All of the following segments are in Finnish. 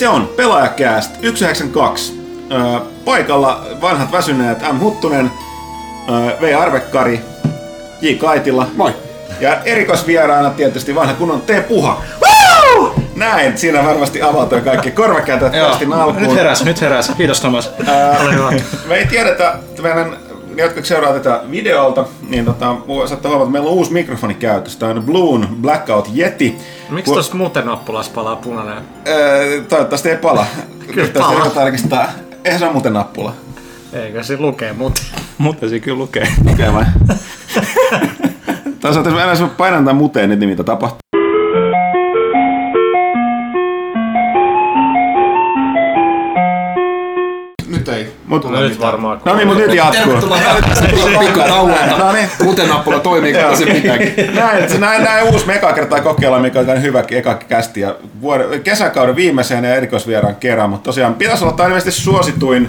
Se on Pelaajakääst 192. Öö, paikalla vanhat väsyneet M. Huttunen, öö, V. Arvekkari, J. Kaitila. Moi. Ja erikoisvieraana tietysti vanha kunnon T. Puha. Woo! Näin, siinä varmasti avautui kaikki korvakääntäjät tästä alkuun. nyt heräs, nyt heräs. Kiitos Thomas. Ole hyvä. Me ei tiedetä, meidän ne, jotka seuraa tätä videolta, niin tota, saatte huomata, että meillä on uusi mikrofoni käytössä. Tämä on Bloon Blackout Yeti. Miksi tuossa muuten nappulassa palaa punainen? Öö, toivottavasti ei pala. Kyllä Tästä palaa. ei tarkistaa. Eihän se ole muuten nappula. Eikö se lukee muuten? Mutta se kyllä lukee. Okei vai? Tässä on aina se painan tämän muteen nyt, niin mitä tapahtuu. Mut, No nyt varmaan. no niin, mutta nyt jatkuu. Tervetuloa pikku tauolta. No niin. Muuten nappula toimii, kun se pitääkin. Näin, se näin, näin uusi meka kertaa kokeilla, mikä on hyvä eka kästi. Ja vuoden, kesäkauden viimeiseen ja erikoisvieraan kerran, mutta tosiaan pitäisi olla tämä ilmeisesti suosituin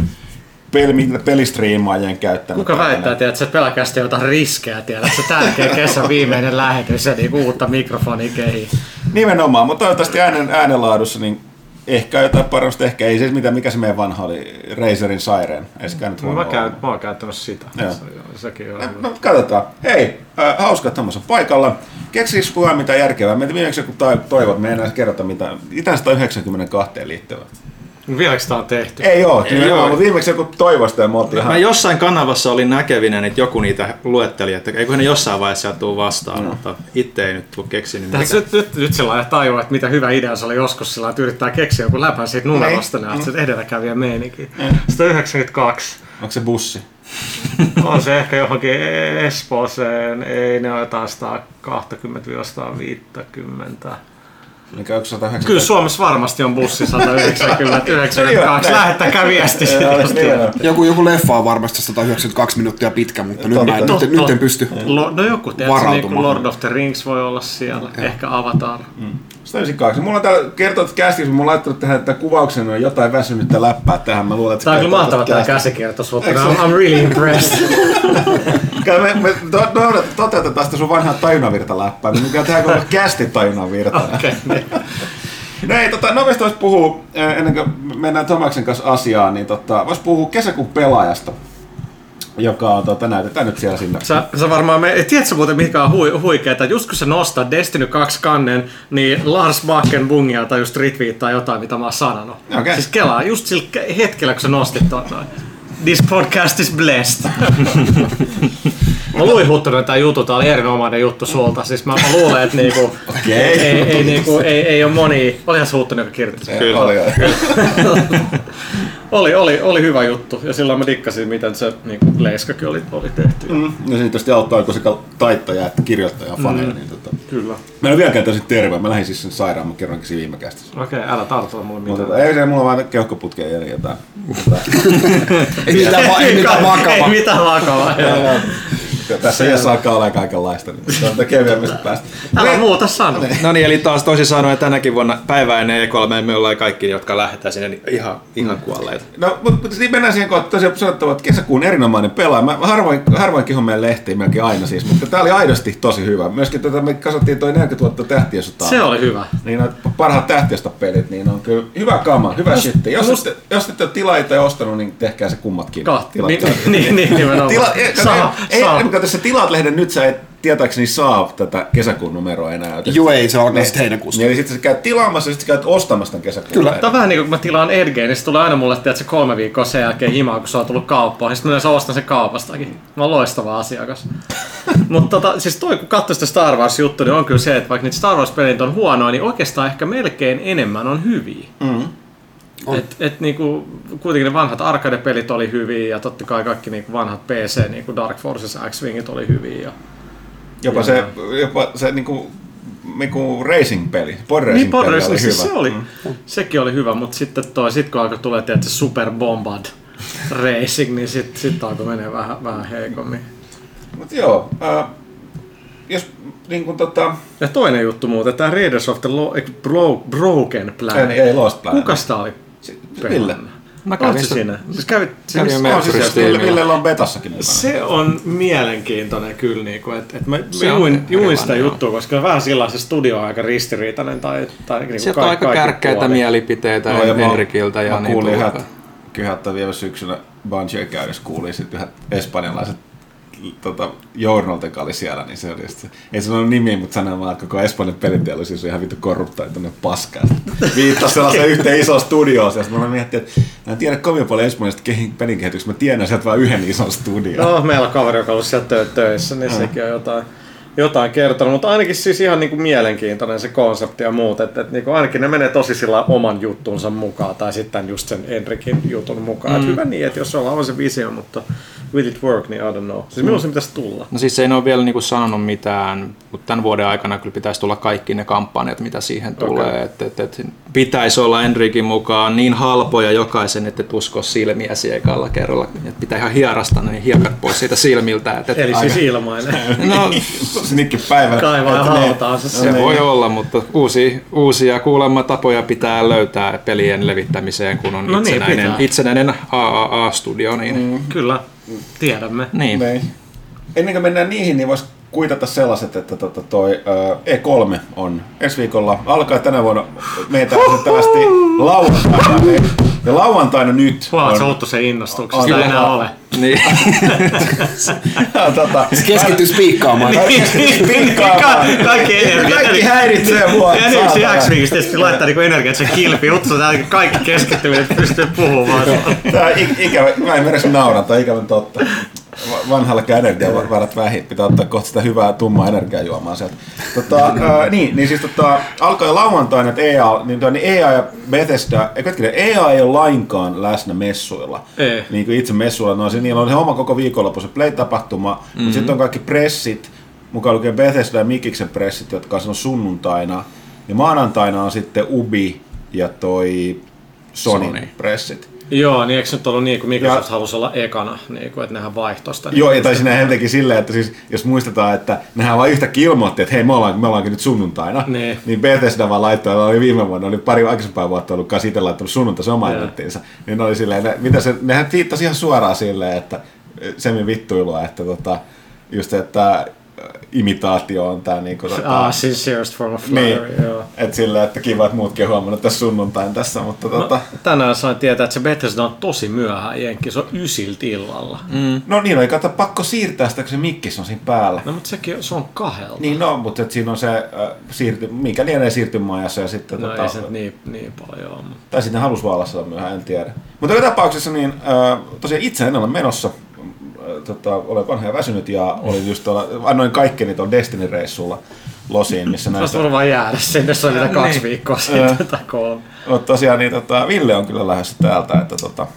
peli, pelistriimaajien käyttämä. Kuka väittää, tiedät, että se pelkästään jotain riskejä, tiedät, että se tärkeä kesän viimeinen lähetys ja niinku uutta mikrofonia kehiin. Nimenomaan, mutta toivottavasti äänen, äänenlaadussa niin ehkä jotain parasta, ehkä ei siis mitä, mikä se meidän vanha oli, Razerin Siren. Ei se käynyt Mä, käyn, mä oon käyttänyt sitä. Joo. Se- Sekin on No, hyvä. no, katsotaan. Hei, äh, hauska, että Thomas on paikalla. Keksis kukaan mitä järkevää. Meitä viimeksi tai- toivot, me ei enää kerrota mitä. Itään 192 liittyvä. Vieläkö tää on tehty? Ei oo, Ei oo. mutta viimeksi joku toivosta ja me oltiin Mä ihan... jossain kanavassa olin näkevinen, että joku niitä luetteli, että eiköhän ne jossain vaiheessa tuu vastaan, mutta itse ei nyt tuu keksinyt. Tässä Mikä... nyt, nyt, nyt sillä lailla tajua, että mitä hyvä idea se oli joskus sillä lailla, että yrittää keksiä joku läpän siitä numerosta, niin mm. se edelläkävijä meininki. 192. Onko se bussi? On se ehkä johonkin Espooseen, ei ne ole jotain 120-150. Mikä onko 190? Kyllä Suomessa varmasti on bussi 190 Joo, 92. näin. Lähettäkää viesti. Joku, joku leffa on varmasti 192 minuuttia pitkä, mutta nyt, mä nyt, nyt en pysty. No joku, tiedätkö, niin kuin. Lord of the Rings voi olla siellä, ehkä Avatar. 192. Mulla on täällä kertoo, että kästissä, mulla on laittanut tähän, että kuvauksen on jotain väsynyttä läppää tähän. Mä luulen, että se Tämä on kyllä mahtava tämä käsikirjoitus, mutta I'm, I'm really impressed. Me, me to, to, toteutetaan sitä sun vanhaa tajunavirta läppää, mikä tehdään koko kästi tajunavirta. Okei, niin. No ei, tota, nopeasti vois puhua, eh, ennen kuin mennään Tomaksen kanssa asiaan, niin tota, vois puhua kesäkuun pelaajasta, joka on, tota, näytetään nyt siellä sinne. Sä, sä varmaan, me, tiedätkö muuten mikä on hui, huikeeta, just kun sä nostat Destiny 2 kannen, niin Lars Bakken bungialta just retweettaa jotain, mitä mä oon sanonut. Okei. Siis kelaa, just sillä ke- hetkellä, kun sä nostit noin. This podcast is blessed. mä luin huttunut tämän jutun, tää oli erinomainen juttu sulta. Siis mä, mä luulen, että niinku, Okei. ei, ei, niinku, ei, ei ole moni, olihan se huttunut, joka kirjoitti sen. Kyllä. Oli, oli. Oli, oli, oli hyvä juttu ja silloin mä dikkasin, miten se niinku, leiskakin oli, oli tehty. Mm. Ja siitä tietysti auttaa, kun sekä taittaja että kirjoittaja on faneja, niin tota. Kyllä. Mä en ole vieläkään täysin terve, mä lähdin siis sen sairaan, mä kerronkin siinä viime kästissä. Okei, älä tartuta mulle Mutta mitään. tota, ei se, mulla on vaan keuhkoputkeen ja jotain. Ei mitään, ei mitään Ei vakavaa. mitään vakavaa. Tässä ei saa alkaa olla kaikenlaista, niin se on kevyemmästä päästä. Älä muuta sano. No niin, eli taas toisin sanoen tänäkin vuonna päivää ennen E3 me ollaan kaikki, jotka lähdetään sinne, niin ihan, ihan kuolleita. No, mutta niin mennään siihen kohtaan, tosiaan sanottava, että kesäkuun erinomainen pelaaja. Mä harvoin, harvoin kihon meidän lehtiin, melkein aina siis, mutta tää oli aidosti tosi hyvä. Myöskin tätä me kasvattiin toi 40 vuotta tähtiä sotaa. Se oli hyvä. Niin nämä parhaat tähtiöstä pelit, niin on kyllä hyvä kama, hyvä Must- shitti. Jos, must- ette, jos ette ole tilaita ja ostanut, niin tehkää se kummatkin. Kahti. Tilatkaa. Niin, niin, niin, nimenomaan. Tila, ei, Saa, ei, saa. ei, kato, se tilaat-lehden nyt sä et tietääkseni saa tätä kesäkuun numeroa enää. Joo, ei, se alkaa sitten heinäkuussa. Niin, eli sitten sä käyt tilaamassa ja sitten sä käyt ostamassa tämän kesäkuun. Kyllä. Tämä on vähän niin kuin kun mä tilaan Edgeen, niin se tulee aina mulle tiedätkö, kolme viikkoa sen jälkeen himaan, kun se on tullut kauppaan. Ja sitten mä yleensä ostan sen kaupastakin. Mä oon loistava asiakas. Mutta tota, siis toi kun katsoo sitä Star Wars juttu, niin on kyllä se, että vaikka niitä Star Wars pelit on huonoa, niin oikeastaan ehkä melkein enemmän on hyviä. Mm. On. Et, et niinku, kuitenkin ne vanhat arcade-pelit oli hyviä ja totta kai kaikki niinku vanhat PC, niinku Dark Forces, X-Wingit oli hyviä. Ja Jopa Joo. se, jopa se niinku niinku racing-peli, pod Niin racing-peli Podres, oli siis hyvä. se oli, sekin oli hyvä, mutta sitten toi, sit kun alkoi tulee tietysti Super Bombard Racing, niin sitten sit alkoi menee vähän, vähän heikommin. Mut joo, äh, jos niin kuin tota, Ja toinen juttu muuten, tämä Raiders of the Lo- Bro- Broken Planet. ei, ei Lost Planet. Kuka sitä oli? Ville. Mä kävin Oletko sitä- siinä? Siis kävit, siis, me- On siis, Ville. Villellä on betassakin mukana. se on mielenkiintoinen kyllä, niinku, että et mä, mä Se on juin, juin sitä joo. juttua, koska vähän sillä se studio on aika ristiriitainen. Tai, tai niinku Sieltä on kaikki- aika kärkkäitä puolet. mielipiteitä No, ja mä- Henrikiltä. Ja mä niin kuulin tuota- yhdet, kyllä että vielä syksynä Bungie käydessä kuulin sitten yhdet espanjalaiset tota, journalta, joka oli siellä, niin se oli just, ei sanonut nimiä, mutta sanoi vaan, että koko Espanjan peliteollisuus on ihan vittu korruptoitunut paskaa. Viittasi sellaiseen yhteen isoon studioon, ja sitten mä miettin, että mä en tiedä kovin paljon espanjasta kehin- pelin kehityksestä, mä tiedän sieltä vain yhden ison studion. No, meillä on kaveri, joka on ollut siellä tö- töissä, niin sekin on jotain, jotain kertonut, mutta ainakin siis ihan niinku mielenkiintoinen se konsepti ja muut, että et niinku ainakin ne menee tosi sillä oman juttunsa mukaan, tai sitten just sen Enrikin jutun mukaan. Mm. Hyvä niin, että jos on on se visio, mutta will it work, niin I don't know. Siis milloin se pitäisi tulla? No siis ei ole vielä niinku sanonut mitään, mutta tämän vuoden aikana kyllä pitäisi tulla kaikki ne kampanjat, mitä siihen tulee. Okei. Et, et, et, pitäisi olla Enrikin mukaan niin halpoja jokaisen, että et usko silmiä ekalla kerralla. Et pitää ihan hierasta ne hiekat pois siitä silmiltä. Et, et, Eli siis ilmainen. no, Snikki päivä. Kaivaa ja että ne- hautaa se se voi olla, mutta uusi, uusia kuulemma tapoja pitää löytää pelien levittämiseen, kun on No niin, itsenäinen, pitää. itsenäinen AAA-studio. Niin, mm. Kyllä, tiedämme. niin. Niin. Ennen kuin mennään niihin, niin voisi kuitata sellaiset, että tota toi, ö, E3 on ensi viikolla, alkaa tänä vuonna meitä asettavasti lauantaina. Ja lauantaina nyt Wow, on, se on se innostuksesta, on- ei enää ole. niin. tota, Se keskittyy spiikkaamaan. pinkkaamaan. Kaikki energia. Kaikki häiritsee mua. Ja nyt se saatana. X-Wingistä tietysti laittaa niinku energiat sen kilpi, utsa täällä kaikki keskittyminen, että pystyy puhumaan. Tää on ik- ikävä, mä en edes naura, tää on ikävän totta. Va- Vanhallakin energiavarat vähin, pitää ottaa kohta sitä hyvää tummaa energiajuomaa sieltä. Tota, ää, niin, niin siis tota, alkaa jo lauantaina, että EA, niin, toi, niin EA ja Bethesda, ei hetkinen, EA ei ole lainkaan läsnä messuilla. Ei. Niin kuin itse messuilla, no, se, niillä on se oma koko viikonloppu, se Play-tapahtuma, mm-hmm. mutta sitten on kaikki pressit, mukaan lukee Bethesda ja Mikiksen pressit, jotka on sunnuntaina. Ja maanantaina on sitten Ubi ja toi Sony, Sony. pressit. Joo, niin eikö se nyt ollut niin kuin Microsoft Ja- halusi olla ekana, niin kuin, että nehän vaihtoi sitä. niin Joo, ja tai siinä he teki silleen, että siis, jos muistetaan, että nehän vaan yhtäkkiä ilmoitti, että hei, me, ollaan, me ollaankin nyt sunnuntaina. Niin. Niin Bethesda vaan laittoi, oli viime vuonna, oli pari aikaisempaa vuotta ollut kanssa itse laittanut Joo. eventtiinsä. Niin oli silleen, ne, mitä se, nehän viittasi ihan suoraan silleen, että semmin vittuilua, että tota, just, että imitaatio on tää niinku tota, Ah, sincerest form of niin, flattery, joo. että silleen, että kiva, että muutkin on huomannut tässä sunnuntain tässä, mutta tota, No, tänään sain tietää, että se Bethesda on tosi myöhään jenkki, se on ysiltä illalla. Mm. no niin, oli kato pakko siirtää sitä, kun se mikkis on siinä päällä. No mutta sekin se on kahdelta. Niin no, mutta et siinä on se, äh, siirty, mikä lienee siirtymäajassa ja sitten No tota, ei se niin, niin paljon ole. Mutta... tai sitten ne halus vaan olla siellä myöhään, en tiedä. Mutta joka tapauksessa niin äh, tosiaan itse en ole menossa, tota, olen vanha ja väsynyt ja olin just tuolla, annoin kaikkeni tuolla Destiny-reissulla losiin, missä Olisi näistä... voinut vaan jäädä sinne, se on mitä kaksi Niin. viikkoa sitten tai kolme. Mutta tosiaan niin, tota, Ville on kyllä lähdössä täältä, että tota,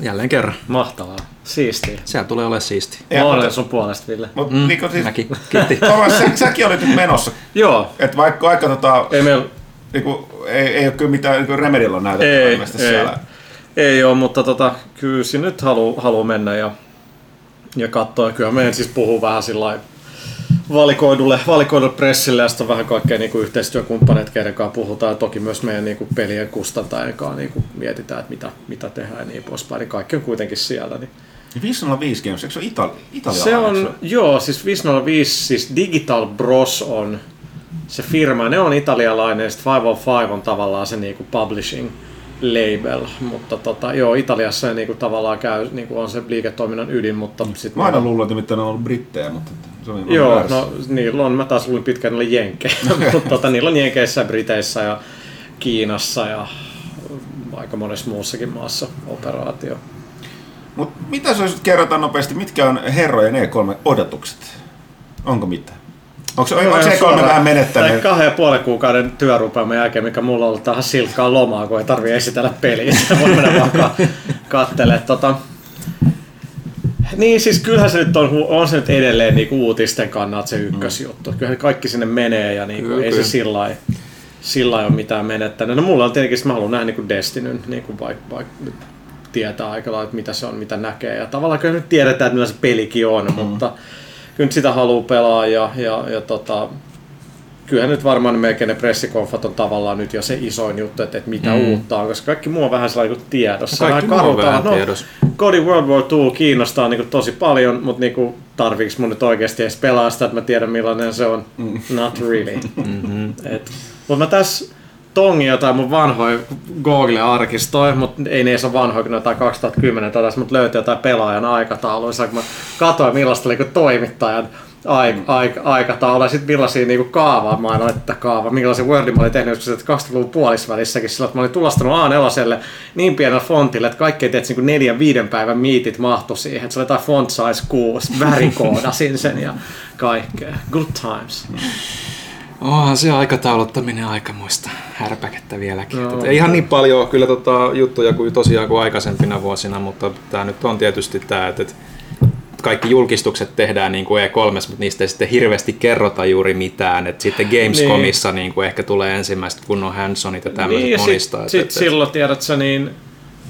Jälleen kerran. Mahtavaa. Siistiä. Siellä tulee olemaan siisti. Ja, Mä olen sun puolesta, Ville. mut, mm, niin, siis, Mäkin. Kiitti. Thomas, sä, säkin olit nyt menossa, Joo. että vaikka aika tota, Ei meillä... niinku, ei, ei ole kyllä mitään niin Remedillä näytetty Ei, ei. siellä. Ei ole, mutta tota, kyllä nyt haluaa halu mennä ja, ja katsoa. Kyllä meidän siis puhuu vähän sillä valikoidulle, valikoidulle pressille ja sitten vähän kaikkea niin yhteistyökumppaneita, keiden kanssa puhutaan. Ja toki myös meidän niin kuin pelien kustantajien kanssa niin kuin mietitään, että mitä, mitä tehdään ja niin poispäin. Niin kaikki on kuitenkin siellä. Niin. 505 Games, eikö se ole Itali- italialainen? Se on, joo, siis 505, siis Digital Bros on se firma, ne on italialainen, ja sitten 505 on tavallaan se niinku publishing label, mutta tota, joo, Italiassa niinku tavallaan käy, niinku on se liiketoiminnan ydin, mutta sitten Mä aina luullut, että mitään on ollut brittejä, mutta se oli Joo, väärässä. no niillä on, mä taas luulin pitkään niillä jenkkejä, mutta tota, niillä on jenkeissä ja Briteissä ja Kiinassa ja aika monessa muussakin maassa operaatio. Mut mitä sä olisit kerrota nopeasti, mitkä on herrojen E3-odotukset? Onko mitään? Onko, se- onko se E3 vähän Tai menettänyt? kahden ja puolen kuukauden työrupeaman jälkeen, mikä mulla on ollut tähän silkkaa lomaa, kun ei tarvi esitellä peliä. Voi mennä vaan ka- kattele. Tota, Niin, siis kyllähän se nyt on, on se nyt edelleen niinku uutisten kannalta se ykkösjuttu. Mm. Kyllähän kaikki sinne menee ja niinku, Kyllä, ei kyllä. se sillä lailla- sillä lailla ole mitään menettänyt. No mulla on tietenkin, että mä haluan nähdä niinku Destinyn, niinku vaikka vaik, nyt tietää aika lailla, että mitä se on, mitä näkee. Ja tavallaan kyllä nyt tiedetään, että millä se pelikin on, mm. mutta kyllä sitä haluaa pelaa ja, ja, ja tota, kyllähän nyt varmaan melkein ne pressikonfat on tavallaan nyt jo se isoin juttu, että, että mitä mm. uutta on, koska kaikki muu on vähän sellainen kuin tiedossa. No kaikki muu on vähän No, tiedossa. Kodi World War II kiinnostaa niin tosi paljon, mutta niin tarviiks mun nyt oikeasti edes pelaa sitä, että mä tiedän millainen se on? Mm. Not really. mm-hmm. Et, mutta mä tässä tongin jotain mun vanhoja Google-arkistoja, mutta ei ne edes ole vanhoja, kun jotain 2010 tadas, mutta löytyi jotain pelaajan aikatauluissa, kun mä katsoin millaista oli toimittajan aik- aik- aikataulu ja sitten millaisia niinku kaavaa mä aina että kaava, millaisen Wordin mä olin tehnyt joskus 20-luvun puolisvälissäkin sillä, että mä olin tulostanut A4 niin pienellä fontille, että kaikki tietysti niinku neljän viiden päivän miitit mahtu siihen, että se oli jotain font size 6, värikoodasin sen ja kaikkea. Good times. Onhan se aikatauluttaminen aikamoista härpäkettä vieläkin. No, ei ihan niin paljon kyllä tota, juttuja kuin tosiaan kuin aikaisempina vuosina, mutta tämä nyt on tietysti tämä, että, että kaikki julkistukset tehdään niin kuin E3, mutta niistä ei sitten hirveästi kerrota juuri mitään. Et sitten Gamescomissa niin. kuin ehkä tulee ensimmäiset kunnon handsonit ja tämmöiset Niin, monista. sit, et- sit et- silloin, tiedätkö, niin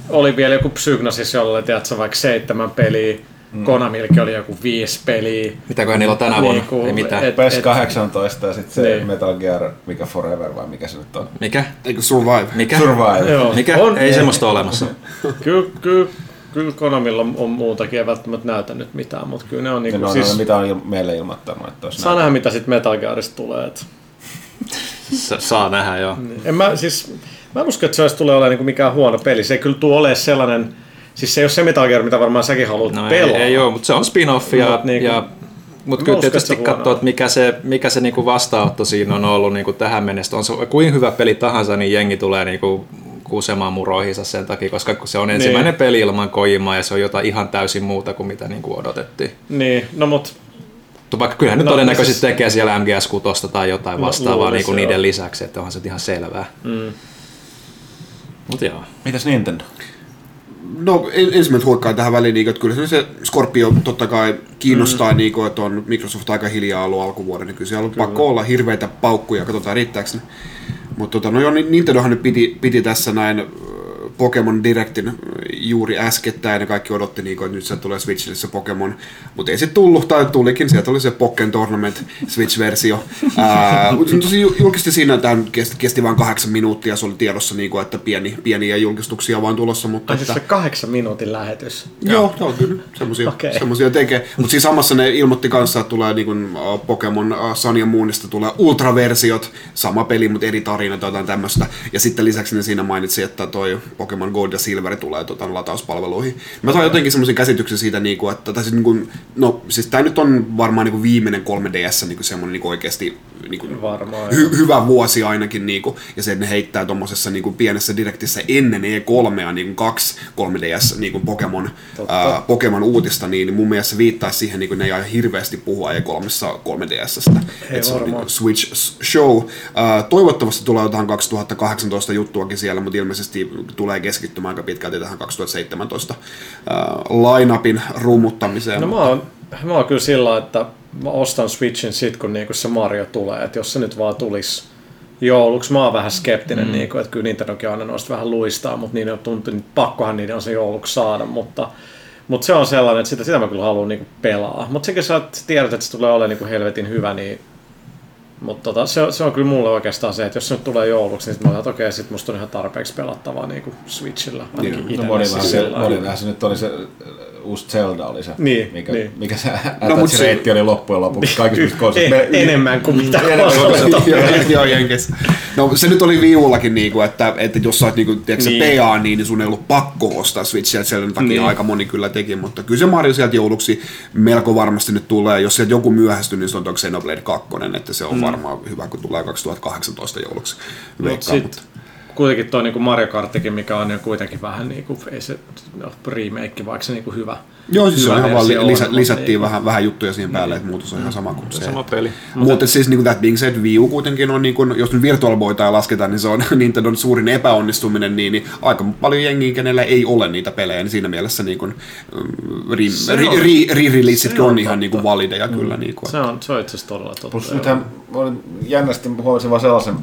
oli vielä joku Psygnosis, jolla tiedätkö, vaikka seitsemän peliä, mm. Konamilkin oli joku viisi peliä. Mitäköhän niillä on tänä vuonna? Niinku, ei mitään. et- PES 18 ja sitten se Niin. Metal Gear, mikä Forever vai mikä se nyt on? Mikä? Eikö Survive? Mikä? Survive. Joo. Mikä? On- ei ei- semmoista ole olemassa. Kyllä, kyllä, kyllä Konamilla on, on muutakin, ei välttämättä näytä nyt mitään, mutta kyllä ne on niinku, no, siis, siis... mitä on il- meille ilmoittanut, että olisi saa nähdä mitä sit Metal Gearista tulee. Et. Sa- saa nähdä, joo. En mä, siis, mä en usko, että se olisi tulee olemaan niinku mikään huono peli. Se ei kyllä tule olemaan sellainen, siis se ei ole se Metal Gear, mitä varmaan säkin haluat No ei, pelaa. ei ole, mutta se on spin-off ja, Mut niinku- ja mutta kyllä tietysti katsoa, että mikä se, mikä se niinku vastaanotto siinä on ollut niinku tähän mennessä. On se kuin hyvä peli tahansa, niin jengi tulee niinku kusemaan muroihinsa sen takia, koska se on ensimmäinen Niin. peli ilman Kojimaa ja se on jotain ihan täysin muuta kuin mitä niinku odotettiin. Niin, no mut Tu- Vaikka kyllä nyt No, todennäköisesti siis- tekee siellä MGS6 tai jotain No, vastaavaa luulisin, niinku niiden lisäksi, että onhan se ihan selvää. mm. Mutta joo. Mitäs Nintendo? No en- ensimmäiset huikkaa tähän väliin, niin, että kyllä se- Scorpio totta kai kiinnostaa, mm. niin, kuin, että on Microsoft aika hiljaa ollut alkuvuoden, niin kyllä siellä on pakko olla hirveitä paukkuja, katsotaan riittääkö ne. Mutta tota, no joo, Nintendohan nyt piti, piti tässä näin Pokemon Directin juuri äskettäin ja kaikki odotti, niin kuin, että nyt se tulee Switchille se Pokemon, mutta ei se tullut, tai tulikin, sieltä oli se Pokken Tournament Switch-versio. Tosi ju- julkisti siinä, että tämä kesti, kesti vain kahdeksan minuuttia, se oli tiedossa, niin kuin, että pieni, pieniä julkistuksia vaan tulossa, mutta... Ai siis että- se kahdeksan minuutin lähetys. Joo, joo kyllä. Semmoisia, okay. semmoisia tekee. Mutta siis samassa ne ilmoitti kanssa, että tulee niin kuin, Pokemon Sun ja Moonista tulee ultraversiot, sama peli, mutta eri tarina tai jotain tämmöistä. Ja sitten lisäksi ne siinä mainitsi, että toi Pokemon Gold ja Silver tulee tota, latauspalveluihin. Mä sain jotenkin semmoisen käsityksen siitä, niin kuin, että tai siis, niin kuin, no siis tää nyt on varmaan niin kuin viimeinen 3DS niin kuin semmoinen niin kuin oikeasti niin kuin, Varmaan. hy- hyvä vuosi ainakin, niinku, ja se, että ne heittää tuommoisessa niinku, pienessä direktissä ennen E3 niinku, kaksi 3DS niinku, Pokemon, ää, Pokemon uutista, niin mun mielestä se viittaa siihen, niinku, ne ei aio hirveästi puhua E3 3DSstä. Ei Et se on varmaan. niinku, Switch Show. Ää, toivottavasti tulee jotain 2018 juttuakin siellä, mutta ilmeisesti tulee keskittymään aika pitkälti tähän 2017 ää, line-upin rummuttamiseen. No mä oon, mä oon kyllä sillä, että mä ostan Switchin sit, kun niinku se Mario tulee. Että jos se nyt vaan tulisi jouluksi, mä oon vähän skeptinen, mm. niinku, että kyllä Nintendokin aina noista vähän luistaa, mutta niin on tuntunut, että pakkohan niiden on se jouluksi saada, mutta mutta se on sellainen, että sitä, sitä mä kyllä haluan niinku pelaa. Mutta sekin sä tiedät, että se tulee olemaan niinku helvetin hyvä, niin mutta tota, se, se, on kyllä mulle oikeastaan se, että jos se nyt tulee jouluksi, niin sit mä otan, että okei, sit musta on ihan tarpeeksi pelattavaa niin kuin Switchillä. Niin. No monillahan siis se, monillahan se nyt oli se uusi Zelda oli se, Niin, mikä, niin. mikä se No, mut se- attach-reitti oli loppujen lopuksi kaikista konsoleista. En, enemmän kuin mitä kuin. Joo. No se nyt oli viullakin, niinku, että, että jos sä oot niinku, tiedätkö, Niin. niin. PA, niin sun ei ollut pakko ostaa Switchiä, että sen takia Niin. niin. aika moni kyllä teki, mutta kyllä se Mario sieltä jouluksi melko varmasti nyt tulee. Jos sieltä joku myöhästyy, niin se on Xenoblade 2, että se on mm. varmaan hyvä, kun tulee 2018 jouluksi. Mut Veikkaan, sit, mutta... kuitenkin toi niinku Mario Karttikin, mikä on jo kuitenkin vähän niinku, ei se no, remake, vaikka se niinku hyvä. Joo, siis se on hyvä ihan vaan lisä, lisättiin vähän, vähän juttuja siihen päälle, että muutos on ihan sama kuin se. Sama peli. Mutta siis niin kuin that being said, Wii U kuitenkin on, niin kuin, jos nyt Virtual Boyta lasketaan, niin se on Nintendon suurin epäonnistuminen, niin, niin aika paljon jengiä, kenellä ei ole niitä pelejä, niin siinä mielessä niin kuin, re, Se re, on- re-releasetkin se on, on ihan niin kuin valideja kyllä. Niin kuin, Se on, se on itse asiassa todella totta. Plus nythän jännästi huomasin vaan sellaisen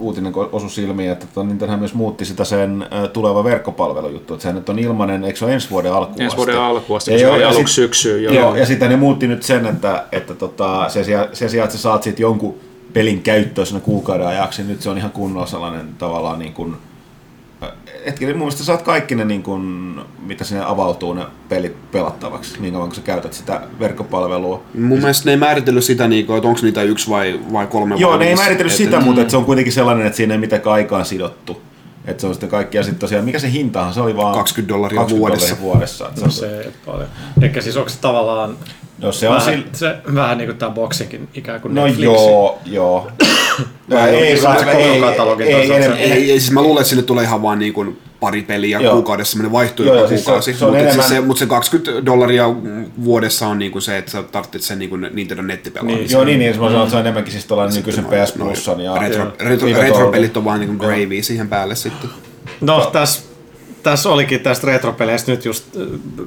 uutinen, osui silmiin, että tota, Nintendohan myös muutti sitä sen tuleva verkkopalvelujuttu, että sehän nyt on ilmanen, eikö se ole ensi vuoden alkuun Ensi vuoden alkuun asti, se oli aluksi syksyyn. Joo. Joo, ja sitten ne muutti nyt sen, että, että tota, sen, sijaan, sen sijaan, että sä saat siitä jonkun pelin käyttöön siinä kuukauden ajaksi, niin nyt se on ihan kunnolla sellainen tavallaan niin kuin, Hetki, mun mielestä saat kaikki ne, niin kuin, mitä sinne avautuu, ne pelit pelattavaksi, niin kauan kun sä käytät sitä verkkopalvelua. mun mielestä ne ei määritellyt sitä, niin kuin, että onko niitä yksi vai, vai kolme Joo, ne ei määritellyt sitä, et- mutta että se on kuitenkin sellainen, että siinä ei mitään aikaan sidottu. Että se on sitten kaikki, ja sitten tosiaan, mikä se hintahan, se oli vaan 20 dollaria 20 vuodessa. dollaria vuodessa. Että No se, se ei paljon. Eikä siis onko se tavallaan jos se on vähän, sillä, se, vähän niin kuin tämä boxinkin ikään kuin No Netflixi. joo, joo. Vai ei, se se koko ei, katalogin ei, ei, Se- ei, Ei, ei, siis mä luulen, että sinne tulee ihan vaan niin kuin pari peliä Joo. kuukaudessa, semmoinen vaihtuu Joo, joka joo, siis se- kuukausi. se on mutta, enemmän- siis se, mutta se 20 dollaria vuodessa on niin kuin se, että sä tarvitset sen niin kuin Nintendo nettipelaamisen. Joo, niin, niin, mä sanon, että se on enemmänkin siis tuollainen nykyisen PS Plusan ja retro, retro, retropelit on vaan niin kuin Joo. gravy siihen päälle sitten. No tässä tässä olikin tästä retropeleistä nyt just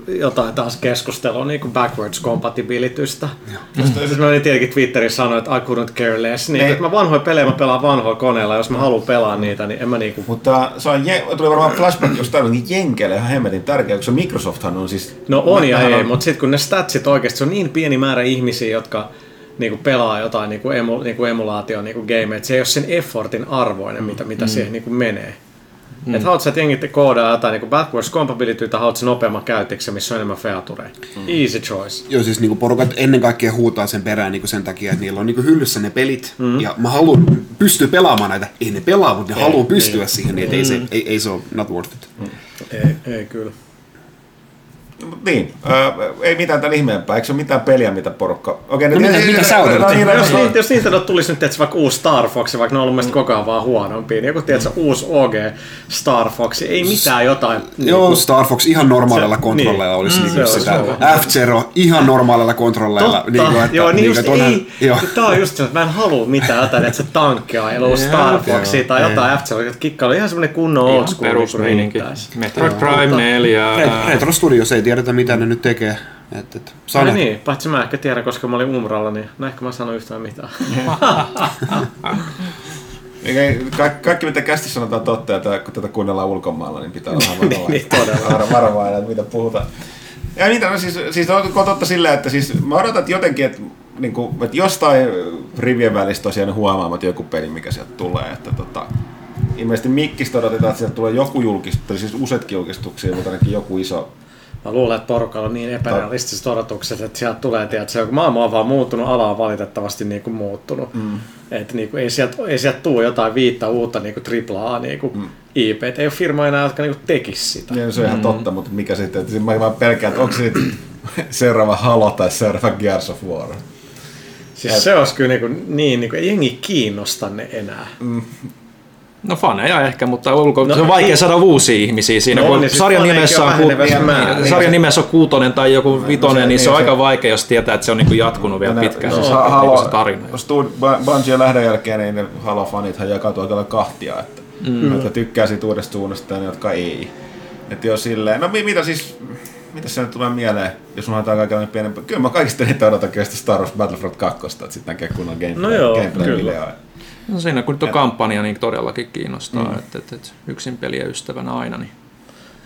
jotain taas keskustelua niin kuin backwards compatibilitystä. Siis mä olin tietenkin Twitterissä sanoa, että I couldn't care less. Niin, että mä vanhoja pelejä mä pelaan vanhoilla koneilla, jos mä haluan pelaa niitä, niin en mä niinku... Mutta se on, je- tuli varmaan flashback jostain niin Jenkeille ihan hemmetin tärkeä, koska Microsofthan on siis... No on ja ei, mutta sitten kun ne statsit oikeasti, se on niin pieni määrä ihmisiä, jotka niinku pelaa jotain niinku emu, niinku emulaatio niinku game, että se ei ole sen effortin arvoinen, mitä, mitä siihen niinku menee. Mm. Että haluat sä, että jengit koodaa jotain niinku backwards compatibility tai haluat sä nopeamman käyttöksen, missä on enemmän featureja. Mm. Easy choice. Joo, siis niinku porukat ennen kaikkea huutaa sen perään niinku sen takia, että niillä on niinku hyllyssä ne pelit, mm. ja mä haluan pystyä pelaamaan näitä. Ei ne pelaa, mutta ne Ei, haluaa pystyä niin. siihen, niin että ei, se, ei, ei se ole not worth it. Ei, ei kyllä. Mut Niin, öö, ei mitään tämän ihmeempää. Eikö se ole mitään peliä, mitä porukka... Okei, No mitä- mitä sä odotat? No, niin, jos, niin, jos Nintendo tulisi nyt tietysti vaikka uusi Star Fox, vaikka ne on ollut mielestäni koko ajan vaan huonompia, niin joku tietysti uusi OG Star Fox, ei mitään jotain. Joo, Star Fox ihan normaalilla Se- kontrolleilla niin. olisi Mm, niinku se olisi sitä. F-Zero ihan normaalilla kontrolleilla. Totta, niinku, että- joo, niin niinku, just että onhan- ei. Joo. Tää on just se, että mä en halua mitään jotain, että se tankkeailu, Star Foxia tai jotain f kikkailu, ihan semmonen kunnon old Ihan school, niin perusmeininki. riittäisi. Metroid Prime 4. Ret- Retro Studios ei tiedetä mitä ne nyt tekee. Et, et, nähdä. niin, paitsi mä ehkä tiedän, koska mä olin Umralla, niin no ehkä mä sanon yhtään mitään. Eikä- Kaikki, mitä kästi sanotaan totta, tää- kun tätä kuunnellaan ulkomailla, niin pitää olla varovainen. Niin, todella. Varovainen, että mitä puhutaan. Ja niitä, no siis, siis on totta silleen, että siis mä odotan että jotenkin, että, niin kuin, että jostain rivien välistä tosiaan huomaamat joku peli, mikä sieltä tulee. Että tota, ilmeisesti Mikkistä odotetaan, että sieltä tulee joku julkistus, tai siis useatkin julkistuksia, mutta ainakin joku iso. Mä luulen, että porukalla on niin epärealistiset odotukset, että sieltä tulee, tiedät, se, maailma on vaan muuttunut, ala on valitettavasti niin kuin muuttunut. Mm. Että niin kuin, ei sieltä, ei sieltä tule jotain viittä uutta niin kuin AAA niin kuin mm. IP. Ei ole firma enää, jotka niin tekisi sitä. Ja se on ihan totta, mutta mikä sitten, että mä vaan pelkään, että onko se seuraava Halo tai seuraava Gears of War. Siis se olisi kyllä niin, kuin, niin, niin kuin, ei jengi kiinnosta ne enää. Mm. No faneja ehkä, mutta ulko... No, se on vaikea niin. saada uusia ihmisiä siinä, No no, on, kun niin sit sarjan nimessä on ku... vähenevässä määrin. sarjan nimessä on kuutonen tai joku vitonen, se- niin se niin on se- aika vaikea, jos tietää, että se on niinku jatkunut vielä ne- pitkään. Siis se, ha- niinku Halo, se tarina. Stud, Bungien lähdön jälkeen niin ne Halo-fanithan jakautuu aika kahtia, että mm. jotka tykkää siitä uudesta suunnasta ja ne, jotka ei. Että jos silleen, no mi- mitä siis, mitä se nyt tulee mieleen, jos mä otan kaiken pienempi. Kyllä mä kaikista niitä odotan kyllä Star Wars Battlefront 2, että sitten näkee kunnon gameplay, No joo, gameplay-videoa. No siinä kun nyt on kampanja, niin todellakin kiinnostaa, mm. että, että, että yksin peliä ystävänä aina. Niin.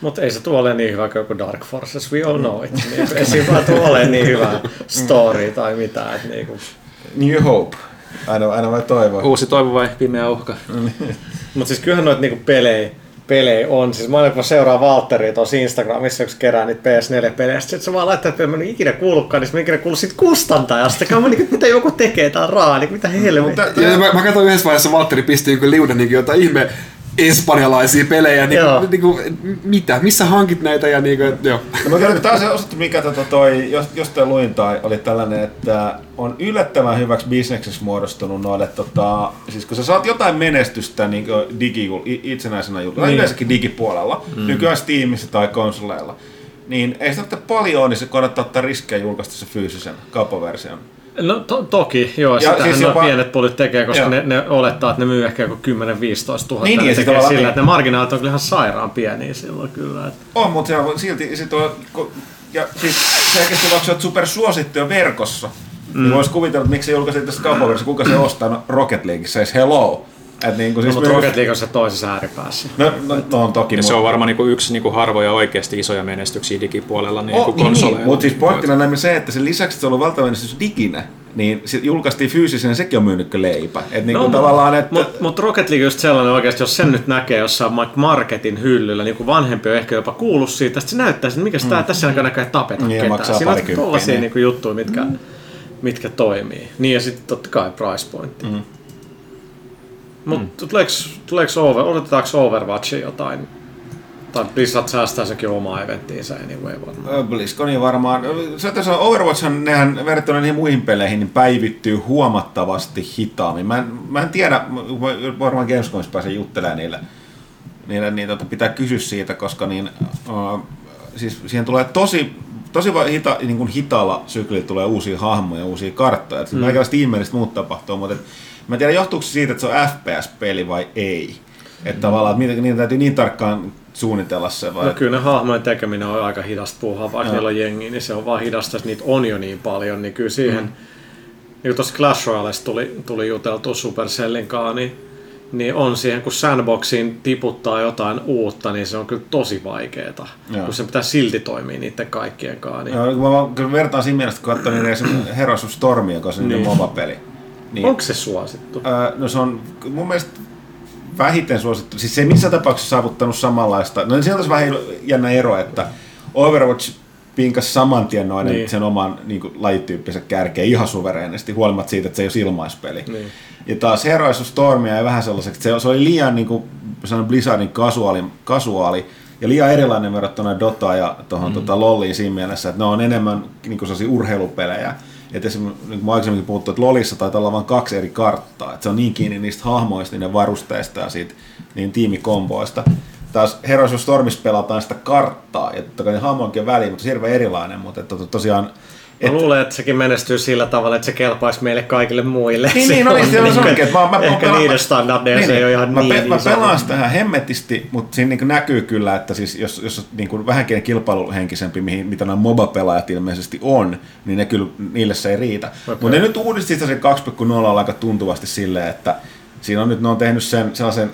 Mutta ei se tule ole niin hyvä kuin Dark Forces, we all know it. Niin, ei siinä vaan tule ole niin hyvä story tai mitään. Että niinku. New Hope. Aina, aina vai toivoa. Uusi toivo vai pimeä uhka? Mutta siis kyllähän noita niinku pelejä, pelejä on. Siis mä, olin, kun mä seuraan Valtteria tuossa Instagramissa, kun kerää niitä PS4-pelejä. Sitten se vaan laittaa, että mä en ikinä kuullutkaan, niin mä en ikinä kuullut siitä kustantajasta. Mä niin, mitä joku tekee, tää on raa, niin mitä helvettiä. Mä, mä katsoin yhdessä vaiheessa Valtteri pisti jonkun liudan niin jotain ihme espanjalaisia pelejä, niin kuin, niin kuin, mitä, missä hankit näitä ja niin kuin, joo. No, mä kyllä taas osattu, mikä tota toi, jos, jostain luin tai oli tällainen, että on yllättävän hyväksi bisnekseksi muodostunut noille, tota, siis kun sä saat jotain menestystä niin digi, itsenäisenä julkaisuna, niin. yleensäkin digipuolella, mm. nykyään Steamissa tai konsoleilla, niin ei sitä paljon niin se kannattaa ottaa riskejä julkaista se fyysisen kauppaversion. No to, toki, joo, Ja sitähän siis siis jopa- pienet pulit tekee, koska Joo. ne, ne, olettaa, että ne myy ehkä joku 10-15 000. Niin, niin, tekee sillä, niin. että ne marginaalit on kyllä ihan sairaan pieniä silloin kyllä. Että. On, mutta se on silti, sit on, ja siis selkeästi vaikka sä oot supersuosittuja verkossa, mm. niin vois kuvitella, että miksi se julkaisit tästä kauppaversiossa, kuka se ostaa, no Rocket League says hello. Et niin kuin No, siis mutta myy- Rocket League on se toisessa ääripäässä. No, no, no on toki. Ja se on varmaan niinku yksi niinku harvoja oikeasti isoja menestyksiä digipuolella niin Oh, kuin niin, niin, konsoleilla. mutta siis pointtina näemme se, että sen lisäksi, että se on ollut valtava menestys diginä, niin se julkaistiin fyysisen, sekin on myynyt kuin leipä. Et niin kuin tavallaan, että... Mutta mut Rocket League on just sellainen oikeasti, jos sen nyt näkee jossain Mike Marketin hyllyllä, niin kuin vanhempi on ehkä jopa kuullut siitä, että se näyttää, että mikä tää tässä alkaa näköjään tapeta Niin, ketään. Siinä on tollasia niin. niin. juttuja, mitkä, mitkä toimii. Niin ja sitten totta kai price pointti. Mm. Mutta mm. tuleeko, tuleeko over, odotetaanko Overwatchia jotain? Tai Blizzard säästää sekin omaa eventtiinsä anyway varmaan. BlizzConin varmaan. Se, että se on Overwatchhan, nehän verrattuna niihin muihin peleihin, niin päivittyy huomattavasti hitaammin. Mä en, mä en tiedä, varmaan Gamescomissa pääsee juttelemaan niille. niille niin, tota, pitää kysyä siitä, koska niin, uh, siis siihen tulee tosi, tosi hita, niin kuin hitaalla syklillä tulee uusia hahmoja, uusia karttoja. Mm. Meikäläistä ihmeellistä muut tapahtuu, mutta et, mä en tiedä johtuuko se siitä, että se on FPS-peli vai ei. Että tavallaan, että niitä, niitä täytyy niin tarkkaan suunnitella se vai... No kyllä ne hahmojen tekeminen on aika hidasta puuhaa, vaikka niillä on jengi, niin se on vaan hidasta, että niitä on jo niin paljon, niin kyllä siihen, mm. niin tuossa Clash Royalesta tuli, tuli juteltua Supercellin kanssa, niin, niin on siihen, kun sandboxiin tiputtaa jotain uutta, niin se on kyllä tosi vaikeeta, Joo. kun se pitää silti toimia niiden kaikkien kanssa. Niin. Joo, kun mä kyllä vertaan siinä mielessä, kun katsoin niin Heroes of Storm, joka on se niin. Niin. MOBA-peli. Niin, Onko se suosittu? Öö, no se on mun mielestä vähiten suosittu. Siis se ei missään tapauksessa saavuttanut samanlaista. No siinä on vähän jännä ero, että Overwatch pinkas saman tien noiden niin. Sen oman niin kuin, lajityyppisen kärkeen ihan suvereenisti, huolimatta siitä, että se ei ole ilmaispeli. Niin. Ja taas Heroes of Stormia ei vähän sellaiseksi, se, se oli liian niin kuin, sanon Blizzardin kasuaali, kasuaali ja liian erilainen verrattuna Dota ja tuohon mm. tota, LoLiin siinä mielessä, että ne on enemmän niin kuin urheilupelejä. Että esimerkiksi, niin kuin mä aikaisemminkin puhuttu, että LoLissa taitaa olla vain kaksi eri karttaa. Että se on niin kiinni niistä hahmoista, niiden varusteista ja siitä niin tiimikomboista. Taas Heroes of Stormissa pelataan sitä karttaa, ja totta kai ne hahmoinkin väliin, mutta se on hirveän erilainen, mutta että, to- tosiaan Mä luulen, että sekin menestyy sillä tavalla, että se kelpaisi meille kaikille muille. Niin, niin, no niin, se on niinku, onkin, että mä, mä, ehkä mä, niiden standardeja se ei ole ihan mä, niin pe- mä iso. pelaan sitä ihan hemmetisti, mutta siinä niin näkyy kyllä, että siis jos, jos on niin kuin vähänkin kilpailuhenkisempi, mihin, mitä nämä MOBA-pelaajat ilmeisesti on, niin ne kyllä, niille se ei riitä. Okay. Mutta ne nyt uudisti sitä se 2.0 aika tuntuvasti silleen, että siinä on nyt, ne on tehnyt sen sellaisen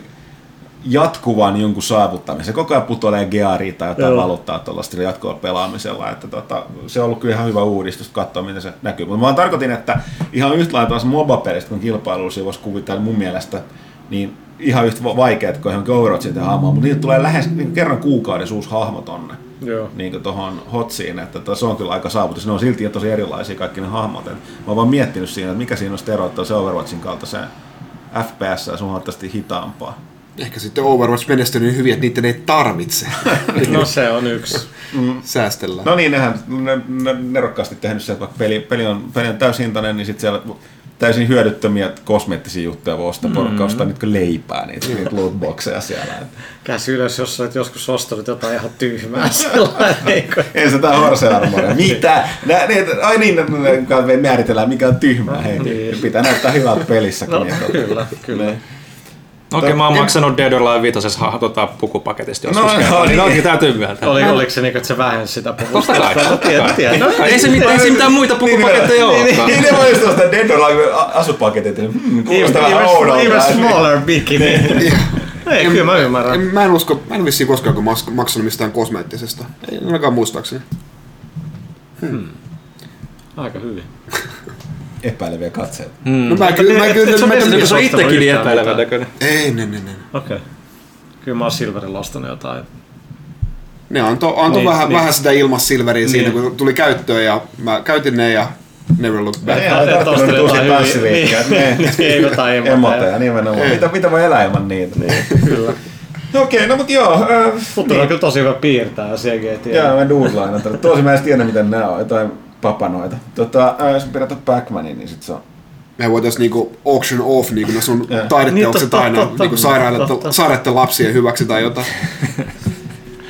jatkuvan jonkun saavuttamisen. Se koko ajan putoilee gearia tai jotain Joo. valuuttaa tuollaista jatkuvalla pelaamisella. Että tota, se on ollut kyllä ihan hyvä uudistus katsoa, miten se näkyy. Mutta mä vaan tarkoitin, että ihan yhtä lailla taas MOBA-pelistä kuin kilpailuissa voisi kuvitella mun mielestä, niin ihan yhtä vaikeat kuin ihan Overwatchin tehdä hahmoa, mutta niitä tulee lähes niin kerran kuukaudessa uusi hahmo tonne Joo. niin tuohon hotsiin, että tota, se on kyllä aika saavutus. Ne on silti tosi erilaisia kaikki ne hahmot. Et mä oon vaan miettinyt siinä, että mikä siinä on eroittaa se Overwatchin kaltaiseen FPS ja sun huomattavasti hitaampaa. Ehkä sitten Overwatch menestynyt niin hyvin, että niiden ei tarvitse No se on yksi. säästellä. No niin, nehän ne, ne, nerokkaasti tehnyt se, että vaikka peli, peli, on, peli on täyshintainen, niin sitten siellä täysin hyödyttömiä kosmeettisia juttuja voi ostaa. Porukka ostaa kuin leipää, niitä, niitä lootboxeja siellä. Käsi ylös, jos olet joskus ostanut jotain ihan tyhmää sellainen. niin Ei se tää horse-armoria. Mitä? Nää, ne, ai niin, ne, ne, ne määritellään mikä on tyhmää. Hei, Niin. pitää näyttää hyvältä pelissä. No, kun niitä on. kyllä, kyllä. Niin. Okei, mä oon maksanut Dead or Alive 5 ha, tota, pukupaketista joskus. No, No, no, no, niin. niin. Onkin täytyy myöntää. Oli, oliko se niin, että se vähensi sitä puhusta? Totta kai, totta Tiedän, kai. tiedän. No, Ei se, mit, ei se mitään muita pukupaketteja Niin, niin, olekaan. niin, ne voi just ostaa Dead or Alive asupaketit. niin, Hmm, kuulostaa vähän oudolta. even smaller bikini. Ei, kyllä mä ymmärrän. En, mä en usko, mä en vissiin koskaan maksanut mistään kosmeettisesta. Ei ainakaan muistaakseni. Aika hyvin. Epäileviä katseita. No mä kyllä, mä kyllä, tiedä, mä, mitä Se on itsekin niin epäilevän näköinen. ei, ne, ne, ne. Okei. Kyllä mä oon Silverilla ostanut jotain. Ne antoi anto Niin, vähän, niin. vähän sitä ilmassilveriä siinä, Niin. kun tuli käyttöön ja mä käytin ne ja never look back. Ei ihan Et tarttunut ostanut nyt uusia jotain hyviä- tanssiliikkeet. niin, Ne- ei jotain emoteja. Nimenomaan. Mitä, mitä voi elää ilman niitä? Kyllä. No Okei, no mut joo. Äh, Mutta on kyllä tosi hyvä piirtää CGT. Joo, mä doodlaan. Tosi mä en tiedä, miten nämä on. Jotain papanoita. Tota, äh, jos pidät Pac-Manin, niin sit se on Me voitaisiin niinku auction off niinku ne sun taideteokset Niin, aina niinku sairaille lapsien hyväksi tai jotain.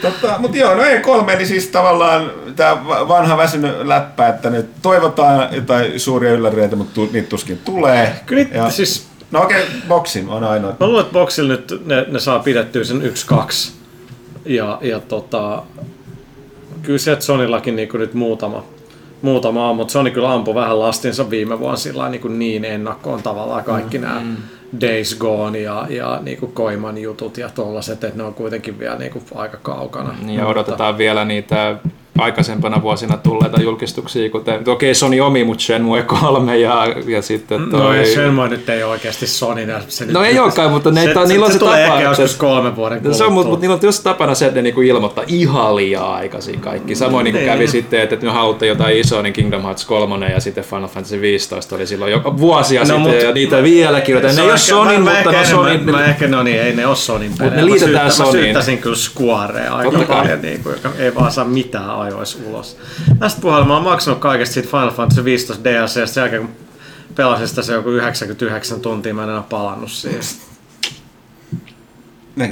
Totta, mutta joo, no E3, eli siis tavallaan tämä vanha väsynyt läppä, että nyt toivotaan jotain suuria ylläreitä, mutta tu, niitä tuskin tulee. Kyllä siis- No okei, okay, boxin on ainoa. Mä luulen, että Boxilla nyt ne, ne saa pidettyä sen 1-2. Ja, ja tota, kyllä se, että Sonillakin niin nyt muutama, muutama on, mutta Sony kyllä ampui vähän lastinsa viime vuonna sillä niin, niin ennakkoon tavallaan kaikki mm, nämä Days Gone ja, ja niin kuin Koiman jutut ja tollaset, että ne on kuitenkin vielä niin kuin aika kaukana. Niin ja odotetaan vielä niitä aikaisempana vuosina tulleita julkistuksia, kuten, okei Sony omi, mutta Shenmue 3 ja, ja sitten toi... No ei, Shenmue nyt ei oikeasti Sony. Se No ei olekaan, mutta ne- se, ta- niillä on se tulee tapa, ehkä että- joskus kolme vuoden No se on, mutta, kuluttua. mutta niillä on just tapana se, että ne niinku ilmoittaa ihan liian aikaisin kaikki. Samoin niin Niin. kävi sitten, että ne haluatte jotain isoa, niin Kingdom Hearts 3 ja sitten Final Fantasy 15 oli silloin jo vuosia No, sitten mut- ja niitä vieläkin, joten ne Se ei on ole Sonin, mutta ehkä no enemmän- Sonin... Mä ehkä, no niin, ei ne ole Sonin pelejä. ne liitetään syyttä, mä Sonyin. syyttäisin kyllä Squarea aika paljon, niin kuin, joka ei vaan saa mitään ajois ulos. Tästä puheella mä oon maksanut kaikesta siitä Final Fantasy 15 DLCstä sen jälkeen, kun pelasin sitä se joku 99 tuntia, mä en enää palannut siihen.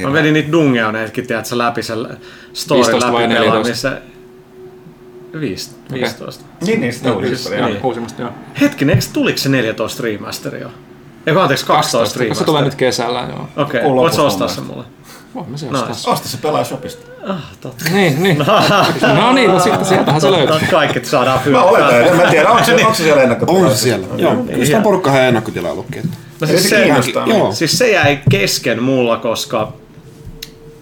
Mä vedin niitä dungeoneetkin, tiedätkö, läpi sen story 15 vai läpi 14? pelaamisen. Viis- 15. Niin, niin, sitä oli siis- niin. joo. Hetkinen, eikö tuliko se 14 remaster jo? Eikö anteeksi, 12 Se remaster? tulee nyt kesällä, joo. Okei, Kuun voit sä ostaa sen mulle? Voimme se Nice. ostaa. Osta se pelaa shopista. Ah, totta. Niin, niin. No niin, no sitten sieltähän se löytyy. Kaikki saadaan Mä fyrkkaa. oletan, en mä tiedä, onko se, onko se siellä On ennakkotilauksessa? se siellä. Joo, kyllä sitä porukkaa ihan ennakkotilailukkin. että- No siis, se. Joo. siis se jäi kesken mulla, koska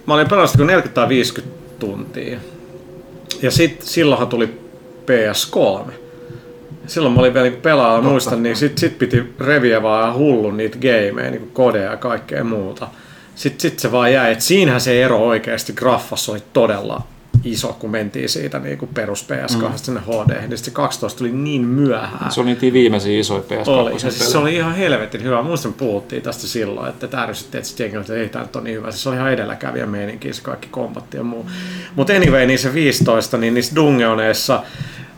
mä olin pelannut sitä kuin 40 tai 50 tuntia. Ja sit, silloinhan tuli PS3. Silloin mä olin vielä niin pelaajalla, muistan, niin sit, sit piti reviä vaan ihan hullun niitä gameja, niin kodeja ja kaikkea muuta. Sitten sit se vaan jäi, että siinähän se ero oikeasti graffassa oli todella iso, kun mentiin siitä niin kuin perus PS2 mm. sinne HD, niin se 12 tuli niin myöhään. Se oli niitä viimeisiä isoja PS2 Oli. Ja siis se oli ihan helvetin hyvä. Muistan, puhuttiin tästä silloin, että tämä ärsytti, että sitten jengi että ei tämä nyt ole niin hyvä. Se oli ihan edelläkävijä meininki, se kaikki kombatti ja muu. Mutta anyway, niin se 15, niin niissä dungeoneissa,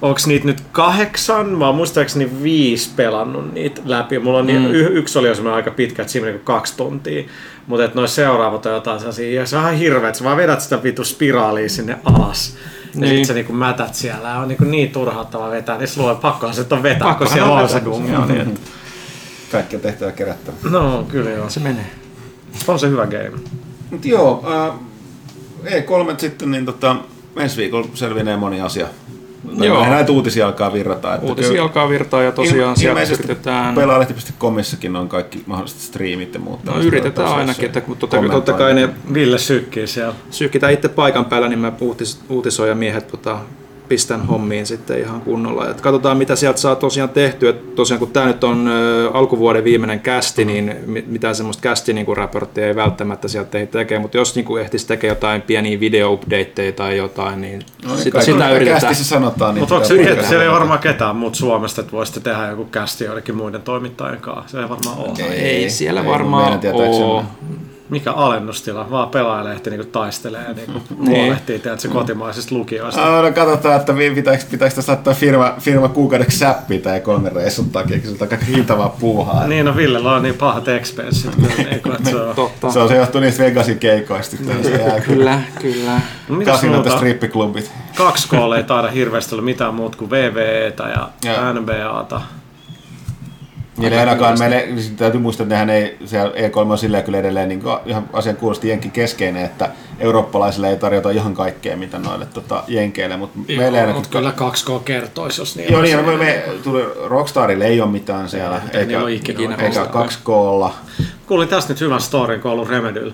onko niitä nyt kahdeksan, mä oon muistaakseni viisi pelannut niitä läpi. Mulla on mm. y- yksi oli jo semmoinen aika pitkä, että siinä meni kuin kaksi tuntia. Mutta noin seuraavat on jotain sellaisia, ja se on ihan hirveä, että sä vaan vedät sitä vitu spiraalia sinne alas. Ja Niin. sit sä niinku mätät siellä ja on niinku niin turhauttava vetää, niin sulla on pakkohan se on vetää, kun Pakkohan siellä on on dungeoni. että- Kaikki on tehtävä kerättävä. No, kyllä joo. Se menee. On se hyvä game. Mut joo, äh, E3 sitten, niin tota, ensi viikolla selvinee moni asia. Joo. Näitä uutisia alkaa virrata. Että Uutisia kyllä alkaa virtaa ja tosiaan il- ilmeisesti yritetään... Pelaalehti.comissakin on kaikki mahdolliset striimit ja muut. No, yritetään ainakin, että mutta totta, totta kai ne Ville sykkii siellä. sykkitään itse paikan päällä, niin mä uutis, uutisoin ja miehet tota, pistän hommiin sitten ihan kunnolla. Et katsotaan, mitä sieltä saa tosiaan tehtyä. Et tosiaan, kun tämä nyt on ö, alkuvuoden viimeinen kästi, niin mi- mitään semmoista kästi niin raporttia ei välttämättä sieltä ei tekee, mutta jos niin ehtisi tekemään jotain pieniä video-updateja tai jotain, niin No, sitä, kaikki, sitä mitä yritetään. kästissä sanotaan. Niin Mutta onko se, että siellä ei varmaan ketään muut Suomesta, että voisitte tehdä joku kästi joidenkin muiden toimittajien kanssa. Se ei varmaan ole. Ei. Ei siellä Ei varmaan ole. Mikä alennustila? Vaan pelaajalehti niinku taistelee ja niinku Niin. huolehtii tiedätkö, kotimaisista lukijoista. Ah, no katsotaan, että pitääkö, pitääkö tässä laittaa firma, firma kuukaudeksi säppiä tai kolmen reissun takia, kun se on aika hintavaa puuhaa. Niin, no Villellä on niin pahat expensit. kyllä, niinku, että se on. Totta. Se on se johtuu niistä Vegasin keikoista. Niin, se jää Kyllä, kyllä. No, mitäs Kasinot ja strippiklubit. Kaksi koolla ei taida hirveästi olla mitään muuta kuin VVEtä ja Joo. NBAta. Niin ei ainakaan meille, siis täytyy muistaa, että nehän ei, siellä E3 on silleen kyllä edelleen niin kuin ihan asian kuulosti jenkin keskeinen, että eurooppalaisille ei tarjota ihan kaikkea, mitä noille tota, jenkeille, mutta meille ainakin... Mutta kyllä 2K kertoisi, jos niin Joo, niin, me, me, tuli, Rockstarille ei ole mitään siellä, Ei, eikä, niillä ole ikinä eikä oikeastaan. 2Klla. Kuulin tästä nyt hyvän storin, kun on ollut Remedyl.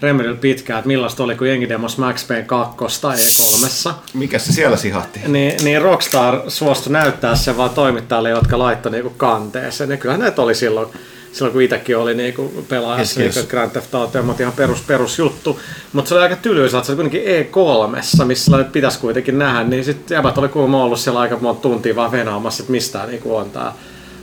Remedyl pitkään, että millaista oli, kun jengi demos Max Payne 2 E3. Mikä se siellä sihahti? Niin, niin Rockstar suostui näyttää sen vaan toimittajille, jotka laittoi niinku kanteeseen. Ja kyllähän näitä oli silloin, silloin kun itsekin oli niinku pelaajassa Yes, yes. niinku Grand Theft Auto, mutta ihan perus, perusjuttu. Mutta se oli aika tylyisä, että se oli kuitenkin E3, missä nyt pitäisi kuitenkin nähdä, niin sitten jäbät oli kuulemma ollut siellä aika monta tuntia vaan venaamassa, että mistä niinku on tää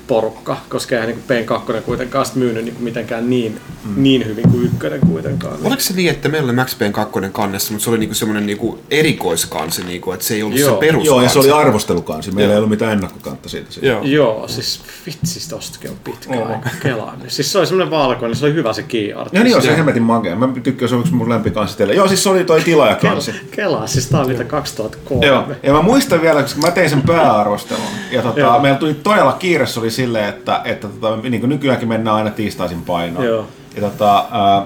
porukka, koska eihän niin Pain 2 kuitenkaan myynyt niin mitenkään niin, mm. niin hyvin kuin ykkönen kuitenkaan. Oliko se niin, että meillä oli Max Payne 2 kannessa, mutta se oli niinku semmoinen niinku erikoiskansi, niinku, että se ei ollut Joo. se peruskansi? Joo, ja se oli arvostelukansi. Meillä ei ollut mitään ennakkokantta siitä. siitä. Joo. Joo, siis vitsi tostakin on pitkä aika kelaa. Siis se oli semmoinen valkoinen, se oli hyvä se key art. Ja niin on se hemmetin makea. Mä tykkään, se on yksi mun lempikansi teille. Joo, siis se oli toi tilaajakansi. Kelaa, siis tää on niitä 2003. Joo, ja mä muistan vielä, koska mä tein sen pääarvostelun. Ja tota, Joo. meillä tuli todella kiire, se oli silleen, että, että tota, niin kuin nykyäänkin mennään aina tiistaisin painoon. Joo. Ja tota, ää,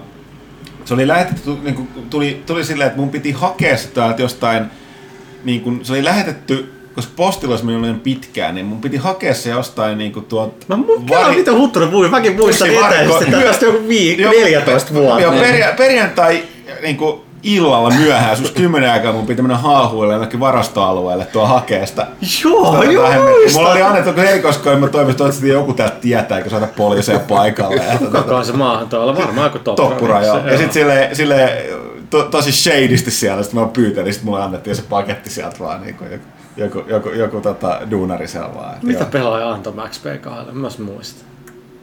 se oli lähetetty, niin kuin, tuli, tuli silleen, että mun piti hakea se täältä jostain, niin kuin, se oli lähetetty, koska postilla olisi mennyt pitkään, niin mun piti hakea se jostain niin kuin tuolta... Mä kelaa, mitä Huttunen puhui. Mäkin muistan etäisesti, että tästä joku vii- Joo. 14 vuotta. Joo, perja, perjantai niin kuin illalla myöhään, joskus kymmenen aikaa mun piti mennä haahuille jonnekin varastoalueelle tuo hakea sitä. Joo, joo. Mulla oli annettu kun erikoiskoima toimisto, että joku täältä tietää, eikä saada poliiseja paikalle. Ja, tota, Kukaan se maahan tuolla, varmaan joku toppura. toppura, joo. Ja Se- sit sille, sille to, tosi shadisti siellä, sit mä pyytelin, sit mulle annettiin se paketti sieltä vaan niin kuin joku, joku, joku, joku tota, duunari siellä vaan. Mitä joo. pelaaja antoi Max P2? Mä en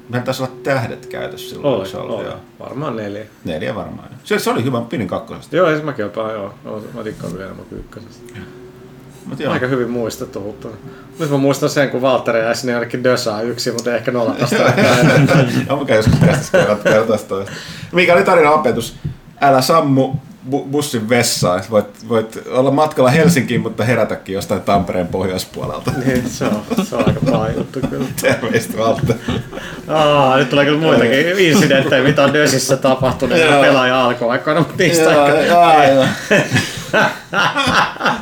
Meillä taisi olla tähdet käytössä silloin. Oli, se ollut, oli. joo. Varmaan neljä. Neljä varmaan. Se, se oli hyvä, pidin kakkosesta. Joo, siis mäkin jopa, joo. Mä tikkaan vielä enemmän kuin ykkösestä. Mut joo. Aika hyvin muistettu Huttunen. Nyt mä muistan sen, kun Valtteri jäi sinne jonnekin Dösää yksin, mutta ehkä. Joo, mä käyn joskus kästissä kertaa toista. Mikä oli tarina opetus? Älä sammu bu- bussin vessaan. Voit, voit olla matkalla Helsinkiin, mutta herätäkin jostain Tampereen pohjoispuolelta. niin, se on, se on aika paha juttu kyllä. Terveistä Valtteri. Aa, nyt tulee kyllä muitakin incidenttejä, mitä on Dösissä tapahtunut Joo. pelaaja alkuaikoina, mutta niistä Joo, ehkä... joo, joo.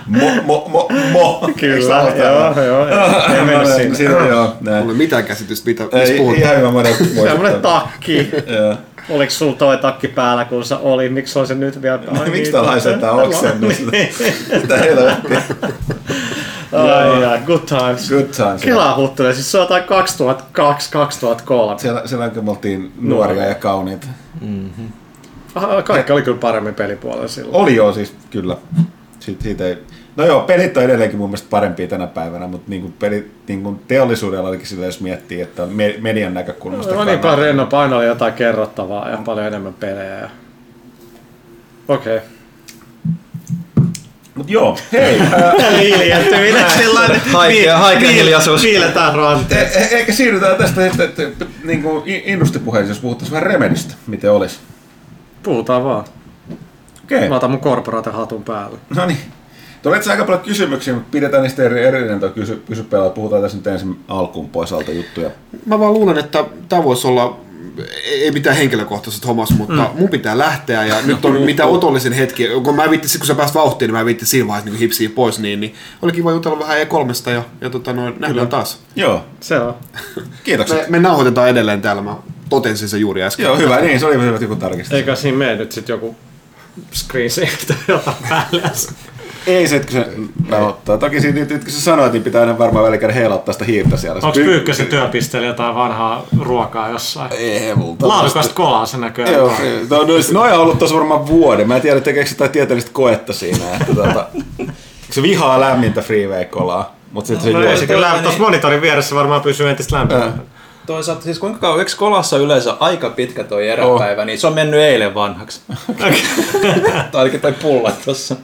Mo, mo, mo, mo. Kyllä, joo, joo. Ei mennyt tämä? sinne. Siinä, joo, Mulla ei näin. ole mitään käsitystä, mitä, mistä Ei, puhutaan. ihan hyvä monen Semmoinen takki. Joo. Oliko sulla toi takki päällä, kun se oli? Miksi on se nyt vielä? Ai Miksi niin, tää laisee tää totta. oksennus? Niin. Mitä helvettiä. Ai jaa, good times. Good times. Kela huttunen, siis se on jotain 2002-2003. Siellä, siellä kun me oltiin nuoria ja kauniita. Ah, Kaikki oli kyllä paremmin pelipuolella silloin. Oli joo siis, kyllä. Siitä, siitä ei... No joo, pelit on edelleenkin mun mielestä parempia tänä päivänä, mutta niin kuin pelit, niin kuin teollisuudella olikin sillä, jos miettii, että me, median näkökulmasta No niin paljon rennon paino oli jotain kerrottavaa ja paljon enemmän pelejä. ja- Okei. Mut joo, hei, Hiljentyminen. Sellainen Haikea- haikea hiljaisuus. Viiletään ranteet. e- e- ehkä siirrytään tästä että, että, niin kuin innustipuheisiin, jos puhuttaisiin vähän Remedistä, miten olisi. Puhutaan vaan. Okei, Mä otan mun korporaatin hatun päälle. no niin. Tuolla itse aika paljon kysymyksiä, mutta pidetään niistä eri, erillinen tuo kysy, kysypelä. Puhutaan tässä nyt ensin alkuun pois alta juttuja. Mä vaan luulen, että tämä voisi olla ei mitään henkilökohtaisesta hommasta, mutta mm. mun pitää lähteä ja nyt on mitä otollisin hetki, kun mä vittin, kun sä pääsit vauhtiin, niin mä vittin siinä vaiheessa niin hipsiä pois, niin, niin oli kiva jutella vähän E3 ja, ja tota, noin, nähdään taas. Joo, Se on. kiitokset. Me, me nauhoitetaan edelleen täällä, mä totesin sen juuri äsken. Joo, hyvä, niin se oli hyvä, että joku tarkistaa. Eikä siinä mene nyt sit joku screen siirto jotain päälle. Ei se, että kun se nauhoittaa. Toki siinä, nyt, kun sä sanoit, niin pitää aina varmaan välikäden heilottaa sitä hiirtä siellä. Onko Py- Pyykkösen työpisteellä jotain vanhaa ruokaa jossain? Ei, multa. Laadukasta kolaa se näköjään. Joo, no, no, on ollut tuossa varmaan vuoden. Mä en tiedä, tekeekö se jotain tieteellistä koetta siinä. Että, tota, se vihaa lämmintä freeway-kolaa. Mutta sitten se No juo ei se kyllä, tuossa monitorin vieressä varmaan pysyy entistä lämpimänä. Toisaalta siis kuinka kauan, eikö kolassa yleensä aika pitkä toi eräpäivä, niin se on mennyt eilen vanhaksi. tai ainakin toi pulla tossa.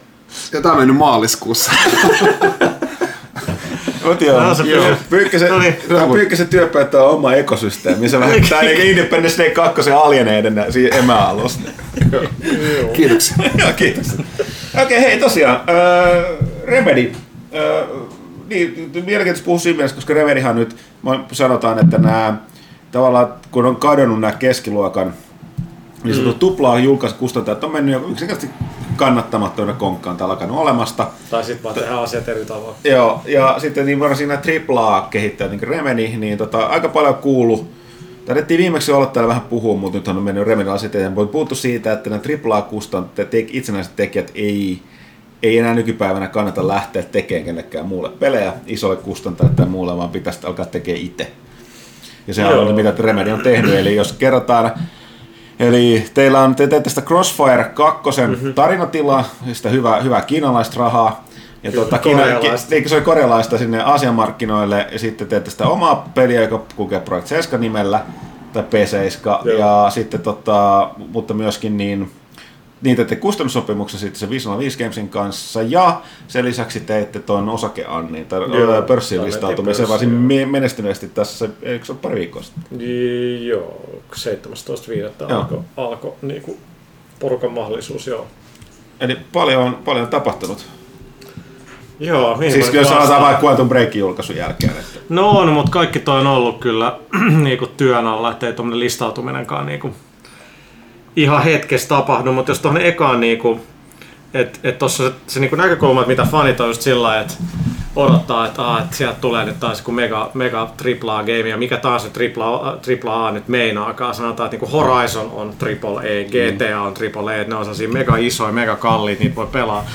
Ja tää on mennyt maaliskuussa. Mut joo, No, se Pyykkäsen, No niin. tämä Pyykkäsen työpöytä on oma ekosysteemi. Se vähentää niin Independence Day 2 alieneiden nä- siinä emäalusta. Kiitoksia. Joo, kiitos. Okei, okay, hei tosiaan, äh, Remedy. Äh, niin, mielenkiintoista puhua siinä mielessä, koska Remedyhan nyt, sanotaan, että nämä tavallaan, kun on kadonnut nämä keskiluokan niin sanottu mm. tuplaa julkaisukustantajat on mennyt jo yksinkertaisesti kannattamattomana konkkaan tai alkanut olemasta. Tai sitten vaan tehdään asiat eri tavalla. Joo, ja sitten niin varmaan siinä AAA-kehittäjät, niin kuin Remedy, niin tota, aika paljon kuulu. Tarvittiin viimeksi olla täällä vähän puhua, mutta nyt on mennyt Remedy asiat eteenpäin. Puhuttu siitä, että nämä AAA-kustantajat, te- itsenäiset tekijät ei, ei enää nykypäivänä kannata lähteä tekemään kenellekään muulle pelejä, isolle kustantajille tai muulle, vaan pitäisi alkaa tekemään itse. Ja se on mitä Remedy on tehnyt, eli jos kerrotaan Eli teillä on, te teette sitä Crossfire 2 mm-hmm. tarinatilaa, sitä hyvää, hyvää kiinalaista rahaa. Ja tuota. Kiina, se oli korealaista sinne Aasian markkinoille ja sitten teette sitä omaa peliä, joka kulkee Project 7 nimellä, tai P7, Joo. ja sitten tota, mutta myöskin niin, niin teitte kustannussopimuksen sitten se 505 Gamesin kanssa, ja sen lisäksi teitte tuon osakeannin, tai Joo, pörssiin listautumisen varsin menestyneesti tässä, eikö se ole pari viikkoa sitten? Joo, 17.5. Joo. alkoi alko, niinku, porukan mahdollisuus, joo. Eli paljon, paljon on tapahtunut. Joo, mihin Siis jos sanotaan vaikka Quantum Breakin julkaisun jälkeen. Että. No on, mutta kaikki toi on ollut kyllä niinku työn alla, ettei tuommoinen listautuminenkaan niinku ihan hetkessä tapahdu, mutta jos tuohon ekaan niinku, että et tuossa se, se niinku näkökulma, että mitä fanit on just sillä että odottaa, että, ah, että sieltä tulee nyt taas joku mega, mega AAA game, ja mikä taas nyt AAA, AAA nyt meinaakaan. Sanotaan, että niinku Horizon on AAA, GTA on AAA, että ne on sellaisia mega isoja, mega kalliit, niitä voi pelaa,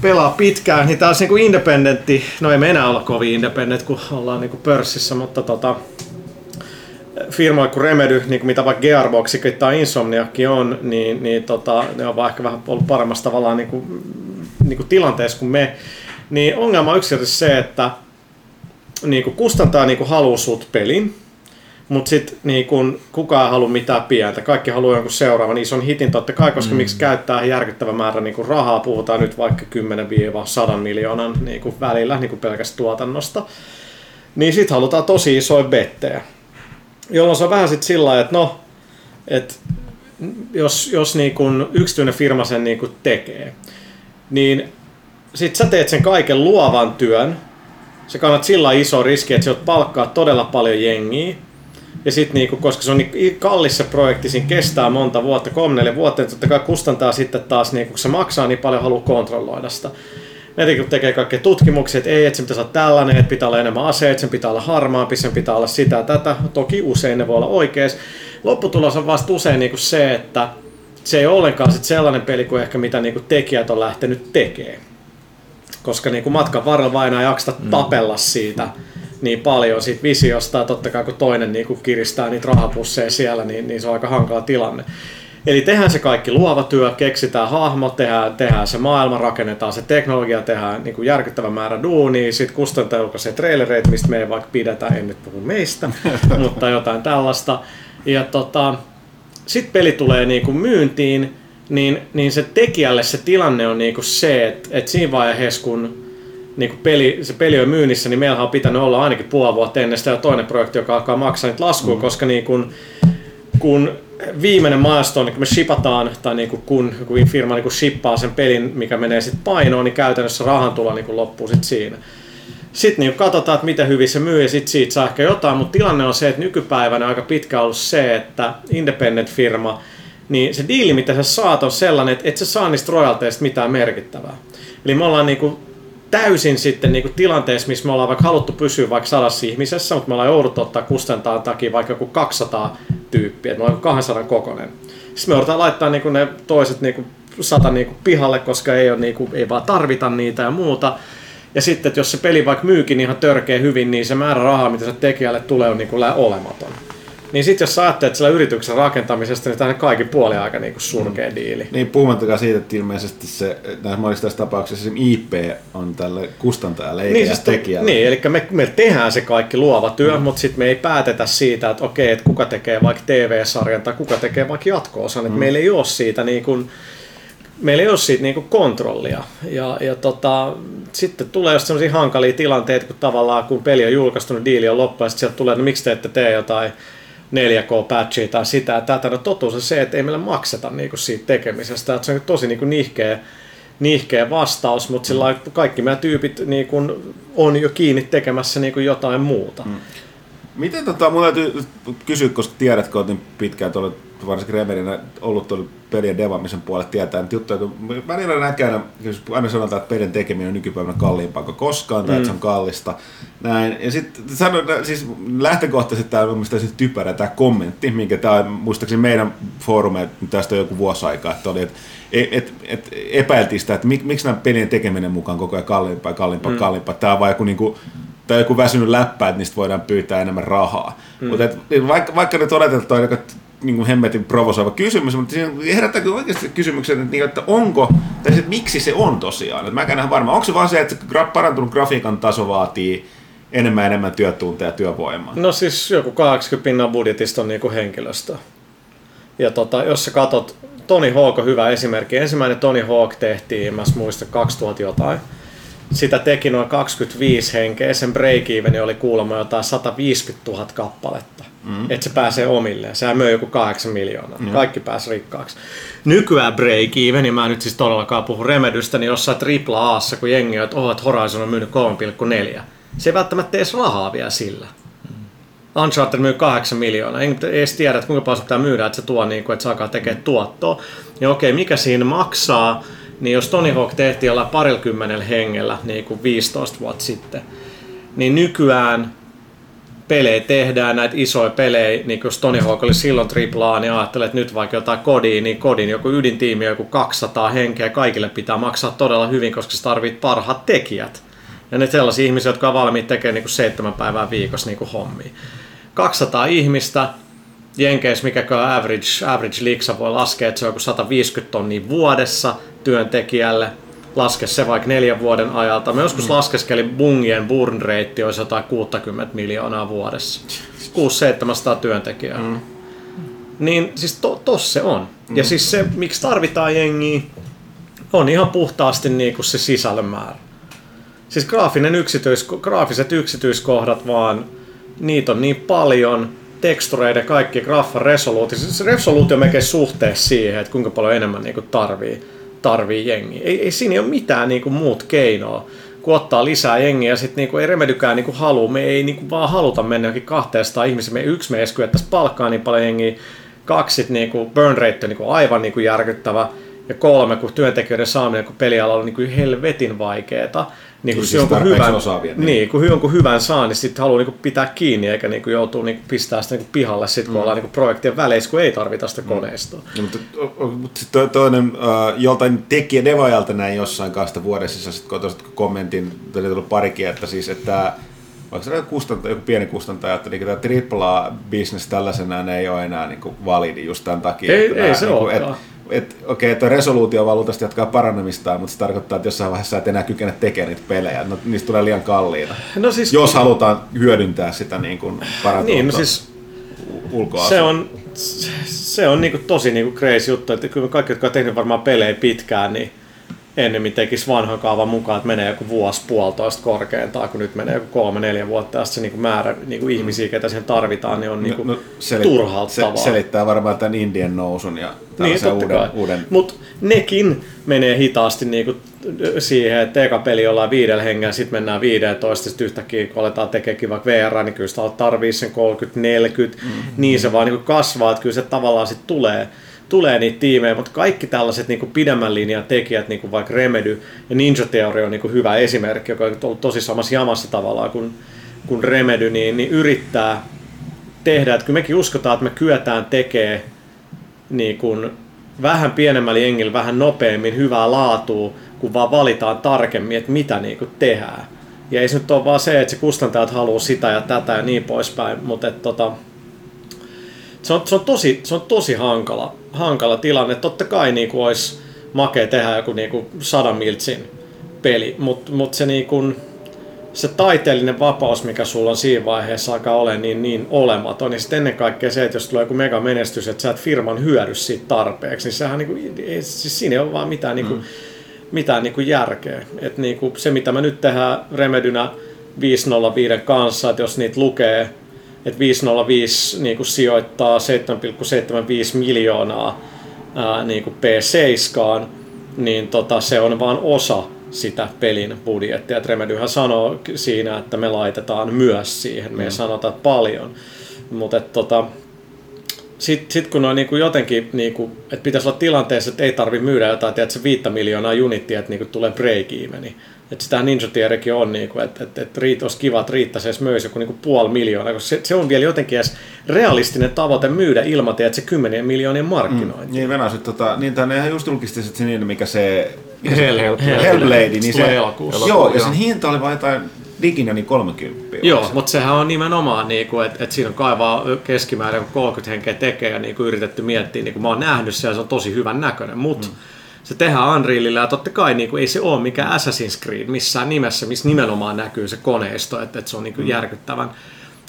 pelaa pitkään. Niin taas niinku independentti, no ei me enää olla kovin independent, kun ollaan niinku pörssissä, mutta tota, firmoja kuin Remedy, niin kuin mitä vaikka Gearbox tai Insomniakin on, niin, niin tota, ne on vaan ehkä vähän ollut paremmassa tavallaan niin kuin, niin kuin tilanteessa kuin me. Niin ongelma on yksinkertaisesti se, että niin kuin kustantaa niin kuin haluaa sut pelin, mutta sitten niin kun, kukaan ei halua mitään pientä. Kaikki haluaa jonkun seuraavan ison hitin totta kai, koska mm. miksi käyttää järkyttävä määrä niin rahaa. Puhutaan nyt vaikka 10-100 miljoonan niin välillä niin pelkästä tuotannosta. Niin sitten halutaan tosi isoja bettejä. Jolloin se on vähän sitten sillä että no, että jos, jos niin kun yksityinen firma sen niin kun tekee, niin sit sä teet sen kaiken luovan työn, se kannat sillä iso riski, että sä palkkaa todella paljon jengiä, ja sitten niinku, koska se on niin kallis se projekti, siinä kestää monta vuotta, kolme neljä vuotta, niin totta kai kustantaa sitten taas, niinku, kun se maksaa niin paljon, haluaa kontrolloida sitä. Ne kun tekee kaikkea tutkimuksia, että ei, että se pitäisi olla tällainen, että pitää olla enemmän aseet, sen pitää olla harmaampi, sen pitää olla sitä ja tätä. Toki usein ne voi olla oikeas. Lopputulos on vasta usein niinku se, että se ei ole ollenkaan sit sellainen peli kuin ehkä mitä niinku tekijät on lähtenyt tekemään. Koska niinku matkan varrella vain ei jaksa tapella siitä niin paljon siitä visiosta, ja totta kai kun toinen niinku kiristää niitä rahapusseja siellä, niin, niin se on aika hankala tilanne. Eli tehdään se kaikki luova työ, keksitään hahmot, tehdään, tehdään se maailma, rakennetaan se teknologia, tehdään niin kuin järkyttävä määrä duunia, sitten kustantaja julkaisee trailereita, mistä me ei vaikka pidetä, en nyt puhu meistä, mutta jotain tällaista. Ja tota, sitten peli tulee niin kuin myyntiin, niin, niin se tekijälle se tilanne on niin kuin se, että, että siinä vaiheessa kun niin kuin peli, se peli on myynnissä, niin meillä on pitänyt olla ainakin puoli vuotta ennen sitä toinen projekti, joka alkaa maksaa niitä laskuja, mm. koska niin kuin, kun viimeinen milestone, kun me shipataan, tai niin kuin kun kun firma niin kuin shippaa sen pelin, mikä menee sitten painoon, niin käytännössä rahan tulo niin loppuu sitten siinä. Sitten niin katsotaan, että miten hyvin se myy ja sitten siitä saa ehkä jotain, mutta tilanne on se, että nykypäivänä aika pitkä ollut se, että independent-firma, niin se diili, mitä sä saat, on sellainen, että et sä saa niistä royalteista mitään merkittävää. Eli me ollaan niin kuin täysin sitten niin kuin tilanteessa, missä me ollaan vaikka haluttu pysyä vaikka sadassa ihmisessä, mutta me ollaan jouduttu ottaa kustantaa takia vaikka joku 200 tyyppiä, että me ollaan 200 kokonen. Sitten me joudutaan laittaa niin kuin ne toiset niin kuin sata niin kuin pihalle, koska ei, ole, niin kuin, ei vaan tarvita niitä ja muuta. Ja sitten, että jos se peli vaikka myykin ihan törkeä hyvin, niin se määrä rahaa, mitä se tekijälle tulee, on niin kuin olematon. Niin sitten jos sä ajattelet sillä yrityksen rakentamisesta, niin tämä on kaikki puoli aika niin kuin surkea diili. Niin puhumattakaan siitä, että ilmeisesti se, näissä monissa tässä tapauksissa esimerkiksi IP on tälle kustantajalle eikä Niin, niin, siis, tekijälle. niin, eli me, me tehdään se kaikki luova työ, mm. mutta sitten me ei päätetä siitä, että okei, että kuka tekee vaikka TV-sarjan tai kuka tekee vaikka jatko-osan. Mm. meillä ei ole siitä niin kuin, meillä ei ole siitä niin kuin kontrollia. Ja, ja tota, sitten tulee just sellaisia hankalia tilanteita, kun tavallaan kun peli on julkaistunut, diili on loppu, ja sitten sieltä tulee, no miksi te ette tee jotain 4K-patchia tai sitä tätä. No totuus on se, että ei meillä makseta niinku siitä tekemisestä. Että se on tosi niinku nihkeä, nihkeä vastaus, mutta sillä kaikki meidän tyypit niinku on jo kiinni tekemässä niinku jotain muuta. Mm. Miten tota, mun täytyy kysyä, koska tiedät, kun niin pitkään tuolla, varsinkin Remedinä ollut tuolla pelien devaamisen puolella tietää, että juttuja, kun välillä jos aina sanotaan, että pelin tekeminen on nykypäivänä kalliimpaa kuin koskaan, tai mm. että se on kallista. Näin. Ja sitten sanon, siis lähtökohtaisesti tämä on mielestäni typerä tämä kommentti, minkä tämä muistaakseni meidän foorumeet, tästä on joku vuosi aikaa, että oli, että et, et, et epäiltiin sitä, että mik, miksi nämä pelien tekeminen mukaan koko ajan kalliimpaa, kalliimpaa, mm. kalliimpaa. Tämä on vaan joku niinku, tai joku väsynyt läppä, että niistä voidaan pyytää enemmän rahaa. Mm. Mutta et, vaikka, vaikka nyt oletetaan, että niin kuin hemmetin provosoiva kysymys, mutta siinä herättääkö oikeasti kysymyksen, että, niin, että onko, tai että miksi se on tosiaan. Että mä en ihan varma, onko se vaan se, että parantunut grafiikan taso vaatii enemmän enemmän työtunteja ja työvoimaa? No siis joku 80 pinnan budjetista on niinku henkilöstö. Ja tota, jos sä katot, Tony Hawk on hyvä esimerkki. Ensimmäinen Tony Hawk tehtiin, mä muista 2000 jotain. Sitä teki noin 25 henkeä, sen break oli kuulemma jotain 150 000 kappaletta. Mm. Että se pääsee omilleen. Sehän möi joku 8 miljoonaa. Mm. Kaikki pääsi rikkaaksi. Nykyään break even, ja mä nyt siis todellakaan puhu Remedystä, niin jossain tripla Aassa, kun jengi on, että oh, että Horizon on myynyt 3,4. Se ei välttämättä edes rahaa vielä sillä. Uncharted myy 8 miljoonaa. En edes tiedä, että kuinka paljon se pitää myydä, että se tuo, niin kuin, että saakaa tekemään tuottoa. Ja okei, mikä siinä maksaa, niin jos Tony Hawk tehtiin jollain parikymmenellä hengellä niin kuin 15 vuotta sitten, niin nykyään pelejä tehdään, näitä isoja pelejä, niin jos Tony Hawk oli silloin AAA, niin ajattelee, että nyt vaikka jotain kodiin, niin kodin joku ydintiimi on joku 200 henkeä, kaikille pitää maksaa todella hyvin, koska sä tarvit parhaat tekijät. Ja ne sellaisia ihmisiä, jotka on valmiit tekemään niin kuin seitsemän päivää viikossa niin kuin hommia. 200 ihmistä, Jenkeissä mikä average, average liksa voi laskea, että se on joku 150 tonnia vuodessa työntekijälle. Laske se vaikka neljän vuoden ajalta. Me joskus mm. laskeskelin bungien burn rate olisi jotain 60 miljoonaa vuodessa. 600-700 työntekijää. Mm. Niin siis to, tos se on. Mm. Ja siis se, miksi tarvitaan jengiä, on ihan puhtaasti niin kuin se sisällön määrä. Siis graafinen yksityis, graafiset yksityiskohdat vaan, niitä on niin paljon, tekstureiden kaikki graffan resoluutio, siis resoluutio on melkein suhteessa siihen, että kuinka paljon enemmän niin kuin tarvii, tarvii jengi. Ei, ei siinä ole mitään niin kuin muut keinoa kun ottaa lisää jengiä ja sitten niinku ei Remedykään niinku halua, me ei niinku vaan haluta mennä johonkin 200 ihmisiä, me yksi me edes palkkaa niin paljon jengiä, kaksi niinku burn rate on niinku aivan niinku järkyttävä, ja kolme, kun työntekijöiden saaminen kun pelialalla on niinku helvetin vaikeeta, niin kun Siis jonkun hyvän, osaavia, niin. niin. kun jonkun hyvän saa, niin sitten haluaa niinku pitää kiinni, eikä niinku joutuu niinku pistää sitä niinku pihalle, sit, kun mm. ollaan niinku projektien väleissä, kun ei tarvita sitä koneistoa. No, mutta, mutta sitten toinen, uh, joltain tekijä devajalta näin jossain kahdesta vuodessa, sitten kommentin, tuli tullut parikin, että siis, että vaikka se kustantaja, joku pieni kustantaja, että niin tämä AAA-business tällaisenaan ei ole enää niin kuin validi just tämän takia. Ei- että ei nämä, se niin kuin, olekaan. et, et, okei, että resoluutio vaan luultavasti jatkaa paranemistaan, mutta se tarkoittaa, että jossain vaiheessa et enää kykene tekemään niitä pelejä. No, niistä tulee liian kalliita. No siis, Jos halutaan hyödyntää sitä niin kuin niin, no siis ulkoa. se on, se on niinku tosi niinku crazy juttu, että kyllä kaikki, jotka on tehnyt varmaan pelejä pitkään, niin ennemmin tekisi vanhan kaavan mukaan, että menee joku vuosi puolitoista korkeintaan, kun nyt menee joku kolme, neljä vuotta, ja se niinku määrä niinku ihmisiä, ketä siihen tarvitaan, niin on niinku no, turhauttavaa. Se, selittää varmaan tämän Indien nousun ja Niin, uuden, kai. uuden Mutta nekin menee hitaasti niinku siihen, että eka peli ollaan viidellä hengellä, sitten mennään 15, sitten yhtäkkiä kun aletaan tekeekin vaikka VR, niin kyllä sitä tarvii sen 30-40, mm-hmm. niin se vaan niinku kasvaa, että kyllä se tavallaan sitten tulee, tulee niitä tiimejä, mutta kaikki tällaiset niinku pidemmän linjan tekijät, niinku vaikka Remedy ja Ninja Theory on niinku hyvä esimerkki, joka on ollut tosi samassa jamassa tavallaan kuin, kuin Remedy, niin, niin yrittää tehdä, että kyllä mekin uskotaan, että me kyetään tekemään niin kuin vähän pienemmällä jengillä, vähän nopeammin hyvää laatua, kun vaan valitaan tarkemmin, että mitä niin kuin tehdään. Ja ei se nyt ole vaan se, että se kustantajat haluaa sitä ja tätä ja niin poispäin, mutta että tota, se, on, se, on tosi, se on tosi hankala, hankala tilanne. Totta kai niin kuin olisi makea tehdä joku niin kuin sadan miltsin peli, mutta mut se niin kuin, se taiteellinen vapaus, mikä sulla on siinä vaiheessa, alkaa olla niin, niin olematon. Ja sitten ennen kaikkea se, että jos tulee joku mega menestys, että sä et firman hyödy siitä tarpeeksi, niin sehän niinku, ei, siis siinä ei ole vaan mitään, niinku, mm. mitään niinku järkeä. Et niinku, se, mitä me nyt tehdään Remedynä 505 kanssa, että jos niitä lukee, että 505 niinku sijoittaa 7,75 miljoonaa ää, niinku P7, niin tota, se on vain osa sitä pelin budjettia. Et Remedyhän sanoo siinä, että me laitetaan myös siihen, me ei sanota että paljon. Mutta tota, sitten sit kun on niinku jotenkin, niinku, että pitäisi olla tilanteessa, että ei tarvi myydä jotain, tiedätkö, viittä miljoonaa unittia, että niinku tulee break eveni. Että sitä Ninja Theorykin on, niinku, että et, et riit, olisi kiva, että riittäisi edes myös joku niinku puoli miljoonaa, koska se, se, on vielä jotenkin edes realistinen tavoite myydä ilman, että se kymmenien miljoonien markkinointi. Niin Venäjä, tota, niin tänne ihan just julkistin se niin, mikä se... Hellblade, niin Se elokuussa. Joo, ja sen hinta oli vain jotain Diginioni 30. Joo, se? mutta sehän on nimenomaan, niinku, että et siinä on kaivaa keskimäärin 30 henkeä tekee ja niinku, yritetty miettiä, niinku, mä oon nähnyt sen ja se on tosi hyvän näköinen, mutta mm. Se tehdään Unrealilla ja totta kai niinku, ei se ole mikään Assassin's Creed missään nimessä, missä nimenomaan näkyy se koneisto, että et se on niinku, järkyttävän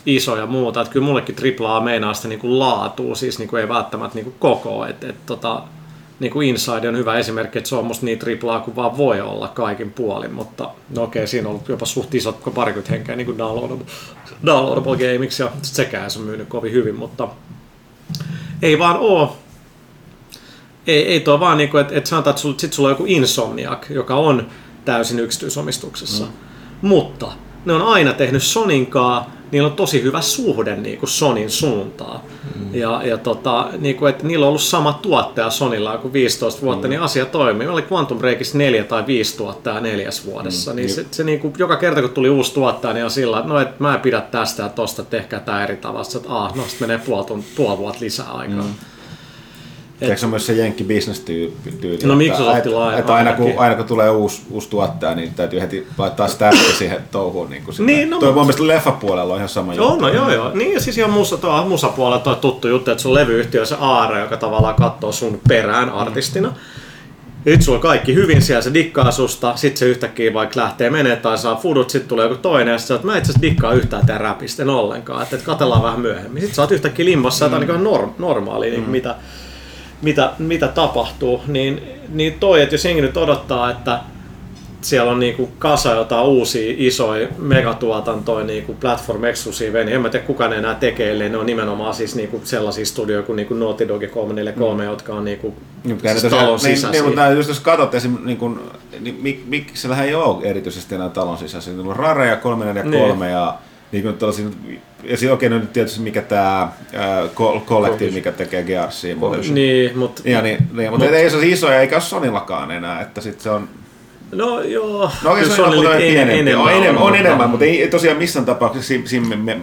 iso ja muuta. Että kyllä mullekin AAA meinaa sitä niinku laatua, siis niinku ei välttämättä niinku koko. Et, et, tota, niinku Inside on hyvä esimerkki, että se on musta niin AAA kuin vaan voi olla kaikin puolin, mutta no okei, siinä on ollut jopa suht isot kuin parikymmentä henkeä niin kuin downloadable, downloadable gameiksi ja sekään se on myynyt kovin hyvin, mutta ei vaan oo. Ei, ei tuo vaan niinku, että et sanotaan, että sul, sit sulla on joku Insomniac, joka on täysin yksityisomistuksessa. Mm. Mutta ne on aina tehnyt Soninkaa, niillä on tosi hyvä suhde niin kuin Sonin suuntaan. Mm. Ja, ja tota, niin kuin, että niillä on ollut sama tuottaja Sonilla kuin 15 vuotta, mm. niin asia toimii. Meillä oli Quantum Breakissa neljä tai viisi tuottajaa neljäs vuodessa. Mm. Niin se, se niin kuin, joka kerta kun tuli uusi tuottaja, niin on sillä, että no, et mä en pidä tästä ja tosta, tehkää tämä eri tavalla. Että ah, no sitten menee puoli, puoli vuotta lisää aikaa. Mm. Eikö se on myös se jenkki business tyyppi? tyyli, No että- Microsoftilla että, että aina, kun, aina kun tulee uusi, uusi tuottaja, niin täytyy heti laittaa stärkki siihen touhuun. Niin, kuin. Niin, no, Toi mun mielestä leffapuolella on ihan sama Joo, juttu. no joo, joo. Niin ja siis ihan musa, tuo, musapuolella tuo tuttu juttu, että sun levyyhtiö on se aare, joka tavallaan katsoo sun perään artistina. Ja sit sulla kaikki hyvin siellä, se dikkaa susta, sit se yhtäkkiä vaikka lähtee menee tai saa fudut, sit tulee joku toinen ja sä oot, mä itse asiassa dikkaa yhtään tää räpistä en ollenkaan, että et katellaan vähän myöhemmin. Sit sä oot yhtäkkiä limbossa, mm. jotain niin norm, normaalia, niin mitä, mitä, mitä tapahtuu. Niin, niin toi, että jos jengi nyt odottaa, että siellä on niinku kasa jotain uusia isoja megatuotantoja niinku platform exclusive, niin en mä tiedä kuka ne enää tekee, ellei ne on nimenomaan siis niinku sellaisia studioja kuin niinku Naughty Dog ja 343, mm. jotka on niinku Niin, mutta siis tosiaan- talon niin, sisäisiä. niin, mutta nää, just jos katsot esim, niin kun, niin mik, miksellähän ei ole erityisesti enää talon sisäisiä. Niillä on Rareja, 343 Niin. ja niin kuin tällaisia, ja siinä okei, no nyt tietysti mikä tämä kollektiivi, mikä tekee Gearsia. mutta Niin, mutta Ja niin, niin, mutta Mut- ei se ole isoja, eikä ole Sonillakaan enää, että sit se on... no joo, No kyllä se on pienempi, on enemmän, on enemmän, mutta- ei tosiaan missään tapauksessa siinä, siinä me,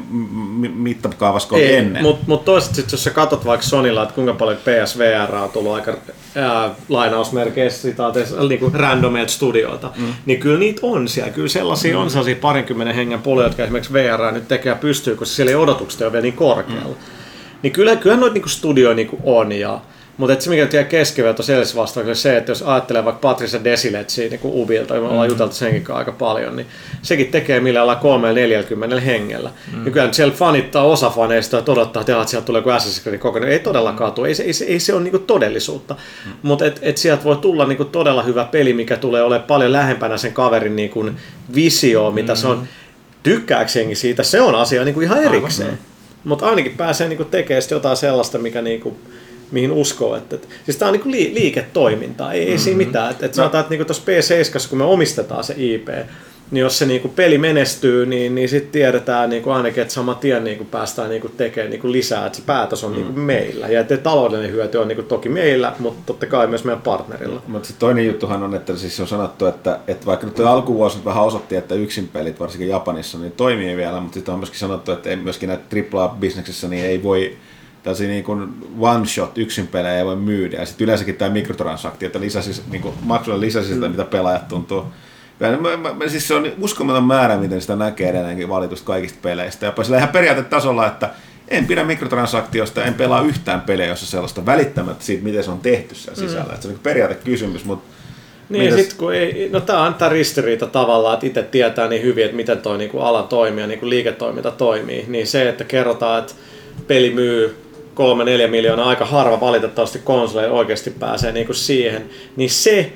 me, mittakaavassa kuin ennen. mutta mut toisaalta sit, jos sä katsot vaikka Sonilla, että kuinka paljon PSVR on tullut aika ää, lainausmerkeissä sitaateissa, niin randomeilta studioilta, mm. niin kyllä niitä on siellä. Kyllä sellaisia mm. on sellaisia parinkymmenen hengen poloja, jotka esimerkiksi VR nyt tekee ja pystyy, koska siellä ei odotukset ole vielä niin korkealla. Mm. Niin kyllä, kyllä noita niinku studioja niinku on. Ja, mutta se, mikä jää keskiverto selvästi vastauksessa, se, että jos ajattelee vaikka Patricia Desiletsia niin Ubilta, ja me ollaan juteltu senkin aika paljon, niin sekin tekee millä ollaan 340 hengellä. Mm. Niin kyllä nyt siellä fanittaa osa faneista, että odottaa, että, sieltä tulee joku Assassin's Creed kokonaan. Ei todellakaan tule, ei se, ei se, ei se ole niinku todellisuutta. Mm. Mutta et, et sieltä voi tulla niinku todella hyvä peli, mikä tulee olemaan paljon lähempänä sen kaverin niinku visioa, mitä se on. Tykkääkö jengi siitä, se on asia niinku ihan erikseen. Mutta ainakin pääsee niinku tekemään jotain sellaista, mikä niinku, mihin uskoo. Että, että, siis tämä on niinku li, liiketoimintaa, ei, ei siinä mitään. Et, et sanotaan, että niinku tuossa P7, kun me omistetaan se IP, niin jos se niinku peli menestyy, niin, niin sitten tiedetään niinku ainakin, että saman tien niinku päästään niinku tekemään niinku lisää, että se päätös on niinku meillä. Ja että taloudellinen hyöty on niinku toki meillä, mutta totta kai myös meidän partnerilla. Mutta toinen juttuhan on, että siis on sanottu, että, että vaikka nyt alkuvuosi vähän osoitti, että yksin pelit, varsinkin Japanissa, niin toimii vielä, mutta sitten on myöskin sanottu, että ei myöskin näitä AAA-bisneksissä niin ei voi tällaisia niin kuin one-shot yksin pelejä ei voi myydä. Ja sitten yleensäkin tämä mikrotransaktio, että lisäsi, niin kuin maksulla lisäsi sitä, mitä pelaajat tuntuu. Ja Mä, mä, mä, siis se on uskomaton määrä, miten sitä näkee edelleenkin valitusta kaikista peleistä. Jopa sillä ihan periaatetasolla, että en pidä mikrotransaktiosta, en pelaa yhtään pelejä, jossa sellaista välittämättä siitä, miten se on tehty siellä sisällä. Mm. Se on niin periaatekysymys, mutta Niin, Mitäs- sit kun ei, no tää on tää ristiriita tavallaan, että itse tietää niin hyvin, että miten toi niinku ala toimii ja niinku liiketoiminta toimii, niin se, että kerrotaan, että peli myy 3-4 miljoonaa, aika harva valitettavasti konsoleja oikeasti pääsee niinku siihen, niin se,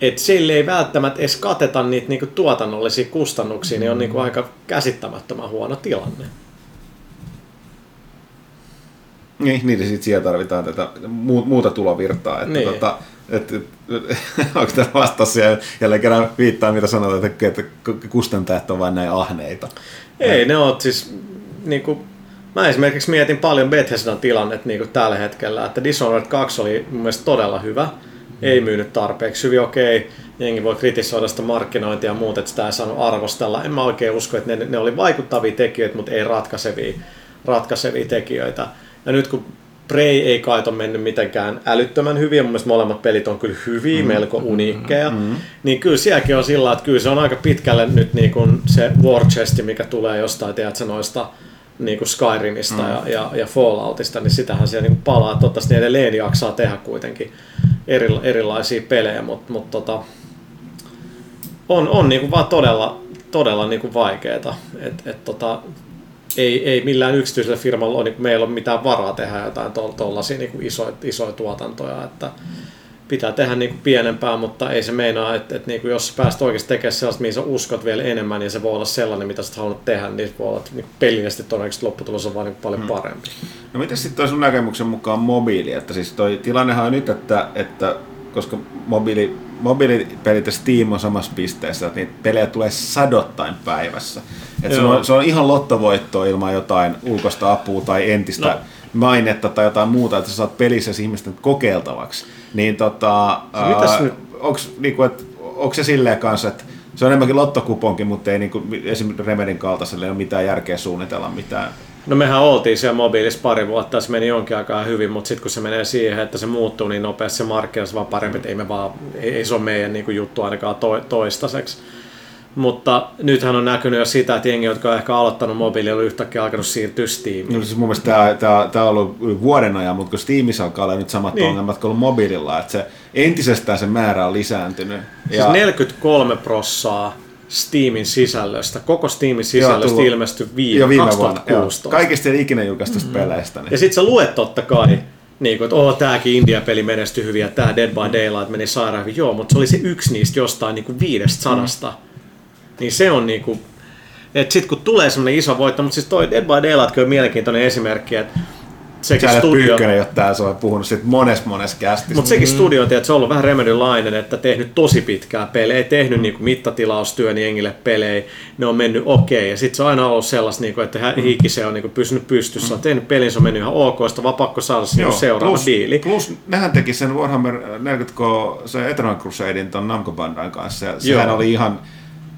että sille ei välttämättä edes kateta niitä niinku tuotannollisia kustannuksia, niin on niinku aika käsittämättömän huono tilanne. Niin, niin sitten siellä tarvitaan tätä muu- muuta tulovirtaa. Että Niin. tota, et, et, onko tämä vastaus jälleen kerran viittaa, mitä sanotaan, että, että kustantajat on vain näin ahneita. Ei, ne on siis niinku, mä esimerkiksi mietin paljon Bethesdan tilannet niinku tällä hetkellä, että Dishonored 2 oli mun mielestä todella hyvä, ei myynyt tarpeeksi hyvin, okei, jengi voi kritisoida sitä markkinointia ja muut, että sitä ei saanut arvostella. En mä oikein usko, että ne, ne oli vaikuttavia tekijöitä, mutta ei ratkaisevia, ratkaisevia tekijöitä. Ja nyt kun Prey ei kai ole mennyt mitenkään älyttömän hyvin, mun mielestä molemmat pelit on kyllä hyviä, mm. melko uniikkeja, mm. niin kyllä sielläkin on sillä, että kyllä se on aika pitkälle nyt niin kuin se War Chest, mikä tulee jostain, tiedätkö, noista niin kuin Skyrimista mm. ja, ja, ja Falloutista, niin sitähän siellä niin palaa. Toivottavasti ne edelleen jaksaa tehdä kuitenkin eri, erilaisia pelejä, mutta mut tota, on, on niin kuin vaan todella, todella niin kuin vaikeeta. Et, et tota, ei, ei millään yksityisellä firmalla ole, niin meillä ole mitään varaa tehdä jotain tuollaisia niin isoja, isoja tuotantoja, että pitää tehdä niin kuin pienempää, mutta ei se meinaa, että, että niin kuin jos pääst oikeasti tekemään sellaista, mihin sä uskot vielä enemmän, ja se voi olla sellainen, mitä sä haluat tehdä, niin voi olla, että niin pelillisesti todennäköisesti lopputulos on vaan niin paljon hmm. parempi. No miten sitten sun näkemyksen mukaan mobiili? Että siis toi tilannehan on nyt, että, että koska mobiili, mobiilipelit ja Steam on samassa pisteessä, että niitä pelejä tulee sadottain päivässä. Että se, on, se on ihan lottovoittoa ilman jotain ulkoista apua tai entistä no. Mainetta tai jotain muuta, että sä saat pelissä ihmisten kokeiltavaksi. Niin tota? Onks, niinku, et, onko se silleen kanssa, että se on enemmänkin lottokuponki, mutta ei niinku, esimerkiksi Remedin kaltaiselle ole mitään järkeä suunnitella mitään No mehän oltiin siellä mobiilissa pari vuotta, se meni jonkin aikaa hyvin, mutta sitten kun se menee siihen, että se muuttuu niin nopeasti se markkinassa vaan parempi, että ei, me vaan, ei, ei se ole meidän niin kuin, juttu ainakaan to, toistaiseksi. Mutta nythän on näkynyt jo sitä, että jengi, jotka on ehkä aloittanut mobiililla, on yhtäkkiä alkanut siirtyä Steamiin. No siis mun mielestä tämä, tämä, tämä on ollut vuoden ajan, mutta kun Steamissa alkaa olla nyt samat niin. ongelmat kuin ollut mobiililla, että se entisestään se määrä on lisääntynyt. Siis ja... 43 prossaa Steamin sisällöstä, koko Steamin sisällöstä Joo, ilmestyi viime, jo viime 2016. Vuonna, Kaikista ikinä julkaistusta mm. peleistä. Niin. Ja sit sä luet totta kai, niin kuin, että oh, tääkin India-peli menestyi hyvin ja tää Dead by Daylight meni sairaan hyvin. Joo, mutta se oli se yksi niistä jostain niin kuin viidestä sadasta. Mm. Niin se on niin kuin, että sit kun tulee semmoinen iso voitto, mutta siis toi Dead by Daylight on mielenkiintoinen esimerkki, että sekin Sä studio... Pyykkönen jo tää, se on puhunut siitä mones mones kästissä. Mutta sekin mm. studio, että se on ollut vähän Remedy-lainen, että tehnyt tosi pitkää pelejä, ei tehnyt mm. niinku mittatilaustyön jengille pelejä, ne on mennyt okei, okay. ja sitten se on aina ollut sellaista, niinku, että mm. se on niinku pysynyt pystyssä, on tehnyt pelin, se on mennyt ihan ok, sitä vaan pakko saada sinne seuraava plus, diili. Plus nehän teki sen Warhammer 40K, se Eternal Crusadein ton Namco Bandan kanssa, ja sehän Joo. oli ihan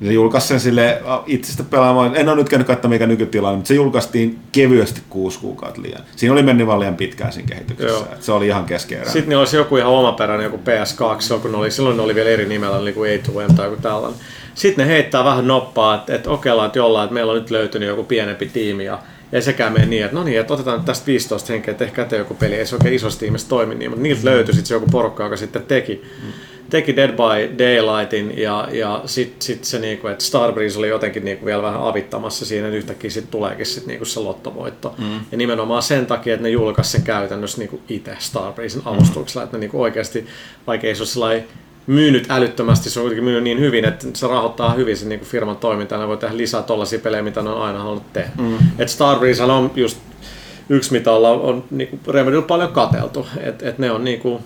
se julkaisi sen sille itsestä pelaamaan. En ole nyt käynyt katsomaan mikä nykytilanne, mutta se julkaistiin kevyesti kuusi kuukautta liian. Siinä oli mennyt vaan liian pitkään siinä kehityksessä. Se oli ihan keskeerä. Sitten olisi joku ihan omaperäinen, joku PS2, kun ne oli, silloin ne oli vielä eri nimellä, niin kuin A2M tai joku tällainen. Sitten ne heittää vähän noppaa, että, että okeillaan, että jollain, että meillä on nyt löytynyt joku pienempi tiimi ja ei sekään mene niin, että no niin, että otetaan nyt tästä 15 henkeä, että ehkä joku peli, ei se oikein isossa tiimissä toimi niin, mutta niiltä löytyi sitten se joku porukka, joka sitten teki. Mm teki Dead by Daylightin ja, ja sitten sit se, niinku, että Starbreeze oli jotenkin niinku vielä vähän avittamassa siinä, että yhtäkkiä sitten tuleekin sit niinku se lottovoitto. Mm. Ja nimenomaan sen takia, että ne julkaisi sen käytännössä niinku itse Starbreezen avustuksella, mm. että ne niinku oikeasti, vaikka ei se ole sellainen myynyt älyttömästi, se on kuitenkin myynyt niin hyvin, että se rahoittaa hyvin sen niinku firman toimintaa, ne voi tehdä lisää tollaisia pelejä, mitä ne on aina halunnut tehdä. Mm. Et Starbreeze on just yksi, mitä ollaan, on niinku Remedyllä paljon kateltu, että et ne on niinku,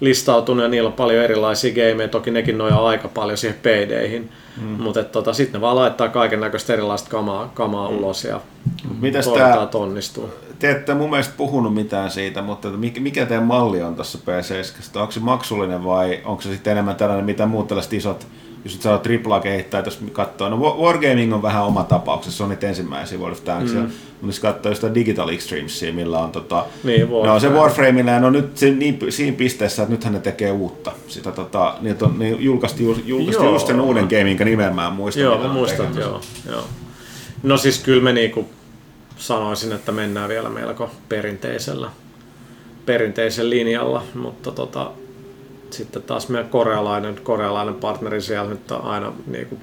listautunut ja niillä on paljon erilaisia gameja, toki nekin nojaa aika paljon siihen paydeihin, mm. mutta tota, sitten ne vaan laittaa kaiken näköistä erilaista kamaa, kamaa mm. ulos ja Mitäs tää, onnistuu. Te ette mun mielestä puhunut mitään siitä, mutta mikä teidän malli on tuossa PC7? Onko se maksullinen vai onko se sitten enemmän tällainen, mitä muut tällaiset isot jos saa tripla kehittää, jos katsoo, no Wargaming on vähän oma tapauksessa, se on niitä ensimmäisiä World of Tanks, mm. mutta jos katsoo sitä Digital Extremesia, millä on tota, niin, no, se Warframe, ja no nyt se, niin, siinä pisteessä, että nythän ne tekee uutta. Sitä, tota, niin, on, niin julkaisti, julkaisti just sen uuden game, minkä nimen mä en muista. Joo, mä muistan, joo, joo. No siis kyllä me niinku sanoisin, että mennään vielä melko perinteisellä, perinteisellä linjalla, mutta tota, sitten taas meidän korealainen, korealainen partneri siellä nyt on aina niin kuin,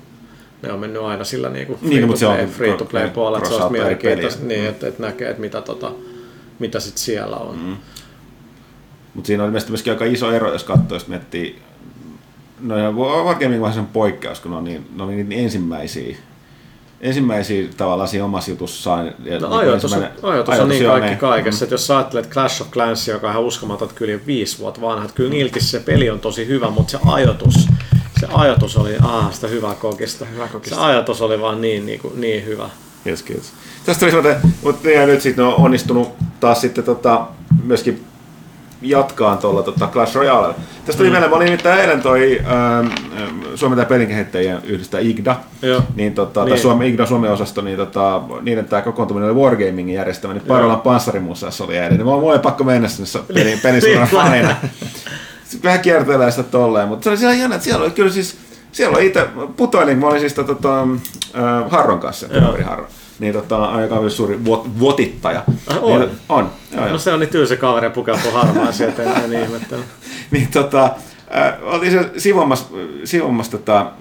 ne on mennyt aina sillä niin kuin free, niin, to play, free to play puolella, että se olisi mielenkiintoista, niin, että, että näkee, että mitä, tota, mitä sit siellä on. Mm. Mutta siinä on ilmeisesti myöskin aika iso ero, jos katsoo, jos miettii, no ja on vähän poikkeus, kun ne on niin, ne on niin ensimmäisiä ensimmäisiä tavallaan siinä omassa jutussaan. No, niin ajoitus, on, ajoitus on niin kaikki ne. kaikessa, mm. että jos sä ajattelet Clash of Clans, joka on ihan uskomaton, että kyllä viisi vuotta vanha, että kyllä niilläkin se peli on tosi hyvä, mutta se ajoitus, se ajatus oli, ah, sitä hyvää kokista. Hyvä kokista. Se ajatus oli vaan niin, niin, kuin, niin hyvä. Yes, kiitos. Tästä oli sellainen, mutta ja nyt sitten on onnistunut taas sitten tota, myöskin jatkaan tuolla tota Clash Royale. Tästä tuli mm. mieleen, mä olin nimittäin eilen toi ähm, Suomen tai pelinkehittäjien yhdistä IGDA, Joo. niin, tota, Niin. Suomen, IGDA Suomen osasto, niin tota, niiden tämä kokoontuminen oli Wargamingin järjestämä, niin Parolan panssarimuseassa oli eilen, niin mä mulla oli pakko mennä sinne so- pelin, pelisuunnan Niin. vähän kiertelee sitä tolleen, mutta se oli siellä jännä, että siellä oli kyllä siis, siellä oli itse, putoilin, mä olin siis tota, äh, Harron kanssa, kaveri Harro. Niin tota, aika suuri vuot, vuotittaja. Ah, on? Niin, on. Joo, joo. No se on niin tylsä kaveri ja pukeutuu harmaan sieltä, en, ihmettele. niin tota, äh, oltiin se sivummassa, sivummassa tota,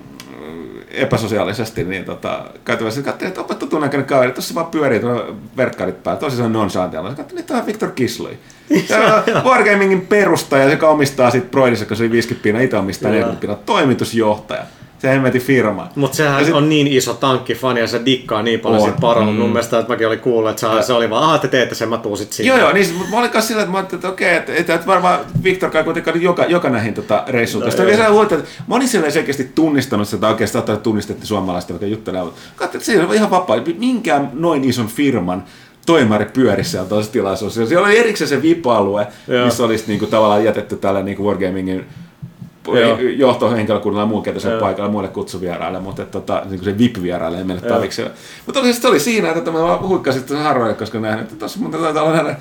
epäsosiaalisesti, niin tota, käytävässä katsoin, että opettu tunnäköinen kaveri, tuossa vaan pyörii tuolla verkkarit päällä, tosi se on nonchalantialla. Katsoin, että tämä on Victor Kisley. On Wargamingin perustaja, joka omistaa sitten Broidissa, kun se oli 50 pinaa, itse omistaa Joo. 40 pinaa, toimitusjohtaja. Se hemmetin firma. Mutta sehän Ja sit- on niin iso tankkifani ja se dikkaa niin paljon On. siitä parolla. Mun mielestä, että mäkin olin kuullut, että se, se oli vaan, ah, te teette sen, mä tuun sit sinne. Joo, joo, niin, mutta mä olin kanssa sillä, että mä ajattelin, että okei, että, että, että varmaan Viktor kai kuitenkaan joka, joka näihin tota, reissuun. No, Sitten vielä sellainen huolta, että mä olin siellä selkeästi tunnistanut sitä, oikeastaan että tunnistettiin suomalaista, joka juttelee, mutta katsoin, että se on ihan vapaa, minkään noin ison firman toimari pyörissä siellä tuossa tilaisuudessa. Siellä oli erikseen se VIP-alue, Joo. missä olisi niinku, tavallaan jätetty tälle niinku Wargamingin. Johtohenkilökunnalla ja muun sen paikalla muille kutsuvieraille, mutta että, tota, niin se VIP-vieraille ei meille tavikselle. Mutta oli, se oli siinä, että mä vaan huikkasin sen harroille, koska näin, että tuossa mun taitaa olla nähdä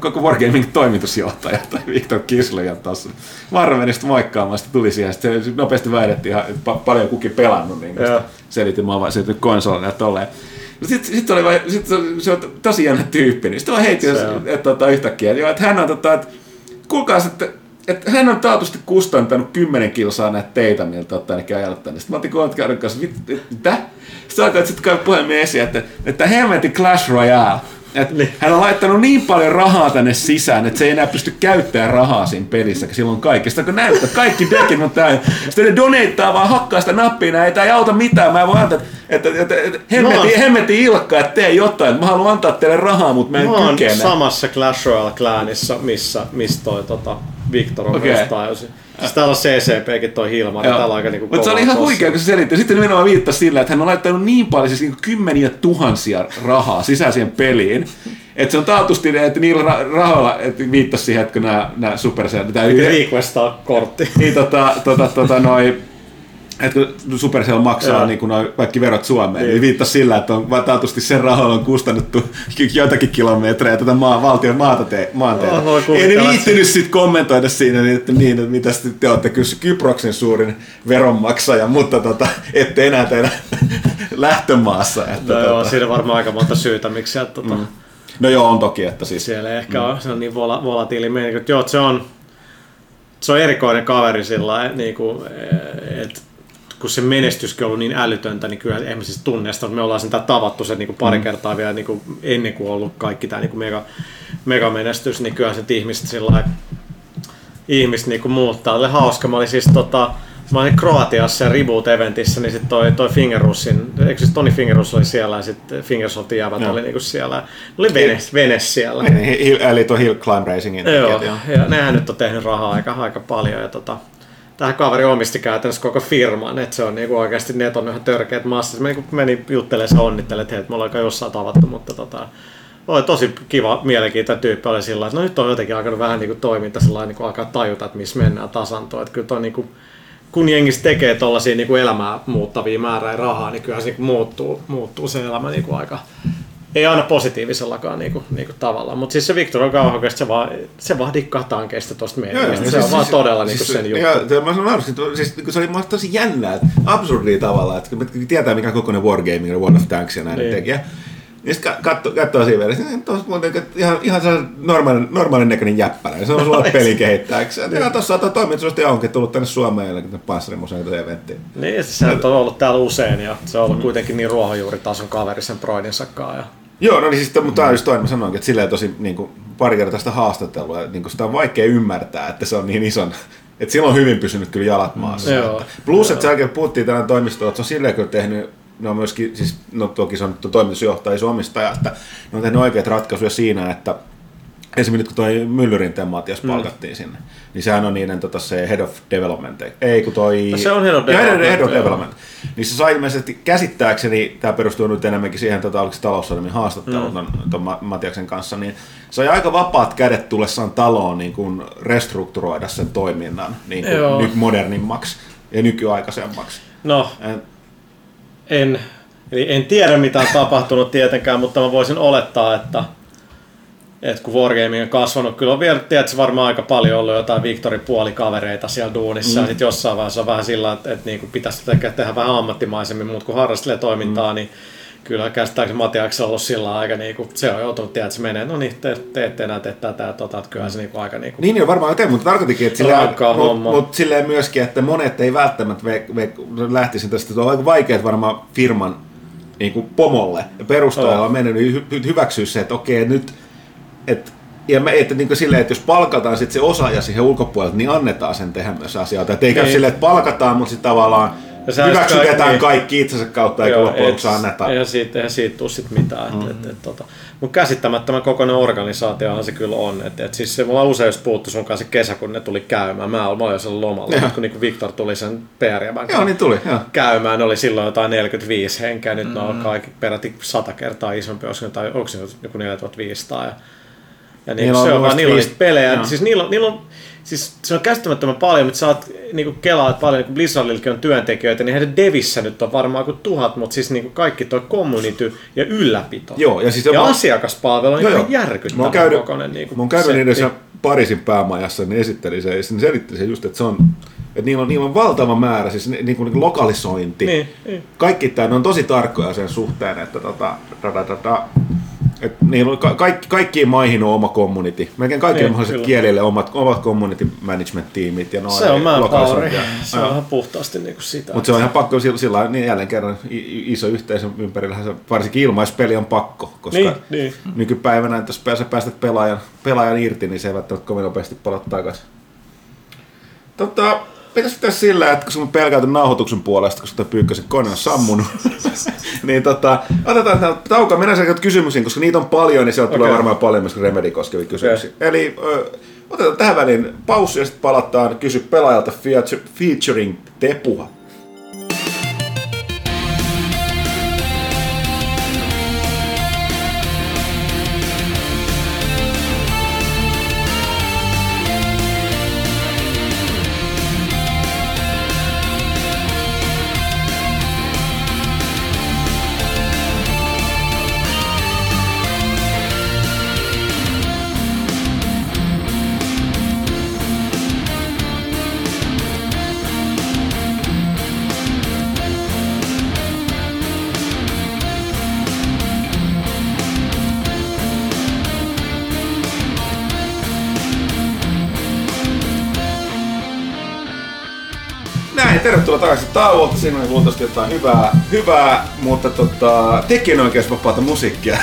koko Wargaming toimitusjohtaja tai Victor Kisleja tuossa. Marra meni sitten moikkaamaan, sitten tuli siihen, sitten se nopeasti väitettiin ihan, että pa- paljon kukin pelannut, niin selitin, mä vaan selitin konsolina ja tolleen. No sitten sit oli vaan, sit se, on tosi jännä tyyppi, niin sitten vaan heitin, Se on. että, että, tota, yhtäkkiä, että, että hän on, tota, että kuulkaas, että että hän on taatusti kustantanut 10 kilsaa näitä teitä, miltä ottaa ainakin ajalta tänne. Sitten mä otin Kontkaaren kanssa, "Vit- et- mitä? Sitten alkoi sitten käy puhelimeen esiin, että, että hemmetin Clash Royale. Että Niin. hän on laittanut niin paljon rahaa tänne sisään, että se ei enää pysty käyttämään rahaa siinä pelissä, kun silloin kaikki. Sitten kun näyttää, kaikki dekit on täynnä. Sitten ne doneittaa vaan hakkaa sitä nappia, näin, tämä ei auta mitään. Mä voin antaa, että, että, että oon- hemmetin ilkkaa, että tee jotain. Mä haluan antaa teille rahaa, mutta mä en Mä kykene. samassa Clash Royale clanissa, missä, missä toi tota, Victor on okay. myös täysin. Siis täällä on CCPkin toi Hilma, niin täällä on aika niinku Mutta se oli ihan huikea, kun se selitti. Sitten nimenomaan viittasi sillä, että hän on laittanut niin paljon, siis niin kymmeniä tuhansia rahaa sisäiseen peliin, että se on taatusti, että niillä ra- rahoilla, että viittasi siihen, että kun nämä, nämä Supercell, tämä Requestaa kortti. niin tota, tota, tota noi, että kun Supercell maksaa Joo. niin kun kaikki verot Suomeen, niin, niin viittasi sillä, että on taatusti sen rahoilla on kustannettu joitakin kilometrejä tätä maa, valtion maata te, maanteita. Oh, Ei ne että viittinyt sitten kommentoida siinä, niin, että, niin, että mitä te olette kyllä Kyproksen suurin veronmaksaja, mutta tota, ette enää teidän lähtömaassa. Että, No joo, tota, siinä on varmaan aika monta syytä, miksi sieltä, tota, mm. no joo, on toki, että siis siellä ehkä on, se on niin vola, volatiili meininki. Joo, se on, se on erikoinen kaveri sillä niin kuin, että kun se menestyskin on ollut niin älytöntä, niin kyllä en mä siis tunnesta, että me ollaan sen tää tavattu sen niin kuin pari kertaa vielä niin kuin ennen kuin on ollut kaikki tämä niin kuin mega, mega menestys, niin kyllä se ihmiset sillä ihmiset niin kuin muuttaa. Oli hauska, mä olin siis tota, mä olin Kroatiassa ja Reboot-eventissä, niin sitten toi, toi Fingerussin, eikö siis Toni Fingerus oli siellä ja sitten Fingersoftin jävät Joo. oli niinku siellä. Oli vene, vene siellä. Niin, eli tuo Hill Climb Racingin Joo, tekijät, ja nehän nyt on tehnyt rahaa aika, aika paljon. Ja tota, tähän kaveri omisti käytännössä koko firman, että se on niinku oikeasti ne on ihan törkeät massat. Mä niinku menin juttelemaan ja onnittelemaan, että hei, me ollaan jossain tavattu, mutta tota, oli tosi kiva, mielenkiintoinen tyyppi oli sillä että no nyt on jotenkin alkanut vähän niinku toiminta sillä niinku alkaa tajuta, että missä mennään tasantoon. Että kyllä toi niinku, kun jengissä tekee tuollaisia niinku elämää muuttavia määrää rahaa, niin kyllähän se niinku muuttuu, muuttuu se elämä niinku aika, ei aina positiivisellakaan niinku, niinku tavalla. Mutta siis se Victor on kauhean, se vaan, se vaan dikkaa tankeista tuosta meidän. se on vaan todella niinku siis, sen ja, juttu. ja, mä sanon että siis, kun se oli tosi jännää, absurdia tavalla, että kun me tietää mikä kokoinen Wargaming ja World of Tanks ja näin Niin. tekijä. Niin sitten katso, katsoo siinä vielä, niin tuossa muuten että ihan, ihan sellainen normaalin, normaalin näköinen jäppälä. Se on sulla pelikehittäjäksi. Ja ihan tuossa on toimitusjohtaja onkin tullut tänne Suomeen ja tänne Panssarimuseen tätä eventtiin. Niin, se on ollut täällä usein ja se on ollut kuitenkin niin ruohonjuuritason kaveri sen Broidinsa kanssa. Ja... Joo, no niin siis, mutta tämä on just toinen, mä sanoinkin, että silleen tosi niin kuin, pari kertaa sitä haastattelua, että niin kuin, sitä on vaikea ymmärtää, että se on niin ison, että sillä on hyvin pysynyt kyllä jalat maassa. Joo. Että, plus, että sen jälkeen puhuttiin tänään toimistoon, että se on silleen kyllä tehnyt, ne on myöskin, siis, no toki se on toimitusjohtaja, iso omistaja, että ne on tehnyt oikeat ratkaisuja siinä, että Esimerkiksi kun toi Myllyrin Matias palkattiin sinne, niin sehän on niiden tota, se head of development, ei kun toi... No se on head of development, head of development. Niin se sai ilmeisesti käsittääkseni, tämä perustuu nyt enemmänkin siihen, tota, oliko se taloussanomin haastattelu mm. ton, ton Ma- Matiaksen kanssa, niin sai aika vapaat kädet tullessaan taloon niin kuin restrukturoida sen toiminnan niin kuin Joo. nyt modernimmaksi ja nykyaikaisemmaksi. No, Et, en, eli en tiedä mitä on tapahtunut tietenkään, mutta mä voisin olettaa, että, että kun Wargaming on kasvanut, kyllä on vielä, tiedätkö, varmaan aika paljon ollut jotain Victorin puolikavereita siellä duunissa, mm. ja sitten jossain vaiheessa on vähän sillä, että, että niin kuin pitäisi tehdä, tehdä vähän ammattimaisemmin, mutta kun harrastelee toimintaa, mm. niin kyllä käsittääkseni Matiaksen on ollut sillä aika, niin kuin, se on joutunut, tiedätkö, se menee, no niin, te, te ette enää tee tätä ja tota, että kyllähän se niin kuin aika niin kuin, Niin, niin varmaan tein, mutta tarkoitinkin, että silleen, Rankkaa mut, silleen myöskin, että monet ei välttämättä ve, ve, lähtisi tästä. Se on aika vaikeaa varmaan firman niin kuin pomolle ja perustajalle on mennyt hy, hyväksyä se, että okei, nyt, että ja me, että niin silleen, että jos palkataan sit se osaaja siihen ulkopuolelta, niin annetaan sen tehdä myös asioita. Että ei käy Niin. silleen, että palkataan, mutta sitten tavallaan Ja hyväksytetään kaikki- niin. kaikki itsensä kautta, eikä loppujen anneta. Eihän siitä, eihän siitä tule sit mitään. Mm. Et, et, et, tota. Mutta käsittämättömän kokoinen organisaatiohan se kyllä on. Et, et siis se, mulla usein just puhuttu sun kanssa se kesä, kun ne tuli käymään. Mä olin, mä olin siellä lomalla, mut kun niinku Victor tuli sen PR Joo, niin tuli. Joo. käymään, ne oli silloin jotain 45 henkeä, nyt mm. ne Mm-hmm. on kaikki peräti sata kertaa isompi, ne- tai onko se joku 4500 ja, ja niin, Niillä on se on mun vaan, niillä on niitä pelejä, joo. siis niillä niillä on Siis se on käsittämättömän paljon, mutta sä oot niinku kelaat paljon, kun Blizzardillakin on työntekijöitä, niin heidän Devissä nyt on varmaan kuin tuhat, mutta siis niinku kaikki toi community ja ylläpito. Joo, ja siis ja mä- asiakaspalvelu on Joo, järkyttävän Mä käynyt, kokoinen. Niinku mä oon käynyt setti. niiden Pariisin päämajassa, niin esitteli se, ja sitten selitteli se just, että se on, että niillä on, niillä on valtava määrä, siis ni- niin kuin, niin kuin lokalisointi. Niin, niin. Kaikki tämä, on tosi tarkkoja sen suhteen, että tota, da, da, da, da, et niillä on ka- kaikki, kaikkiin maihin on oma community. Melkein kaikille Niin, mahdollisille kielille omat, omat community management-tiimit ja noin Se on manpower. lokalisointia. Se on ihan puhtaasti niinku sitä. Mutta se on ihan pakko sillä, sillä niin jälleen kerran iso yhteisön ympärillähän se varsinkin ilmaispeli on pakko, koska Niin, niin. nykypäivänä, jos pääsee päästät pelaajan, pelaajan irti, niin se ei välttämättä kovin nopeasti palaa takaisin. Tota, pitäisi pitää sillä, että kun sun pelkäyty nauhoituksen puolesta, koska tuo pyykkösen kone on sammunut, niin tota, otetaan tämä tauko, mennään sieltä kysymyksiin, koska niitä on paljon, niin sieltä okay. tulee varmaan paljon myös Remedy koskevia kysymyksiä. Okay. Eli ö, otetaan tähän väliin paussi ja sitten palataan kysy pelaajalta feature- featuring Tepuha. Tervetuloa takaisin tauolta. Siinä oli luultavasti jotain hyvää, hyvää mutta tota, tekijänoikeusvapaata musiikkia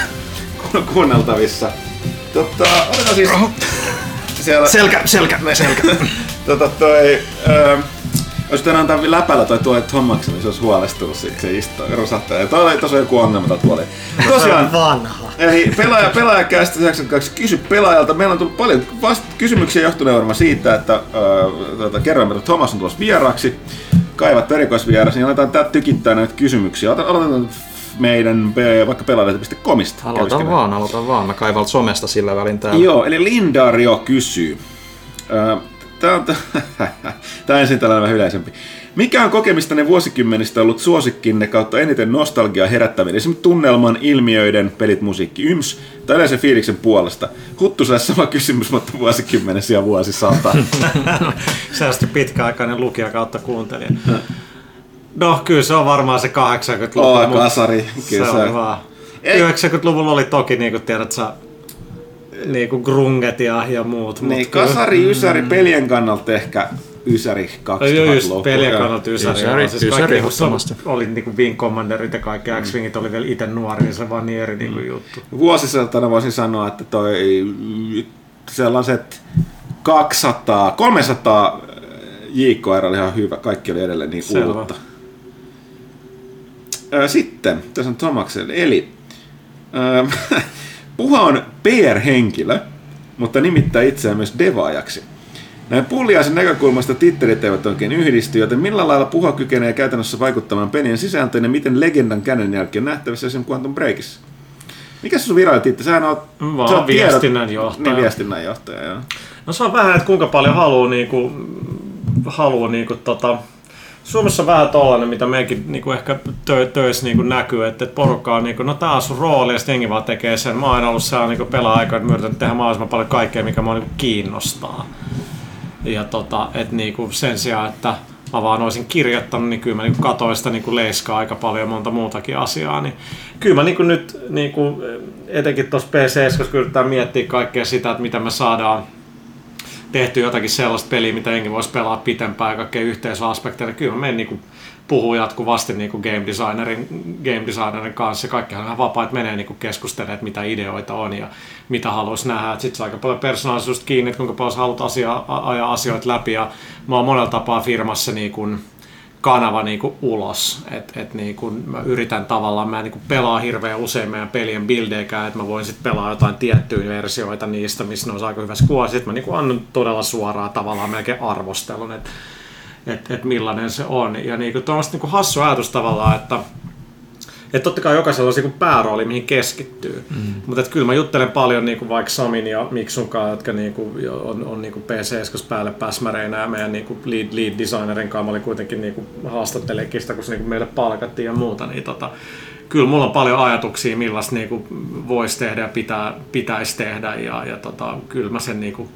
ku- kuunneltavissa. Tota, otetaan siis... Siellä, Selkä, selkä, selkä. tota, toi, ö, jos tänään antaa läpällä toi tuolle Tommaksen, niin se olisi huolestunut siitä, se istuu rosattaa. Ja toi, tuossa on joku ongelma tuolla tuoli. Tosiaan, vanha. Eli pelaaja, pelaajakästä 92 kysy pelaajalta. Meillä on tullut paljon vast- kysymyksiä johtuneen varmaan siitä, että öö, tota, kerroimme, että Thomas on tulossa vieraaksi. Kaivat erikoisvieras, niin aletaan tää tykittää näitä kysymyksiä. Aloitetaan meidän vaikka pelaajalta.comista. Aloita Kävisikö vaan, aloita vaan. Mä kaivalta somesta sillä välin täällä. Joo, eli Lindario kysyy. Öö, Tämä on tää ensin tällainen vähän yleisempi. Mikä on kokemistanne vuosikymmenistä ollut suosikkinne kautta eniten nostalgiaa herättävien, esimerkiksi tunnelman, ilmiöiden, pelit, musiikki, yms, tai yleensä fiiliksen puolesta? Huttuselle sama kysymys, mutta vuosikymmenessä ja vuosisata. Selvästi pitkäaikainen lukija kautta kuuntelija. No kyllä se on varmaan se 80-luku. Oo, mut kasari. Se Kyllä on vaan. Ei. 90-luvulla oli toki, niin kuin tiedät sä, niin kuin grunget ja, ja muut. mut Niin, kyllä- kasari, ysäri, pelien kannalta ehkä ysäri 2000 Joo, just loppu. pelien kannalta ysäri. Ysäri, siis ysäri kaikki, se oli niinku Wing Commanderit ja kaikki X-Wingit oli vielä itse nuori, niin se vaan niin eri niinku juttu. Vuosisatana voisin sanoa, että toi sellaiset 200, 300 JKR oli ihan hyvä, kaikki oli edelleen niin Selvä. uutta. Ö, Sitten, tässä on Tomaksen, eli ö, Puha on PR-henkilö, mutta nimittää itseään myös devaajaksi. Näin pulliaisen näkökulmasta tittelit eivät oikein yhdisty, joten millä lailla puha kykenee käytännössä vaikuttamaan pelien sisältöön ja miten legendan kädenjälki on nähtävissä esimerkiksi Quantum Breakissa? Mikä se sun virallinen titteli? Sähän oot, Mä oon sä oot viestinnän johtaja. Niin, viestinnän johtaja, joo. No se on vähän, että kuinka paljon haluaa niinku, haluaa niinku tota, Suomessa on vähän tollanen, mitä mekin niinku ehkä tö, töissä niinku näkyy, että, että porukka on niinku, no tää on sun rooli ja sitten vaan tekee sen. Mä oon aina ollut siellä niinku pelaa aikaa, että yritän tehdä mahdollisimman paljon kaikkea, mikä mua niinku kiinnostaa. Ja tota, et niinku sen sijaan, että mä vaan olisin kirjoittanut, niin kyllä mä niinku katoin sitä niinku leiskaa aika paljon monta muutakin asiaa. Niin kyllä mä niinku nyt niinku, etenkin tuossa PC, koska yritetään miettiä kaikkea sitä, että mitä me saadaan tehty jotakin sellaista peliä, mitä jengi voisi pelaa pitempään kaikkea yhteisöaspekteja. Kyllä mä menen niinku puhuu jatkuvasti niinku game, designerin, game designerin kanssa. Kaikkihan on ihan vapaa, että menee niinku keskustelemaan, että mitä ideoita on ja mitä haluaisi nähdä. Sitten se aika paljon persoonallisuudesta kiinni, että kuinka paljon haluat asia, ajaa asioita läpi. Ja mä oon monella tapaa firmassa niinku kanava niinku ulos. Et, et niinku mä yritän tavallaan, mä en niinku pelaa hirveän usein meidän pelien bildeikään, että mä voin sitten pelaa jotain tiettyjä versioita niistä, missä ne on aika hyvässä kuvassa. Sitten mä niinku annan todella suoraan tavallaan melkein arvostelun, että et, et millainen se on. Ja niinku, tuommoista niinku hassu ajatus tavallaan, että et totta kai jokaisella on se niinku päärooli, mihin keskittyy. Mm. Mutta kyllä mä juttelen paljon niinku vaikka Samin ja Miksun kanssa, jotka niinku on, on niinku PC päälle päsmäreinä ja meidän niinku lead, lead designerin kanssa. Mä olin kuitenkin niinku haastattelekin sitä, kun se niinku meille palkattiin ja muuta. Niin tota, kyllä mulla on paljon ajatuksia, millaista niinku voisi tehdä ja pitää, pitäisi tehdä. Ja, ja tota, kyllä mä sen niinku,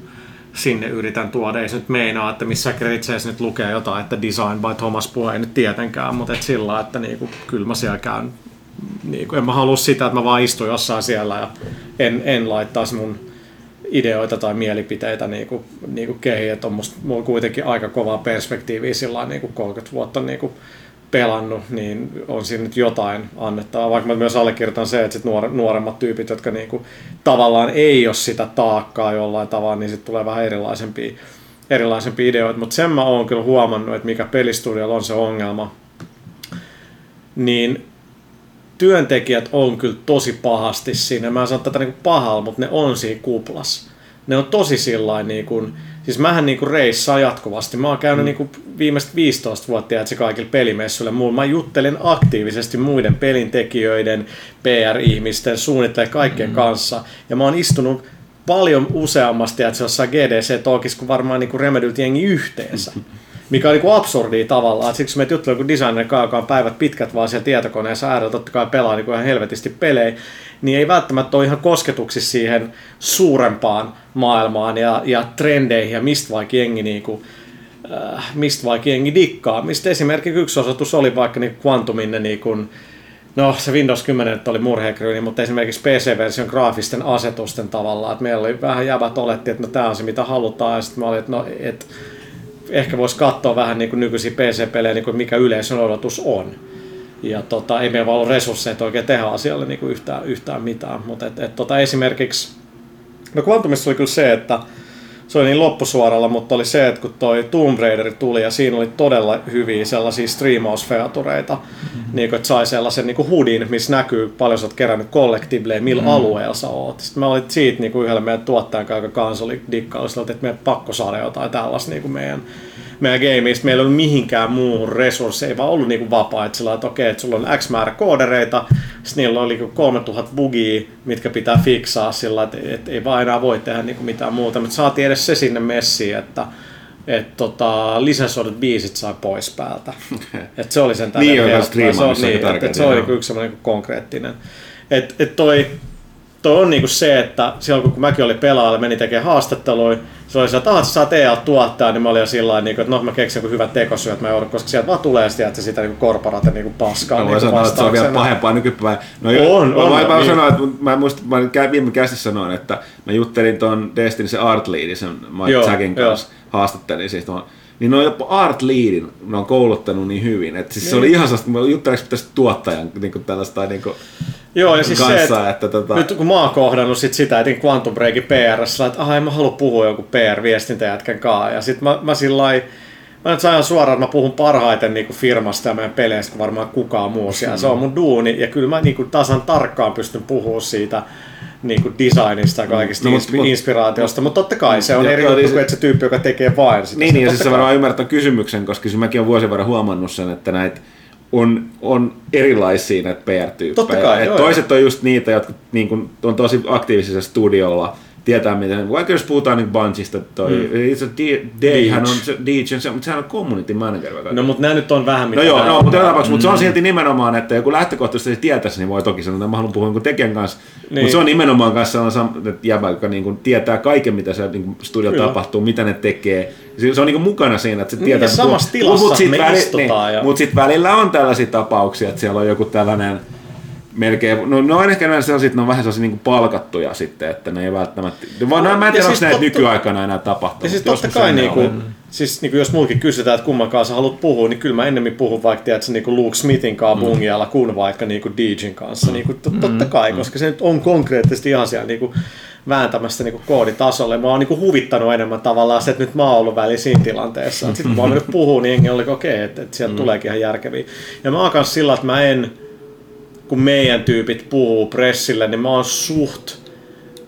sinne yritän tuoda. Ei se nyt meinaa, että missä kreditseissä nyt lukee jotain, että design by Thomas Puhe, ei nyt tietenkään, mutta et sillä, että niinku, kyllä mä siellä käyn. Niinku, en mä halua sitä, että mä vaan istun jossain siellä ja en, en laittaisi mun ideoita tai mielipiteitä niinku, niinku kehiin. Että on musta, mulla on kuitenkin aika kovaa perspektiiviä sillä niinku 30 vuotta niinku, pelannut, niin on siinä nyt jotain annettavaa. Vaikka mä myös allekirjoitan se, että sit nuore, nuoremmat tyypit, jotka niinku tavallaan ei ole sitä taakkaa jollain tavalla, niin sitten tulee vähän erilaisempia, erilaisempia ideoita. Mutta sen mä oon kyllä huomannut, että mikä pelistudiolla on se ongelma, niin työntekijät on kyllä tosi pahasti siinä. Mä en sano tätä niinku pahalla, mutta ne on siinä kuplas. Ne on tosi sillain niin kuin, Siis mähän niinku reissaa jatkuvasti. Mä oon käynyt mm. niinku viimeiset 15 vuotta se kaikille pelimessuille. Mä juttelen aktiivisesti muiden pelintekijöiden, PR-ihmisten, suunnittelijoiden kaikkien mm. kanssa. Ja mä oon istunut paljon useammasti, että se jossain GDC-talkissa kuin varmaan niinku Remedyt jengi yhteensä. Mikä on niinku absurdia tavallaan. Siksi me juttelemme kun designer joka on päivät pitkät vaan siellä tietokoneessa äärellä, totta kai pelaa niinku ihan helvetisti pelejä niin ei välttämättä ole ihan kosketuksissa siihen suurempaan maailmaan ja, ja trendeihin ja mistä vaikka jengi niinku, äh, mistä vaikka jengi dikkaa. Mistä esimerkiksi yksi osoitus oli vaikka niin Quantumin niin kuin, No se Windows 10 oli murheekryyni, mutta esimerkiksi PC-version graafisten asetusten tavalla, että meillä oli vähän jäbät oletti, että no tämä on se mitä halutaan, ja sitten mä olin, että no et, ehkä voisi katsoa vähän niin kuin nykyisiä PC-pelejä, niin kuin mikä yleisön odotus on ja tota, ei meillä ollut resursseja oikein tehdä asialle niin kuin yhtään, yhtään mitään. Mutta et, et, tota, esimerkiksi, no Quantumissa oli kyllä se, että se oli niin loppusuoralla, mutta oli se, että kun toi Tomb Raider tuli ja siinä oli todella hyviä sellaisia striimausfeatureita, mm-hmm. niin kuin, että sai sellaisen niin hudin, missä näkyy paljon sä oot kerännyt kollektiiville millä mm-hmm. alueella sä oot. Sitten mä olin siitä niin kuin yhdellä meidän tuottajan kanssa, joka kanssa oli dikkailla, että meidän pakko saada jotain tällaista niin kuin meidän meidän gameista meillä ei ollut mihinkään muuhun resursseja, ei vaan ollut niinku vapaa, että sillä että okei, että sulla on X määrä koodereita, sitten niillä oli 3000 bugia, mitkä pitää fiksaa sillä, että, että ei vaan enää voi tehdä niinku mitään muuta, mutta saatiin edes se sinne messiin, että et tota, lisensoidut biisit sai pois päältä. Et se oli sen niin, on se, on, niin, et, et se oli yksi semmoinen konkreettinen. Et, et toi, toi on niinku se, että silloin kun mäkin olin pelaaja, meni tekemään haastatteluja, se oli se, että ah, sä saat EA tuottaa, niin mä olin jo sillä niin että no mä keksin joku hyvä tekosyy, että mä joudun, koska sieltä vaan tulee sitä, että sitä niin korporate niin paskaa. No, niin voi sanoa, että se on vielä pahempaa nykypäivän. No, on, on. Mä, on, mä, niin. sanoa, että mä muistin, mä viime käsissä sanoin, että mä juttelin tuon Destiny se Art Leadin, sen Mike Jackin kanssa, haastattelin siis tuon niin ne on jopa Art Leadin, ne on kouluttanut niin hyvin. Että siis niin. se oli ihan sellaista, mä juttelin tästä tuottajan niin kuin tällaista niin kuin, Joo, ja siis kanssa, se, että, että tota... nyt kun mä oon kohdannut sit sitä, että Quantum Breakin PR, että aha, en mä halua puhua joku PR-viestintäjätkän kanssa. Ja sit mä, mä sillä mä nyt sain suoraan, että mä puhun parhaiten niin firmasta ja meidän peleistä varmaan kukaan muu siellä. Se on mun duuni, ja kyllä mä niin tasan tarkkaan pystyn puhumaan siitä, niin kuin designista ja kaikista No, mut- inspiraatiosta, mutta totta kai se on Joo, eri joo, juttu niin kuin se- että se tyyppi, joka tekee vain sitä. Niin, niin ja siis sä varmaan ymmärrät kysymyksen, koska siis mäkin olen vuosien verran huomannut sen, että näitä on, on erilaisia näitä PR-tyyppejä. Totta kai, Et joo, toiset on just niitä, jotka niin kun, on tosi aktiivisessa studiolla, tietää miten, vaikka jos puhutaan nyt Bunchista, toi, mm. Dayhan on se DJ, se, mutta sehän on community manager. vai No mutta nämä nyt on vähän mitä No joo, no, mutta joka tapauksessa, mutta se on silti nimenomaan, että joku lähtökohtaisesti se tietäisi, niin voi toki sanoa, että mä haluan puhua jonkun tekijän kanssa, niin. Niin. mutta se on nimenomaan kanssa sellainen sam- että jäbä, joka niin kuin tietää kaiken, mitä se niin Kyllä. tapahtuu, mitä ne tekee. Se on niin kuin mukana siinä, että se Niin, tietää. ja samassa tilassa me istutaan ja- Mutta sitten välillä on tällaisia tapauksia, että siellä on joku tällainen melkein, no ne on ehkä ne sellaisia, että ne on vähän sellaisia niin kuin palkattuja sitten, että ne ei välttämättä, vaan no, mä en tiedä, onko siis näitä totta- nykyaikana enää tapahtunut. Ja siis totta kai, niinku, oli. siis niinku, jos mulkin kysytään, että kumman kanssa haluat puhua, niin kyllä mä ennemmin puhun vaikka tiedätkö, niinku Luke Smithin kanssa Mm. bungialla kuin vaikka niinku DJin kanssa. Niinku, tot, totta kai, koska se nyt on konkreettisesti ihan siellä niinku, vääntämässä niinku kooditasolle. Mä oon niinku huvittanut enemmän tavallaan se, että nyt mä oon ollut väliin siinä tilanteessa. Sitten kun mä oon mennyt puhua, niin jengi oli okei, okay, että, että sieltä tuleekin ihan järkeviä. Ja mä oon kanssa sillä, että mä en, kun meidän tyypit puhuu pressille, niin mä oon suht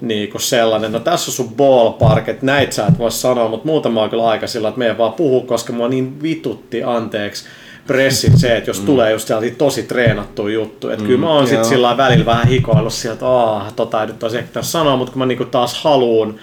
niinku sellainen, no tässä on sun ballpark, että näitä sä et voi sanoa, mutta muuten mä oon kyllä aika sillä, että meidän vaan puhuu, koska mua niin vitutti anteeksi pressit se, että jos mm. tulee just sellaisia tosi treenattu juttu, että mm, kyllä mä oon sit joo. sillä välillä vähän hikoillut sieltä, että aah, tota ei nyt olisi ehkä pitänyt sanoa, mutta kun mä niinku taas haluun,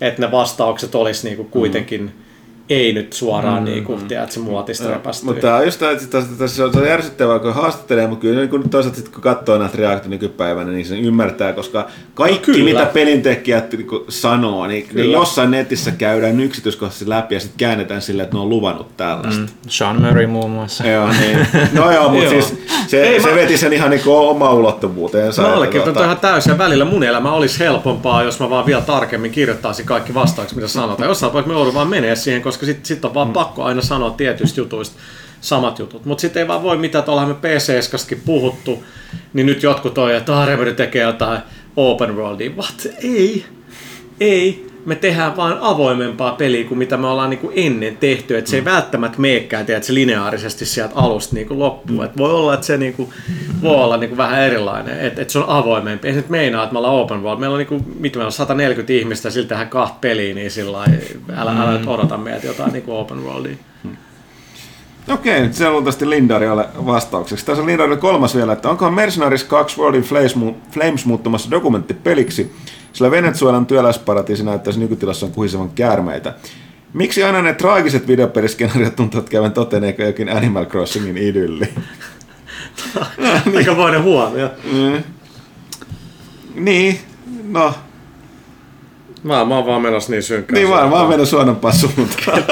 että ne vastaukset olisi niinku kuitenkin mm. Ei nyt suoraan mm, niinku, tiedätkö, muotista repästyä. Mutta tää on just tämä, että tässä, tässä on, se on järsyttävää, kun haastattelee, mutta kyllä niin kun toisaalta sit, kun katsoo näitä reaktioita nykypäivänä, niin se ymmärtää, koska kaikki, No kyllä. mitä pelintekijät niin kun sanoo, niin, niin jossain netissä käydään yksityiskohtaisesti läpi ja sitten käännetään silleen, että ne on luvannut tällaista. Mm. Sean Murray muun muassa. Joo, niin. No joo, mutta siis se, Ei, se mä- veti sen ihan niin oma ulottuvuuteensa. Mä että allekirjoitan tota- ihan täysin ja välillä mun elämä olisi helpompaa, jos mä vaan vielä tarkemmin kirjoittaisin kaikki vastaukset, mitä sanotaan. Jossain vaiheessa me joudun vaan menee siihen, koska sit, sit on vaan mm. pakko aina sanoa tietyistä jutuista samat jutut. Mutta sitten ei vaan voi mitään, että ollaan me PC-skastakin puhuttu, niin nyt jotkut on, että "Ah, Remedy tekee jotain open worldia. What? Ei. Ei. Me tehdään vaan avoimempaa peliä kuin mitä me ollaan niinku ennen tehty. Et se ei välttämättä meekään tiedät, se lineaarisesti sieltä alusta niinku loppuun. Et voi olla, että se niinku, voi olla niinku vähän erilainen, että et se on avoimempi. Ei se nyt meinaa, että me ollaan open world. Meillä on, niinku, mitä meillä on 140 ihmistä ja silti tehdään kahta peliä, niin sillä lailla, älä, älä nyt odota meiltä jotain niinku open worldia. Okei, nyt se luultavasti Lindariolle vastaukseksi. Tässä on Lindarille kolmas vielä, että onko Mercenaries 2 World in Flames, mu- Flames muuttumassa dokumenttipeliksi, sillä Venezuelan työläisparatiisi näyttäisi nykytilassaan kuhisevan käärmeitä. Miksi aina ne traagiset videopeliskenaariot tuntuvat käyvän toteen eikä jokin Animal Crossingin idylli? Aikamoinen huomio. Niin, no, Mä, mä oon vaan menossa niin synkkään. niin vaan, vaan mennyt huonompaan suuntaan.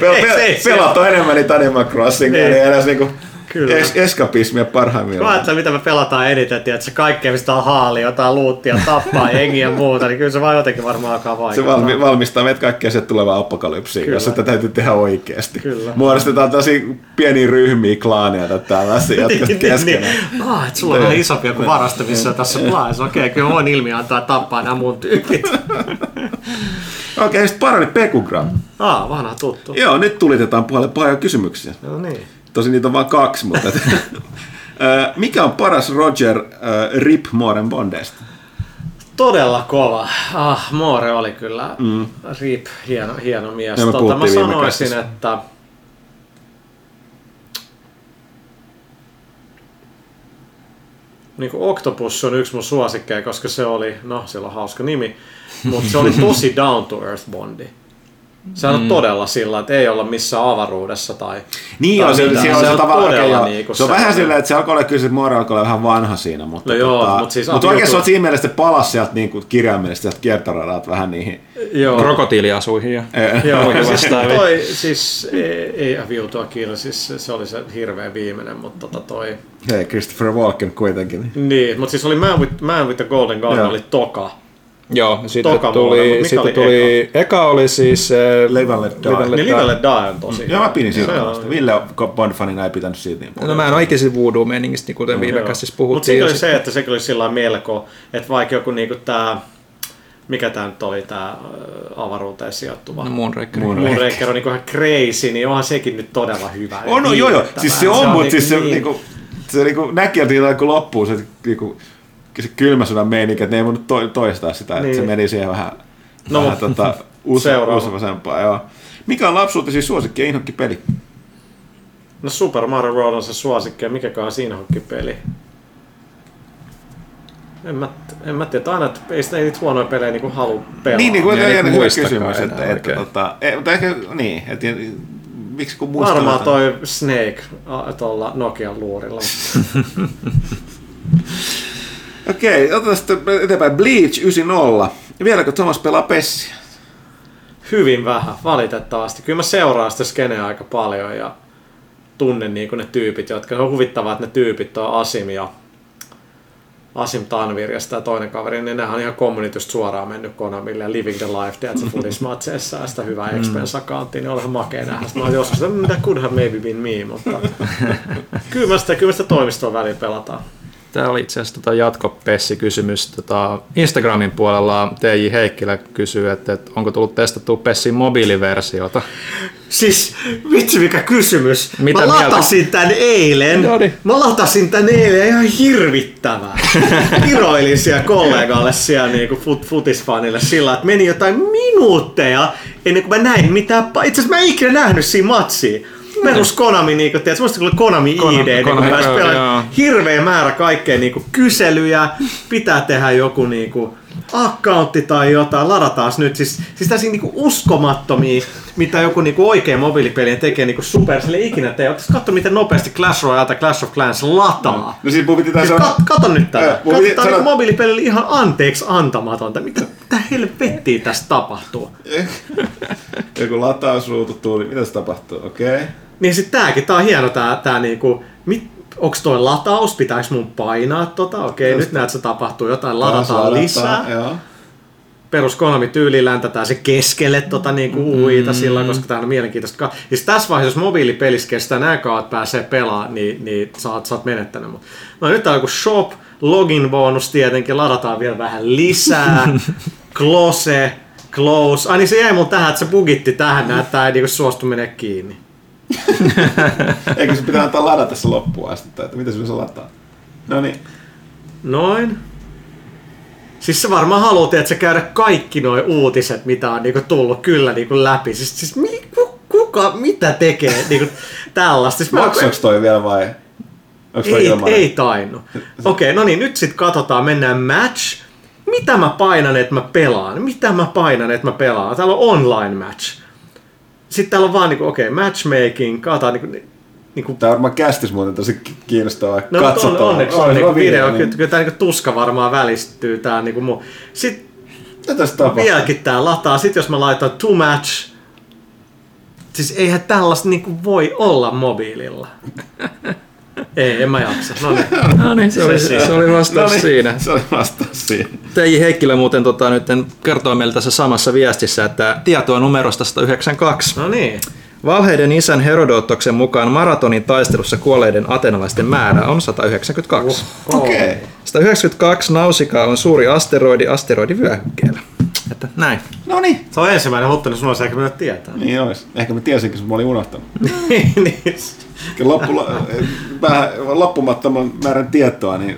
pel, Ei, se ei pel, pelat on enemmän niitä Animal Crossingia, Niin. niin edes niinku Kyllä. es, eskapismia Mä parhaimmillaan. ajattelen, mitä me pelataan eniten, että se kaikkea, mistä on haali, jotain luuttia, tappaa jengiä ja muuta, niin kyllä se vaan jotenkin varmaan alkaa Se vaikuttaa. valmi, valmistaa meitä kaikkea se tulevaa apokalypsiin, Kyllä. jos sitä täytyy tehdä oikeasti. Kyllä. Muodostetaan tosi pieniä ryhmiä, klaaneja tai tällaisia, jotka Niin, keskenään. niin. Ah, et sulla on Niin. vähän isompia kuin varastamissa tässä plaissa. Okei, kyllä mä voin ilmi antaa tappaa nämä mun tyypit. Okei, sitten parani Pekugram. Ah, vanha tuttu. Joo, nyt tulitetaan puolelle paljon kysymyksiä. No niin. Tosi niitä on vain kaksi, mutta... Mikä on paras Roger uh, Rip Moren Bondeista? Todella kova. Ah, Moore oli kyllä. Mm. Rip, hieno, hieno mies. Ja me Tota, mä sanoisin, kästissä. että niin kuin Octopus on yksi mun suosikkeja, koska se oli, no sillä on hauska nimi, mutta se oli tosi down to earth Bondi. Se on todella sillä, että ei olla missään avaruudessa tai... Niin tai se, mitään. se, on se, on tavallaan, todella okay, niinku se on vähän sellainen- silleen, että se alkoi olla kyllä, se Moore alkoi olla vähän vanha siinä, mutta, No joo, tota, mut siis mutta oikein se on siinä mielessä, että palasi sieltä niin kuin kirjaimellisesti sieltä kiertoradalta vähän niihin. Joo. Krokotiiliasuihin ja Joo, siis toi, siis ei, ei viutua kiinni, siis se- oli se hirveä viimeinen, mutta tota toi... Hei, Christopher Walken kuitenkin. Niin, mutta siis oli Man with, Man with the Golden Gun oli toka. Joo, sitten tuli, mutta sitten oli tuli, eka? oli siis äh, Live and Let Die. Live and Let Niin Die. Live and Let Die on tosi. Joo, mä pidin Se siitä. on- Ville Bond-fanina ei pitänyt siitä niin paljon. No mä en ole ikinä voodoo-meningistä, niin kuten viime Joo. käsissä Mutta puhuttiin. sekin ja oli se, että sekin oli sillä lailla melko, että vaikka joku niinku tää, mikä tää nyt oli tää ö, avaruuteen sijoittuva No, Moonraker. Moon- Moonraker on niinku ihan crazy, niin onhan sekin nyt todella hyvä. On, no, joo, joo. Siis se on, mutta siis se, niin- niinku, se niinku, näki, että niin, kun loppuu se niinku, se kylmä sodan meininki, että ne ei voinut to- toistaa sitä, että Niin. se meni siihen vähän, No, vähän tota, us- seuraava. usvasempaa. Joo. Mikä on lapsuutesi suosikki ja inhokkipeli? No Super Mario World on se suosikki ja mikäkään siinä peli. En mä, en mä tiedä, aina että ei sitä ei niitä huonoja pelejä niinku halua pelaa. Niin, niin kuin Niin, niin, nyt hyvä kysymys, enää että, että oikein. tota, ei, mutta ehkä niin, että miksi kun muistaa Varmaan toi Snake tuolla Nokian luurilla. Okei, otetaan sitten eteenpäin. Bleach 90. Vieläkö Thomas pelaa Pessiä? Hyvin vähän, valitettavasti. Kyllä mä seuraan sitä skeneä aika paljon ja tunnen niinku ne tyypit, jotka on huvittavaa, että ne tyypit on Asim ja Asim Tanvirjasta ja toinen kaveri, niin nehän on ihan communitystä suoraan mennyt Konamille ja Living the Life, tiedätkö, fudismatseissa ja sitä hyvää expense accounttia, niin on ihan makea nähdä. Sitten mä oon joskus, että mitä could have maybe been me, mutta kyllä mä sitä, kyllä mä sitä toimistoon väliin pelataan. Tämä oli itse asiassa tota jatkopessi-kysymys. Tota Instagramin puolella TJ Heikkilä kysyy, että, että onko tullut testattua Pessin mobiiliversiota. Siis, vitsi mikä kysymys. Mitä mä mieltä? latasin tän eilen. No niin. Mä latasin tän eilen ihan hirvittävää. Kiroilin siellä kollegalle siellä niinku fut, futisfanille sillä, että meni jotain minuutteja ennen kuin mä näin mitään. Itse asiassa mä en ikinä nähnyt siinä matsia. Perus Konami, niinku, tiedät, semmoista kun oli Konami Konami- ID, niin kun joo. hirveä määrä kaikkea niinku kyselyjä, pitää tehdä joku niinku accountti tai jotain, ladataan nyt. Siis, siis tällaisia niinku uskomattomia, mitä joku niinku oikea mobiilipeli tekee niinku super, sille ikinä tee. Oletko katso miten nopeasti Clash Royale tai Clash of Clans lataa? No siis mun piti Siis tässä kat, kato nyt tätä. Kato, piti tää on niinku mobiilipelille ihan anteeksi antamatonta. Mitä, mitä helvettiä tästä tapahtuu? joku latausruutu tuli. Mitä se tapahtuu? Okei. Okay. Niin sit tääkin, tää on hieno tää, tää niinku, mit, onks toi lataus, pitääks mun painaa tota? Okei, nyt näet se tapahtuu jotain, ladataan lisää. Joo. Perus Konami tyyliin läntätään se keskelle tota niinku uita mm. sillä, koska tää on mielenkiintoista. Ka- Siis tässä vaiheessa, jos mobiilipelissä kestää nää kauat pääsee pelaamaan, niin, niin sä, oot, sä oot menettänyt. Mut. No nyt tää on joku shop, login bonus tietenkin, ladataan vielä vähän lisää, close, close. Ai niin se jäi mun tähän, että se bugitti tähän, että tää ei niinku suostu menee kiinni. Eikö se pitää antaa ladata se loppuun asti? Tai että mitä se lataa? No niin. Noin. Siis se varmaan haluaa, että se käydä kaikki nuo uutiset, mitä on niinku tullut kyllä niinku läpi. Siis, siis mi, ku- kuka, mitä tekee niinku tällaista? Siis Maksaako toi vielä vai? Toi ei, ilmainen? ei tainnut. Okei, no niin, nyt sitten katsotaan, mennään match. Mitä mä painan, että mä pelaan? Mitä mä painan, että mä pelaan? Täällä on online match. Sitten täällä on vaan niinku, okei, matchmaking, katsotaan niinku, niinku Tää on varmaan kästis muuten tosi ki- kiinnostavaa No mutta on, onneksi on, se niinku video, niin. kyllä, kyllä tää niinku tuska varmaan välistyy tää niinku mu. Sitten Mitä tässä tapahtuu? vieläkin tää lataa, sit jos mä laitan to match, siis eihän tällaista niinku voi olla mobiililla. Ei, en mä jaksa. No niin. No niin, se oli, se oli vastaus No niin, siinä. Se oli vastaus siinä. TJ Heikkilä muuten tota, nyt kertoo meille tässä samassa viestissä, että tietoa numerosta 192. No niin. Valheiden isän Herodotoksen mukaan maratonin taistelussa kuolleiden atenalaisten määrä on 192. Okei. Okay. 192 Nausika on suuri asteroidi asteroidivyöhykkeellä. Että näin. No niin. Se on ensimmäinen huttu, niin sun olisi ehkä tietää. Niin ois. Ehkä mä tiesinkin, mutta mä olin unohtanut. niin. Loppu, vähän loppumattoman määrän tietoa, niin,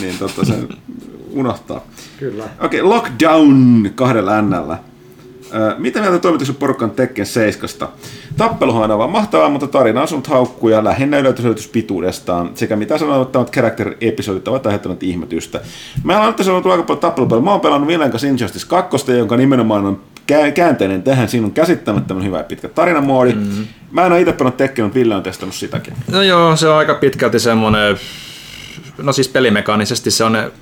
niin tota sen unohtaa. Kyllä. Okei, okay, Lockdown kahdella Nllä. Mitä mieltä toimituksen porukka Tekken 7? Tappeluhan on aivan mahtavaa, mutta tarina on asunut haukkuja lähinnä yllätysyllätys pituudestaan, sekä mitä sanottavat character-episodit ovat aiheuttaneet ihmetystä. Mä olen nyt sanonut aika paljon tappelupelejä. Mä oon pelannut Villen kanssa Injustice 2, jonka nimenomaan on kä- käänteinen tähän. Siinä on käsittämättömän hyvä ja pitkä tarinamoodi. Mm-hmm. Mä en ole itse pelannut Tekken, mutta Ville on testannut sitäkin. No joo, se on aika pitkälti semmoinen, no siis pelimekaanisesti se on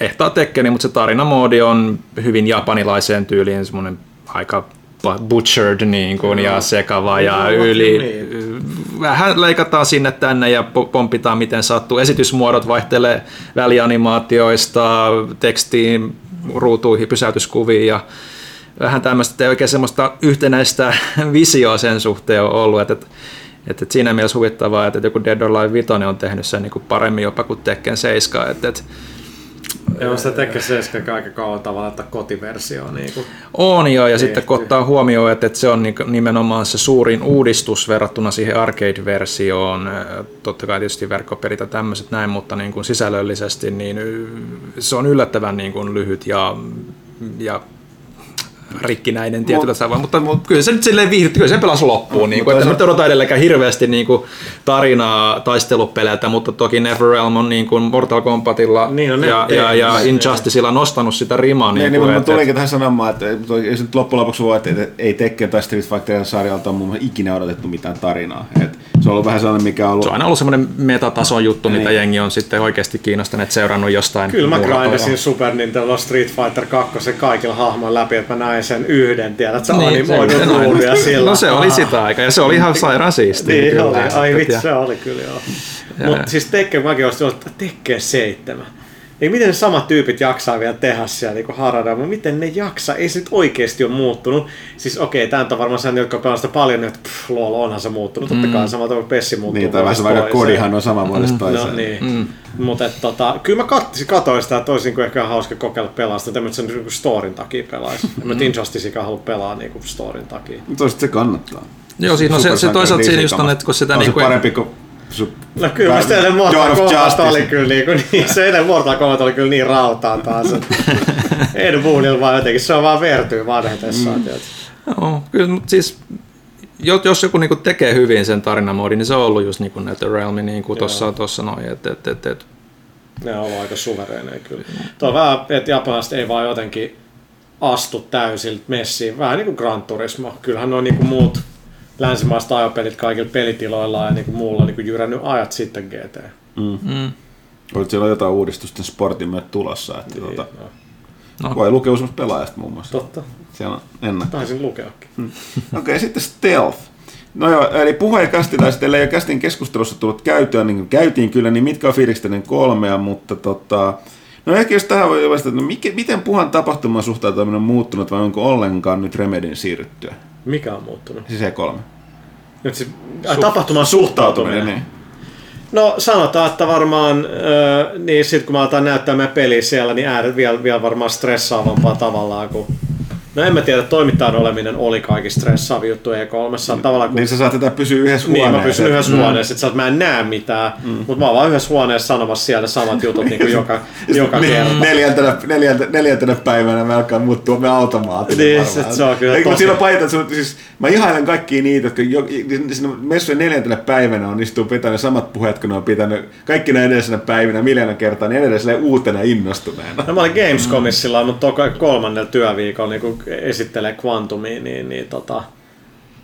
ehtaa tekkeni, mutta se tarinamoodi on hyvin japanilaiseen tyyliin semmoinen aika butchered niin kuin, ja sekava ja yli. niin. Vähän leikataan sinne tänne ja po- pompitaan miten sattuu. Esitysmuodot vaihtelee välianimaatioista tekstiin, ruutuihin, pysäytyskuviin ja vähän tämmöistä, että ei oikein semmoista yhtenäistä visioa sen suhteen ole ollut, että, että, että siinä mielessä huvittavaa, että joku Dead or Alive 5 on tehnyt sen niin kuin paremmin jopa kuin Tekken 7, että, että Ja sitä tekee se aika kauan tavalla, että kotiversio. Niin kuin. On joo, ja Tehty. sitten kun ottaa huomioon, että, että se on niinku nimenomaan se suurin uudistus verrattuna siihen arcade-versioon, ö, totta kai tietysti verkkopelit ja tämmöiset näin, mutta niin kuin sisällöllisesti niin y- se on yllättävän niin kuin lyhyt ja, ja rikkinäinen tietyllä tavalla, mutta, mutta kyllä se nyt silleen viihdytti, kyllä se pelasi loppuun, niin kuin, että nyt odotan edelleenkään hirveästi niin kuin, tarinaa taistelupeleiltä, mutta toki Neverrealm on niin kuin Mortal Kombatilla Niin on ne ja, ja, ja. Injusticeilla nostanut sitä rimaa. Niin, niin, mä että- tulinkin tähän sanomaan, että ei nyt loppujen lopuksi voi, että ei Tekken tai Street Fighter sarjalta ole mun ikinä odotettu mitään tarinaa. Et se on ollut vähän sellainen, mikä on ollut... Se on aina ollut semmoinen metatason juttu, mitä Niin. jengi on sitten oikeasti kiinnostuneet seurannut jostain. Kyllä mä grindasin Super Nintendo Street Fighter 2 kaikilla hahmoilla läpi, että mä näin sen yhden, tiedät sä Niin, se, animoidun no, ruuvia sillä. no se oli sitä aikaa ja se oli ihan sairaan siistiä. Niin kyllä. oli, ai vitsi, se oli kyllä joo. Mutta siis Tekken mäkin olisin ollut, että Tekken 7. Ei miten ne samat tyypit jaksaa vielä tehdä siellä niin harada, mutta miten ne jaksaa? Ei se nyt oikeasti ole muuttunut. Siis okei, tämä on varmaan sen, jotka pelaa sitä paljon, että pff, lol, onhan se muuttunut. Totta kai samalla tavalla Pessi muuttuu. Niin, tai vähän se vuodesta vaikka kodihan on sama vuodesta No toiseen. niin. Mm. Mutta tota, kyllä mä katsoin, katoin sitä, että olisi niinku ehkä hauska kokeilla pelaa sitä, että sen niinku storin takia pelaisi. En mä nyt Injusticeikään halua pelaa niinku storin takia. Mutta toisaalta se kannattaa. Joo, siinä on se, se toisaalta siinä just on, että kun sitä on niin se kuin... parempi kuin... Su- No kyllä musta eilen Mortal Kombat oli kyllä niinku, niin, se eilen Mortal Kombat oli kyllä niin rautaa taas. Ed Boonilla vaan jotenkin, se on vaan vertyy vanhetessaan. Mm. Joo, kyllä, mutta siis jos jos joku niinku tekee hyvin sen tarinamoodin, niin se on ollut just niinku NetherRealm, niin kuin tuossa, tuossa noin, että et, et, et, Ne on ollut aika suvereeneja kyllä. Tuo on vähän, että japanilaiset ei vaan jotenkin astu täysiltä messiin. Vähän niin kuin Gran Turismo. Kyllähän on niin kuin muut länsimaiset ajopelit kaikilla pelitiloilla ja niin kuin muulla niin kuin jyrännyt ajat sitten GT. Olit siellä jotain uudistusten sportin myötä tulossa, että tuota, no. Voi lukea useammasta pelaajasta muun muassa. Totta. Siellä on ennakko. Taisin lukeakin. Okei, okay, sitten stealth. No joo, eli puhe ja kästiläiset, ellei ole kästin keskustelussa tullut käytyä, niin kuin käytiin kyllä, niin mitkä on fiilikset kolmea, mutta tota, no ehkä jos tähän voi vastata, että no mikä, miten puhan tapahtuman suhtautuminen on muuttunut vai onko ollenkaan nyt Remedin siirryttyä? Mikä on muuttunut? Siis E3. Nyt siis, ai, tapahtuman suhtautuminen. niin. No sanotaan, että varmaan, äh, niin sit kun mä aletaan näyttää meidän peliä siellä, niin ääret vielä, vielä varmaan stressaavampaa tavallaan kuin No en mä tiedä, toimittajan oleminen oli kaikista stressaavin juttu E3. Tavallaan kun Niin sä saat tätä pysyä yhdessä Niin, huoneessa. mä pysyn yhdessä huoneessa, että sä mä en näe mitään, mm. mutta mä oon vaan yhdessä huoneessa sanomassa siellä samat jutut niin kuin joka, joka Niin, kerta. neljäntenä, neljäntenä, neljäntenä päivänä me alkaa muuttua me automaattinen Niin, varmaan. se- on kyllä mutta tosi- siinä paita, että siis, mä ihailen kaikkia niitä, jotka jo, siinä messujen neljäntenä päivänä on istuu pitänyt samat puheet, kun ne on pitänyt kaikkina edellisenä päivinä miljoona kertaa, niin edelleen uutena innostuneena. No mä olin Gamescomissa sillä mutta kolmannella työviikolla niin kun esittelee Quantumia, niin, niin tota,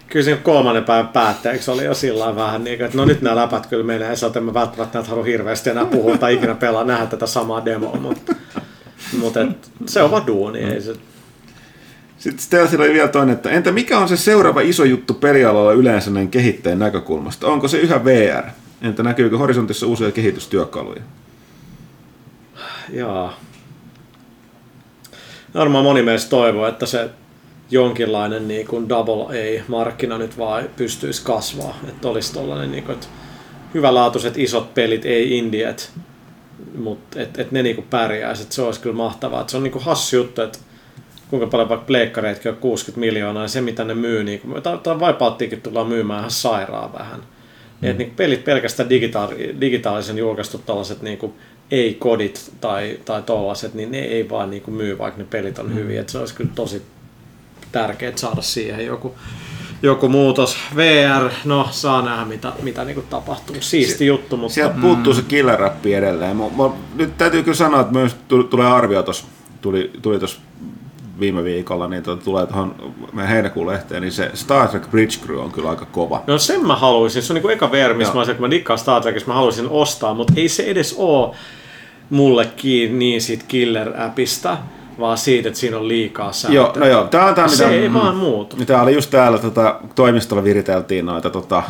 kyllä siinä kolmannen päivän päätteeksi oli jo sillä vähän niin kuin, että no nyt nämä läpät kyllä menee, sä en mä välttämättä näitä halua hirveästi enää puhua tai ikinä pelaa, nähdä tätä samaa demoa, mutta, mutta et, se on vaan duuni, ei se, Sitten Stealthilla oli vielä toinen, että entä mikä on se seuraava iso juttu pelialalla yleensä näin kehittäjän näkökulmasta? Onko se yhä VR? Entä näkyykö horisontissa uusia kehitystyökaluja? Jaa. Varmaan moni meistä toivoo, että se jonkinlainen niin kuin double A-markkina nyt vaan pystyisi kasvaa. Että olisi tollainen, niin kuin, että hyvälaatuiset isot pelit, ei indiet, mutta että et ne niin kuin pärjäisi. Että se olisi kyllä mahtavaa. Että se on niin kuin hassu juttu, että kuinka paljon vaikka pleikkareitkin on 60 miljoonaa, ja se mitä ne myy, niin kuin, tai, Wipeouttiinkin tullaan myymään ihan sairaan vähän. Mm. Et niin pelit pelkästään digitaali, digitaalisen julkaistut tällaiset niin kuin ei-kodit tai, tai tollaset, niin ne ei vaan niin kuin myy, vaikka ne pelit on mm. hyviä. Et se olisi kyllä tosi tärkeää saada siihen joku, joku muutos. VR, no saa nähdä mitä, mitä niin kuin tapahtuu. Siisti juttu, mutta Sieltä puuttuu se killer rappi edelleen. Mä, mä, nyt täytyy kyllä sanoa, että myös tulee arvio tuossa, tuli, tuli tuossa viime viikolla, niin tuota, tulee tuohon meidän heinäkuun lehteen, niin se Star Trek Bridge Crew on kyllä aika kova. No sen mä haluaisin, se on niin kuin eka VR, missä Joo. mä olisin, kun mä dikkaan Star Trekissa, mä haluaisin ostaa, mutta ei se edes oo mulle kiinni niin siitä Killer-appista, vaan siitä, että siinä on liikaa sääntöjä. Joo, no joo, tää on tää, Se mitä, ei vaan muutu. Mitä oli just täällä tota, toimistolla viriteltiin noita tota,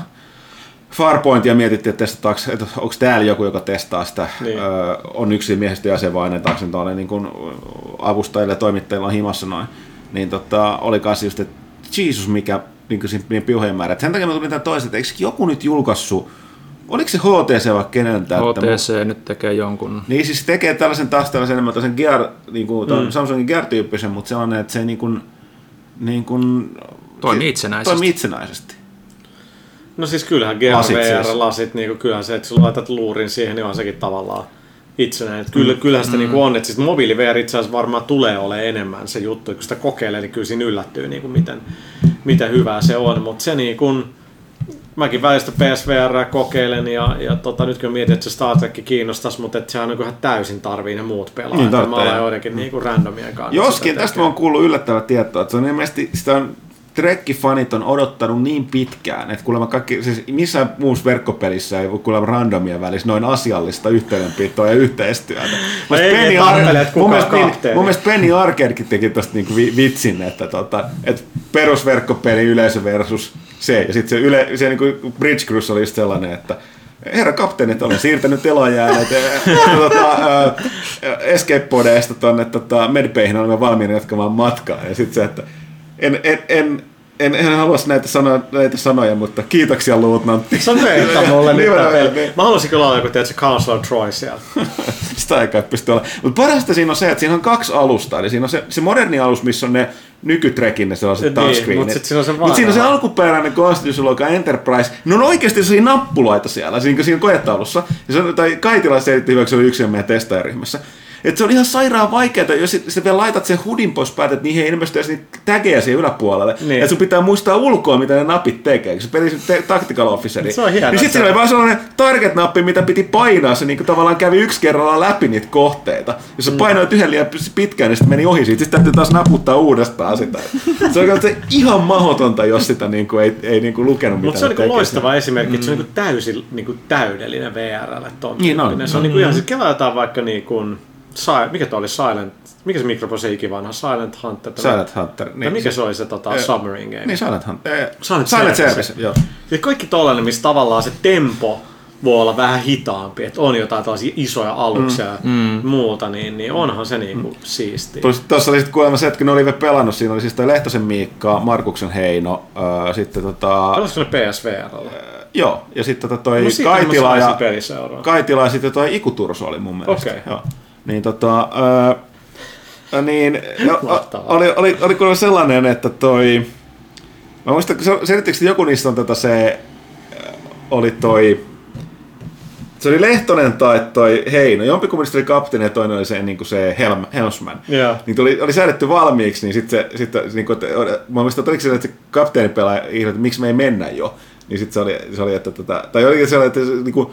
Farpointia mietittiin, että testataanko, että onko täällä joku, joka testaa sitä. Niin. Öö, on yksi miehistö jäsen vai annetaanko sen tuonne niin kuin avustajille ja toimittajilla on himassa noin. Niin tota, oli kanssa just, että Jeesus mikä niin niin piuhojen määrä. Et sen takia mä tulin tämän toisen, että eikö joku nyt julkaissut oliko se HTC vai kenen täyttä? HTC nyt tekee jonkun. Niin siis se tekee tällaisen taas tällaisen enemmän tällaisen Gear, niin kuin, mm. Samsungin Gear-tyyppisen, mutta se on, että se niin kuin, niin kuin, Toimii se itsenäisesti. Toimii itsenäisesti. No siis kyllähän Gear Lasit VR, siis. lasit, niin kyllähän se, että sä laitat luurin siihen, niin on sekin tavallaan itsenäinen. Että Kyllä, kyllähän sitä mm. niin on, että siis mobiili VR itse asiassa varmaan tulee olemaan enemmän se juttu, kun sitä kokeilee, niin kyllä siinä yllättyy, niin kuin miten, miten hyvää se on. Mutta se niin kuin, mäkin välistä PSVR kokeilen ja, ja tota, nyt kun mietin, että se Star Trek kiinnostaisi, mutta että sehän on ihan täysin tarvii ne muut pelaajat. Niin, mä olen joidenkin niin kuin randomien kanssa. Joskin, tästä mä oon kuullut yllättävää tietoa, että se on ilmeisesti, sitä on Trekki-fanit on odottanut niin pitkään, että kuulemma kaikki, siis missään muussa verkkopelissä ei kuulemma randomien välissä noin asiallista yhteydenpitoa ja yhteistyötä. Mun ei mielestä ne Penny Ar- mun mielestä, niin, kapteeni. mun mielestä Penny Arcadekin teki tosta niinku vi- vitsin, että, tota, että perusverkkopeli yleisö versus se, ja sitten se, yle, se niinku Bridge Cruise oli sellainen, että Herra kapteenit, olen siirtänyt elojääneet tota, ää, escape podeista tuonne tota, medbayhin olemme valmiina jatkamaan matkaa. Ja sitten se, että en, en, en, en, en halua näitä sanoja, näitä sanoja, mutta kiitoksia luutnantti. Se on meitä mulle nyt Niin. Mä haluaisin kyllä olla joku, tiedätkö, Counselor Troy siellä. Sitä ei kai pysty olla. Mutta parasta siinä on se, että siinä on kaksi alusta. Eli siinä on se, se moderni alus, missä on ne nykytrekin ne sellaiset Niin, touchscreenit. mut sit siinä on se Mut siinä on se alkuperäinen Constitution-luokan Enterprise. Ne on oikeasti sellaisia nappulaita siellä, siinä, siinä koetaulussa. Ja se on, tai Kaitila selitti hyvä, kun se oli yksi meidän testaajaryhmässä. Että se on ihan sairaan vaikeaa, jos sä vielä laitat sen hudin pois päältä, että niihin ei ilmesty edes niitä tägejä siihen yläpuolelle. Niin. Että sun pitää muistaa ulkoa, mitä ne napit tekee. Kun se peli te- Tactical Officeri. Se on hienoa, Niin sit että siinä se- oli vaan sellainen target-nappi, mitä piti painaa. Se niinku tavallaan kävi yksi kerralla läpi niitä kohteita. Jos sä Mm. painoit yhden liian pitkään, niin sitten meni ohi siitä. Sitten täytyy taas naputtaa uudestaan sitä. Se on se ihan mahdotonta, jos sitä niinku ei, ei niinku lukenut mitä Mutta se on niinku loistava esimerkki, että se on niinku täysin niinku täydellinen VRlle. Niin on. tyyppinen. Se on niinku ihan, sit kelataan vaikka niinku, si- mikä toi oli Silent, mikä se Microprose se ikivanha, Silent Hunter. tai- Silent Hunter. Tai mikä se oli se tota, Submarine Game? Niin, Silent Hunter. Eh, Silent Silent Service. Service, joo. Ja kaikki tollainen, missä tavallaan se tempo voi olla vähän hitaampi, että on jotain tällaisia isoja aluksia ja muuta, niin, niin onhan se niinku siistiä. Tuossa tuossa oli sitten kuulemma se, että kun ne oli vielä pelannut, siinä oli siis toi Lehtosen Miikka, Markuksen Heino, ää, sitten tota, Pelasiko ne PSVRllä? joo, ja sitten tota toi No Kaitila ja. Kaitila ja sitten toi Iku Turso oli mun mielestä. Okei. Joo. Niin tota, ää, niin, Mahtavaa. oli, oli, oli kuulemma sellainen, että toi, mä muistan, se- selittikö että joku niistä on tätä se, oli toi, se oli Lehtonen tai toi Heino, jompikumpi niistä oli kapteeni ja toinen oli se, niin kuin se Helm, Helmsman. Joo. Niin tuli, oli säädetty valmiiksi, niin sitten se, sit, niin kuin, että, mä muistan, että oliko se, että se kapteeni pelaa että miksi me ei mennä jo. Niin sitten se oli, se oli että, tota, tai oli sellainen, että se, niin kuin,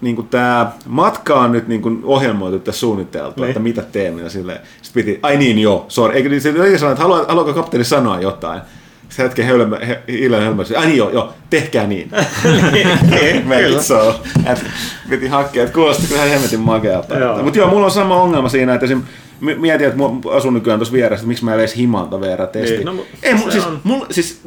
niin kuin tämä matka on nyt niin kuin ohjelmoitu tässä suunniteltu, Niin. että mitä teemme. Ja sille, piti, ai niin joo, sorry. Eikö niin se sellainen, että haluaa, haluaako kapteeni sanoa jotain? Sitten hetken hölmö, he, Illan hölmö, ai niin joo, joo, tehkää niin. Make it so. Et piti hakea, että kuulosti kyllä hemmetin makealta. Mutta joo, mulla on sama ongelma siinä, että esim, mi- mietin, että mä asun nykyään tuossa vieressä, että miksi mä en edes himalta VR-testi. Niin, no, ei, se siis, on- mulla, siis,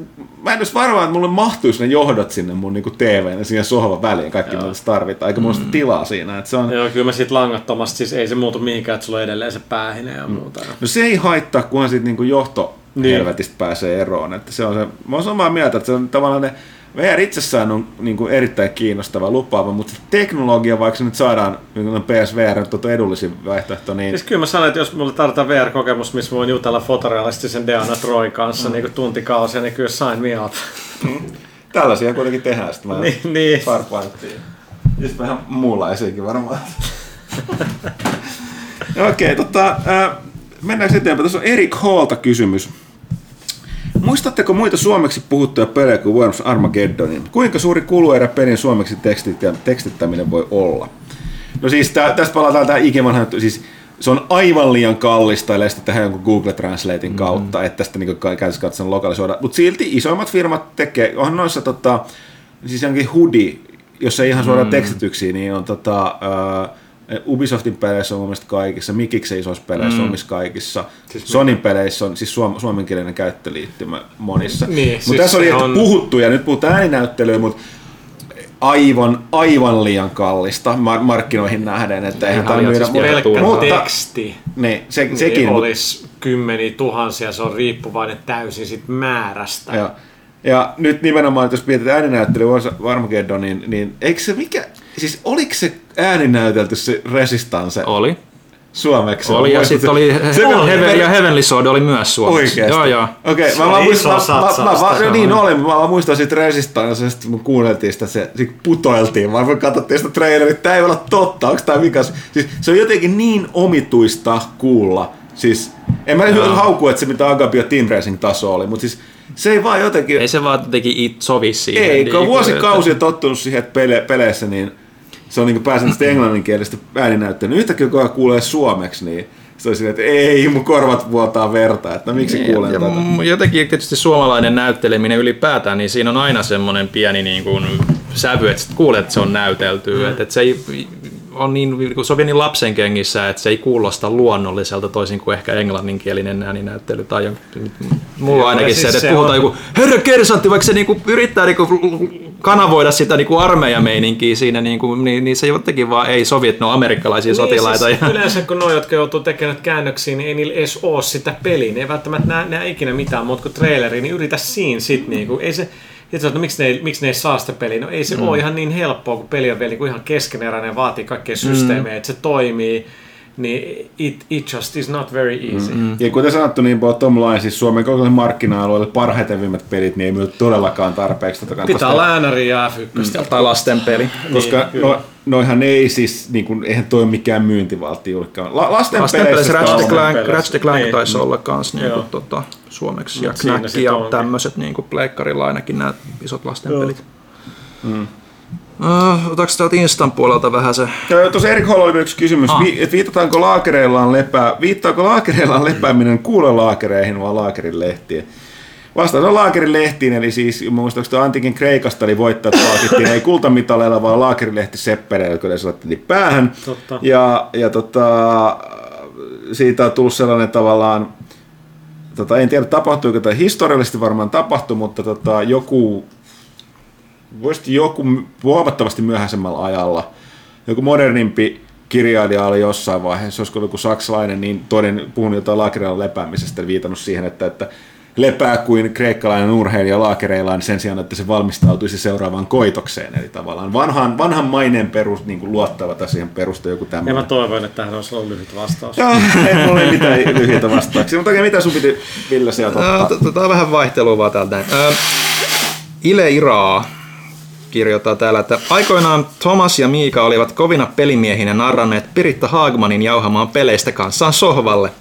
mä en edes varmaan, että mulle mahtuisi ne johdot sinne mun niinku TVn ja siihen sohvan väliin, kaikki mitä tarvitaan, eikä mulla sitä tilaa siinä. Että se on, Joo, kyllä mä siitä langattomasti, siis ei se muutu mihinkään, että sulla on edelleen se päähine ja muuta. No se ei haittaa, kunhan siitä niinku johto Niin. helvetistä pääsee eroon. Että se on se, mä oon samaa mieltä, että se on tavallaan ne VR itsessään on niinku erittäin kiinnostava, lupaava, mutta se teknologia, vaikka se nyt saadaan niin PSVR tuota edullisin vaihtoehto, niin Siis kyllä mä sanoin, että jos mulle tarvitaan VR-kokemus, missä voin jutella fotorealistisen Deanna Troy kanssa mm. niin tuntikausia, niin kyllä sign me up. tällaisia kuitenkin tehdään. Sitten Niin, niin. farpointtiin. Ja sitten vähän muunlaisiakin varmaan. Okei, tota, äh, mennäänkö eteenpäin? Tässä on Erik Hallta kysymys. Muistatteko muita suomeksi puhuttuja pelejä kuin Worms Armageddonin? Kuinka suuri kuluerä pelin suomeksi tekstit- tekstittäminen voi olla? No siis tää, tästä palataan tähän ikivanhaan, juttuun. siis se on aivan liian kallista, ellei sitä tehdä jonkun Google Translatein kautta, mm-hmm. että tästä niin käytössä katsoen lokalisoida. Mutta silti isoimmat firmat tekee, onhan noissa tota, siis jonkin hoodie, jos ei ihan suoraan mm. tekstityksiä, niin on tota, uh, Ubisoftin peleissä on mun mielestä kaikissa, Mikiksen isoissa peleissä mm. on omissa kaikissa, siis Sonin peleissä on siis suom- suomenkielinen käyttöliittymä monissa. Niin, mutta siis tässä oli on- puhuttu, ja nyt puhutaan ääninäyttelyä, mutta aivan, aivan liian kallista mar- markkinoihin nähden, että eihän tämä myydä. siis Pelkkä mutta, teksti niin, se, sekin sekin, mutta, olisi kymmeniä tuhansia, se on riippuvainen täysin sit määrästä. joo. Ja nyt nimenomaan, jos mietitään ääninäyttely Armageddonin, niin, niin eikö se mikä, siis oliko se ääninäytelty se Resistance Oli. suomeksi? Oli, ja sitten se- oli, se- Heaven, ja Heavenly Sword oli myös suomeksi. Oikeesti? Joo, joo. Okei, Se mä, oli muistan, mä, mä, mä, niin oli, mä vaan muistan siitä Resistancesta, kun kuunneltiin sitä, se, se putoiltiin, vaan me katsottiin sitä traileria, tää ei olla totta, onko tää vikas? Siis se on jotenkin niin omituista kuulla, siis en mä Joo. hauku, että se mitä Agapio Team Racing taso oli, mutta siis se ei vaan jotenkin, Ei se vaan jotenkin it sovi siihen. ei, kun on niin, vuosikausia tottunut siihen, että pele, peleissä niin se on niin pääsääntöisesti englanninkielistä ääninäyttelyä. Yhtäkkiä kun kuulee suomeksi, niin se on silleen, että ei, mun korvat vuotaa verta, että no miksi Niin, kuulen ja tätä. Jotenkin tietysti suomalainen näytteleminen ylipäätään, niin siinä on aina semmoinen pieni niin kuin sävy, että kuulet, että se on näytelty. Mm. Että, että se, ei, on niin, se on niin lapsen kengissä, että se ei kuulosta luonnolliselta toisin kuin ehkä englanninkielinen ääninäyttely. Tai jon- mulla on ainakin siis se, että se puhutaan on- joku herra kersantti, vaikka se niinku yrittää niinku kanavoida sitä niinku armeijameininkiä siinä, niinku, niin, niin se jotenkin vaan ei sovi, että ne on amerikkalaisia sotilaita. Niin, siis ja, yleensä kun ne, jotka joutuu tekemään käännöksiä, niin ei niillä edes oo sitä peliä. Ne ei välttämättä näe, näe ikinä mitään muuta kuin traileri, niin yritä siinä sit niinku. Ei se, ja sä, no, miksi, ne, ei- miksi ne ei saa sitä peliä? No ei se mm. ole ihan niin helppoa, kun peli on vielä niinku ihan keskeneräinen ja vaatii kaikkia systeemejä, mm. että se toimii. Niin it, it just is not very easy. Mm. Ja kuten sanottu, niin bottom line, siis Suomen kokoiselle markkina-alueelle parhaiten pelit, niin ei myy todellakaan tarpeeksi tätä kannattaa Pitää olla äänäri ja F1. tai lasten peli. Koska Niin, no, noihan ei siis, niin kuin, eihän toi mikään myyntivaltti juurikaan. La, lasten, Lasten peleissä Ratchet. Clank. Ratchet Clank Niin. taisi olla kans niinku, Joo. tota, suomeksi Mut ja siinä Knack ja tämmöiset niinku pleikkarilla ainakin nämä isot lastenpelit. Mm. Uh, otaks täältä Instan puolelta vähän se? Tuossa Erik Hall oli yksi kysymys, Ah. Vi, että viitataanko laakereillaan lepää, viittaako laakereillaan lepääminen kuulelaakereihin vai laakerin lehtiin? Vastaus on laakerin lehtiin, eli siis muistaakseni antiikin Kreikasta eli voittajat palkittiin ei kultamitaleilla, vaan laakerilehti seppeleillä, kun ne laitettiin päähän. Totta. Ja, ja tota, siitä on tullut sellainen tavallaan, tota, en tiedä tapahtuiko tai historiallisesti varmaan tapahtui, mutta tota, joku, voisi joku huomattavasti myöhäisemmällä ajalla, joku modernimpi kirjailija oli jossain vaiheessa, olisiko joku saksalainen, niin toinen puhunut jotain laakereilla lepäämisestä, viitannut siihen, että, että lepää kuin kreikkalainen urheilija laakereillaan sen sijaan, että se valmistautuisi seuraavaan koitokseen. Eli tavallaan vanhan, vanhan maineen perus, niin kuin luottavat asian perusta joku Ja tämmöinen. mä toivoin, että tähän olisi ollut lyhyt vastaus. Joo, ei ole mitään lyhyitä vastauksia. Mutta mitä sun piti Ville sieltä ottaa? Tämä on vähän vaihtelua vaan täältä. Ile Iraa kirjoittaa täällä, että aikoinaan Thomas ja Miika olivat kovina pelimiehinä narranneet Piritta Haagmanin jauhamaan peleistä kanssaan sohvalle.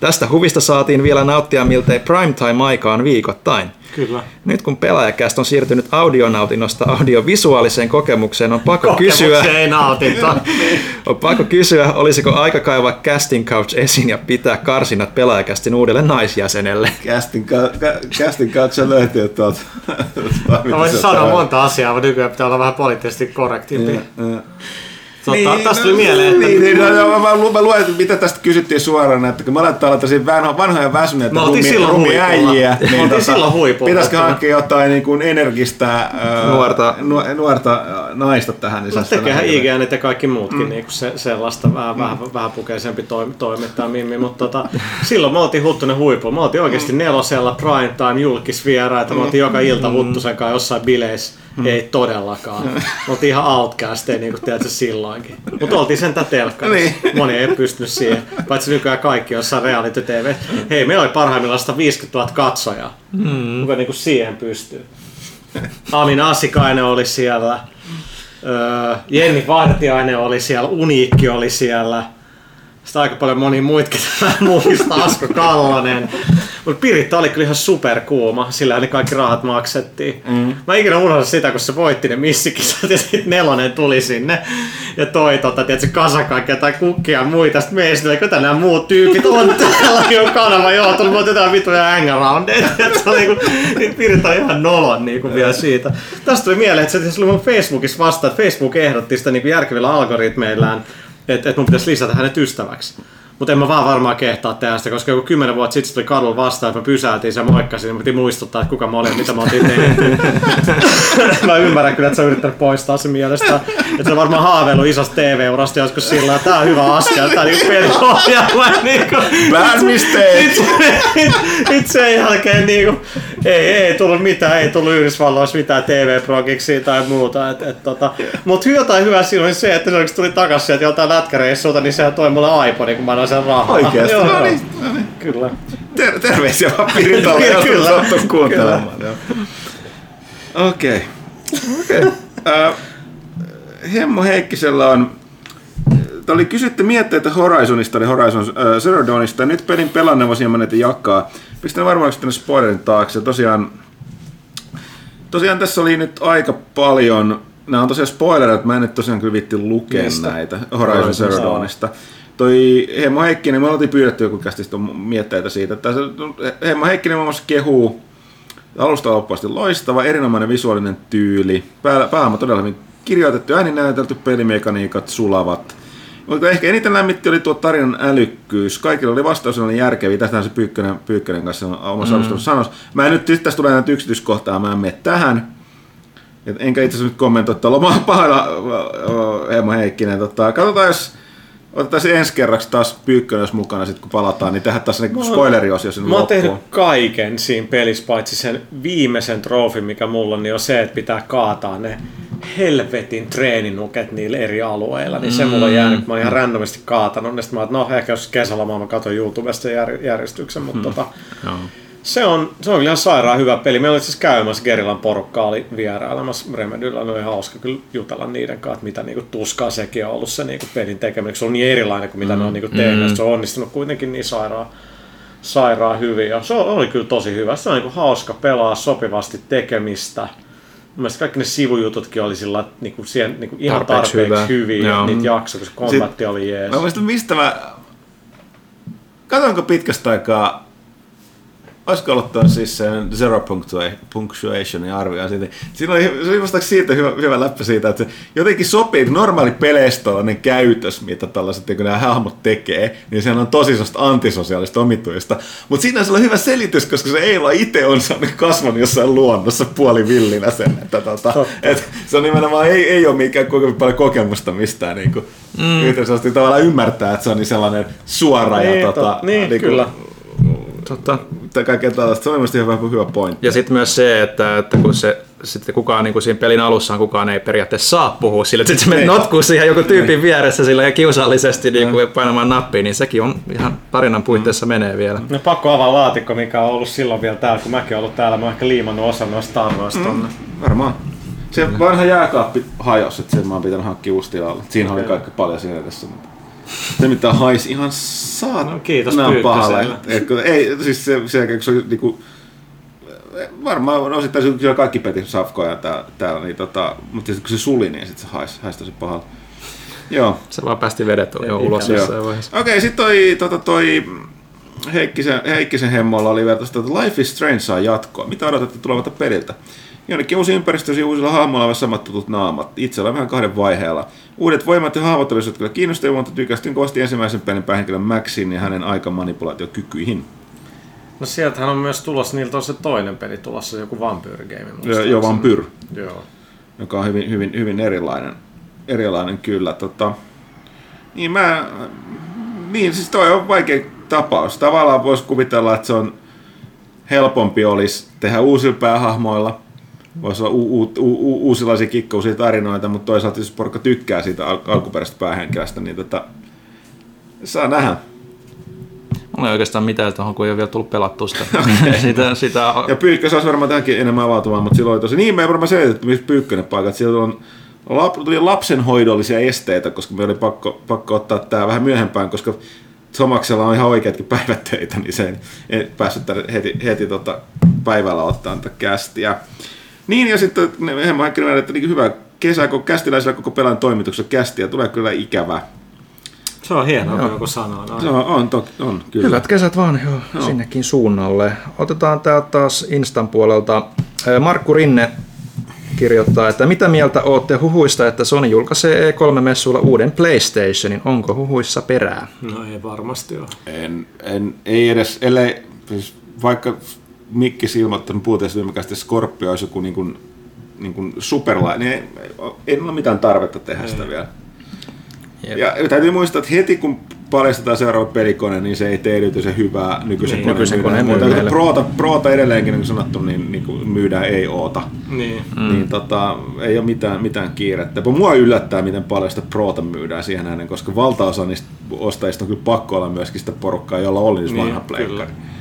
Tästä huvista saatiin vielä nauttia miltei primetime-aikaan viikoittain. Kyllä. Nyt kun pelaajakäst on siirtynyt audionautinnosta audiovisuaaliseen kokemukseen, on pakko kysyä, ei nautita. on pakko kysyä, olisiko aika kaivaa casting couch esiin ja pitää karsinat pelaajakästin uudelle naisjäsenelle. Casting, ka- ka- casting kautta löytyy tuolta. Mä voisin sanoa monta asiaa, mutta nykyään pitää olla vähän poliittisesti korrektimpi. Tota, tästä tuli mieleen, että Niin, niin, no, no, mä, mä luen, että mitä tästä kysyttiin suoraan, että kun mä aletaan olla tosi vanha, vanhoja väsyneitä rumi, silloin rumi äijiä, Me oltiin silloin huipulla. pitäisikö hankkia jotain niin kuin energistä Nuorta. nu, nuorta naista tähän. Niin No tekehän. IGN ja kaikki muutkin mm. niin se, sellaista vähän, mm. vähän, vähän pukeisempi toim, toimittaa Mimmi, mutta tota, silloin me oltiin huttunen huipulla. Me oltiin oikeasti nelosella prime time julkisvieraita, me oltiin joka ilta huttusen kanssa jossain bileissä. Mm. Ei todellakaan. Me oltiin ihan outcasteja, niin kuin tiedätkö, silloinkin. Mutta oltiin sentään telkkarissa. Niin. Moni ei pystynyt siihen. Paitsi nykyään kaikki jossain reality TV. Hei, me oli parhaimmillaan 150 000 katsojaa. Mm. Kuka niin kuin siihen pystyy. Amin Asikainen oli siellä. Öö, Jenni Vartiainen oli siellä. Uniikki oli siellä. Sitten aika paljon moni muitakin muista. Asko Kallonen. Mutta Piritta oli kyllä ihan superkuuma. Sillä ne kaikki rahat maksettiin. Mm. Mä ikinä unohdan sitä, kun se voitti ne missikisat ja sitten nelonen tuli sinne. Ja toi tota, tiedätkö, kasakakkia tai kukkia ja muita. Sitten me esitellään, ketä nämä muut tyypit on täällä on kanava. Joo, tuli monta jotain vituja hangaroundeja. Se oli niinku, niin Piritta oli ihan nolon niinku vielä siitä. Tästä tuli mieleen, että se oli mun Facebookissa vasta, että Facebook ehdotti sitä niinku järkevillä algoritmeillään, että, että mun pitäisi lisätä hänet ystäväksi. Mutta en mä vaan varmaan kehtaa tehdä sitä, koska joku kymmenen vuotta sitten tuli kadulla vastaan, että mä pysäytin ja moikkasin, niin mä piti muistuttaa, että kuka mä olin mitä mä oltiin tehty. mä ymmärrän kyllä, että sä yrittänyt poistaa se mielestä. Että se on varmaan haaveillut isosta TV-urasta joskus sillä että tää on hyvä askel, tää on niinku peliohjelma. Niinku, Bad mistake! nyt, nyt sen jälkeen niinku, ei, ei tullut mitään, ei tullut Yhdysvalloissa mitään TV-progiksi tai muuta. Et, et, tota. Mutta jotain hyvää siinä oli se, että se tuli takaisin sieltä joltain lätkäreissulta, niin sehän toi mulle iPodin, kun mä annoin sen rahaa. Oikeesti? Joo, No niin, no niin. Kyllä. Ter- terveisiä vaan Piritalle, jos Kyllä, on sattunut kuuntelemaan. Okei. Okei. Äh, Hemmo Heikkisellä on oli kysytty mietteitä Horizonista, eli Horizon äh, Zero Dawnista. Nyt pelin pelanneen voisi hieman näitä jakaa. Pistän varmaan tänne spoilerin taakse. Tosiaan, tosiaan tässä oli nyt aika paljon, nämä on tosiaan spoilereita, mä en nyt tosiaan kyllä vitti lukea Mistä? näitä Horizon Zero. Dawnista. Toi Hemmo Heikkinen, me oltiin pyydetty joku kästistä mietteitä siitä. Että Hemmo Heikkinen muun muassa kehuu alusta loppuun asti loistava, erinomainen visuaalinen tyyli, Pää, pääoma todella hyvin kirjoitettu, ääni näytelty, pelimekaniikat sulavat. Mutta ehkä eniten lämmitti oli tuo tarinan älykkyys. Kaikilla oli vastaus, oli järkeviä. Tästähän se Pyykkönen, Pyykkönen kanssa omassa mm. sanoisi. Mä en nyt, tästä tulee näitä yksityiskohtaa, mä en mene tähän. Et enkä itse asiassa nyt kommentoi, että ollaan pahalla Eemo Heikkinen. Tota, katsotaan, jos otetaan ensi kerraksi taas Pyykkönen mukana, sit kun palataan, niin tehdään taas ne spoileriosio sinne Mä oon tehnyt kaiken siinä pelissä, paitsi sen viimeisen trofin, mikä mulla on, niin on se, että pitää kaataa ne helvetin treeninuket niillä eri alueilla. Niin se mulla on jäänyt, mä oon ihan randomisti kaatanut. Niin mä oon, että no ehkä jos kesälomaa mä katson YouTubesta sen jär, järjestyksen, mutta tota, Joo. Se on, se on kyllä ihan sairaan hyvä peli. Meillä oli siis käymässä Gerilan porukka oli vierailemassa Remedyllä. Ne oli hauska kyllä jutella niiden kanssa, että mitä niinku tuskaa sekin on ollut se niinku pelin tekeminen. Se on niin erilainen kuin mitä mm. ne on niinku tehnyt. Mm. Se on onnistunut kuitenkin niin sairaan, sairaan hyvin. Ja se oli kyllä tosi hyvä. Se on niinku hauska pelaa, sopivasti tekemistä. Mielestäni kaikki ne sivujututkin oli sillä niinku siihen, niinku ihan Tarpeeksi tarpeeksi, hyvä. hyviä. Joo. Niitä jaksoja, kun se kombatti oli jees. Mä muistan, mistä mä... Katsonko pitkästä aikaa... Olisiko ollut tuon siis se Zero Punctua- Punctuationin arvio siitä. Siinä oli, se oli siitä hyvä, hyvä läppä siitä, että se jotenkin sopii, normaali peleissä tällainen käytös, mitä tällaiset, kun nämä hahmot tekee, niin sehän on tosi sellaista antisosiaalista omituista. Mutta siinä on sellainen hyvä selitys, koska se Eila itse on kasvanut jossain luonnossa puolivillinä sen, että tota, et se on nimenomaan, ei, ei ole mikään kuinka paljon kokemusta mistään niin kuin, mm. tavallaan ymmärtää, että se on niin sellainen suora Niin, ja tot- tota, niin, kyllä. Totta. tai kaikkea tällaista. Se on mielestäni hyvä, hyvä pointti. Ja sitten myös se, että, että kun se sitten kukaan niin kuin siinä pelin alussa kukaan ei periaatteessa saa puhua sille, että sitten se menet notkuu siihen joku tyypin vieressä sillä ja kiusallisesti niin kuin painamaan nappia, niin sekin on ihan tarinan puitteissa menee vielä. No pakko avaa laatikko, mikä on ollut silloin vielä täällä, kun mäkin olen ollut täällä. Mä oon ehkä liimannut osa noista tarroista tonne. Varmaan. Se vanha jääkaappi hajosi, että sen mä oon pitänyt hankkia uusi tilalle. Siinä oli kaikki paljon siinä tässä. Mutta se mitä haisi ihan saat. No, kiitos on pahalle. Et kun- Ei, siis se, se, kun se oli niinku, varmaan osittain kyllä kaikki peti safkoja täällä, täällä niin tota, mutta sitten kun se suli, niin sitten se haisi, haisi tosi pahalle. Joo. Se vaan päästi vedet jo ulos jossain vaiheessa. Okei, sitten toi, tota, toi Heikkisen, Heikkisen hemmolla oli vielä tuosta, että Life is Strange saa jatkoa. Mitä odotatte tulevalta peliltä? Jonnekin uusi ympäristö ja uusilla hahmoilla on samat tutut naamat. Itse olen vähän kahden vaiheella. Uudet voimat ja olisivat kyllä kiinnostavia, mutta tykästyin kovasti ensimmäisen pelin päähenkilön Maxin ja hänen aikamanipulaatiokykyihin. No sieltähän on myös tulossa, niiltä on se toinen peli tulossa, joku Vampyr Game. Jo, jo Vampyr, Joo. joka on hyvin, hyvin, hyvin erilainen, erilainen kyllä. Tota, niin mä, niin siis toi on vaikea tapaus. Tavallaan voisi kuvitella, että se on helpompi olisi tehdä uusilla päähahmoilla. Voisi olla u- u- u- uusilaisia kikkausia tarinoita, mutta toisaalta jos porukka tykkää siitä al- alkuperäisestä päähenkilöstä, niin tota, saa nähdä. Mulla ei oikeastaan mitään tuohon, kun ei ole vielä tullut pelattua sitä. sitä, sitä Ja Pyykkö saisi varmaan tähänkin enemmän avautumaan, mutta silloin oli tosi... Niin, me ei varmaan selitetty, missä Pyykkönen paikat. Siellä on lap, tuli lapsenhoidollisia esteitä, koska me oli pakko, pakko ottaa tämä vähän myöhempään, koska Somaksella on ihan oikeatkin päivätöitä, niin se ei, ei päässyt heti, heti tota päivällä ottaa tätä kästiä. Niin, ja sitten Hemmo Heikkinen että niin hyvä kesä, kun kästiläisellä koko pelaajan toimituksessa kästiä tulee kyllä ikävä. Se on hienoa, kun joku sanoo Se noin. on, on, toki, on kyllä. Hyvät kesät vaan joo, Joo. sinnekin suunnalle. Otetaan täältä taas Instan puolelta. Ää, Markku Rinne kirjoittaa, että mitä mieltä ootte huhuista, että Sony julkaisee E3-messuilla uuden PlayStationin? Onko huhuissa perää? No ei varmasti ole. En, en, ei edes, ellei, siis vaikka Mikki ilmoittanut puhutaan viimekästi, että Scorpio olisi joku niin kuin, niin kuin superla, niin ei, ei ole mitään tarvetta tehdä sitä vielä. Jep. Ja täytyy muistaa, että heti kun paljastetaan seuraava pelikone, niin se ei tee erityisen hyvää nykyisen Niin, koneen nykyisen koneen myydään. Mutta. Proota, Proota edelleenkin, niin kuin sanottu, niin, niin kuin myydään ei oota. Niin. Mm. Niin tota, ei ole mitään, mitään kiirettä. Mua yllättää, miten paljon sitä Proota myydään siihen nähden, koska valtaosa niistä ostajista on kyllä pakko olla myöskin sitä porukkaa, jolla oli niin, Niin, vanha kyllä. pleikkari. No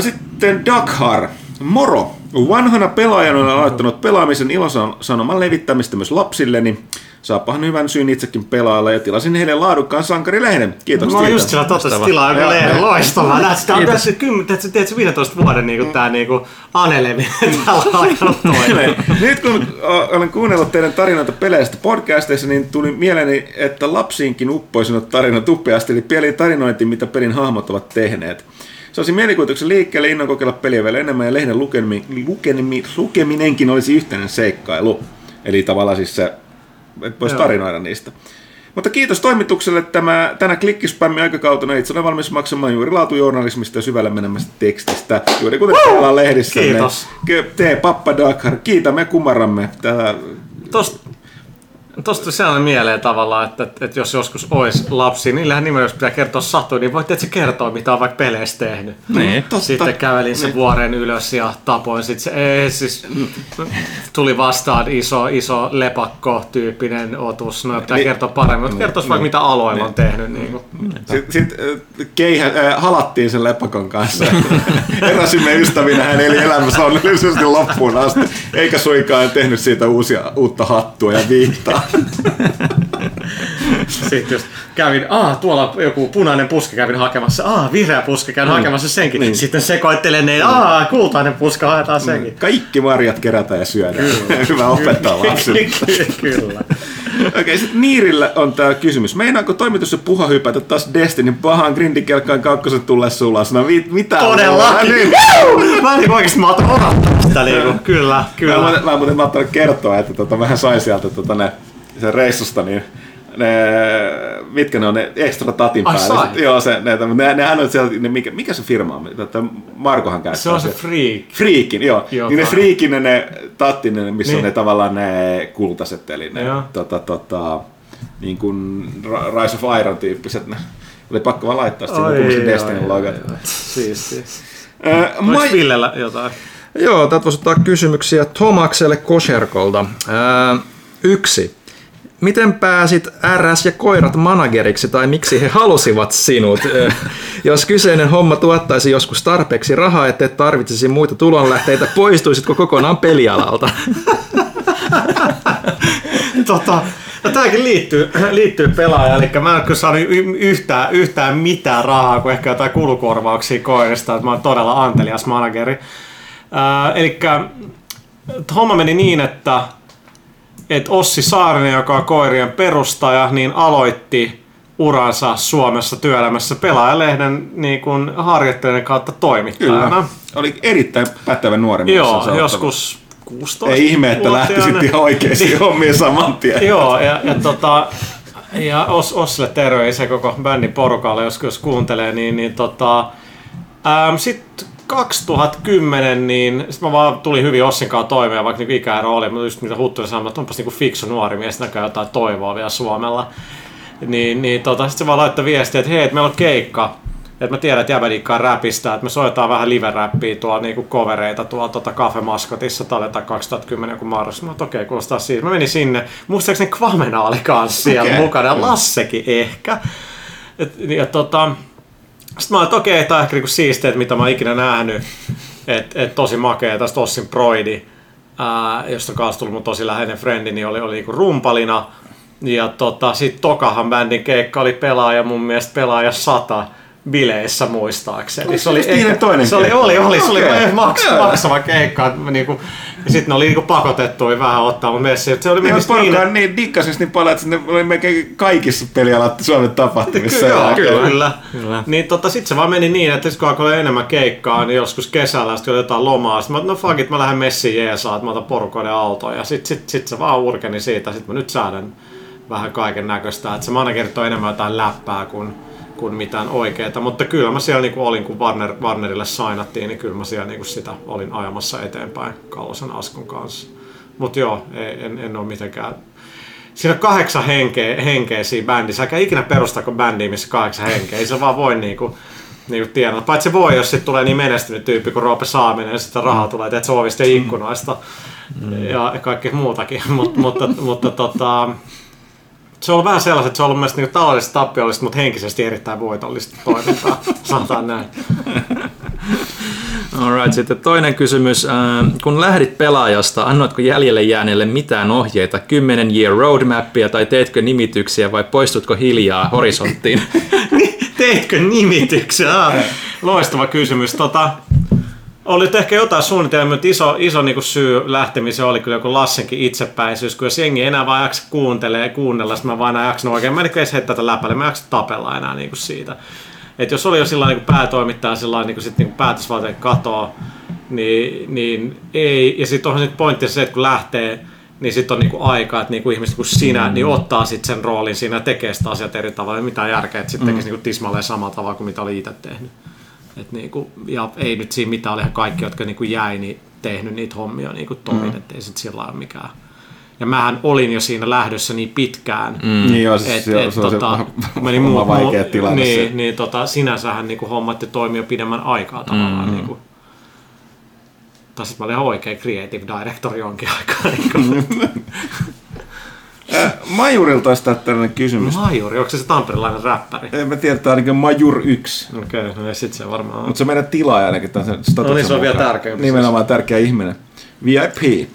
Sitten Dakhar. Moro! Vanhana pelaajana olen aloittanut pelaamisen ilosanoman levittämistä myös lapsilleni. Saapahan hyvän syyn itsekin pelailla ja tilasin heille laadukkaan sankarilehden. Kiitos Mä olin siitä. just sillä totta, että Loistavaa. tilaa joku Joo, lehden. Loistavaa. Näet, sitä on tässä kymmen, tiedätkö, tiedätkö, 15 vuoden niinku tää niinku aneleminen täällä on alkanut toimia. Nyt kun olen kuunnellut teidän tarinoita peleistä podcasteissa, niin tuli mieleeni, että lapsiinkin uppoisinut tarinat upeasti, eli pieni tarinointi, mitä pelin hahmot ovat tehneet. Se olisi mielikuvituksen liikkeelle, innon kokeilla peliä vielä enemmän ja lehden lukemi, lukemi, lukeminenkin olisi yhteinen seikkailu. Eli tavallaan siis se, voisi tarinoida niistä. Mutta kiitos toimitukselle tämä, tänä klikkispämmi aikakautena itse olen valmis maksamaan juuri laatujournalismista ja syvälle menemästä tekstistä. Juuri kuten täällä on lehdissä. Kiitos. Tee Pappa Dakar, kiitämme kumaramme. Täällä, Tosta, tosta tuli sellainen mieleen tavallaan, että, että, että jos joskus olisi lapsi, niillähän nimenomaan jos pitää kertoa satuja, niin voit se kertoa, mitä on vaikka peleissä tehnyt. Niin. totta. Sitten kävelin sen vuoren ylös ja tapoin. Sitten se, ei, siis, tuli vastaan iso, iso lepakko-tyyppinen otus. No pitää Niin. kertoa paremmin, mutta kertoisi vaikka mitä aloilla on tehnyt. Niin kuin. Sitten sit, äh, keihä, äh, halattiin sen lepakon kanssa. Eräsimme ystävinä, hän eli elämässä onnellisesti loppuun asti. Eikä suinkaan tehnyt siitä uusia, uutta hattua ja viittaa. Sitten just kävin, aa, tuolla joku punainen puska kävin hakemassa, aa, vihreä puska käyn hakemassa senkin. Niin. Sitten sekoittelen ne, aa, kultainen puska haetaan senkin. Kaikki marjat kerätään ja syödään. Hyvä opettaa lapsille. Kyllä. Okei, sitten Niirillä on tämä kysymys. Meinaako toimitus ja puha hypätä taas Destinin pahaan grindikelkkaan kakkosen tullessa ulos? No vi- mitä? Todellakin. Niin. Mä olin oikeesti, mä oon odottanut sitä niinku. Kyllä, Mä, kyllä. muuten- mä muuten mä ottanut kertoa, että tota, vähän sain sieltä tota, ne, sen reissusta, niin ne, mitkä ne on ne ekstra tatin Ai, päälle. Sit- Joo, se, ne, ne, nehän on sieltä, ne, mikä, mikä se firma on? Tätä Markohan käyttää. Se on se sitä. freak. Freakin, joo. Joo, niin ne. Freakin, ne, ne tattin, ne, missä on Niin. ne tavallaan ne kultaset, eli ne Joo. tota, tota, niin kuin Rise of Iron tyyppiset. Ne. Oli pakko vaan laittaa oi, Destinin oi, logot. Siistiä. Äh, Oliko Mai- Villellä jotain? Joo, täältä voisi ottaa kysymyksiä Tomakselle Kosherkolta. Ää, yksi. Miten pääsit RS ja koirat manageriksi tai miksi he halusivat sinut? Jos kyseinen homma tuottaisi joskus tarpeeksi rahaa, ettei tarvitsisi muita tulonlähteitä, poistuisitko kokonaan pelialalta? tota, no tämäkin liittyy, liittyy pelaajaan, eli mä en ole saanut yhtään, yhtään mitään rahaa kuin ehkä jotain kulukorvauksia koirista, että mä oon todella antelias manageri. Äh, eli homma meni niin, että, että Ossi Saarinen, joka on koirien perustaja, niin aloitti uransa Suomessa työelämässä pelaajalehden niin kuin harjoittelijan kautta toimittajana. Kyllä. Oli erittäin pätevä nuori mies. Joo, joskus 16 Ei ihme, että lähtisit ihan oikeisiin hommiin saman tien. Joo, ja, ja, tota, ja Os, Ossille terveisiä koko bändin porukalle, jos, jos kuuntelee, niin, niin tota, sitten 2010, niin sit mä vaan tulin hyvin Ossin kanssa toimeen, vaikka niinku ikäero oli, mutta just mitä Huttunen sanoi, että onpas niinku fiksu nuori mies, näköjään jotain toivoa vielä Suomella. Niin, niin tota, sitten se vaan laittoi viestiä, että hei, että meillä on keikka, että mä tiedän, että jäbä diikkaa räpistä, että me soitetaan vähän live-räppiä tuolla niinku covereita tuolla tota Cafe Maskotissa, jotain 2010 joku marras. Mä okei, okay, kuulostaa siitä. Mä menin sinne, muistaakseni Kvamena oli kanssa siellä Okei. mukana, Lassekin ehkä. Et, ja tota, sitten mä olin, että okei, okay, tää on ehkä niinku siisteet, mitä mä oon ikinä nähnyt. Että et tosi makea, tästä Ossin Broidi, ää, josta kanssa tullut mun tosi läheinen frendi, niin oli, oli niinku rumpalina. Ja tota, sit Tokahan bändin keikka oli pelaaja, mun mielestä pelaaja 100 bileissä muistaakseni. Oliko se niiden toinen se oli, oli, oli, se oli Okei. maks, maksava keikka. Niinku, ja sitten ne oli niinku pakotettuja vähän ottaa mun messi. Se oli Niin, mennyt porukka niin, niin, niin dikkasis niin paljon, että ne oli melkein kaikissa pelialat Suomen tapahtumissa. Kyllä, Ja- kyllä. kyllä. kyllä. Niin tota, sit se vaan meni niin, että kun alkoi enemmän keikkaa, niin joskus kesällä, sit kun oli jotain lomaa, sit mä, no fuck it, mä lähden messiin jeesaa, että mä otan porukoiden autoon. Ja sit, sit, sit se vaan urkeni siitä, sit mä nyt säädän vähän kaiken näköistä. Että se managerit on enemmän jotain läppää kuin, kuin mitään oikeeta. Mutta kyllä mä siellä niinku olin, kun Warner, Warnerille sainattiin, niin kyllä mä siellä niinku sitä olin ajamassa eteenpäin Kallosen Askon kanssa. Mutta joo, en, en ole mitenkään siinä on kahdeksan henkeä, henkeä siinä bändissä. Eikä ikinä perustako bändiä, missä kahdeksan henkeä. Ei se vaan voi niinku, niinku tiedä. Paitsi voi, jos sitten tulee niin menestynyt tyyppi kuin Roope Saaminen ja sitten rahaa tulee, että se ovista ikkunoista mm. ja kaikkea muutakin. Mut, mutta, mutta tota, se on ollut vähän sellaiset, että se on ollut mielestäni niin taloudellisesti tappiollista, mutta henkisesti erittäin voitollista toimintaa, sanotaan näin. Alright, sitten toinen kysymys. Äh, kun lähdit pelaajasta, annoitko jäljelle jääneelle mitään ohjeita, 10 year roadmappia tai teetkö nimityksiä vai poistutko hiljaa horisonttiin? Teitkö nimityksiä? Ah, loistava kysymys. Tota, oli ehkä jotain suunnitelmia, mutta iso, iso niin syy lähtemiseen oli kyllä joku Lassenkin itsepäisyys, kun jos jengi enää vaan jaksa kuuntelee ja kuunnella, sitten mä vaan enää jaksanut oikein, mä en edes heittää tätä läpälle, mä jaksa tapella enää niin kuin siitä. Et jos oli jo sillä niin päätoimittaja sillä niin sit, niin päätösvalteen katoa, niin, niin ei. Ja sitten onhan sit pointti se, että kun lähtee, niin sitten on niinku aika, että niinku ihmiset kuin sinä, mm. niin ottaa sitten sen roolin siinä ja tekee sitä asiat eri tavalla. Ei mitään järkeä, että sitten mm. tekisi niinku tismalleen samalla tavalla kuin mitä oli itse tehnyt. Et niinku, ja ei nyt siinä mitään, olihan kaikki, jotka niinku jäi, niin tehnyt niitä hommia niinku tovin, mm. ettei sitten sillä ole mikään. Ja mähän olin jo siinä lähdössä niin pitkään. Mm. Niin joo, siis et, se, et, se tota, se meni muu, vaikea tilanne. Niin, se. niin tota, sinänsähän niinku hommat ja toimii jo pidemmän aikaa tavallaan. Mm. Niinku. Tai sitten mä olin ihan oikein creative director jonkin aikaa. Niin Majurilta olisi tällainen kysymys. Majuri, onko se se tamperilainen räppäri? En mä tiedä, tämä on Majur 1. Okei, okay, no sit se varmaan on. Mutta se on meidän tilaaja ainakin. Tämän no niin, se on vielä tärkeä. Nimenomaan tärkeä ihminen. VIP.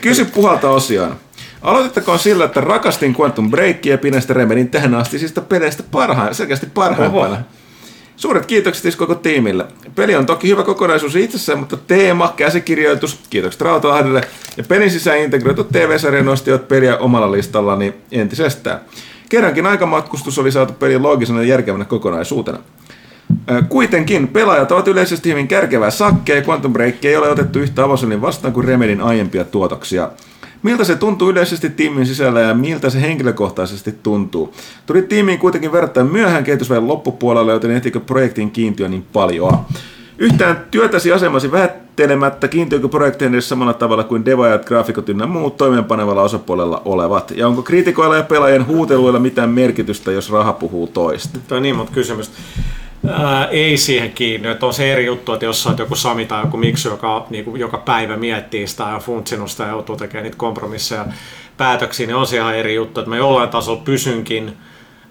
Kysy puhalta osioon. Aloitettakoon sillä, että rakastin Quantum Breakia ja pidän sitä Remedin tähän astisista peleistä parhaan, selkeästi parhaimpana. Oho. Suuret kiitokset siis koko tiimille. Peli on toki hyvä kokonaisuus itsessään, mutta teema, käsikirjoitus, kiitokset Rautalahdelle ja pelin sisään integroitu TV-sarja nostivat peliä omalla listallani entisestään. Kerrankin aikamatkustus oli saatu pelin loogisena ja järkevänä kokonaisuutena. Kuitenkin pelaajat ovat yleisesti hyvin kärkevää sakkeja ja Quantum Break ei ole otettu yhtä avosunin vastaan kuin Remedin aiempia tuotoksia. Miltä se tuntuu yleisesti tiimin sisällä ja miltä se henkilökohtaisesti tuntuu? Tuli tiimiin kuitenkin verrattain myöhään kehitysväen loppupuolella, joten ehtikö projektin kiintiö niin paljon? Yhtään työtäsi asemasi vähättelemättä kiintiökö projektiin edes samalla tavalla kuin devaajat, graafikot ynnä muut toimeenpanevalla osapuolella olevat? Ja onko kriitikoilla ja pelaajien huuteluilla mitään merkitystä, jos raha puhuu toista? Tämä on niin monta kysymystä. Ää, ei siihen kiinni. Että on se eri juttu, että jos olet joku Sami tai joku Miksu, joka niin kuin, joka päivä miettii sitä ja funtsinut sitä ja joutuu tekemään niitä kompromisseja päätöksiä, niin on se ihan eri juttu. Että mä jollain tasolla pysynkin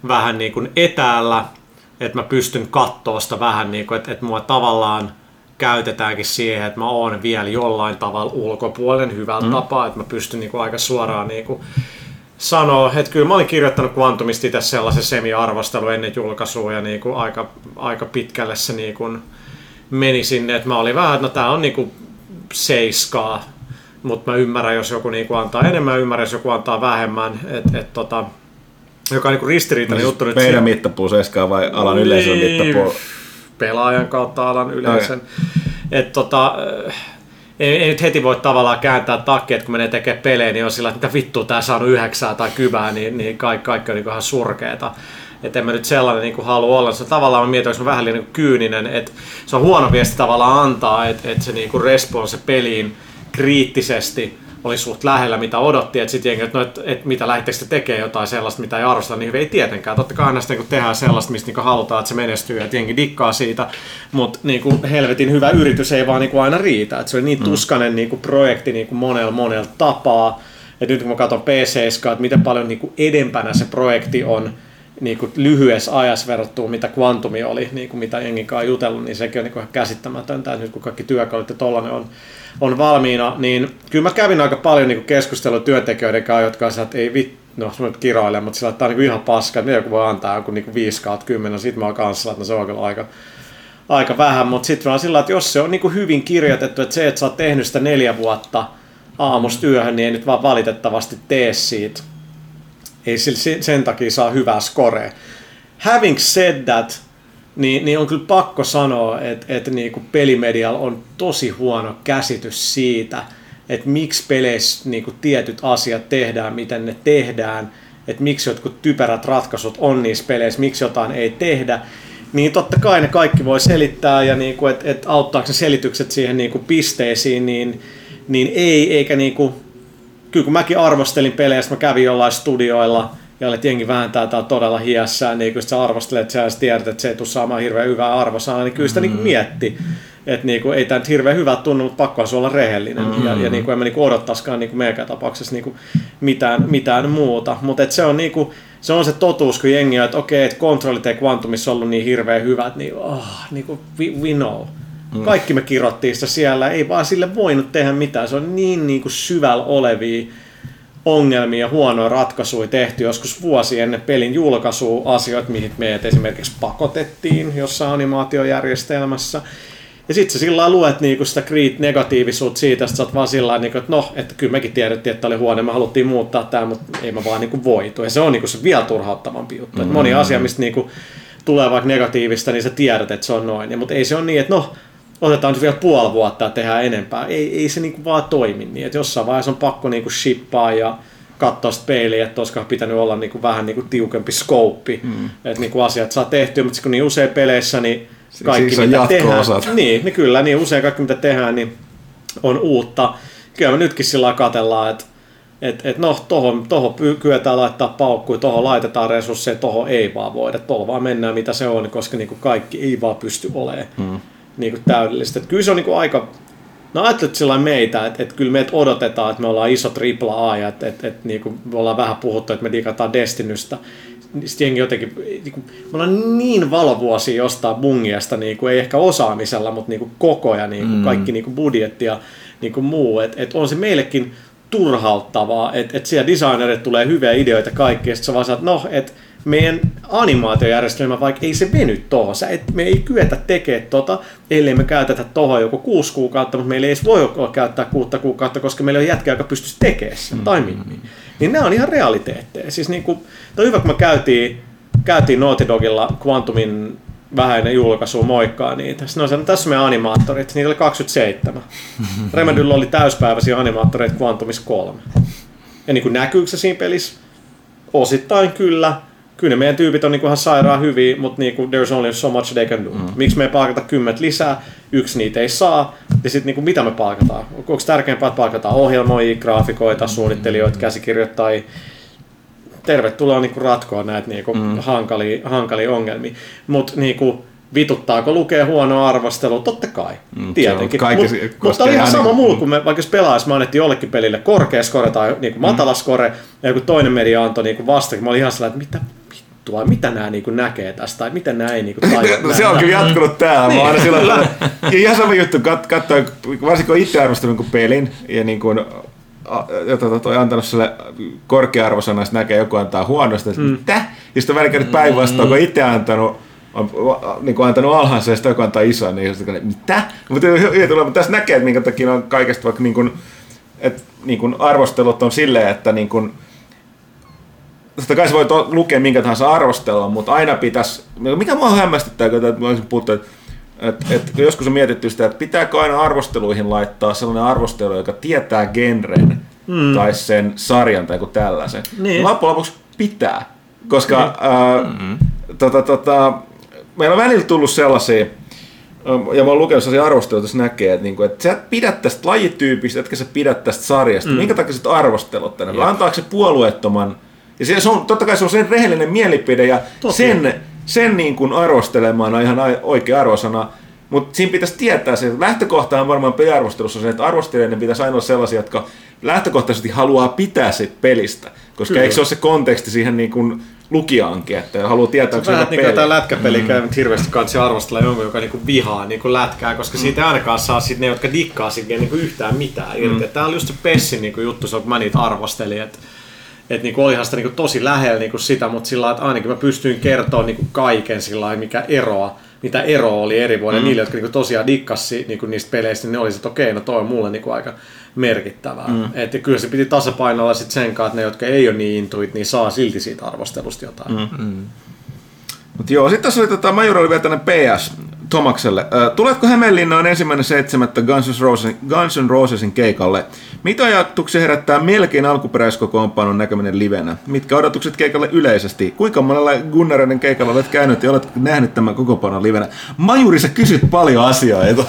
vähän niin kuin etäällä, että mä pystyn katsoa sitä vähän niin kuin, että, että mua tavallaan käytetäänkin siihen, että mä oon vielä jollain tavalla ulkopuolen hyvällä mm. tapaa, että mä pystyn niin kuin aika suoraan niin kuin sanoo, että kyllä mä olin kirjoittanut Quantumista itse sellaisen semi-arvostelu ennen julkaisua ja niin kuin aika, aika pitkälle se niin kuin meni sinne, että mä olin vähän, että no tää on niin kuin seiskaa, mutta mä ymmärrän, jos joku niin kuin antaa enemmän, ymmärrän, jos joku antaa vähemmän, että et, tota, joka on niin ristiriitainen no, juttu nyt. Meidän mittapuu seiskaa vai alan yleisön niin, mittapuu? Pelaajan kautta alan yleisön. Okay. Et, tota, ei, ei nyt heti voi tavallaan kääntää takki, että kun menee tekemään pelejä, niin on sillä, että mitä vittua tää saanut yhdeksää tai kybää, niin, niin kaikki, kaikki on niin ihan surkeeta. Että en mä nyt sellainen niin halua olla. Se tavallaan mä mietin, että vähän liian niin kyyninen, että se on huono viesti tavallaan antaa, että, että se niin response peliin kriittisesti oli suht lähellä, mitä odotti, että sitten jengi, että, no, että, että mitä lähdettekö tekemään jotain sellaista, mitä ei arvosta, niin ei tietenkään. Totta kai aina sitten, kun tehdään sellaista, mistä niin halutaan, että se menestyy, että jengi dikkaa siitä, mutta niin kuin helvetin hyvä yritys ei vaan niin kuin aina riitä. Että se oli niin mm. tuskanen niin kuin projekti niin kuin monella monella tapaa, että nyt kun mä katson PC, että miten paljon niin kuin edempänä se projekti on, niin kuin lyhyessä ajassa verrattuna, mitä Quantumi oli, niin kuin mitä jengi kanssa jutellut, niin sekin on niin kuin ihan käsittämätöntä, että nyt kun kaikki työkalut ja tollainen on on valmiina, niin kyllä mä kävin aika paljon niin keskustelua työntekijöiden kanssa, jotka sanovat, että ei vittu, no se nyt kiroilee, mutta sillä on niin ihan paska, että joku voi antaa joku niin 5 kautta 10, no sit mä oon kanssa, että no se on kyllä aika, aika vähän, mutta sitten vaan sillä että jos se on niin hyvin kirjoitettu, että se, että sä oot tehnyt sitä neljä vuotta aamustyöhön, niin ei nyt vaan valitettavasti tee siitä. Ei sen takia saa hyvää score. Having said that, niin, niin on kyllä pakko sanoa, että, että niin kuin pelimedialla on tosi huono käsitys siitä, että miksi peleissä niin kuin tietyt asiat tehdään, miten ne tehdään, että miksi jotkut typerät ratkaisut on niissä peleissä, miksi jotain ei tehdä, niin totta kai ne kaikki voi selittää ja niin kuin, että, että auttaako ne selitykset siihen niin kuin pisteisiin, niin, niin ei, eikä niin kuin, kyllä kun mäkin arvostelin pelejä, mä kävin jollain studioilla, ja olet jengi vääntää tää todella hiässään, niin kun sä arvostelet, että sä tiedät, että se ei tule saamaan hirveän hyvää arvosanaa, niin kyllä sitä mm. niin mietti että niinku, ei tämä nyt hirveän hyvä tunnu, mutta pakkohan se olla rehellinen. Mm-hmm. Ja, ja niinku, en mä niinku odottaisikaan niinku meidän tapauksessa niinku mitään, mitään muuta. Mutta se on niinku, se on se totuus, kun jengi on, että okei, että kontrollit ei Quantumissa ollut niin hirveän hyvät, niin oh, niinku, we, we know. Mm. Kaikki me kirottiin sitä siellä, ei vaan sille voinut tehdä mitään. Se on niin, niin kuin syvällä olevia ongelmia ja huonoja ratkaisuja tehty joskus vuosi ennen pelin julkaisua, asioita, mihin meidät esimerkiksi pakotettiin jossain animaatiojärjestelmässä. Ja sitten sä sillä luet niinku sitä negatiivisuutta siitä, että sä oot vaan sillä niinku, että no, että kyllä mekin tiedettiin, että oli huono, me haluttiin muuttaa tämä, mutta ei me vaan niinku voitu. Ja se on niinku se vielä turhauttavampi juttu. Mm-hmm. moni asia, mistä niinku tulee vaikka negatiivista, niin sä tiedät, että se on noin. Ja, mutta ei se ole niin, että no, otetaan nyt vielä puoli vuotta ja tehdään enempää. Ei, ei se niinku vaan toimi niin. Että jossain vaiheessa on pakko niinku shippaa ja katsoa sitä peiliä, että olisiko pitänyt olla niinku vähän niinku tiukempi skouppi, mm. että niinku asiat saa tehtyä, mutta kun niin usein peleissä, niin kaikki siis mitä tehdään, niin, niin kyllä, niin usein kaikki mitä tehdään, niin on uutta. Kyllä me nytkin sillä katellaan, että et, et no, tohon, tohon kyetään laittaa paukkuja, tohon laitetaan resursseja, tohon ei vaan voida. Tuolla vaan mennään mitä se on, koska niinku kaikki ei vaan pysty olemaan mm. Niinku täydellistä. Et kyllä se on niinku aika, no ajattelet sillä meitä, että et kyllä meitä odotetaan, että me ollaan iso tripla A ja että et, et, niinku, me ollaan vähän puhuttu, että me digataan Destinystä sitten jengi jotenkin, niin kuin, me ollaan niin valovuosia jostain bungiasta, niin kuin, ei ehkä osaamisella, mutta niin kuin koko ja niin kuin, mm. kaikki niin kuin budjetti ja niin kuin muu. Et, et on se meillekin turhauttavaa, että et siellä designerit tulee hyviä ideoita kaikki, ja sitten sä vaan saat, no, että meidän animaatiojärjestelmä, vaikka ei se veny tuohon, et me ei kyetä tekemään tota, ellei me käytetä tuohon joku kuusi kuukautta, mutta meillä ei edes voi käyttää kuutta kuukautta, koska meillä on jätkä, joka pystyisi tekemään sen, mm. tai mm. Niin nämä on ihan realiteetteja. Siis niin kuin, on hyvä, kun me käytiin, käytiin Naughty Dogilla Quantumin vähäinen julkaisu moikkaa niitä. Sitten on sanonut, tässä meidän animaattorit, niitä oli 27. Remedyllä oli täyspäiväisiä animaattoreita Quantumissa kolme. Ja niin kuin näkyykö se siinä pelissä? Osittain kyllä, kyllä ne meidän tyypit on niinku ihan sairaan hyviä, mutta niinku, there's only so much they can do. Mm. Miksi me ei palkata kymmentä lisää, yksi niitä ei saa, ja sitten niinku, mitä me palkataan? Onko tärkeämpää, että palkataan ohjelmoijia, graafikoita, mm. suunnittelijoita, käsikirjoittajia, tervetuloa niinku ratkoa näitä niinku mm. hankalia, hankalia ongelmia. Mutta niinku, vituttaako lukee huono arvostelu? Totta kai, mm, tietenkin. Mutta mut oli ihan sama niin, muu, kun me vaikka jos pelaajassa me annettiin jollekin pelille korkea skore tai niin matala skore, ja joku toinen media antoi niin vastakin, mä olin ihan sellainen, että mitä vittua, mitä nämä niin näkee tästä, tai miten nämä ei niin tajua. no, se on kyllä jatkunut täällä. Mä aina silloin, ja ihan sama juttu, kat, katsoin, varsinkin kun itse arvostelin pelin, ja niin kuin, jota toi antanut sille korkea-arvosana, näkee joku antaa huonosti, että mm. mitä? Ja sitten välikädet päinvastoin, kun itse antanut on niin kuin antanut alhaisen ja sitten joku antaa isoa, niin sitten mitä? Mutta tässä näkee, että minkä takia on kaikesta vaikka niin kuin, että niin kuin arvostelut on silleen, että niin kuin, totta kai sä voit lukea minkä tahansa arvostelua, mutta aina pitäisi, mikä mua hämmästyttää, kun mä olisin puhuttu, että että et, joskus on mietitty sitä, että pitääkö aina arvosteluihin laittaa sellainen arvostelu, joka tietää genren mm. tai sen sarjan tai joku tällaisen. Niin. Loppujen lopuksi pitää, koska niin. ää, mm-hmm. tota, tota, meillä on välillä tullut sellaisia, ja mä oon lukenut sellaisia arvosteluita, jos näkee, että, niinku, että sä et pidä tästä lajityypistä, etkä sä pidä tästä sarjasta. Mm. Minkä takia sä arvostelut tänne? Antaako se puolueettoman? Ja se on, totta kai se on sen rehellinen mielipide ja Toki. sen, sen niin kuin arvostelemaan on ihan oikea arvosana. Mutta siinä pitäisi tietää se, että lähtökohtahan varmaan peliarvostelussa on se, että arvostelijoiden pitäisi aina olla sellaisia, jotka lähtökohtaisesti haluaa pitää siitä pelistä. Koska Kyllä. eikö se ole se konteksti siihen niin kuin lukijaankin, että haluaa tietää, onko se niin kuin jotain lätkäpeliä mm. käy hirveästi kansi arvostella jonkun, joka niinku vihaa niinku lätkää, koska mm. siitä ei ainakaan saa sit ne, jotka dikkaa siitä niinku yhtään mitään irti. Mm. Tämä oli just se Pessin niinku juttu, se, kun mä niitä arvostelin, että et niinku olihan sitä niinku tosi lähellä niinku sitä, mutta sillä että ainakin mä pystyin kertoa niinku kaiken sillä mikä eroa, mitä ero oli eri vuoden mm. niille, jotka niinku tosiaan dikkasi niinku niistä peleistä, niin ne oli että okei, no toi on mulle niinku aika merkittävää. Mm. Että kyllä se piti tasapainolla sitten sen kanssa, että ne, jotka ei ole niin intuit, niin saa silti siitä arvostelusta jotain. Mm. Mm. Mut joo, sitten tässä oli tota, Majuri oli vielä tänne PS Tomakselle. Tuletko Hämeenlinnaan ensimmäinen seitsemättä Guns N' Rosesin, Guns N' Rosesin keikalle? Mitä ajatuksia herättää melkein alkuperäiskokoonpanon näkeminen livenä? Mitkä odotukset keikalle yleisesti? Kuinka monella Gunnareiden keikalla olet käynyt ja olet nähnyt tämän kokoonpanon livenä? Majuri, sä kysyt paljon asioita.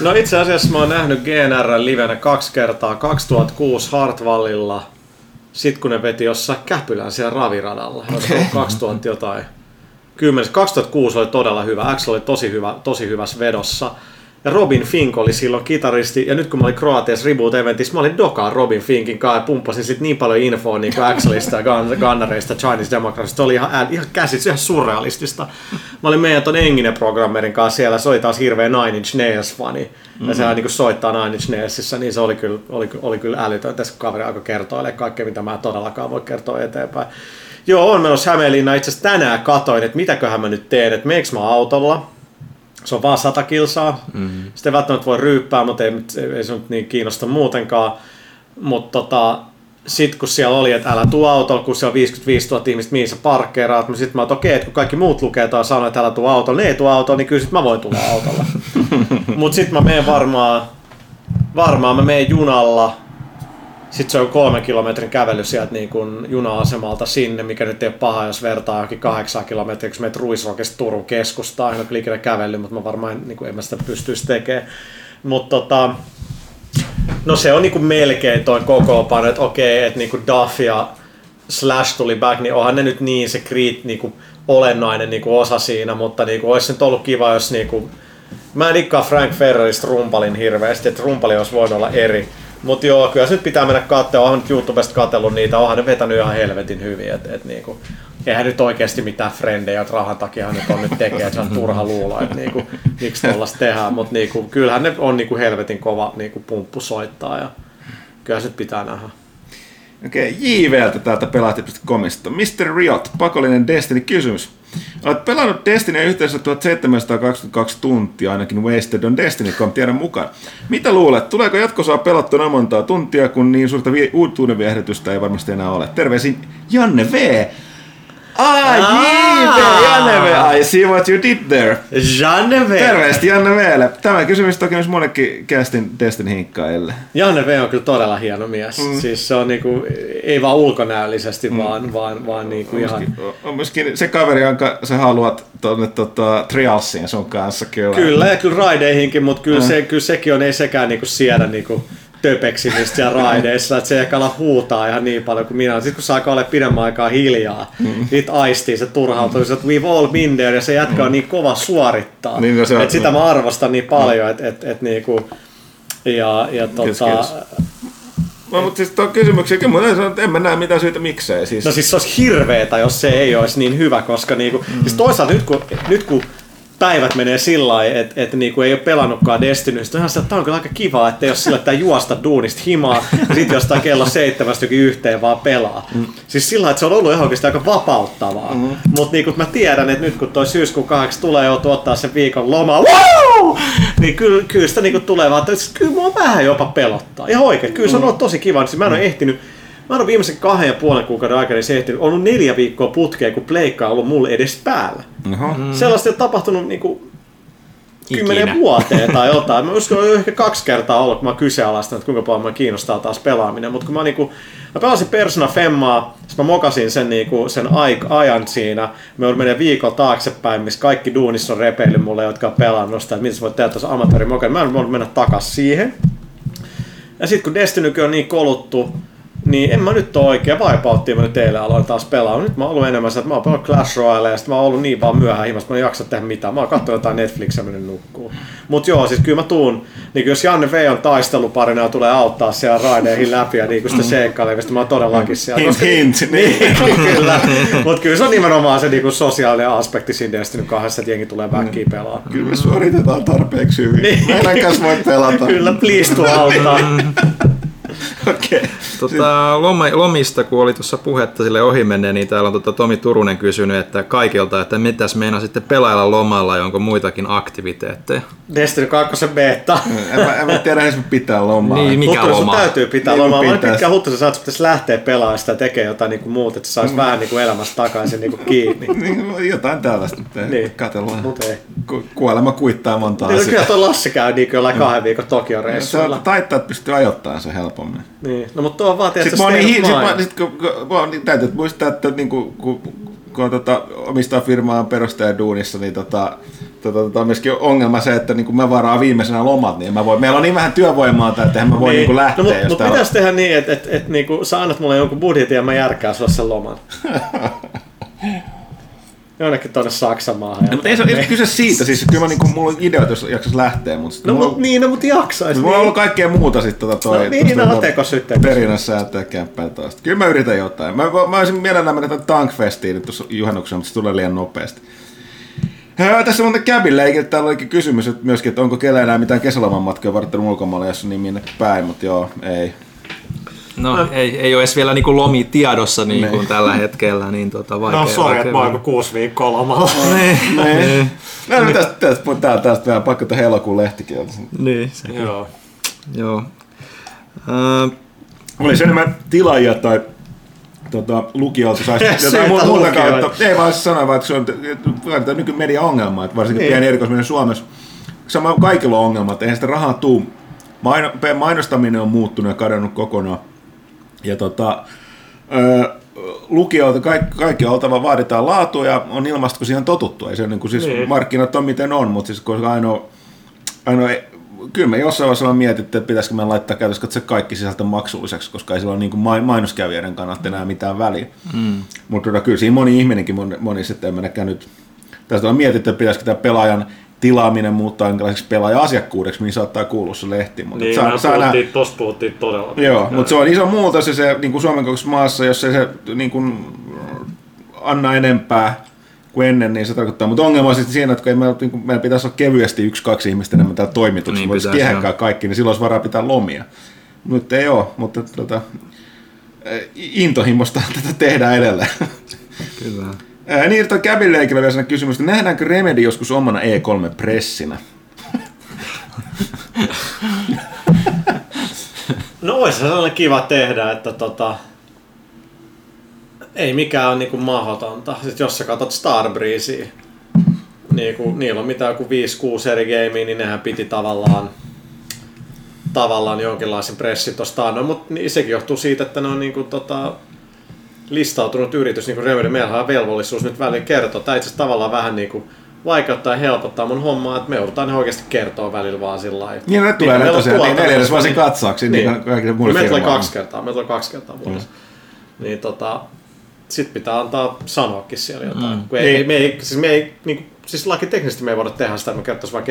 No itse asiassa mä oon nähnyt GNR livenä kaksi kertaa, 2006 Hartwallilla, sit kun ne veti jossain Käpylän siellä raviradalla, okay. 2000 jotain. 10, 2006 oli todella hyvä, X oli tosi, hyvä, tosi hyvässä vedossa. Ja Robin Fink oli silloin kitaristi, ja nyt kun mä olin Kroatiassa Reboot Eventissä, mä olin dokaan Robin Finkin kanssa ja pumppasin sit niin paljon infoa niin kuin Axelista ja Gunnareista, Chinese Democratsista, oli ihan, ihan käsit, ihan surrealistista. Mä olin meidän ton Enginen programmerin kanssa siellä, se oli taas hirveä Nine Inch Nails-fani, mm-hmm. ja sehän niin soittaa Nine Inch Nailsissa, niin se oli kyllä, oli, oli kyllä älytön, tässä kun kaveri alkoi kertoa kaikkea, mitä mä todellakaan voi kertoa eteenpäin. Joo, on menossa Hämeenlinna. Itse asiassa tänään katoin, että mitäköhän mä nyt teen, että meneekö mä autolla. Se on vaan 100 kilsaa. Mm-hmm. Sitten välttämättä voi ryyppää, mutta ei, ei se nyt niin kiinnosta muutenkaan. Mutta tota, sitten kun siellä oli, että älä tuu autolla, kun siellä on 55 000 ihmistä, mihin sä parkkeeraat, niin sitten mä oon, okei, että kun kaikki muut lukee tai sanoo, että älä tuu autolla, ne ei tuu autolla, niin kyllä sit mä voin tulla autolla. mutta sitten mä menen varmaan, varmaan mä menen junalla, sitten se on kolme kilometrin kävely sieltä niin kuin juna-asemalta sinne, mikä nyt ei ole paha, jos vertaa johonkin kahdeksan kilometriä, kun menet Turun keskustaan. En ole ikinä kävellyt, mutta mä varmaan niin kuin, en mä sitä pystyisi tekemään. Mutta tota, no se on niin kuin melkein toi kokoonpano, että okei, että niin kuin Duff ja Slash tuli back, niin onhan ne nyt niin se kriit, niin kuin olennainen niin kuin osa siinä, mutta niin kuin, olisi nyt ollut kiva, jos niin kuin, mä en dikkaa Frank Ferrerista rumpalin hirveästi, että rumpali olisi voinut olla eri. Mutta joo, kyllä se nyt pitää mennä katsoa, onhan nyt YouTubesta katsellut niitä, onhan ne vetänyt ihan helvetin hyvin, et, et niinku, eihän nyt oikeasti mitään frendejä, rahan takia nyt on nyt tekee, että se on turha luulla, että niinku, miksi tuollaista tehdään, mutta niinku, kyllähän ne on niinku helvetin kova niinku pumppu soittaa ja kyllä se pitää nähdä. Okei, JVltä täältä pelaajat.comista. Mr. Riot, pakollinen Destiny-kysymys. Olet pelannut Destiny yhteensä 1722 tuntia, ainakin Wasted on Destiny.com tiedon mukaan. Mitä luulet, tuleeko jatkossa pelattuna montaa tuntia, kun niin suurta vi- uutuuden viehdytystä ei varmasti enää ole? Terveisin Janne V. Ah, JV, Janne. I see what you did there. Janne V. Terveesti Janne. Tämä kysymys toki myös monellekin Castin Destiny hinkkaille. Janne V on kyllä todella hieno mies. Mm. Siis se on niinku, ei vaan ulkonäöllisesti, mm. vaan, vaan, vaan niinku on ihan... Myöskin, on myöskin se kaveri, jonka sä haluat tuonne tota, Trialsiin sun kanssa kyllä. Kyllä, ja kyllä raideihinkin, mutta kyllä, mm. se, kyllä sekin on, ei sekään niinku siedä niinku töpeksimistä siellä raideissa, että se ei ala huutaa ihan niin paljon kuin minä. Sitten kun saa olla pidemmän aikaa hiljaa, mm. niitä aistii, se turhautuu, että we've all been there, ja se jätkä on niin kova suorittaa. Niin, no se on- että sitä mä arvostan niin paljon, että et, et, niinku, ja, ja tota, kiitos. No, mutta siis tuon kysymyksen, kyllä mä sanon, että en mä näe mitään syytä miksei. Siis, No siis se olisi hirveetä, jos se ei olisi niin hyvä, koska niinku, mm. siis toisaalta nyt kun, nyt kun päivät menee sillä lailla, että et niinku ei ole pelannutkaan on ihan se, että tämä on kyllä aika kiva, että jos sillä että juosta duunista himaa, ja sitten jostain kello seitsemästä jokin yhteen vaan pelaa. Mm. Siis sillä että se on ollut ihan oikeasti aika vapauttavaa. Mm. Mutta niinku, mä tiedän, että nyt kun toi syyskuun kahdeksi tulee jo ottaa sen viikon lomaa, wow! niin kyllä, kyllä sitä niinku tulee vaan, että kyllä mua vähän jopa pelottaa. Ihan oikein, kyllä se on ollut tosi kiva, siis mä en ole ehtinyt Mä oon viimeisen kahden ja puolen kuukauden aikana niin se ehtinyt, ollut neljä viikkoa putkeen, kun pleikka on ollut mulle edes päällä. Oho. Mm. Sellaista ei ole tapahtunut niinku kymmenen Ikinä. vuoteen tai jotain. Mä uskon, että ehkä kaksi kertaa ollut, kun mä kyseenalaistan, että kuinka paljon mä kiinnostaa taas pelaaminen. Mutta kun mä, niinku, mä pelasin Persona Femmaa, sit mä mokasin sen, niinku, sen aik- ajan siinä. Me menee viikon taaksepäin, missä kaikki duunissa on repeillyt mulle, jotka on pelannut sitä, että miten sä voit tehdä tuossa amatöörimokan. Mä en voinut mennä takas siihen. Ja sitten kun Destinykin on niin koluttu, niin en mä nyt ole oikein vaipauttiin mä nyt eilen aloin taas pelaa. Nyt mä oon ollut enemmän että mä oon pelannut Clash Royale ja sitten mä oon ollut niin vaan myöhään himassa, mä en jaksa tehdä mitään. Mä oon katsonut jotain Netflixiä mennyt nukkuu. Mut joo, siis kyllä mä tuun, niin jos Janne V on taisteluparina ja tulee auttaa siellä raideihin läpi ja niin kuin sitä seikkailevista, mä oon todellakin siellä. Hint, hint. Niin, kyllä. Mut kyllä se on nimenomaan se niin sosiaalinen aspekti siinä Destiny 2, että jengi tulee väkkiin pelaa. Kyllä me suoritetaan tarpeeksi hyvin. Niin. Meidän kanssa voit pelata. Kyllä, please tuo auttaa. Okei. Okay. Tota, loma, lomista, kun oli tuossa puhetta sille ohimenneen, niin täällä on tota Tomi Turunen kysynyt, että kaikilta, että mitäs meinaa sitten pelailla lomalla ja onko muitakin aktiviteetteja? Destiny 2 beta. En, mä, en mä tiedä edes pitää lomaa. Niin, mikä Mutta sun loma? täytyy pitää Niin, lomaa. Mä huttasin, että sä pitäisi lähteä pelaamaan sitä ja tekee jotain niin kuin muuta, että se saisi vähän niin kuin elämästä takaisin niin kuin kiinni. Niin, jotain tällaista nyt Niin. katsellaan. Mut ei. Ku, kuolema kuittaa monta Niin, no kyllä asiaa. tuo Lassi käy niin kuin jollain kahden viikon Se Tokio-reissuilla. on taittaa, että pystyy ajoittamaan se helpommin. Niin. No mutta tuo on vaan tietysti Sitten mä oon niin, sit mä, sit, kun, kun, kun, niin täytyy muistaa, että niinku, kun, kun on tota, omistaa firmaa perustaja duunissa, niin tota, tota, tota, on myöskin ongelma se, että niin kun mä varaan viimeisenä lomat, niin mä voin, meillä on niin vähän työvoimaa, että eihän mä voi niin. niin lähteä. No, mutta täällä- pitäisi tehdä niin, että et, et, niinku, sä annat mulle jonkun budjetin ja mä järkään sulle sen loman. Jonnekin tuonne Saksamaahan. No, mutta ei se se kyse siitä, siis kyllä mä, niin kuin, mulla on ideoita, jos jaksas lähteä, mutta No mulla, mut niin, no mut jaksais. mulla on Niin. ollut kaikkea muuta sitten tota toi. No niin, no tota tekosyytteitä. Perinnässä säätää kämppää toista. Kyllä mä yritän jotain. Mä, mä, mä olisin mielellään mennä Tankfestiin nyt tuossa juhannuksena, mutta se tulee liian nopeasti. Ää, tässä on muuten Cabille, eikä täällä olikin kysymys että myöskin, että onko kellä enää mitään kesäloman matkoja varten ulkomailla, jos on niin minne päin, mutta joo, ei. No, ei, ei ole edes vielä niinku lomi tiedossa niin kuin Niin. tällä hetkellä, niin tota vaikea. No sori, että mä oon kuusi viikkoa lomalla. Niin. No, no tästä, tästä, tästä, tästä vielä pakko tehdä elokuun lehtikin. on. Niin, se, Joo. joo. Öö, Olisi enemmän tilaajia tai tota, lukijoilta saisi jotain muuta, lukijoita. kautta. Ei vaan sanoa, vaan, että se on tämä nykymedia ongelma, että varsinkin Niin. pieni erikoisminen Suomessa. Sama kaikilla on ongelma, että eihän sitä rahaa tuu. Maino, mainostaminen on muuttunut ja kadonnut kokonaan. Ja tota, ö, lukijoilta kaikki, kaikki oltava, vaaditaan laatua ja on ilmasta, kun siihen on totuttu. Ei se niin kuin, siis Niin. markkinat on miten on, mutta siis koska ainoa, ainoa kyllä me jossain vaiheessa ollaan mietitty, että pitäisikö me laittaa käytössä se kaikki sisältö maksulliseksi, koska ei sillä ole niin kuin mainoskävijöiden kannalta enää mitään väliä. Mm. Mutta tota, kyllä siinä moni ihminenkin, moni, moni sitten en mennäkään nyt, tästä on mietitty, että pitäisikö tämä pelaajan tilaaminen muuttaa jonkinlaiseksi pelaaja-asiakkuudeksi, mihin saattaa kuulua se lehti. Mutta Niin, saa, saa puhuttiin, tossa puhuttiin todella. Joo, mutta se on iso muutos ja se niin kuin Suomen kokoisessa maassa, jos ei se niin kuin, anna enempää kuin ennen, niin se tarkoittaa. Mutta ongelma on sitten siinä, että ei meillä, niin kuin, meillä pitäisi olla kevyesti yksi, kaksi ihmistä enemmän täällä toimituksessa, Niin voisi kehänkää kaikki, niin silloin olisi varaa pitää lomia. Mutta ei ole, mutta tota, eh, intohimosta tätä tehdään edelleen. kyllä. Ää, Niin, toi Cabin leikillä vielä kysymys, että nähdäänkö Remedy joskus omana E3-pressinä? No olisi se sellainen kiva tehdä, että tota, ei mikään ole niinku mahdotonta. Sitten jos sä katsot Starbreezea, niinku, niillä on mitään joku 5-6 eri gamea, niin nehän piti tavallaan tavallaan jonkinlaisen pressin tuosta no, mutta niin, sekin johtuu siitä, että ne on niinku, tota, listautunut yritys, niin kuin Remedy, meillä on velvollisuus nyt välillä kertoa. Tämä itse asiassa tavallaan vähän niin kuin vaikeuttaa ja helpottaa mun hommaa, että me joudutaan oikeasti kertoa välillä vaan sillä lailla. Niin, ne tulee ne on tosiaan, niin neljännes vaan sen niin- niin, niin kaikille muille Meillä tulee kaksi kertaa, meillä tulee kaksi kertaa vuodessa. Mm. Niin tota, sit pitää antaa sanoakin siellä jotain. Mm. Kun ei, Niin. me ei, siis me ei, niinku, siis lakiteknisesti me ei voida tehdä sitä, että me kertoisi vaan G3,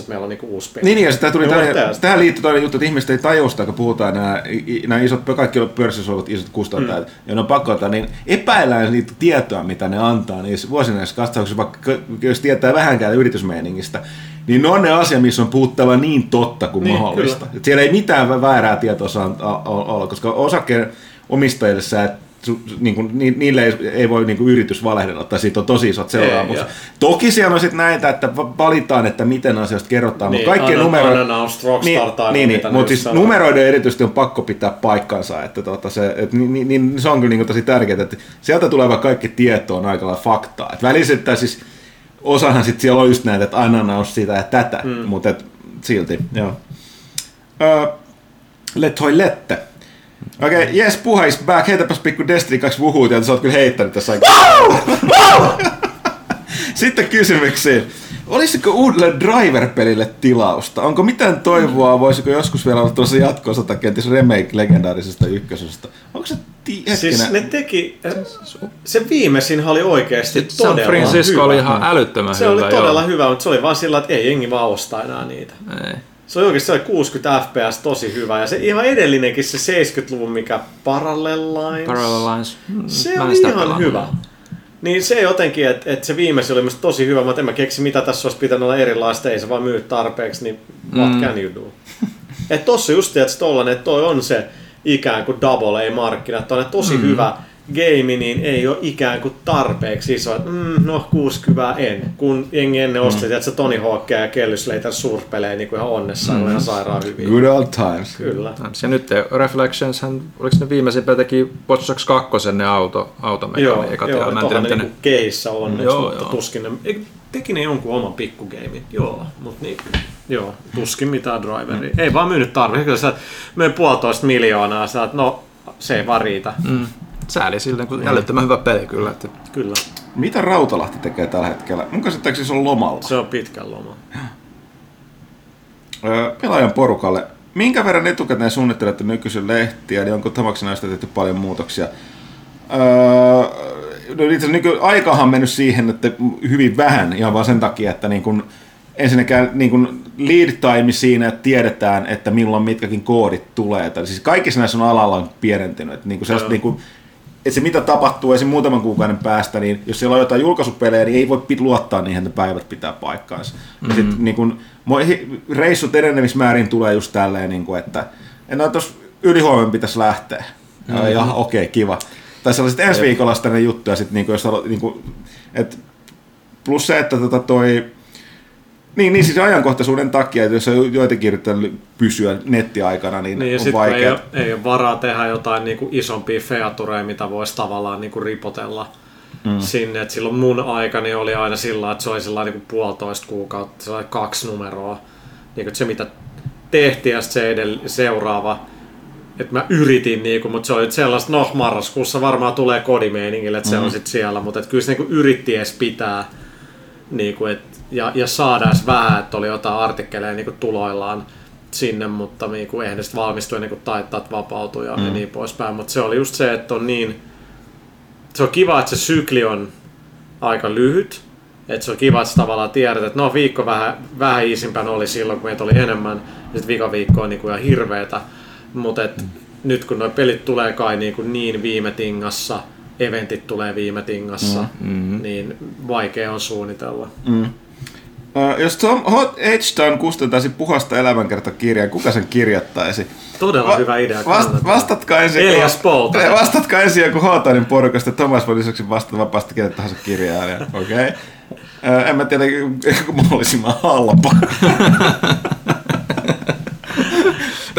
että meillä on niinku uusi peli. Niin, niin, ja sitä tuli tähän, tähän liittyy toinen juttu, että ihmiset ei tajua sitä, kun puhutaan nämä, nämä isot, kaikki on pörssissä olevat isot kustantajat, mm. ja ne on pakko ottaa, niin epäillään niitä tietoa, mitä ne antaa niissä vuosinäisissä katsauksissa, vaikka jos tietää vähänkään yritysmeiningistä, niin ne on ne asia, missä on puhuttava niin totta kuin Niin, mahdollista. kyllä. Et siellä ei mitään väärää tietoa saa olla, koska osakkeen omistajille sä et niin kuin, ni, niille ei, ei voi niin kuin yritys valehdella, tai siitä on tosi isot seuraamukset. Toki siellä on sitten näitä, että va- valitaan, että miten asioista kerrotaan, Niin, mutta kaikkien aina- numero... unannounced Rockstar niin, niin, niin, ne mutta siis sanoo. numeroiden erityisesti on pakko pitää paikkansa, että tota se, et, niin, niin, niin, se on kyllä niin tosi tärkeää, että sieltä tuleva kaikki tieto on aika lailla faktaa. Et välissä, että siis osahan sitten siellä on just näitä, että unannounced sitä ja tätä, mm. mutta et, silti, joo. Öö, let hoi lette. Okei, okay, yes, puha is back. Heitäpäs pikku Destiny 2 vuhuut, ja sä oot kyllä heittänyt tässä aika. Sitten kysymyksiin. Olisiko uudelle Driver-pelille tilausta? Onko mitään toivoa? Voisiko joskus vielä olla tuossa jatkossa tai kenties remake legendaarisesta ykkösestä? Onko se ti- hetkinen? Siis ne teki, se viimeisin oli oikeasti Sitten San todella Francisco hyvä. oli ihan älyttömän Se hyvä. oli todella joo. hyvä, mutta se oli vaan sillä, että ei jengi vaan osta enää niitä. Ei. Se oli oikeasti se oli 60 fps tosi hyvä ja se ihan edellinenkin se 70-luvun mikä Parallel Lines. Parallel Lines. Mm, Se sitä ihan pelannut. hyvä. Niin se jotenkin, että et se viimeisin oli musta tosi hyvä, mutta en mä keksi mitä tässä olisi pitänyt olla erilaista, ei se vaan myy tarpeeksi, niin what Mm. can you do? Et tossa just että tollanen, että toi on se ikään kuin double A-markkina, että on tosi mm. hyvä game, niin ei ole ikään kuin tarpeeksi iso, että mm, no 60 en. Kun jengi ennen osti, mm. että se Tony Hawkia ja Kelly Slater surpelee niin kuin ihan onnessaan, mm. ihan sairaan hyvin. Good old times. Kyllä. Ja nyt te Reflections, hän, oliko ne viimeisimpä teki Watch Dogs 2 ne auto, Joo, automekaniikat. joo, ja mä en tiedä, miten ne... niinku keissä onneksi, Joo, mutta joo. tuskin ne, teki ne jonkun oman pikkugeimin, joo, mutta niin, joo, tuskin mitään driveria. Mm. Ei vaan myynyt tarpeeksi, kyllä sä myy puolitoista miljoonaa, sä no se ei vaan riitä, Mm. Sääli silleen, kun älyttömän hyvä peli kyllä. Että kyllä. Mitä Rautalahti tekee tällä hetkellä? Mun käsittääkseni se on lomalla. Se on pitkän loma. Öö, pelaajan porukalle. Minkä verran etukäteen suunnittelette nykyisen lehtiä, niin onko tavaksi näistä tehty paljon muutoksia? Öö, no itse asiassa nyky- aikahan on mennyt siihen, että hyvin vähän, ihan vaan sen takia, että niin kun, ensinnäkään niin kun lead time siinä, että tiedetään, että milloin mitkäkin koodit tulee. Tai siis kaikissa näissä on alalla on pienentynyt. Että niin kun Joo. niin kun, että se mitä tapahtuu esim. muutaman kuukauden päästä, niin jos siellä on jotain julkaisupelejä, niin ei voi pit luottaa niihin, että päivät pitää paikkaansa. Mm-hmm. Ja sit, niin kun, reissut enenemismäärin tulee just tälleen, niin kun, että enää tuossa ylihuomenna pitäisi lähteä. Mm-hmm. Ja okei, okay, kiva. Tai sellaiset ensi viikolla sitten ne juttuja, sit, niin kun, jos niin kun, et, plus se, että tota toi, niin, niin siis ajankohtaisuuden takia, että jos on joitakin yrittää pysyä nettiaikana, niin, Niin, on ei, vaikea. ole, ei ole varaa tehdä jotain niin kuin isompia featureja, mitä voisi tavallaan niin kuin ripotella mm. sinne. Et silloin mun aikani oli aina sillä, että se oli sellainen niin kuin puolitoista kuukautta, sellainen kaksi numeroa. Niin kuin se, mitä tehtiin ja se edell- seuraava. Että mä yritin, niin kuin, mutta se oli nyt sellaista, no marraskuussa varmaan tulee kodimeiningille, että se on sitten siellä, mutta kyllä se niin kuin yritti edes pitää niin kuin, et, ja, ja saada edes vähän, että oli jotain artikkeleja niin kuin tuloillaan sinne, mutta niin kuin, eihän ne sitten valmistu ennen kuin taittat vapautuu ja, mm. ja niin poispäin. Mutta se oli just se, että on niin, se on kiva, että se sykli on aika lyhyt, että se on kiva, että tavallaan tiedät, että no viikko vähän, vähän iisimpänä oli silloin, kun meitä oli enemmän, ja sitten vika viikko on niin kuin ihan hirveetä. Mutta mm. nyt kun nuo pelit tulee kai niin, kuin niin viime tingassa, eventit tulee viime tingassa, mm. niin vaikea on suunnitella. Mm. Uh, jos Tom Hot Edgetown kustantaisi puhasta elämänkertakirjaa, kuka sen kirjoittaisi? Todella Va- hyvä idea. Vast, vastatkaa ensin. Elias Poulta. Vastatkaa ensin joku Hawthornin porukasta. Thomas voi lisäksi vastata vapaasti ketä tahansa kirjaa. Okei. Okay. Uh, en mä tiedä, kun mahdollisimman halpa.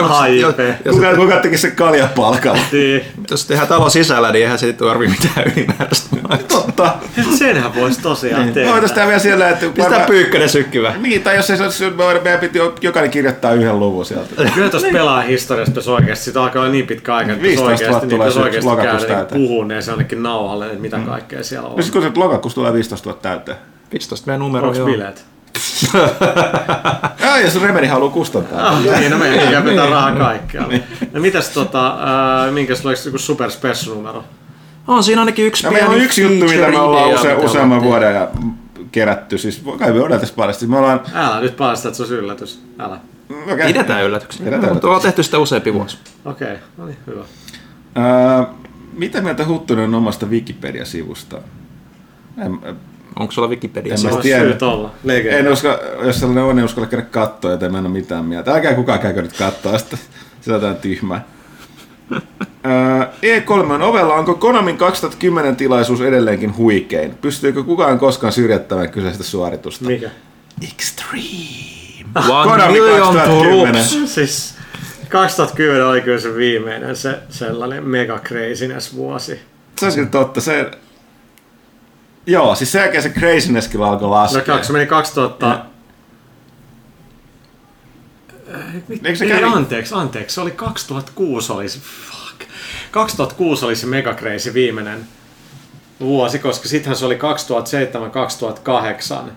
Haipe. kuka, kuka teki sen kaljapalkalla? Niin. Jos tehdään talo sisällä, niin eihän se ei tarvi mitään ylimääräistä. Totta. Senhän voisi tosiaan Me tehdä. voitaisiin tehdä vielä siellä, että... Pistää pyykkönen sykkyvä. Niin, tai jos ei se olisi, meidän piti jokainen kirjoittaa yhden luvun sieltä. Kyllä tuossa pelaa historiasta pitäisi oikeasti, sitä alkaa niin pitkä aika, että 15 000 oikeasti, niin tulee pitäisi oikeasti lokakuussa käydä niin puhuu ne se ainakin nauhalle, että mitä kaikkea siellä on. Sitten kun se lokakuussa tulee 15 000 täyteen. 15 meidän numero, Onko joo. bileet? Ja jos Remedi haluaa kustantaa. Ah, niin, no meidän pitää pitää rahaa kaikkialla. No mitäs tota, äh, minkäs oliko joku super special numero? On siinä ainakin yksi No, meillä on pieni yksi juttu, mitä me ollaan use, useamman vuoden ja kerätty. Siis kai me odotaisi paljon. Siis me ollaan... Älä nyt paljasta, että se olisi yllätys. Älä. Okay. Pidetään yllätyksen. Pidetään Mutta ollaan tehty sitä useampi vuosi. Okei, okay, no niin, hyvä. Öö, mitä mieltä Huttunen on omasta Wikipedia-sivusta? En, Onko sulla Wikipedia? En mä tiedä. en usko, jos sellainen on, niin uskalla käydä kattoa, joten mä en ole mitään mieltä. Älkää kukaan käykö nyt kattoa sitä. Se on jotain tyhmää. Öö, E3 on ovella. Onko Konamin 2010 tilaisuus edelleenkin huikein? Pystyykö kukaan koskaan syrjättämään kyseistä suoritusta? Mikä? Extreme. One Konami million 2010. troops. Siis 2010 oli kyllä se viimeinen se sellainen mega craziness vuosi. Se olisi kyllä totta. Se... Joo, siis sen jälkeen se craziness kyllä alkoi No laskea. kaksi meni 2000... Eikö se Ei, kävi? anteeksi, anteeksi. Se oli 2006 oli se... Fuck. 2006 oli se mega crazy viimeinen vuosi, koska sittenhän se oli 2007-2008.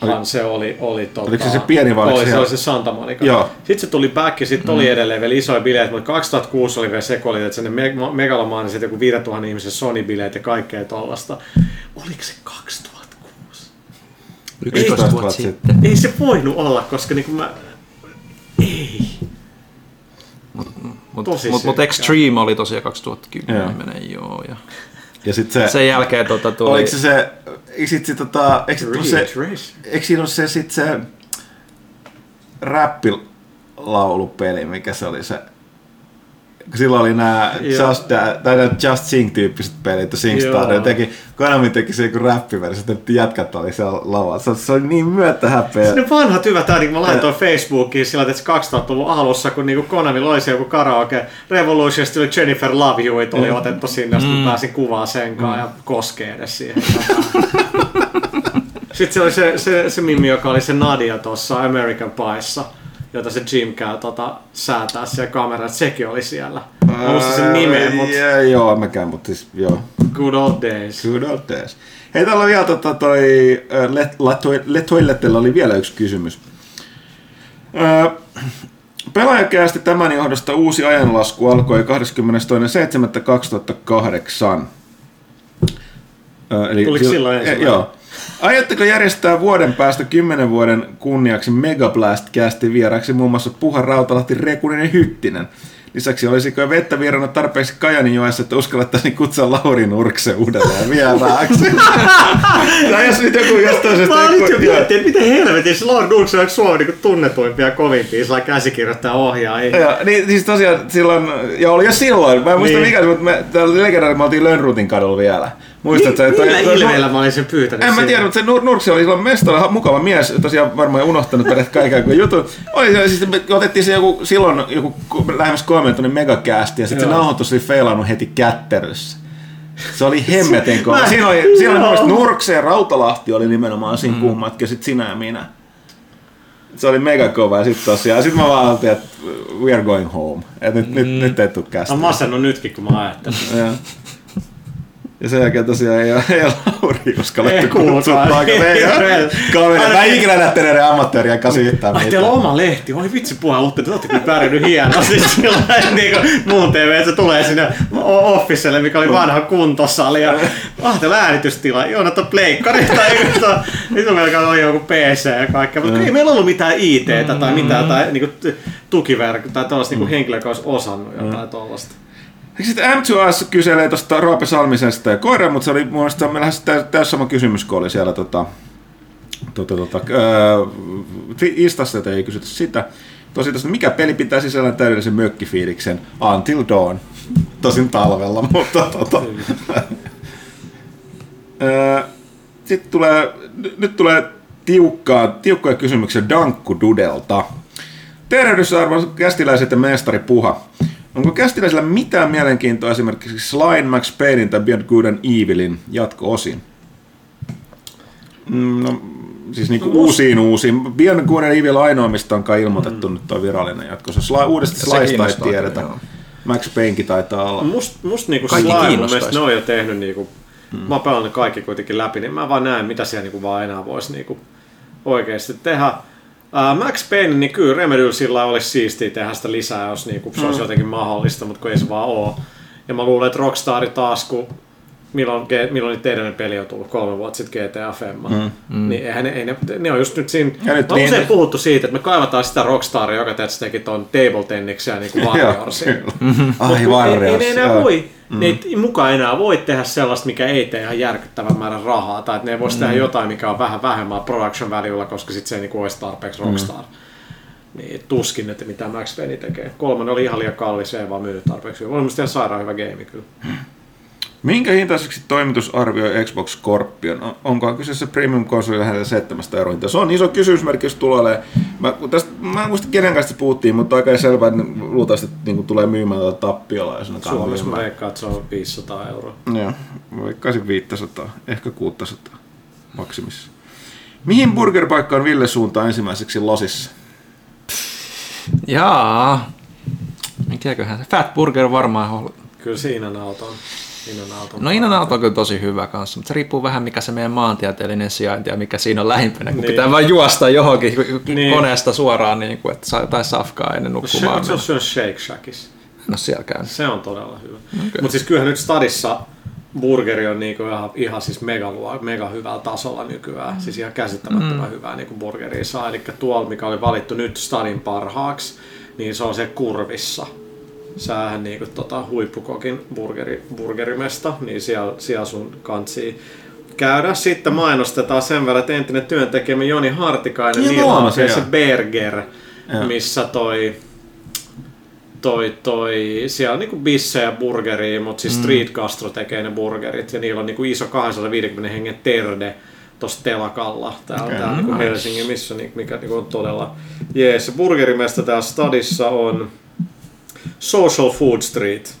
Han se oli, oli tota, Oliko se se pieni vai oli, se se, ihan- oli se Santa Monica. Joo. Sitten se tuli back ja sitten oli edelleen vielä isoja bileitä, mutta 2006 oli vielä sekoilit, että sinne me- megalomaaniset joku 5000 ihmisen Sony-bileet ja kaikkea tollasta. Oliko se 2006? 11 vuotta sitten. Ei se voinut olla, koska niinku mä... Ei. Mutta mut, mut synkkää. Extreme oli tosiaan 2010, Joo. joo. Ja Ja sit se... sen jälkeen tota tuli... Oliko se se... Sit se tota... Eikö, se, se, eikö siinä ole se sit se... Räppilaulupeli, mikä se oli se... kun Silloin oli nämä. Just, Da- tai nää Just Sing-tyyppiset pelit, SingStar, ne teki, Konami teki se joku räppiversio, että jätkät oli siellä lavalla. Se, se oli niin myötä häpeä. Ne vanhat hyvät äänet, mä laitoin Facebookiin sillä, että 2000-luvun alussa, kun niinku Konami loi se joku karaoke Revolution, sitten oli Jennifer Love You, oli otettu sinne, sitten mm. pääsin kuvaa sen kanssa ja koskee edes siihen. sitten se oli se, se, se mimmi, joka oli se Nadia tuossa American Pieissa, jota se Jim käy tota, säätää siellä kamerassa, sekin oli siellä. Mä muistan sen nimen, mutta Ja, joo, mäkään, mutta siis joo. good old days. Good old days. Hei, täällä on vielä tota, toi, äh, Let, Let, Letoilettella oli vielä yksi kysymys. Öö, pelaajakäästi tämän johdosta uusi ajanlasku alkoi 22.7.2008. Öö, eli Tuliko sil- silloin e, ensimmäinen? Joo. Aiotteko järjestää vuoden päästä 10 vuoden kunniaksi Megablast-kästi vieraksi muun muassa Puha Rautalahti, Rekuninen ja Hyttinen? Lisäksi olisiko vettä virrannut tarpeeksi Kajaninjoessa, että uskallettaisiin kutsua Lauri Nurkse uudelleen vieraaksi? tai jos nyt joku jostain syystä... Mä nyt jo miettinyt, että miten helvetissä Lord Dukes on Suomen niin tunnetuimpia kovimpia sillä käsikirjoittaa ohjaa. Joo, niin siis tosiaan silloin, ja oli jo silloin, mä en muista Niin. mikä, se, mutta me, täällä oli legendaari, me oltiin Lönnrutin kadulla vielä. Muistatko? että- Millä toi- ilmeellä mä olin sen pyytänyt En mä tiedä, mutta se Nur- Nurksi oli silloin mestari, ha- mukava mies, tosiaan varmaan unohtanut peräti kaiken kuin jutun. Oli siis me otettiin se joku, silloin joku ku- lähemmäs kolmen tunnin megakäästi, ja sitten se nauhoitus oli feilannut heti kättelyssä. Se oli hemmetin kova. Mä- Siinä oli, siinä oli Joo. mun mielestä Nurkse ja Rautalahti oli nimenomaan siinä mm. kummatkin, ja sitten sinä ja minä. Se oli mega kova, ja sitten tosiaan, sit mä vaan ajattelin, että we are going home. Et nyt, nyt, nyt ei Mä kästä. masennut nytkin, kun mä ajattelin. Ja, sen jälkeen tosiaan ei, ei ole Lauri uskallettu kutsua paikalle. Ei ole kaveri. Mä en ikinä nähty näiden ammatteria kanssa yhtään Ai mitään. teillä on oma lehti, oi vitsi puhua uutta, te olette kyllä pärjännyt hienosti sillä niin kuin muun TV, se tulee sinne officelle, mikä oli vanha kuntosali ja ah, teillä äänitystila, joo, no pleikkari tai nyt meillä oli joku PC ja kaikkea, mutta ei meillä ollut mitään IT-tä tai mitään tai niin tukiverkko tai tällaista niin henkilöä, joka olisi osannut jotain tuollaista. Sitten M2S kyselee tuosta Roope Salmisesta ja koira, mutta se oli mun mielestä lähes täys, sama kysymys, kun oli siellä tota, tota, tota, ää, Instassa, että ei kysytä sitä. Tosi tosta, mikä peli pitää sisällään täydellisen mökkifiiliksen Until Dawn. Tosin talvella, mutta tota. Sitten tulee, nyt- tulee tiukkaa, tiukkoja kysymyksiä Dankku Dudelta. Tervehdys arvoisat kästiläiset ja mestari Puha. Onko kästiläisillä mitään mielenkiintoa esimerkiksi Slime, Max Paynein tai Beyond Good and Evilin jatko-osiin? Mm, No, siis niinku uusiin uusiin. Beyond Good and Evil ainoa, mistä on kai ilmoitettu mm. nyt tuo virallinen jatko. Se Sly, uudesta Slysta ei tiedetä. kyllä, joo. Max Paynekin taitaa olla. Must, must niinku Kaikki mun kiinnostaisi. mielestä ne on jo tehnyt niinku, hmm. mä oon pelannut kaikki kuitenkin läpi, niin mä vaan näen, mitä siellä niinku vaan enää voisi niinku oikeasti tehdä. Uh, Max Payne, niin kyllä Remedyllä sillä olisi siistiä tehdä sitä lisää, jos niinku, se olisi jotenkin mahdollista, mutta kun ei se vaan oo. Ja mä luulen, että Rockstar taas, kun milloin, milloin teidän peli on tullut kolme vuotta sitten GTA Femma, mm. mm. niin eihän ne, ei ne, ne, on just nyt siinä, Ja nyt oon niin- usein puhuttu siitä, että me kaivataan sitä Rockstaria, joka tietysti teki ton Table Tenniksia niin kuin Warriorsin. Ai Warriors. Ei, ei ne enää voi, mm. ne ei mukaan enää voi tehdä sellaista, mikä ei tee ihan järkyttävän määrän rahaa, tai että ne ei voisi mm. tehdä jotain, mikä on vähän vähemmän production valuella, koska sitten se ei niinku olisi tarpeeksi Rockstar. Mm. Niin tuskin, että mitä Max Payne tekee. Kolmonen oli ihan liian kallis, se ei vaan myynyt tarpeeksi. Oli musta ihan sairaan hyvä game kyllä. Minkä hintaiseksi toimitus arvioi Xbox Scorpion? On- Onkohan kyseessä premium-konsoli lähellä 7 euroa hinta? Se on iso kysymysmerkki, jos tulee. Mä, tästä, mä en muista kenen kanssa puhuttiin, mutta aika selvä, että luultavasti että niin tulee myymään tätä tappiolla. Ne tulee Suomessa mä veikkaan, että se on 500 euroa. Joo, mä veikkaisin 500, ehkä 600 maksimissa. Mihin burgerpaikkaan Ville suuntaa ensimmäiseksi Losissa? Jaa. Mikäköhän se? Fat Burger varmaan on. Kyllä siinä nauton. Siinä nauton. No Inan auto on kyllä tosi hyvä kanssa, mutta se riippuu vähän mikä se meidän maantieteellinen sijainti ja mikä siinä on lähimpänä, kun Niin. pitää vain juosta johonkin Niin. koneesta suoraan, niin kuin, että saa jotain safkaa ennen Se, nukkumaan. se, on- se on Shake Shackissa. No siellä käyn. Se on todella hyvä. Okay. Mutta siis kyllähän nyt stadissa burgeri on niinku ihan, ihan siis mega, mega hyvällä tasolla nykyään. Mm. Siis ihan käsittämättömän mm. hyvää niinku burgeria saa. Eli tuolla, mikä oli valittu nyt stadin parhaaksi, niin se on se kurvissa. Sähän niinku tota huippukokin burgeri, burgerimesta, niin siellä, siellä sun kantsii käydä. Sitten mainostetaan sen verran, että entinen työntekijämme Joni Hartikainen, Niin niin on se. Berger, Joo. missä toi toi, toi, siellä on niinku bissejä ja burgeria, mutta siis Street Gastro tekee ne burgerit ja niillä on niinku iso 250 hengen terde tuossa telakalla täällä, okay, täällä niinku Helsingin, missä niinku, mikä niinku on todella jees. Burgerimesta täällä stadissa on Social Food Street,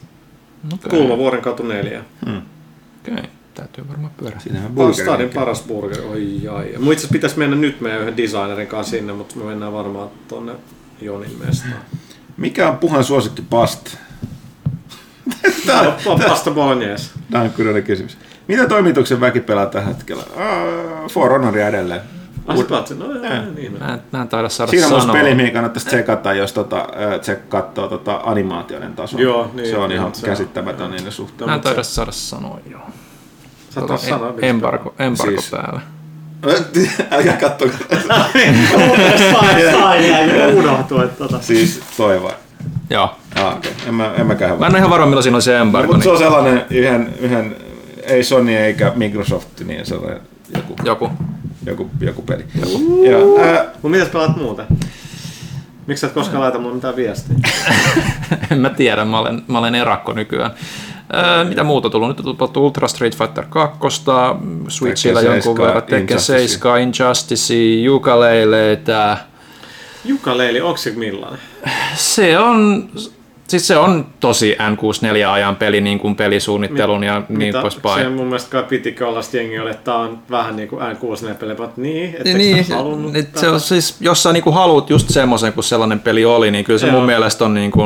Okay. Kulmavuoren katu 4. Okay. Täytyy varmaan pyörä. Siinähän stadin paras burgeri, oi ai. Mun itse asiassa pitäisi mennä nyt meidän yhden designerin kanssa sinne, mutta me mennään varmaan tonne Jonin mestaan. Mikä on puhan suosikki past? Tämä on, Pasta bolognese. tämä on kyllä kysymys. Mitä toimituksen väki pelaa tällä hetkellä? Uh, For Honoria edelleen. No joo, niin. Mä en, mä en taida saada Siinä on myös peli, mihin kannattaisi tsekata, jos tota, äh, tse katsoo tota animaatioiden tasoa. Joo, niin, se on niin, ihan se on. käsittämätön niiden suhteen. Mä en taida saada sanoa, joo. Sä Tota, sanoa, embargo, embargo Siis- päällä. Älkää katso. Sain, sain, jäi unohtuu, että tota. siis toi vai? Joo. Ah, okay. En mä, en mäkään Mä en ole ihan varma, milloin siinä on se No, embargo. mutta se niin on sellainen yhden, yhden, ei Sony eikä Microsoft, niin sellainen joku, joku. Joku, joku peli. Ja, ää, Mut mitäs pelaat muuta? Miksi sä et koskaan laita mulle mitään viestiä? en mä tiedä, mä olen, mä olen erakko nykyään. Öö, mitä muuta on tullut? Nyt on tullut Ultra Street Fighter 2, Switchillä jonkun 7, verran, Tekken Injustice. 7, Injustice, Ukuleleitä. Jukaleili, onko se millainen? Se on, siis se on tosi N64-ajan peli, niin kuin pelisuunnittelun ja niin poispäin. Se mun mielestä kai pitikin olla sit jengi oli, että tää on vähän niinku N64-peli, mutta niin, etteikö Niin, niin, halunnut et se on siis, jos sä niinku haluat just semmoisen, kun sellainen peli oli, niin kyllä se Joo. mun mielestä on niinku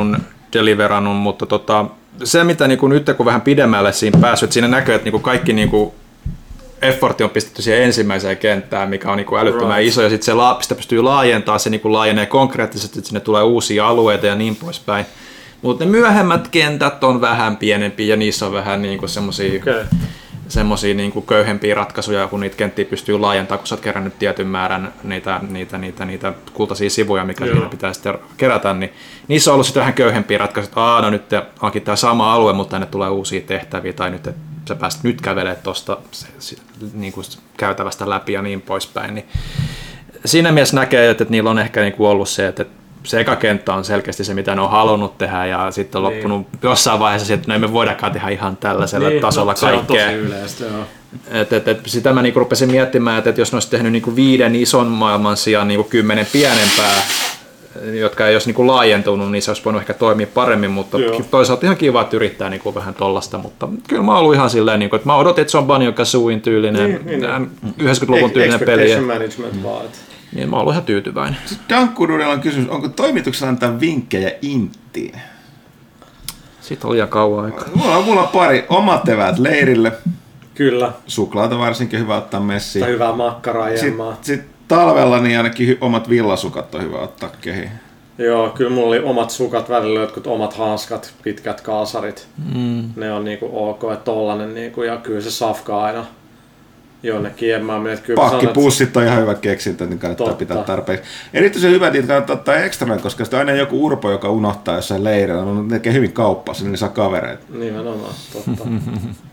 deliverannut, mutta tota, se mitä niinku nyt kun vähän pidemmälle siinä päässyt, että siinä näkyy, että niinku kaikki niinku effortti on pistetty siihen ensimmäiseen kenttään, mikä on niinku älyttömän Right. iso, ja sitten se la, sitä pystyy laajentamaan, se niinku laajenee konkreettisesti, että sinne tulee uusia alueita ja niin poispäin. Mutta ne myöhemmät kentät on vähän pienempiä ja niissä on vähän niinku semmosia Okei. semmoisia niin kuin köyhempiä ratkaisuja, kun niitä kenttiä pystyy laajentamaan, kun sä oot kerännyt tietyn määrän niitä, niitä, niitä, niitä kultaisia sivuja, mikä Joo. siinä pitää sitten kerätä, niin niissä on ollut sitten vähän köyhempiä ratkaisuja, että Aa, no nyt onkin tämä sama alue, mutta tänne tulee uusia tehtäviä, tai nyt sä pääst nyt kävelemään tuosta niin kuin käytävästä läpi ja niin poispäin, niin siinä mielessä näkee, että, että niillä on ehkä niin kuin ollut se, että se eka kenttä on selkeästi se, mitä ne on halunnut tehdä, ja sitten on Niin. loppunut jossain vaiheessa että no ei me voidakaan tehdä ihan tällaisella Niin, tasolla no, Se on kaikkea. tosi yleistä, joo. Et, et, et, sitä mä niinku rupesin miettimään, että et jos ne olisi tehnyt niinku viiden ison maailman sijaan niinku kymmenen pienempää, jotka ei olisi niinku laajentunut, niin se olisi voinut ehkä toimia paremmin, mutta Joo. toisaalta ihan kiva, että yrittää niinku vähän tollasta, mutta kyllä mä oon ollut ihan silleen, niinku, että mä odotin, että se on Banjo Kazooin tyylinen, Niin, niin, niin. 90-luvun tyylinen peli, Expectation management vaan. et- niin mä oon ollut ihan tyytyväinen. Dankkududella on kysymys, onko toimituksella antaa vinkkejä Inttiin? Siitä oli liian kauan aikaa. Mulla on, mulla on pari omat eväät leirille. Kyllä. Suklaata varsinkin hyvä ottaa messiin. Tai hyvää makkaraa jemmaa. Sitten sit talvella niin ainakin omat villasukat on hyvä ottaa kehiin. Joo, kyllä mulla oli omat sukat välillä, jotkut omat hanskat, pitkät kaasarit. Mm. Ne on niinku ok, että tollanen niinku, ja kyllä se safka aina Että kyllä mä sanon, että- Pakkipussit on ihan hyvä keksintä, niin kannattaa Totta. pitää tarpeeksi. Erityisen hyvä, että kannattaa ottaa ekstrana, koska sitten on aina joku urpo, joka unohtaa jossain leirillä. Ne tekee hyvin kauppaa, niin ne saa kavereita. Nimenomaan, totta.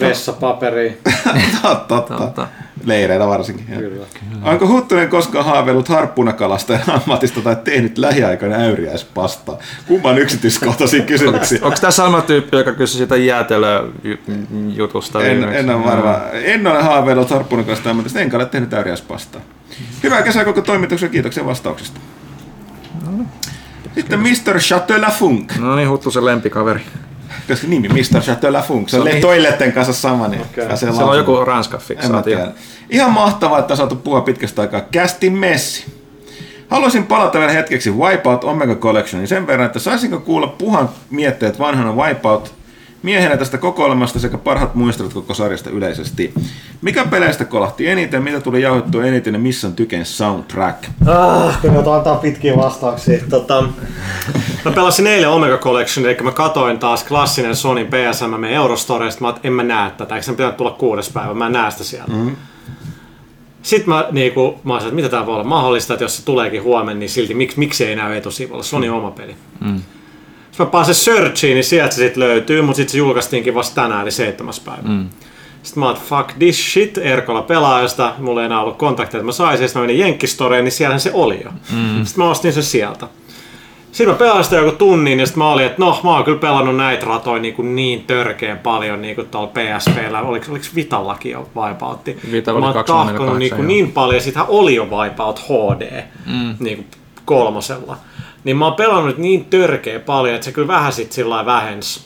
Vessapaperi, totta, totta. Totta. Leireillä varsinkin. joo. kyllä. Onko Huttunen koskaan haaveillut harppunakalasta ammatista tai tehnyt lähiaikoina äyriäispastaa? Kumman yksityiskohtaisia kysymyksiä? Onko tämä sama tyyppi, joka kysyi sitä jäätelöjutusta En, viimeksi? en ole varma. En ole haaveillut harppunakalasta ammatista, enkä ole tehnyt äyriäispastaa. Hyvää kesää koko toimituksen, kiitoksia vastauksesta. Sitten Mr. Chateau Funk. No niin, Huttusen lempikaveri. Koska nimi Mr. Chateau Funk. Se on on- toiletten kanssa sama. Niin pääsee Se on joku mä fiksaatio. Ihan mahtavaa, että on saatu puhua pitkästä aikaa. Kästin messi. Haluaisin palata vielä hetkeksi Wipeout Omega Collectionin sen verran, että saisinko kuulla puhan mietteet vanhana Wipeout miehenä tästä kokoelmasta sekä parhaat muistelut koko sarjasta yleisesti. Mikä peleistä kolahti eniten, mitä tuli jauhettua eniten ja missä on Tyken soundtrack? Ah, kun ne antaa pitkiä vastauksia. Tota, mä pelasin eilen Omega Collection, eli mä katoin taas klassinen Sonin PSM meidän Eurostoresta, mä en mä näe tätä, eikö sen pitää tulla kuudes päivä, mä en näe sitä sieltä. Mm. Sitten mä, niinku, mä olisin, että mitä tää voi olla mahdollista, että jos se tuleekin huomenna, niin silti miksi, miksi ei näy etusivulla, Sony oma peli. Mm. Mä pääsen searchiin, niin sieltä se sitten löytyy, mutta sitten se julkaistiinkin vasta tänään, eli seitsemäs päivä. Mm. Sitten mä oon, fuck this shit, Erkola pelaajasta, mulla ei enää ollut kontakteja, että mä saisin, sitten mä menin Jenkkistoreen, niin siellähän se oli jo. Mm. Sitten mä ostin sen sieltä. Sitten mä pelasin sitä joku tunnin ja sitten mä olin, että no mä oon kyllä pelannut näitä ratoja niin, kuin niin törkeen paljon niin kuin tuolla PSPllä. Oliko, oliko Vitallakin jo Wipeoutti? Vitalla mä oli oon 248, tahkonut niin, joo. kuin niin paljon ja sittenhän oli jo Wipeout HD mm. niin kuin kolmosella. Niin mä oon pelannut niin törkeä paljon, että se kyllä vähän sit sillä vähensi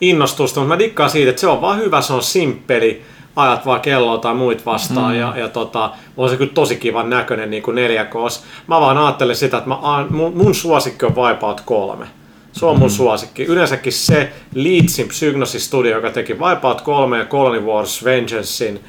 innostusta, mutta mä dikkaan siitä, että se on vaan hyvä, se on simppeli, ajat vaan kelloa tai muit vastaan mm. ja, ja tota, on se kyllä tosi kivan näköinen niin kuin 4 Mä vaan ajattelen sitä, että mä, mun, mun suosikki on Wipeout 3. Se on mun mm. suosikki. Yleensäkin se Leedsin Psygnosis Studio, joka teki Wipeout 3 ja Colony Wars Vengeancein,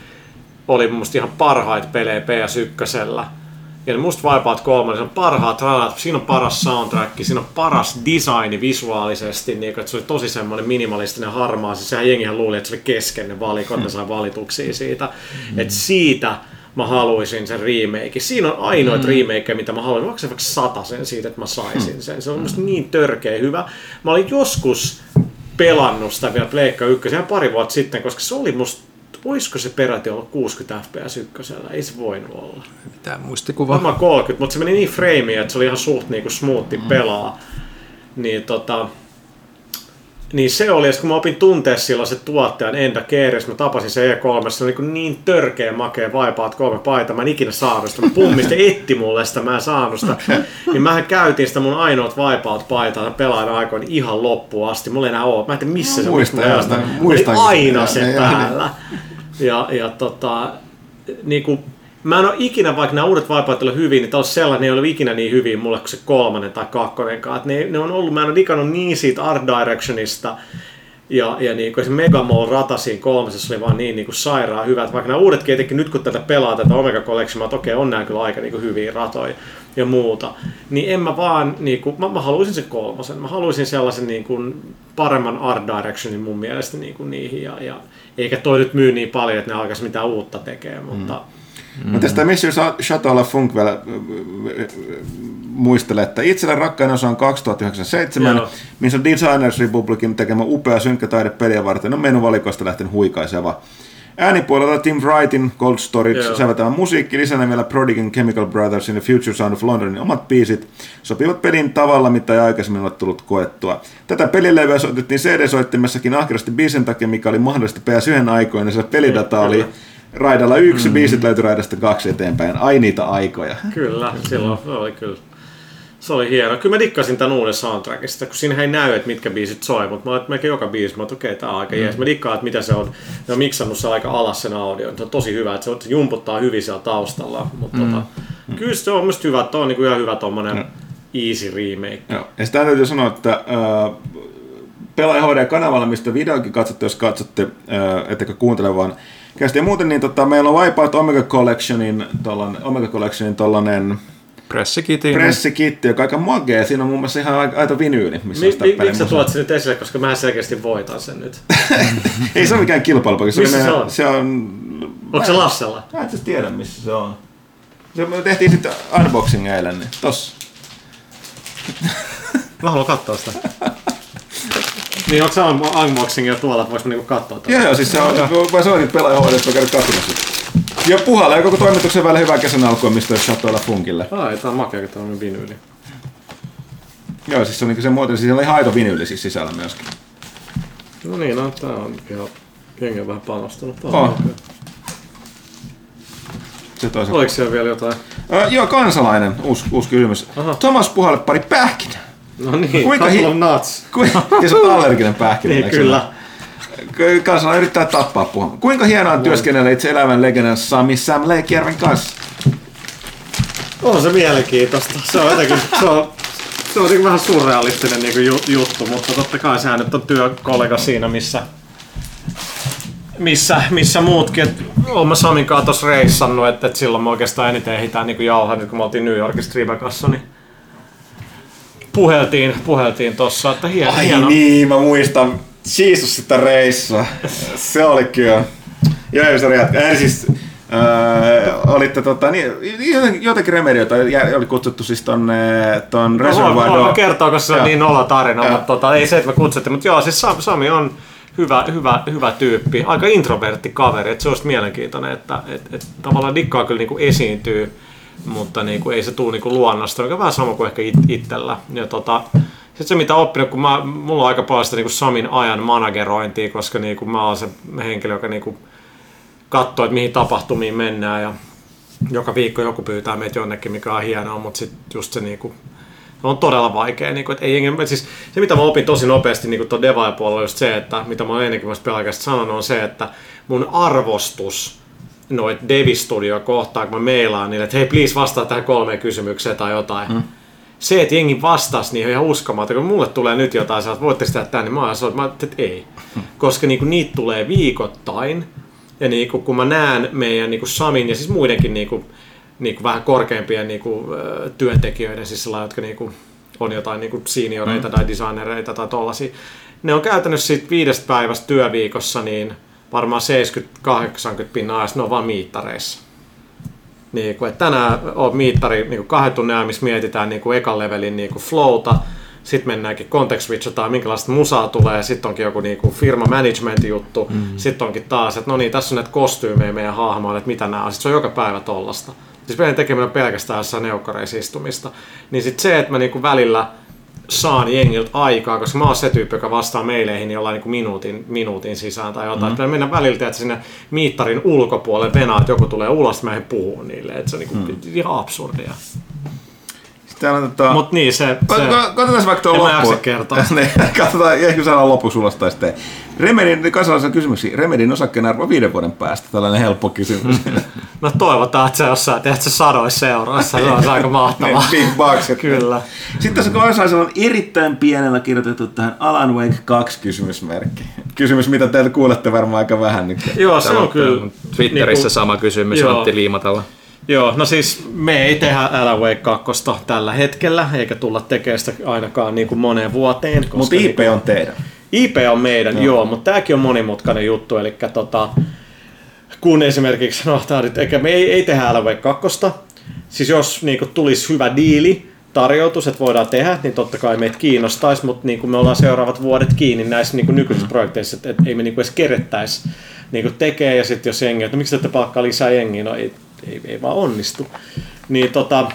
oli mun ihan parhaita pelejä PS1. Ja musta Wipeout 3 se on parhaat radat, siinä on paras soundtrack, siinä on paras designi visuaalisesti, niin, että se oli tosi semmoinen minimalistinen harmaa, siis sehän jengihän luuli, että se oli kesken ne valikot, ne sai valituksia siitä. Mm. Että siitä mä haluaisin sen remake. Siinä on ainoa mm. remake, mitä mä haluaisin. Maksan vaikka sata sen siitä, että mä saisin sen. Se on musta niin törkeä hyvä. Mä olin joskus pelannut sitä vielä Pleikka 1 pari vuotta sitten, koska se oli musta Voisiko se peräti olla 60 fps ykkösellä? Ei se voinut olla. Mitään muistikuvaa. Varmaan 30, mutta se meni niin frameen, että se oli ihan suht niinku smoothi mm. pelaa. Niin tota, niin se oli, kun mä opin tuntea silloin se tuottajan Enda Keeres, mä tapasin se E3, se oli niin, niin törkeä makea vaipaat kolme paita, mä en ikinä saanut sitä, mä pummin etti mulle sitä, mä en saanut sitä. Niin mähän käytin sitä mun ainoat vaipaat paitaa pelaan aikoin ihan loppuun asti, mulla ei enää ole, mä en tiedä missä no, se muistan, on. Muistan, aina se päällä. Ja, ja tota, niin kuin, mä en ole ikinä, vaikka nämä uudet vaipaat olivat hyvin, niin taas sellainen, ne ei ole ikinä niin hyvin mulle kuin se kolmannen tai kakkonenkaan. Että ne, ne, on ollut, mä en ole digannut niin siitä Art Directionista, ja, ja niin kuin se Megamall rata siinä kolmosessa oli vaan niin, niin kuin sairaan hyvä, että vaikka nämä uudet tietenkin nyt kun tätä pelaa, tätä Omega Collection, että okei, on nämä kyllä aika niin kuin hyviä ratoja ja muuta, niin en mä vaan, niin kuin, mä, mä haluaisin sen kolmosen, mä haluaisin sellaisen niin kuin paremman art directionin mun mielestä niin kuin niihin, ja, ja eikä toi nyt myy niin paljon, että ne alkaisi mitään uutta tekemään, mutta mm Mm. No tästä Mission Chateau Funk vielä muistelee, että itsellä rakkain osa on 2097, Joo. missä on Designers Republicin tekemä upea synkkä taidepeliä varten on menuvalikoista lähtenyt huikaiseva. Äänipuolella Tim Wrightin Cold Storage säveltämä musiikki, lisänä vielä Prodigin Chemical Brothersin ja Future Sound of Londonin omat biisit, sopivat pelin tavalla, mitä ei aikaisemmin ole tullut koettua. Tätä pelilevyä soitettiin CD-soittimessakin ahkerasti biisin takia, mikä oli mahdollista PS1 aikoina, sillä pelidata oli raidalla yksi, mm. biisit löytyi raidasta kaksi eteenpäin. Ai niitä aikoja. Kyllä, silloin oli kyllä. Se oli hieno. Kyllä mä dikkasin tämän uuden soundtrackista, kun siinä ei näy, että mitkä biisit soi, mutta mä melkein joka biisi, mä okei, okay, tää on aika mm. jees. Mä dikkaan, että mitä se on. Ne on miksannut se aika alas sen audio. Se on tosi hyvä, että se jumputtaa hyvin siellä taustalla. Mutta mm. tota, mm. kyllä se on musta hyvä, että on niinku ihan hyvä tommonen mm. easy remake. Joo. Ja sitä täytyy sanoa, että äh, Pelaaja HD-kanavalla, mistä videokin katsotte, jos katsotte, äh, ettekä kuuntele vaan. Ja muuten niin tota, meillä on Wipeout Omega Collectionin, tollanen, Omega Collectionin tollanen Pressikitti. Pressikitti, joka on aika magea. Siinä on muun muassa ihan aito vinyyli, missä mi, mi, Miksi sä tuot sen nyt esille, koska mä selkeästi voitan sen nyt. Ei se ole mikään kilpailu. Se missä meidän, se on? Se on... Onko se Lassella? Mä et tiedä, missä se on. Se me tehtiin sitten unboxing eilen, niin tossa. Mä haluan katsoa sitä. Niin onko se unboxing jo tuolla, että voisi niinku katsoa tätä? Joo, joo, siis se on, vai se on niitä pelaajahuoneesta, käydä katsomassa. Ja puhalle koko toimituksen välillä hyvää kesän alkua, mistä olisi Chateaulla Funkille. Ai, tää on makea, kun tää on vinyyli. Joo, siis se on niinku se muoto, siis siellä oli haito vinyyli siis sisällä myöskin. No niin, no tää on ihan jengi vähän panostanut. Tää on oh. Se Oliko siellä vielä jotain? Äh, joo, kansalainen, uusi, uusi kysymys. Aha. Thomas Puhalle pari pähkinä. No niin, Kuinka hi- nuts. Ku- ja sä oot allerginen pähkinä. niin, kyllä. Kansalainen yrittää tappaa puhua. Kuinka hienoa on työskennellä itse elävän legendan Sami Sam Leikjärven kanssa? On se mielenkiintoista. Se on jotenkin, se on, se on niin vähän surrealistinen niin juttu, mutta totta kai sehän nyt on työkollega siinä, missä, missä, missä muutkin. Et olen mä Samin kanssa tuossa reissannut, että, että silloin me oikeastaan eniten ehditään niin jauhaa, nyt kun me oltiin New Yorkissa Tribekassa, niin puheltiin, puheltiin tossa, että hieno. Ai hieno. niin, mä muistan. Jeesus sitä reissua. Se oli kyllä. Joo, se oli siis, Öö, olitte tota, niin, jotenkin remedioita oli kutsuttu siis tonne ton no, Reservoir Dogs. Voin kertoa, koska se on niin nolla tarina, mutta tota, ei se, että me kutsuttiin, mutta joo, siis Sami on hyvä, hyvä, hyvä tyyppi, aika introvertti kaveri, että se olisi mielenkiintoinen, että et, et, tavallaan dikkaa kyllä niin kuin esiintyy mutta niin kuin, ei se tule niin kuin luonnosta, mikä on vähän sama kuin ehkä it, itsellä. Ja tota, sitten se mitä oppinut, kun mä, mulla on aika paljon sitä niin kuin Samin ajan managerointia, koska niin kuin mä oon se henkilö, joka niin kuin katsoo, että mihin tapahtumiin mennään ja joka viikko joku pyytää meitä jonnekin, mikä on hienoa, mutta sitten just se niin kuin, on todella vaikea. Niin kuin, että ei, siis se, mitä mä opin tosi nopeasti niin tuon puolella, on just se, että mitä mä oon ennenkin pelkästään sanonut, on se, että mun arvostus noit Devi Studio kohtaan, kun mä meilaan niille, että hei please vastaa tähän kolmeen kysymykseen tai jotain. Mm. Se, että jengi vastasi, niin on ihan uskomaton. Kun mulle tulee nyt jotain, että voitte sitä tänne, niin mä oon että, mä, että ei. Koska niin kuin, niitä tulee viikoittain. Ja niin kuin, kun mä näen meidän niin kuin Samin ja siis muidenkin niin kuin, niin kuin vähän korkeimpien niin kuin, työntekijöiden, siis sellainen, jotka niin kuin, on jotain niin kuin senioreita mm. tai designereita tai tollasia. Ne on käytännössä siitä viidestä päivästä työviikossa, niin varmaan 70-80 pinnaa, ja ne on vaan miittareissa. Niin kuin, että tänään on miittari niin kuin kahden tunnin ajan, missä mietitään niin kuin ekan levelin niin kuin flowta, sitten mennäänkin context switchataan, minkälaista musaa tulee, sitten onkin joku niinku firma management juttu, mm. sitten onkin taas, että no niin, tässä on näitä kostyymejä meidän hahmoille, että mitä nämä on, sitten se on joka päivä tollasta. Siis meidän tekeminen pelkästään jossain neukkareissa istumista. Niin sitten se, että mä niinku välillä saan jengiltä aikaa, koska mä oon se tyyppi, joka vastaa meileihin jollain niin minuutin, minuutin sisään tai jotain. Mm-hmm. mennä välillä että sinne miittarin ulkopuolelle venaa, että joku tulee ulos, mä en puhu niille. Että se on niin kuin, mm. ihan absurdia. Täällä on tota... Mut niin, se... se... Katsotaan vaikka tuo loppu. En kertoa. niin, katsotaan, ehkä saadaan lopussa ulos tai sitten. Remedin kansalaisen kysymyksiä. Remedin osakkeen arvo viiden vuoden päästä. Tällainen helppo kysymys. no toivotaan, että se jossain, teet se sadoissa euroissa. Se on aika mahtavaa. Big bucks. Kyllä. Sitten tässä kansalaisella on erittäin pienellä kirjoitettu tähän Alan Wake 2 kysymysmerkki. Kysymys, mitä teiltä kuulette varmaan aika vähän. Niin... Joo, se on kyllä. Twitterissä niin kuin, sama kysymys joo. Antti Liimatalla. Joo, no siis me ei tehdä Alan Wake 2 tällä hetkellä, eikä tulla tekemään sitä ainakaan niin kuin moneen vuoteen. Mutta IP niin on teidän. IP on meidän, joo, joo mutta tämäkin on monimutkainen juttu, eli tota, kun esimerkiksi, no tämä nyt, eikä me ei, ei tehdä Wake 2, siis jos niin kuin, tulisi hyvä diili, tarjoutus, että voidaan tehdä, niin totta kai meitä kiinnostaisi, mutta niin kuin me ollaan seuraavat vuodet kiinni näissä niin kuin nykyisissä projekteissa, että, että ei me niin kuin edes kerettäisi niin tekee, ja sitten jos jengi, että no, miksi te palkkaa lisää jengiä, no ei, ei, ei vaan onnistu. Niin tota,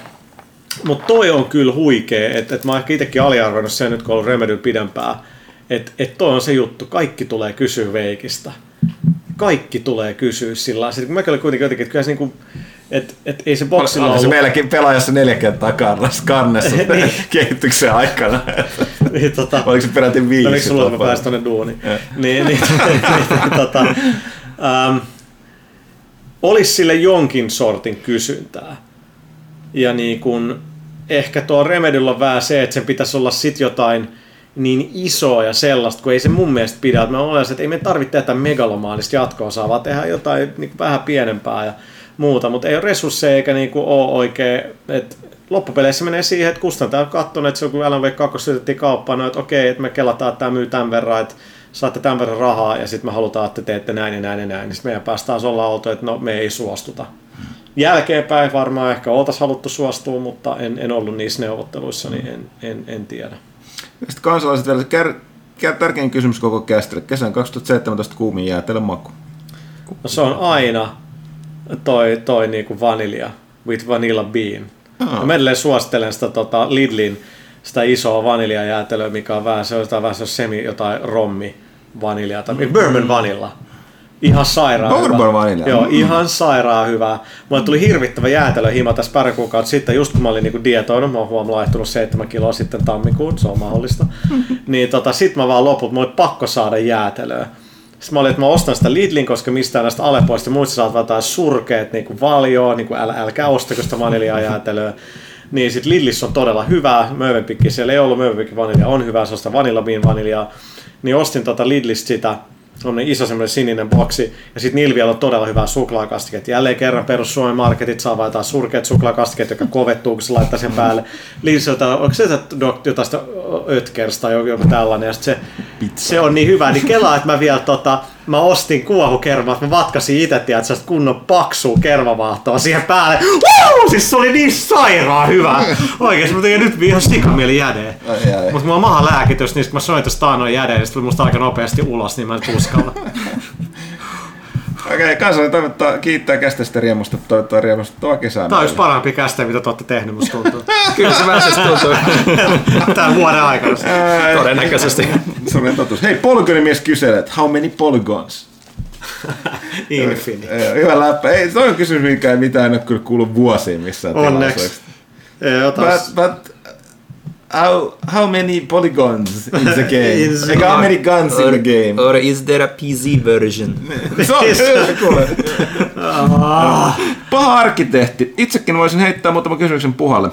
mutta toi on kyllä huikea, että et mä oon ehkä itsekin aliarvoinut sen nyt, kun on ollut Remedy pidempään, että et toi on se juttu, kaikki tulee kysyä Veikistä. Kaikki tulee kysyä sillä lailla. Kun mäkin olin kuitenkin jotenkin, että kyllä se niinku, et, et ei se boksilla ollut... se meilläkin pelaajassa neljä kertaa kannessa, kannessa niin. kehityksen aikana. niin, tota, Oliko se peräti viisi? Oliko sulla, että mä pääsin tuonne duuniin? niin, niin, niin, tota, um, olisi sille jonkin sortin kysyntää. Ja niin kun, ehkä tuo Remedyllä on vähän se, että sen pitäisi olla sit jotain niin isoa ja sellaista, kun ei se mun mielestä pidä. Mä olisin, että ei me tarvitse tehdä megalomaanista jatko-osaa, vaan tehdä jotain niin vähän pienempää ja muuta, mutta ei ole resursseja eikä niin kuin ole oikein, että loppupeleissä menee siihen, että kustantaja on katsonut, että se on kun Alan Wake 2 syötettiin kauppaan, no, että okei, että me kelataan, että tämä myy tämän verran, että saatte tämän verran rahaa ja sitten me halutaan, että teette näin ja näin ja näin, sitten meidän päästä taas olla oltu, että no me ei suostuta. Jälkeenpäin varmaan ehkä oltaisiin haluttu suostua, mutta en, en ollut niissä neuvotteluissa, niin en, en, en tiedä. Sitten kansalaiset vielä, kär, kär, tärkein kysymys koko kästille. Kesän 2017 kuumin jäätelön maku. No se on aina toi, toi niinku vanilja, with vanilla bean. Oh. Mä edelleen suosittelen sitä tota Lidlin sitä isoa vaniljajäätelöä, mikä on vähän, se on jotain, vähän se on semi jotain rommi vaniljaa tai mm. bourbon vanilla. Ihan sairaan Bourbon hyvä. vanilla. Joo, ihan sairaan hyvä. Mulle tuli hirvittävä jäätelöhima tässä pari kuukautta sitten, just kun mä olin niinku dietoinut, mä oon huomannut laihtunut 7 kiloa sitten tammikuun, se on mahdollista. niin tota, sit mä vaan loput, mulla oli pakko saada jäätelöä. Sitten mä olin, että mä ostan sitä Lidlin, koska mistään näistä Alepoista muista saat jotain surkeet niin valjoa, niin kuin äl, älkää ostako sitä vaniljajäätelöä. Niin sit Lillissä on todella hyvää, Mövenpikki siellä ei ollut, Mövenpikki vanilja on hyvää, se on sitä Vanilla Bean vaniljaa. Niin ostin tota Lidlistä sitä, on iso semmoinen sininen boksi, ja sitten niillä vielä on todella hyvää suklaakastike. Jälleen kerran perus Suomen marketit saa jotain surkeat suklaakastikeet, joka kovettuu, kun se laittaa sen päälle. Lidliltä, onko se jotain Ötkers tai joku, tällainen, ja se, se on niin hyvä, niin kelaa, että mä vielä tota, mä ostin kuohukermaa, että mä vatkasin itse, tiedät, että kunnon paksua kermavaahtoa siihen päälle. Woo! Siis se oli niin sairaan hyvä. Oikeesti mä tein nyt ihan sikamieli jäde. Mutta mulla on maha lääkitys, niin kun mä soin tuosta taanoin jäde, niin se tuli musta aika nopeasti ulos, niin mä en uskalla. Okei, okay, kansalainen toivottaa, kiittää kästestä riemusta, toivottaa riemusta tuo kesää. Tämä olisi parempi käste, mitä te olette tehnyt, musta tuntuu. Kyllä se vähän tuntuu. Tämän vuoden aikana. Todennäköisesti. Sunnen totuus. Hei, polygonimies kyselee, how many polygons? Infinity. Hyvä läppä. Ei, toi on kysymys, mikä ei mitään ole kyllä kuullut vuosiin missään Onneksi. But, but how, how many polygons in the game? Eikä how many guns or, in the game? Or is there a PC version? Se on kuule. Paha arkkitehti. Itsekin voisin heittää muutaman kysymyksen puhalle.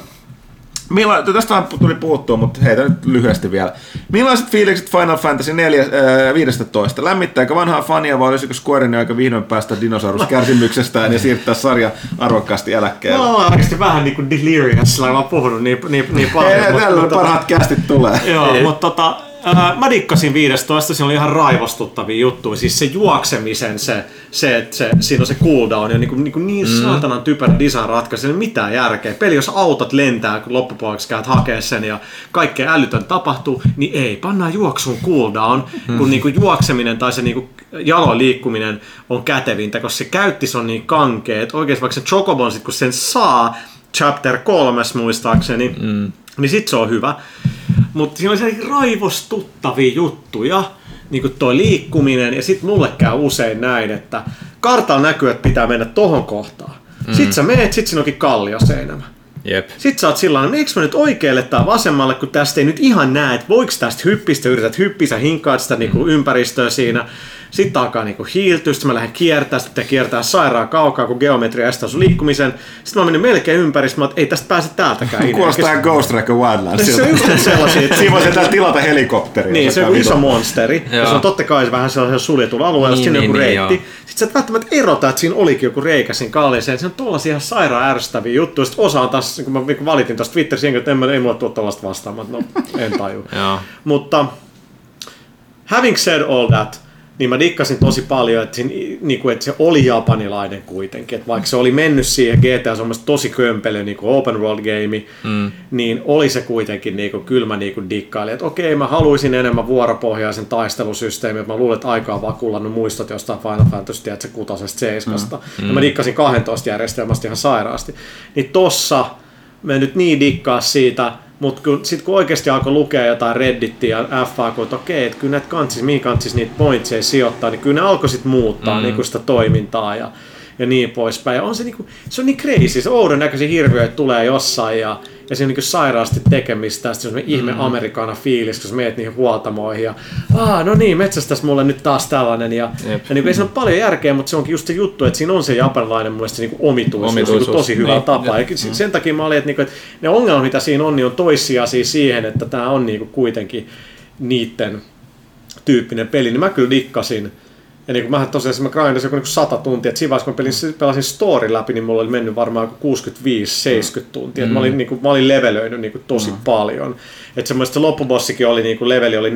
Milla, tästä tuli puuttua, mutta heitä nyt lyhyesti vielä. Millaiset fiilikset Final Fantasy 4, äh, 15? Lämmittääkö vanhaa fania vai olisiko Square aika vihdoin päästä dinosauruskärsimyksestään ja siirtää sarja arvokkaasti eläkkeelle? No, on oikeasti vähän niinku delirious, sillä mä oon puhunut niin, niin, niin paljon. Ei, mutta- tällä mutta- parhaat kästit tulee. Joo, mutta tota, ää, mä dikkasin 15, siinä oli ihan raivostuttavia juttuja. Siis se juoksemisen, se, se että se, siinä on se cooldown ja niin, niin, niin mm. saatanan typerä design ratkaisu, ei mitään järkeä. Peli, jos autot lentää, kun loppupuoliksi käyt hakea sen ja kaikkea älytön tapahtuu, niin ei, pannaan juoksuun cooldown, mm. kun niin kuin juokseminen tai se niin kuin jaloin liikkuminen on kätevintä, koska se käyttis on niin kankea, että oikeasti vaikka se Chocobon, sit kun sen saa, chapter kolmes muistaakseni, mm. Niin sit se on hyvä. Mutta siinä on sellaisia raivostuttavia juttuja, niin kuin toi liikkuminen, ja sitten mulle käy usein näin, että kartalla näkyy, että pitää mennä tohon kohtaan. Mm. Sitten sä meet, sit siinä onkin kallioseinämä. Jep. Sitten sä oot sillä tavalla, miksi mä nyt oikealle tai vasemmalle, kun tästä ei nyt ihan näe, että voiko tästä hyppistä, yrität hyppiä, sä hinkaat sitä niinku ympäristöä siinä. Sitten alkaa niinku hiiltyä, sitten mä lähden kiertää, sitten kiertää sairaan kaukaa, kun geometria estää sun liikkumisen. Sitten mä menin melkein ympäri, mä että ei tästä pääse täältäkään. Kuulostaa ihan Ghost Recon Wildlands. Se on just sellaisia, että Siinä voisi tilata helikopteria. niin, se on iso monsteri. Ja se on totta kai vähän sellaisella suljetulla alueella, Niin, niin, siinä on joku niin, niin, reitti. joo. Sitten sä et välttämättä erota, että siinä olikin joku reikä siinä kalliiseen. Se on tollasia ihan sairaan ärsyttäviä juttuja. Sitten osa on taas, kun mä niin valitin tuosta Twitterissä, että en, mä- ei mulle tule vastaan. Mä, no, en taju. Mutta having said all that, niin mä dikkasin tosi paljon, että, niin kuin, että se oli japanilainen kuitenkin. Että vaikka se oli mennyt siihen GTA, se on tosi kömpelö niin kuin open world game, mm. niin oli se kuitenkin niin kuin, kyllä mä niin kuin dikkailin. Että okei, mä haluaisin enemmän vuoropohjaisen taistelusysteemin, että mä luulen, että aikaa vaan kullannut muistot jostain Final Fantasy, että se kutosesta seiskasta. Mm. Ja mä dikkasin 12 järjestelmästä ihan sairaasti. Niin tossa mä en nyt niin dikkaa siitä, mutta kun, sit kun oikeasti alkoi lukea jotain Reddittiä ja FAQ, että okei, että kyllä näitä kantsis, mihin kantsis niitä pointseja sijoittaa, niin kyllä ne alkoi sitten muuttaa mm. niin sitä toimintaa ja, ja niin poispäin. Ja on se, niinku, se on niin crazy, se oudon näköisiä hirviöitä tulee jossain ja, ja siinä on niin sairaasti tekemistä, ja sitten se on ihme mm. amerikana fiilis, kun sä meet niihin huoltamoihin ja Aa, no niin, metsästäs mulle nyt taas tällainen. Ja, Jep. ja niin kuin, ei siinä ole paljon järkeä, mutta se onkin just se juttu, että siinä on se japanilainen mun mielestä se niin omituisuus, Omituisuus. Niin kuin tosi hyvä Niin, tapa. Ja sen- sen takia mä olin, että, niinku, että ne ongelmat, mitä siinä on, niin on toissijaisia siihen, että tämä on niinku kuitenkin niitten tyyppinen peli. Niin mä kyllä dikkasin. Ja niin kuin mähän tosiaan mä grindasin joku niin 100 tuntia, että siinä vaiheessa kun mä pelasin, pelasin story läpi, niin mulla oli mennyt varmaan joku 65-70 tuntia. Mm. Mä, olin, niin kuin, mä olin levelöinyt niin kuin tosi mm. paljon. Että semmoista se loppubossikin oli, niin kuin leveli oli 4-5,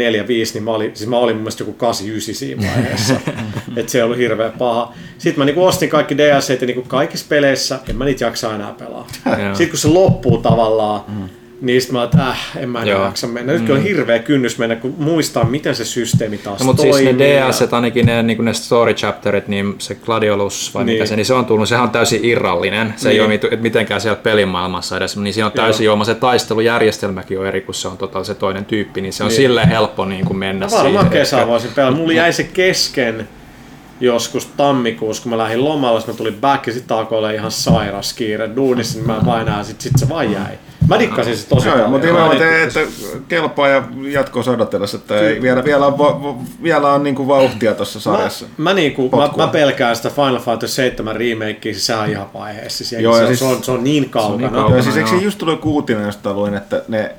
niin mä olin, siis mä olin mun mielestä joku 8-9 siinä vaiheessa. että se ei ollut hirveän paha. Sitten mä niin kuin ostin kaikki DLCt ja niin kuin kaikissa peleissä, en mä niitä jaksa enää pelaa. Sitten kun se loppuu tavallaan, mm. Sit mä oon, että äh, en mä enää jaksa mennä. Nyt mm. on hirveä kynnys mennä, kun muistaa, miten se systeemi taas No, mutta toimii. siis ne ja- DS, ainakin ne, niin ne story chapterit, niin se Gladiolus vai niin. Mikä se, niin se on tullut, sehän on täysin irrallinen. Se niin. ei ole mitenkään siellä pelimaailmassa edes, niin siinä on täysin Joo. se taistelujärjestelmäkin on eri, kun se on tota, se toinen tyyppi, niin se on Niin. silleen helppo niin kuin mennä No varmaan siihen. kesää voisin pelata. Mulla jäi se kesken joskus tammikuussa, kun mä lähdin lomalle, mä tulin back ja sitten alkoi olla ihan sairas kiire duunissa, niin mä enää, sit, sit se vaan jäi. Mä dikkasin se tosi Joo, paljon. mutta Mä nimenomaan, dikkasin. että, että kelpaa ja jatkoa odotellessa, että ei, vielä, vielä on, vielä on niin kuin vauhtia tuossa sarjassa. Mä, mä, niinku, mä, Potkua. mä, pelkään sitä Final Fantasy 7 remakea, siis sehän on ihan vaiheessa. Siis, Joo, se, on, siis- se, on, se on niin kaukana. niin Se kaukana. Joo, siis eikö se just tuli joku uutinen, josta luin, että ne,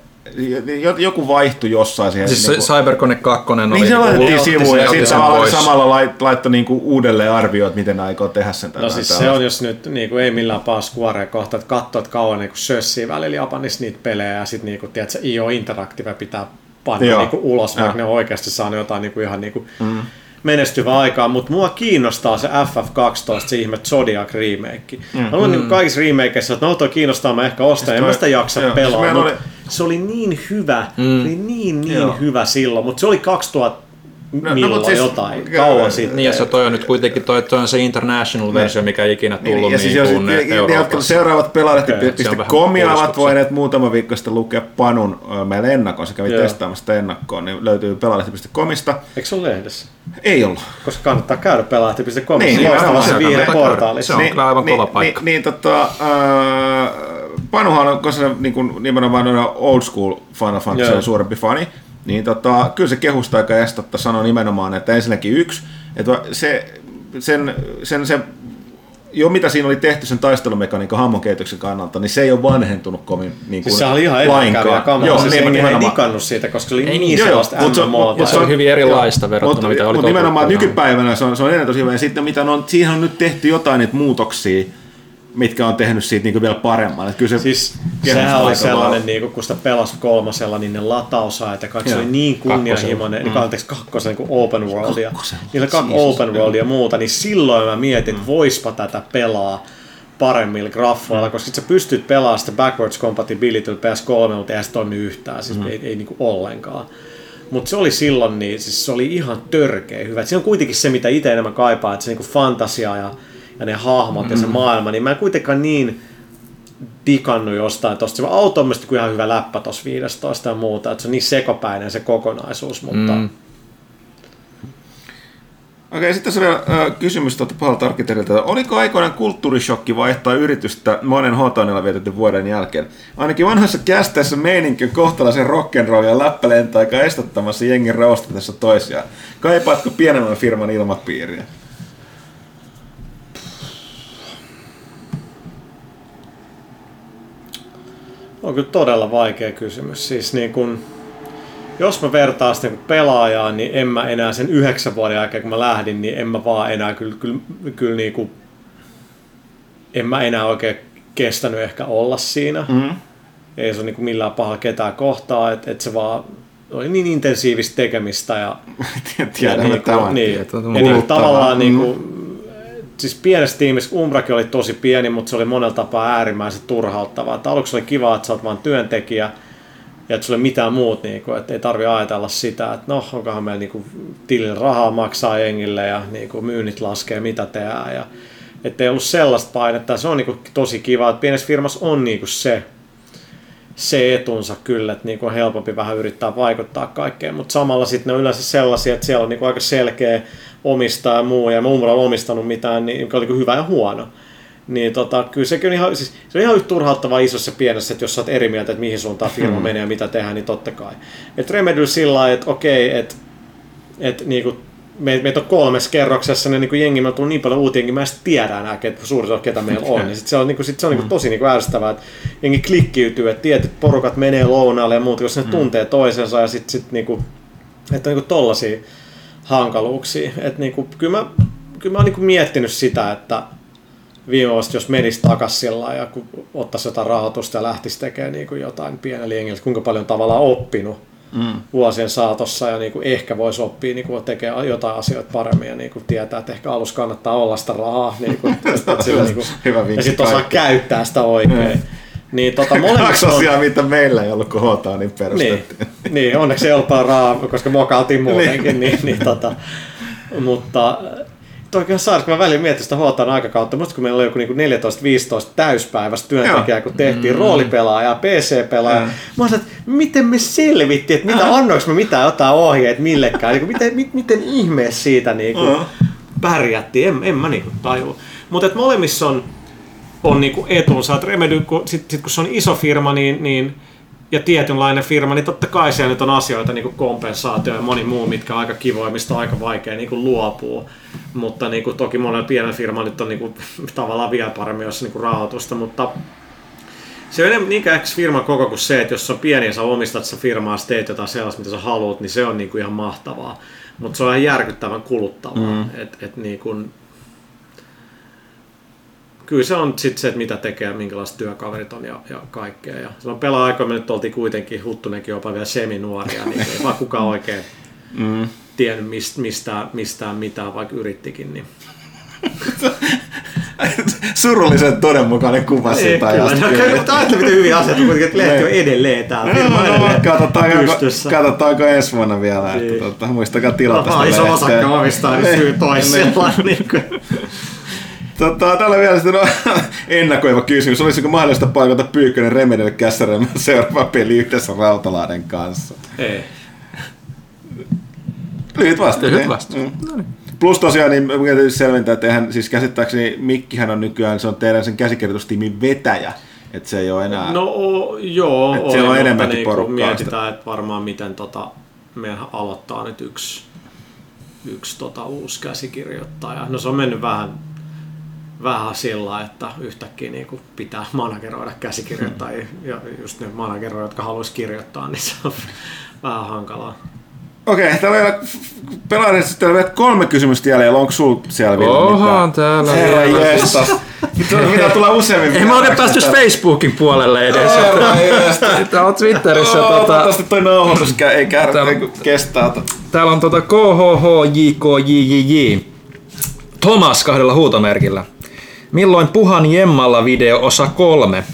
joku vaihtui jossain siihen. Siis niinku- se Cyberconnect 2 oli... niin se laitettiin otti sivuun ja sitten sen samalla, pois. samalla lait, laittoi niinku uudelleen arvioon, että miten aikoo tehdä sen. No siis se on, jos nyt niin kuin ei millään paha Squarea kohta, että katsoo, että kauan niin sössii välillä Japanissa niitä pelejä ja sitten niin kuin, tiedätkö, IO Interactive pitää panna niin kuin ulos, vaikka ne on oikeasti saanut jotain niin kuin ihan niin kuin mm. menestyvää aikaa, mutta mua kiinnostaa se FF12, se ihme Zodiac remake. Mm. Mä luulen niin kuin kaikissa remakeissa, että no toi kiinnostaa, mä ehkä ostan, en mä sitä jaksa joo, pelaa, oli- se oli niin hyvä, mm. oli niin niin Joo. hyvä silloin, mutta se oli 2000 no, milloin mut siis- jotain, joo, kauan sitten. Niin, ja se toi on nyt kuitenkin toi, toi on se international-versio, mikä ei ikinä tullut Niin, ja siis niin, jos kuin ne, ne, jotka seuraavat se pelaajalehti.comia ovat puristuksessa. voineet muutama viikko sitten lukea Panun meille ennakkoon, se kävi Joo. testaamassa sitä ennakkoon, niin löytyy pelaajalehti.comista. Eikö se ole lehdessä? Ei ollut. koska kannattaa käydä pelaajalehti.com. Niin, Niin, niin, loistava se käydä. portaali. Se on kyllä aivan niin, kova paikka. Niin, niin tota, äh, Panuhan on, koska se niin kuin, nimenomaan on old school Final Fantasy Joo. on suurempi fani, niin tota, kyllä se kehusta aika estotta sanoi nimenomaan, että ensinnäkin yksi, että se, sen, sen, se jo mitä siinä oli tehty sen taistelumekaniikan hammon kehityksen kannalta, niin se ei ole vanhentunut kovin niin kuin Siis se oli ihan edelläkävijä kamaa. Joo, siis jengi ei digannut siitä, koska se oli Ei niin, niin, niin joo, sellaista mut se- MMOta. mut se on hyvin erilaista verrattuna, mitä oli Mutta nimenomaan nykypäivänä se on, se on ennen tosi hyvä. Ja sitten mitä on, siihen on nyt tehty jotain niitä muutoksia, mitkä on tehnyt siitä niin vielä paremman. Että kyllä se Siis sehän oli sellainen, vahva. niin kun sitä pelasi kolmosella, niin ne latausajat ja kaikki oli niin kunnianhimoinen, niin anteeksi kakkosen kuin open worldia, niillä kaksi Jeesus, open worldia ja muuta, niin silloin mä mietin, että voispa tätä pelaa paremmilla graffoilla, koska sit sä pystyt pelaamaan sitä backwards compatibility PS3, mutta eihän se toimi yhtään, siis ei, ei niinku ollenkaan. Mutta se oli silloin, niin siis se oli ihan törkeä hyvä. Et siinä on kuitenkin se, mitä itse enemmän kaipaa, että se niinku fantasia ja, ja ne hahmot ja se maailma, niin mä en kuitenkaan niin digannut jostain tosta. Se auto on mielestäni ihan hyvä läppä tossa 15 ja muuta, että se on niin sekopäinen se kokonaisuus, mutta mm. Okei, sitten tässä vielä äh, kysymys tuolta Pahalta Arkkitehdiltä. Oliko aikoinaan kulttuurishokki vaihtaa yritystä monen Hotonilla vietetyn vuoden jälkeen? Ainakin vanhassa kästeessä meininki on kohtalaisen rock'n'roll ja läppälentää aika estattamassa jengin raustatessa toisiaan. Kaipaatko pienemmän firman ilmapiiriä? On kyllä todella vaikea kysymys. Siis niin kun, jos mä vertaan sitä niin pelaajaa, niin en mä enää sen yhdeksän vuoden jälkeen, kun mä lähdin, niin en mä vaan enää kyllä, kyllä, kyllä niin kuin, en mä enää oikein kestänyt ehkä olla siinä. Mm. Ei se ole niin kuin millään pahalla ketään kohtaa, että et se vaan oli niin intensiivistä tekemistä ja Tiedämme ja niinku. Niin, Tieto- ja niinku kuluttavaa. tavallaan Mm. niinku, siis pienessä tiimissä Umbrakin oli tosi pieni, mutta se oli monella tapaa äärimmäisen turhauttavaa. Että aluksi oli kiva, että sä oot vaan työntekijä ja että sulla ei mitään muut, niinku, että ei tarvi ajatella sitä, että no, onkohan meillä niinku, tilin rahaa maksaa jengille ja niinku, myynnit laskee, mitä tehdään. Ja, että ei ollut sellaista painetta. Se on niinku, tosi kiva, että pienessä firmassa on niinku, se, se etunsa kyllä, että niinku on helpompi vähän yrittää vaikuttaa kaikkeen, mutta samalla sitten ne on yleensä sellaisia, että siellä on niinku aika selkeä omistaja ja muu, ja mä ole omistanut mitään, niin, joka oli niinku hyvä ja huono. Niin tota, kyllä sekin on ihan, siis, se on ihan yhtä turhauttavaa isossa ja pienessä, että jos sä oot eri mieltä, että mihin suuntaan firma Hmm. menee ja mitä tehdään, niin totta kai. Et Remedy sillä lailla, että okei, että et, niinku, me, meitä on kolmessa kerroksessa, niin niinku jengi, meillä on tullut niin paljon uutia jengi, mä en tiedä enää, ket, suurin osa ketä meillä on. Niin sit se on, niinku, sit se on niinku, tosi niinku ärsyttävää, että jengi klikkiytyy, että tietyt porukat menee lounaalle ja muuta, koska ne tuntee toisensa ja sitten sit, niinku, että on niinku tollasia hankaluuksia. Et niinku, kyllä mä, kyllä mä oon niinku miettinyt sitä, että viime vuosi, jos menisi takaisin sillä ja kun ottaisi jotain rahoitusta ja lähtisi tekemään niin kuin jotain pienellä jengillä, kuinka paljon tavallaan oppinut mm. vuosien saatossa ja niin kuin ehkä voisi oppia niin kuin tekee jotain asioita paremmin ja niin kuin tietää, että ehkä alussa kannattaa olla sitä rahaa niin kuin, että sillä, niin kuin, Hyvä ja sitten osaa käyttää sitä oikein. Niin tota, Kaksi on, asiaa, mitä meillä ei ollut, kun Hotaa niin niin, perustettiin. niin, onneksi ei ollut rahaa, koska mokailtiin muutenkin, niin, niin, tota, mutta Toikin on saaris, kun mä välillä mietin sitä Hotan aikakautta, musta kun meillä oli joku niinku 14-15 täyspäiväistä työntekijää, kun tehtiin mm. roolipelaajaa, PC-pelaajaa. Mm. Mä sanoin, että miten me selvittiin, että mitä, annoinko me mitään jotain ohjeet millekään, niin miten, miten, miten ihmeessä siitä niinku Mm. pärjättiin, en, en mä niinku tajua. Mutta molemmissa on, on niinku etunsa, Remedy, kun, sit, sit kun se on iso firma, niin, niin ja tietynlainen firma, niin totta kai siellä nyt on asioita niin kuin kompensaatio ja moni muu, mitkä on aika kivoja, mistä on aika vaikea niin kuin luopua. Mutta niin kuin, toki monella pienellä firmalla nyt on niin kuin, tavallaan vielä paremmin, jos niin kuin rahoitusta, mutta se on enemmän niinkään firman koko kuin se, että jos on pieni ja sä omistat sitä firmaa, sä teet jotain sellaista, mitä sä haluat, niin se on niin kuin ihan mahtavaa. Mutta se on ihan järkyttävän kuluttavaa. Mm. Et, et niin kuin, kyllä se on sitten se, että mitä tekee minkälaiset työkaverit on ja, ja kaikkea. Ja silloin pelaa aikaa me nyt oltiin kuitenkin, Huttunenkin jopa vielä seminuoria, niin ei vaan kukaan oikein mm. tiennyt mist, mistään, mistään mitään, vaikka yrittikin. Niin. Surullisen todenmukainen kuva siitä ajasta. no, ajattele miten hyviä asioita, kuitenkin, lehti on edelleen täällä. Firma on edelleen Katsotaanko, katsotaanko ensi vuonna vielä, että Niin. tota, muistakaa tilata sitä iso lehteä. osakka omistaa, niin syy toisella. Niin. Tota, täällä vielä sitten no, ennakoiva kysymys. Olisiko mahdollista paikata Pyykkönen Remedille käsäröimään seuraava peli yhdessä Rautalahden kanssa? Ei. Lyhyt vastaus. Lyhyt niin. vastaus. Mm. Plus tosiaan, niin täytyy selventää, että eihän, siis käsittääkseni Mikkihän on nykyään, se on teidän sen käsikirjoitustiimin vetäjä. Että se ei ole enää... No o, joo, Et oli, on enemmänkin niinku porukkaa mietitään, että varmaan miten tota, meidän aloittaa nyt yksi, yksi tota, uusi käsikirjoittaja. No se on mennyt vähän vähän sillä, että yhtäkkiä niin kuin pitää manageroida käsikirjoittajia ja just ne manageroida, jotka haluaisi kirjoittaa, niin se on vähän hankalaa. Okei, täällä on sitten on vielä kolme kysymystä jäljellä. Onko sulla siellä vielä Ohan täällä Herra vielä. jestas. Mitä tulee useammin. Ei mä oikein päästy Facebookin puolelle edes. Tää on Twitterissä tota, Toivottavasti toi nauhoitus ei käy, Täällä- ei kestää. tota. Täällä on tota KHHJKJJJ. Thomas kahdella huutomerkillä. Milloin Puhan Jemmalla video osa kolme?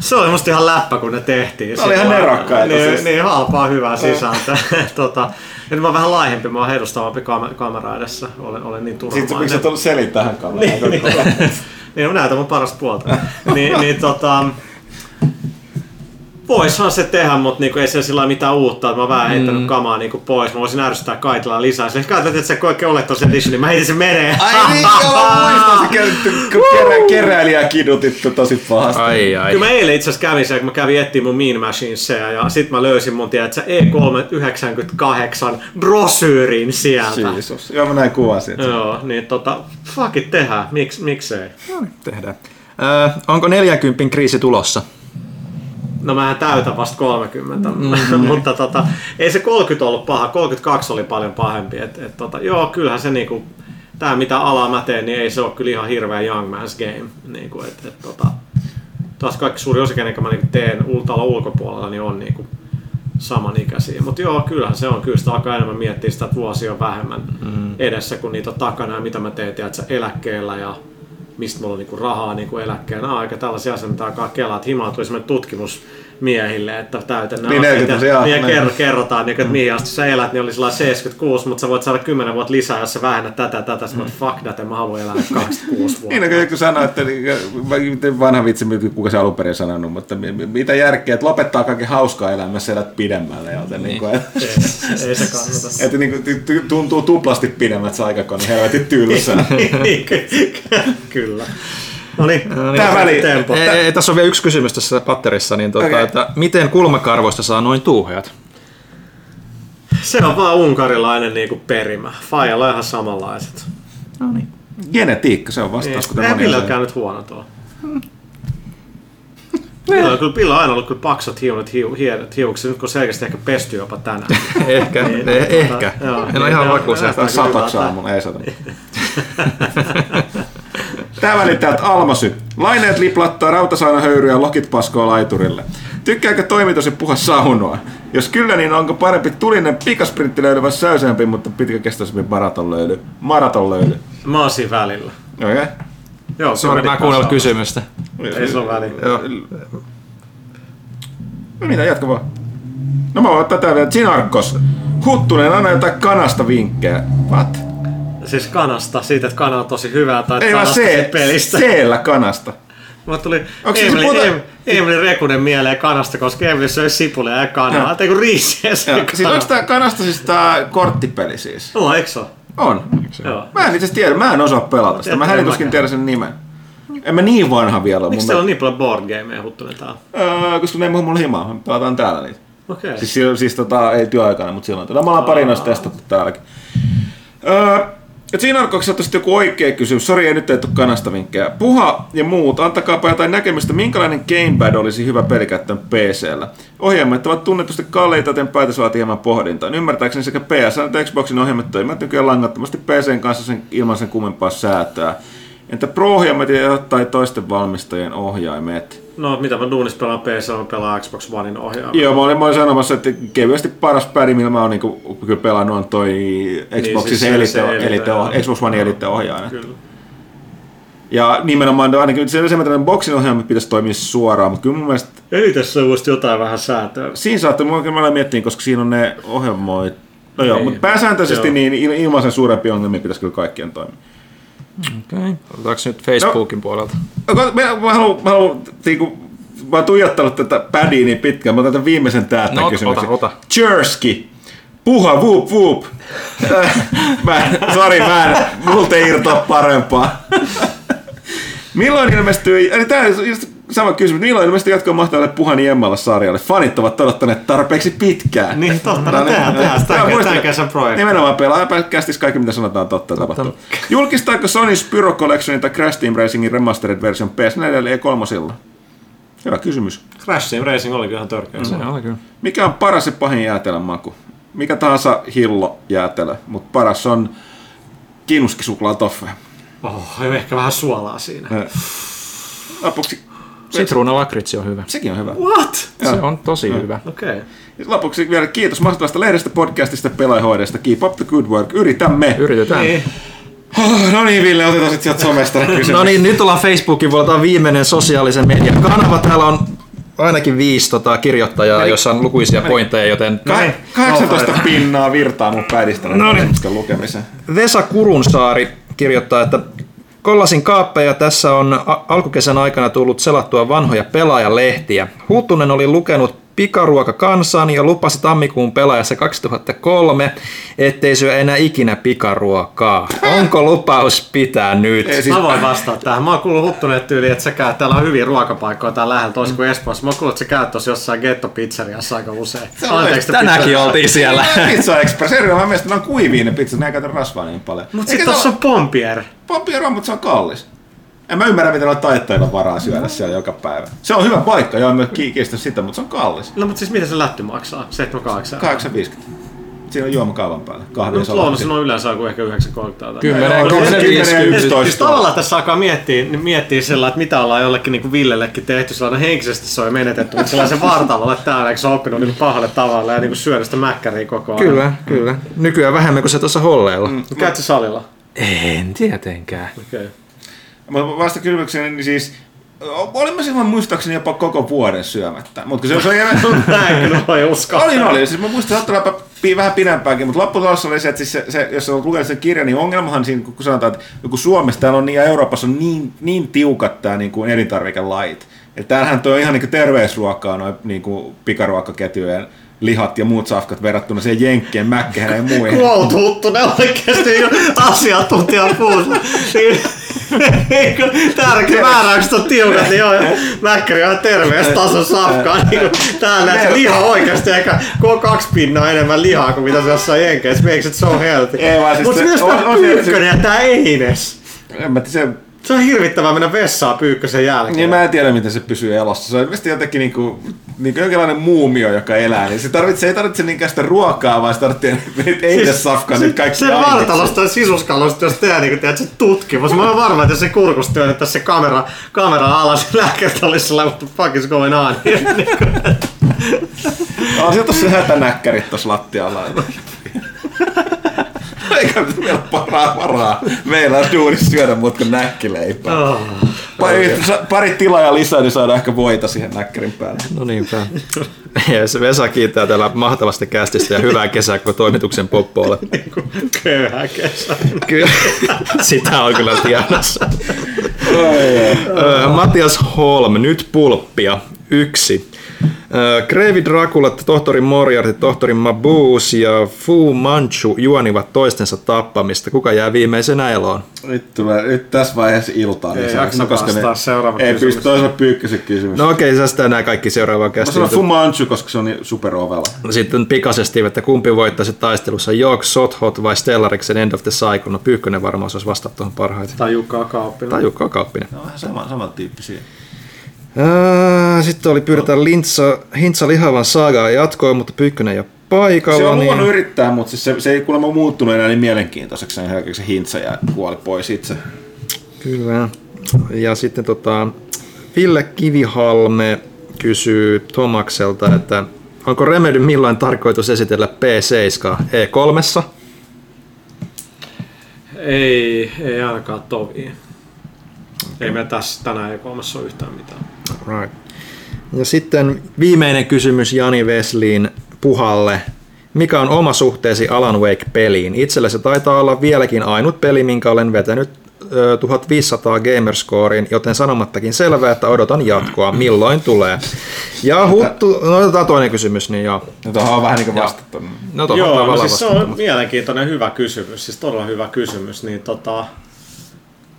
Se oli musta ihan läppä, kun ne tehtiin. Ne oli ihan nerokkaita Niin, siis. niin halpaa, hyvää sisältöä. tota, nyt mä oon vähän laihempi, mä oon edustavampi kam- kamera edessä. Olen, olen niin Sitten turvamainen. miksi sä tullut selittää tähän kameraan? niin, niin, niin, mä näytän mun parasta puolta. niin, niin tota, Voishan se tehdä, mutta niinku ei se sillä lailla mitään uutta, että mä oon vähän heittänyt mm. kamaa niinku pois. Mä voisin ärsyttää Kaitilaa lisää. Sille katsoit, että se oikein olet tosi edition, niin mä heitin sen menee. Ai niin, joo, muistan se kerä, keräilijää kidutittu tosi pahasti. Ai ai. Kyllä mä eilen itse asiassa kävin siellä, kun mä kävin etsiä mun Mean Machinesia ja sit mä löysin mun, tiedät sä, E398 brosyyrin sieltä. Jeesus. Joo, mä näin kuvasin. Joo, niin tota, fuck it, tehdään. Miks, miksei? No niin, tehdään. Öö, onko 40 kriisi tulossa? No mä täytän vasta 30, mutta tota, ei se 30 ollut paha, 32 oli paljon pahempi. Et, et, tota, joo, kyllähän se niinku, tää mitä alaa mä teen, niin ei se ole kyllä ihan hirveä young man's game. Niinku, et, et, tota, taas kaikki suuri osa, kenen mä niinku teen ul- talon ulkopuolella, niin on niinku samanikäisiä. Mutta joo, kyllähän se on. Kyllä sitä alkaa enemmän miettiä sitä, että vuosia on vähemmän mm. edessä, kun niitä on takana ja mitä mä teen, tiedätkö, eläkkeellä ja mistä mulla on niinku rahaa niinku eläkkeen. Aika tällaisia asioita, mitä alkaa kelaa. Että himaa tuli semmoinen tutkimusmiehille, että täytän nämä Niin, asiat 40, ja, joo, niin, niin. kerrotaan, niin, että mihin asti sä elät, niin oli sellainen 76, mutta sä voit saada 10 vuotta lisää, jos sä vähennät tätä ja tätä. Sitten mm. fuck that, en mä haluan elää 26 vuotta. Niin, no, kun joku sanoi, että miten vanha vitsi, kuka se alun perin sanonut, mutta mi- mi- mitä järkeä, että lopettaa kaiken hauskaa elämässä elät pidemmälle. Joten niin. Niin kuin, ei, ei se kannata. että niin kuin, tuntuu tuplasti pidemmät se aikakon, niin helvetin tylsää. Niin, ky- Kyllä. No niin, Tää väli- tempo. Ei, ei, tässä on vielä yksi kysymys tässä patterissa, niin tota, Okei. että miten kulmakarvoista saa noin tuuheat? Se on vaan unkarilainen niinku perimä. Fajalla on ihan samanlaiset. No niin. Genetiikka, se on vastaus, Ville asia. ole käynyt huono tuo. Pilla on, kyllä, Pilla on aina ollut kyllä paksut hiunut, hiu, hiukset, nyt kun selkeästi ehkä pesty jopa tänään. Ehkä, Niin, eh, ehkä. joo, en niin, ole ihan kyllä satoksi hyvältä. aamulla, ei sato. Tää väli täältä Almasy. Laineet liplattaa rautasaunahöyryä ja lokit paskoa laiturille. Tykkääkö toimitus ja puha saunoa? Jos kyllä, niin onko parempi tulinen pikasprintti vai säyseämpi, mutta pitkäkestoisempi maratonlöyly? Maratonlöyly. Mä oon siinä välillä. Okei. Okay. Joo, Sori, mä kuunnellut kysymystä. Ei se ole väliä. Joo. No mitä, jatka vaan. No mä voin tätä vielä. Sinarkos. Huttunen, anna jotain kanasta vinkkejä. What? Siis kanasta, siitä, että kana on tosi hyvää, tai Ei vaan kanasta se, pelistä. seellä kanasta. Mulle tuli Onks se Emily, puhuta- em, Emily Rekunen mieleen kanasta, koska Emily söi sipulia ja kanaa. Tai kun riisiä söi Joo, siis onko tää kanasta siis tää korttipeli siis? No, eikö se? On. Joo. Mä en itse tiedä, mä en osaa pelata sitä. Mä En hänen tuskin tiedä sen nimen. En mä niin vanha vielä ole. Miksi teillä on niin paljon board gameja huttunen täällä? Öö, koska ne ei mulla himaa, me pelataan täällä niitä. Okei. Okay. Siis, siis tota, ei työaikana, mutta silloin. Tätä me ollaan pari noista testattu täälläkin. Öö, et siinä on sitten joku oikea kysymys. Sori, ei nyt ei tule kanasta vinkkejä. Puha ja muut, antakaapa jotain näkemystä, minkälainen gamepad olisi hyvä pelikäyttö PCllä. Ohjelmat ovat tunnetusti kalliita, joten päätös vaatii hieman pohdintaa. Ymmärtääkseni sekä PS että Xboxin ohjelmat toimivat nykyään langattomasti PCn kanssa sen, ilman sen kummempaa säätöä. Entä Pro-ohjelmat ja toisten valmistajien ohjaimet? No, mitä mä duunissa pelaan PC, mä pelaan Xbox Onein ohjaaja. Joo, mä olin, mä olin sanomassa, että kevyesti paras pädi, millä mä oon niinku, kyllä pelannut, on toi Xboxin siis se se- elite, se elite, elite. Xbox One elite ohjaaja. Kyllä. Ja nimenomaan ainakin se, se että boxin ohjaama pitäisi toimia suoraan, mutta kyllä mun mielestä Ei tässä olisi jotain vähän säätöä. siinä saattaa, mä kyllä miettiä, koska siinä on ne ohjelmoit. No joo, Ei. mutta pääsääntöisesti Joo. niin il- ilman sen suurempia ongelmia pitäisi kyllä kaikkien toimia. Okei. Okay. Otetaanko nyt Facebookin puolelta? Mä, mä, mä haluan, mä haluan niinku, mä oon tuijottanut tätä pädiä niin pitkään, mä otan tämän viimeisen täältä No, ota, kysymyksen. ota, ota. Jerski. Puha, whoop, whoop. mä, sorry, mä en, multa ei irtoa parempaa. Milloin ilmestyy, eli tää just sama kysymys. Niillä on ilmeisesti jatkoa mahtavalle Puhani Emmalle sarjalle. Fanit ovat odottaneet tarpeeksi pitkään. Niin, totta, No no tehdään, tehdään tämän muista- kesän projekti. Nimenomaan pelaajapäkästis kaikki mitä sanotaan totta, tapahtuu. Julkistaako Sony Spyro Collectionin tai Crash Team Racingin remastered version PS4 ja 3 Hyvä kysymys. Crash Team Racing oli kyllä ihan törkeä. Se oli kyllä. Mikä on paras ja pahin jäätelön maku? Mikä tahansa hillo jäätelö, mutta paras on kinuskisuklaa toffe. Oh, ehkä vähän suolaa siinä. Lopuksi, Sitruuna lakritsi on hyvä. sekin on hyvä. What? Se on tosi hyvä. Okei. Okay. Lopuksi vielä kiitos mahtavasta lehdestä, podcastista, pelaajahoidosta. Keep up the good work. Yritämme. Yritetään. Niin. Oh, no niin, Ville, otetaan sitten sieltä somesta. No niin, nyt ollaan Facebookin puolella. Viimeinen sosiaalisen median kanava. Täällä on ainakin viisi tota, kirjoittajaa, jossa on lukuisia pointteja, joten Ka- 18 pinnaa virtaa mun pädistä no niin. lukemiseen. Vesa Kurunsaari kirjoittaa, että Kollasin kaappeja tässä on alkukesän aikana tullut selattua vanhoja pelaajalehtiä. Huttunen oli lukenut Pikaruoka kansan ja lupasi tammikuun pelaajassa 2003, ettei syö enää ikinä pikaruokaa. Onko lupaus pitää nyt? Ei, siis, Mä voin vastata tähän. Mä oon kuullut huttuneet tyyliin, että sä käyt, täällä on hyviä ruokapaikkoja täällä lähellä, toisin kuin Espoossa. Mä oon kuullut, että sä käyt tuossa jossain ghetto-pizzeriassa aika usein. Anteeksi, Tänäänkin oltiin siellä. Pizza Express, erilainen mielestä ne on kuivia ne pizzat, ne ei käytä rasvaa niin paljon. Mut sit tossa on Pompier. Pompiero, mutta se on kallis. En mä ymmärrä, miten on taittajilla varaa syödä siellä joka päivä. Se on hyvä paikka, joo, mä kiistä sitä, mutta se on kallis. No mut siis mitä se lätty maksaa? 7-8. 8,50. Siinä on juomakaavan päällä. Kahvi No, ja mut salaatti. lounas on yleensä joku ehkä 9,30 tai Kymmenen, Joo, kymmenen, kymmenen ja viisikymmentä. yksitoista. Siis tavallaan tässä alkaa miettiä, niin miettiä sillä, että mitä ollaan jollekin niin Villellekin tehty. Sellainen henkisesti se on menetetty, mutta sellaisen vartalolle täällä, eikö se on oppinut niin pahalle tavalla ja niin syödä sitä mäkkäriä koko ajan. Kyllä, kyllä. Nykyään vähemmän kuin se tuossa holleilla. Mm. Käytkö salilla? En tietenkään. Okei. Okay. Vasta kysymykseen, niin siis olin mä silloin muistaakseni jopa koko vuoden syömättä. Mutta se, se on jäänyt... Mä en kyllä voi uskoa. Oli, oli. Siis mä muistan, että saattaa olla vähän pidempäänkin, mutta lopputulossa oli se, että siis se, se, jos olet lukenut sen kirjan, niin ongelmahan siinä, kun sanotaan, että joku Suomessa täällä on niin, ja Euroopassa on niin, niin tiukat tämä niin kuin elintarvikelait. Että täällähän tuo ihan niin kuin terveysruokaa, noin niin kuin pikaruokaketjujen lihat ja muut safkat verrattuna siihen jenkkien mäkkeihin ja muihin. Quote Huttunen oikeesti niin asiantuntija puhussa. Tärkeä määräykset on tiukat, niin joo, Mäkkäri on ihan terveystason safkaa. Niin täällä näet liha oikeasti ehkä kaksi pinnaa enemmän lihaa kuin mitä se jossain jenkeissä. Makes it so healthy. Siis Mutta se- myös on- on se- pyykkönen ja tää Eines. En mä tiedä, se, Se on hirvittävää mennä vessaan pyykkösen jälkeen. niin mä en tiedä, miten se pysyy elossa. Se on ilmeisesti jotenkin niinku, niinku jonkinlainen muumio, joka elää. Niin se, tarvitsee, ei tarvitse niinkään sitä ruokaa, vaan se tarvitsee niitä eidesafkaa, niitä kaikki Sen vartalosta ja sisuskalosta, jos tehdään niin teet se tutkimus. Mä oon varma, että jos se kurkusta työnnettäisiin se kamera, kamera alas, niin lääkärit olisi sillä, the fuck is going on? On sieltä se hätänäkkärit tossa lattialla. Eikä vielä paraa varaa. Meillä on duunissa syödä muut kuin näkkileipää. Oh. Pari, pari tilaa lisää, niin saadaan ehkä voita siihen näkkärin päälle. No niinpä. Ja se Vesa kiittää täällä mahtavasti kästistä ja hyvää kesää koko toimituksen poppoille. Köyhä kesä. Kyllä, sitä on kyllä tiedossa. Ö, Matias Holm, nyt pulppia. Yksi. Ö, Kreivi Dracula, tohtori Moriarty, tohtori Mabuse ja Fu Manchu juonivat toistensa tappamista. Kuka jää viimeisenä eloon? Nyt, tulee, nyt tässä vaiheessa iltaa. Ei lisää. jaksa No, koska vastaa seuraava Ei pysty toisella pyykkösen kysymys. No okei, okay, sä nämä kaikki seuraavaan Mä sanon kästiin. Fumanchu, koska se on niin superovela. Sitten pikaisesti, että kumpi voittaisi taistelussa, York, Sothot vai Stellariksen End of the Cycle? No Pyykkönen varmaan osaisi vastata tuohon parhaiten. Tai Jukka Kauppinen. Tai Jukka Kauppinen. Ne on vähän sama, samantyyppisiä. Sitten oli pyydetään Lintsa, Hintsa lihavan saagaa jatkoa, mutta Pyykkönen ei ole paikalla. Se on niin... yrittää, mutta siis se, se ei kuulemma muuttunut enää niin mielenkiintoiseksi sen jälkeen, kun se hintsa ja kuoli pois itse. Kyllä. Ja sitten tota, Ville Kivihalme kysyy Tomakselta, että onko Remedy milloin tarkoitus esitellä P7 E3? Ei, ei ainakaan tovi. Ei me tässä tänään ei kolmessa ole yhtään mitään. Right. Ja sitten viimeinen kysymys Jani Vesliin Puhalle. Mikä on oma suhteesi Alan Wake-peliin? Itsellä se taitaa olla vieläkin ainut peli, minkä olen vetänyt ö, 1500 gamerscorein, joten sanomattakin selvää, että odotan jatkoa. Milloin tulee? Ja huttu, no otetaan toinen kysymys, niin joo. Ja tuohon on vähän niin kuin vastattu. No tuohon Joo, no siis se on mielenkiintoinen hyvä kysymys, siis todella hyvä kysymys, niin tota,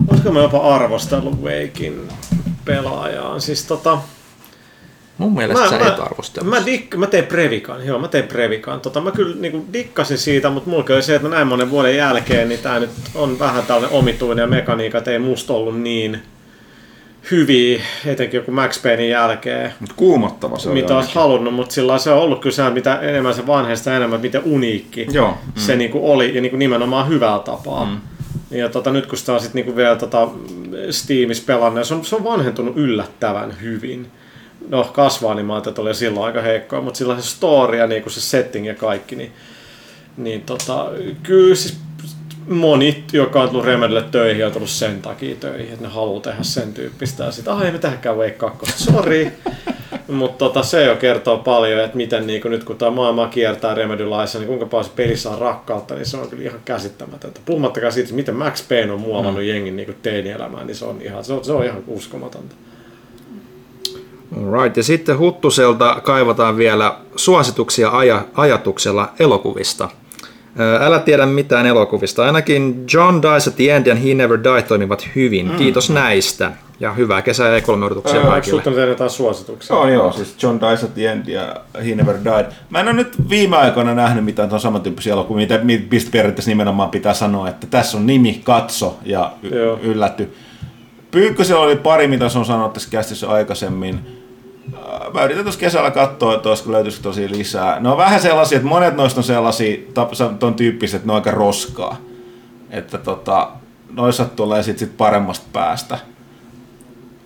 olisiko mä jopa arvostellut Wakein pelaajaan. Siis tota, Mun mielestä sä et arvostella. Mä, dik, mä tein Previkan, joo mä tein Previkan. Tota, mä kyllä niinku dikkasin siitä, mutta mulla oli se, että näin monen vuoden jälkeen, niin tää nyt on vähän tällainen omituinen ja mekaniikat ei musta ollut niin hyviä, etenkin joku Max Paynein jälkeen, Mut kuumottava se oli mitä olisi halunnut, mutta sillä se on ollut kyllä se, mitä enemmän se vanheista enemmän, miten uniikki Joo. se niinku oli, ja niinku nimenomaan hyvällä tapaa. Mm. Ja tota, nyt kun sitä on sit niinku vielä tota Steamissa pelannut, se on, se on vanhentunut yllättävän hyvin. No, kasvaanimaat oli silloin aika heikkoa, mutta sillä se story ja niinku se setting ja kaikki, niin, niin tota, kyllä siis moni, joka on tullut Remedylle töihin, on tullut sen takia töihin, että ne haluaa tehdä sen tyyppistä. Ja sitten, ah, ei me tähänkään Wake 2, sori. Mutta tota, se jo kertoo paljon, että miten niin nyt kun tämä maailma kiertää Remedy-laissa, niin kuinka paljon se peli saa rakkautta, niin se on kyllä ihan käsittämätöntä. Puhumattakaan siitä, miten Max Payne on muovannut mm. jengin niin teinielämään, niin se on ihan, se on, se on ihan uskomatonta. Right. Ja sitten Huttuselta kaivataan vielä suosituksia aja, ajatuksella elokuvista. Älä tiedä mitään elokuvista. Ainakin John Dies at the End ja He Never Died toimivat hyvin. Mm. Kiitos näistä. Ja hyvää kesää ja E3-odotuksia Onko kaikille. sinulta tehdä jotain suosituksia? Joo, joo, siis John Dies at the End ja He Never Died. Mä en ole nyt viime aikoina nähnyt mitään tuon samantyyppisiä elokuvia, mitä mistä periaatteessa nimenomaan pitää sanoa, että tässä on nimi, katso ja y- Joo. yllätty. Pyykkösellä oli pari, mitä se on sanonut tässä kästissä aikaisemmin. Äh, Mä yritän tuossa kesällä katsoa, että olisiko löytyisikö tosi lisää. Ne on vähän sellaisia, että monet noista on sellaisia, ton tyyppiset, että ne on aika roskaa. Että tota, noissa tulee sit, sit paremmasta päästä.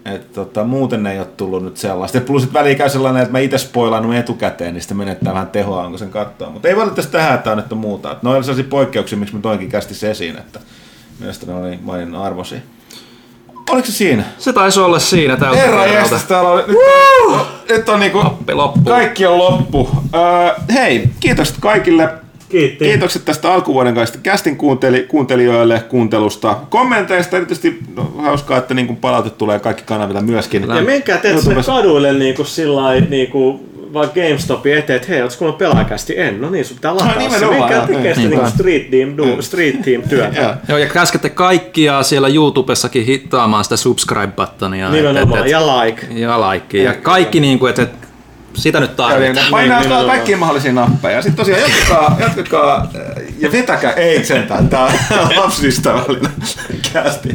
Et tota, muuten ei ole tullut nyt sellaista. Ja plus väliin käy sellainen, että mä itse spoilannut etukäteen, niin sitten menettää vähän tehoa, onko sen katsoa. Mutta ei valitettavasti tähän, että nyt muuta. Et ne sellaisia poikkeuksia, miksi mä toinkin kästi esiin, että mielestäni oli maininnan arvoisia. Oliko se siinä? Se taisi olla siinä tältä Herra jestas, täällä on, nyt, nyt on niinku, Appi loppu. kaikki on loppu. Öö, hei, kiitokset kaikille. Kiitti. Kiitokset tästä alkuvuoden kanssa kästin kuunteli, kuuntelijoille kuuntelusta, kommenteista. Erityisesti no, hauskaa, että niin palaute tulee kaikki kanavilla myöskin. Ja menkää teet sinne kaduille niinku sillai, niinku, vaikka GameStopin eteen, että hei, ootko kuulemma pelaajakästi? En, no niin, sun pitää lataa se. nimenomaan, Menkää joo. tekee sitä Niin. niinku street team, du, street team työtä. Joo. Joo, ja käskette kaikkia siellä YouTubessakin hittaamaan sitä subscribe-buttonia. Nimenomaan, Et- et- ja like. ja like. Ja kaikki niin kuin, että et, sitä nyt tarvitaan. Painaa Niin, niin, niin, kaikkia mahdollisia nappeja. Sitten tosiaan jatkakaa, jatkakaa ja vetäkää, ei sentään, tää on lapsiystävällinen kästi.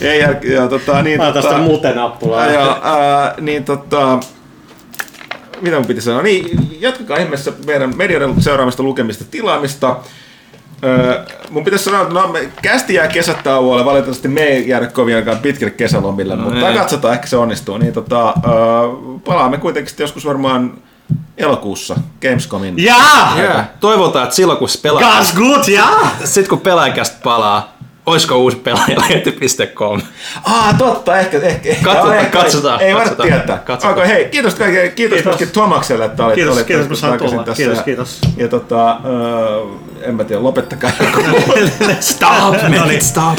Ei, ja, ja tota, niin, Mä otan sitä mute-nappulaa. Ja, ää, niin tota, mitä mun piti sanoa? Niin, jatkakaa ihmeessä meidän medioiden seuraamista lukemista tilaamista. Öö, mun pitäisi sanoa, että no, me, kästi jää kesätauolle, valitettavasti me ei jäädä kovin aikaan pitkälle kesälomille, no mutta ei. katsotaan, ehkä se onnistuu. Niin, tota, öö, palaamme kuitenkin sitten joskus varmaan elokuussa Gamescomin. Jaa! Yeah. Toivotaan, että silloin kun se pelaa, Gas good, jaa! sit kun pelaajakästä palaa, oisko uusi pelaajalehti.com. Ah, totta, ehkä, ehkä, ehkä Katsotaan, ehkä, katsotaan, Ei katsotaan, tietää. katsotaan. Okay, hei, kiitos kaikille, kiitos, Kiitos. myöskin Tomakselle, että olit, Kiitos, olit kiitos, kun sain tulla. tässä. Kiitos, ja, kiitos. Ja tota, öö, en mä tiedä, lopettakaa. Stop, No make niin. stop.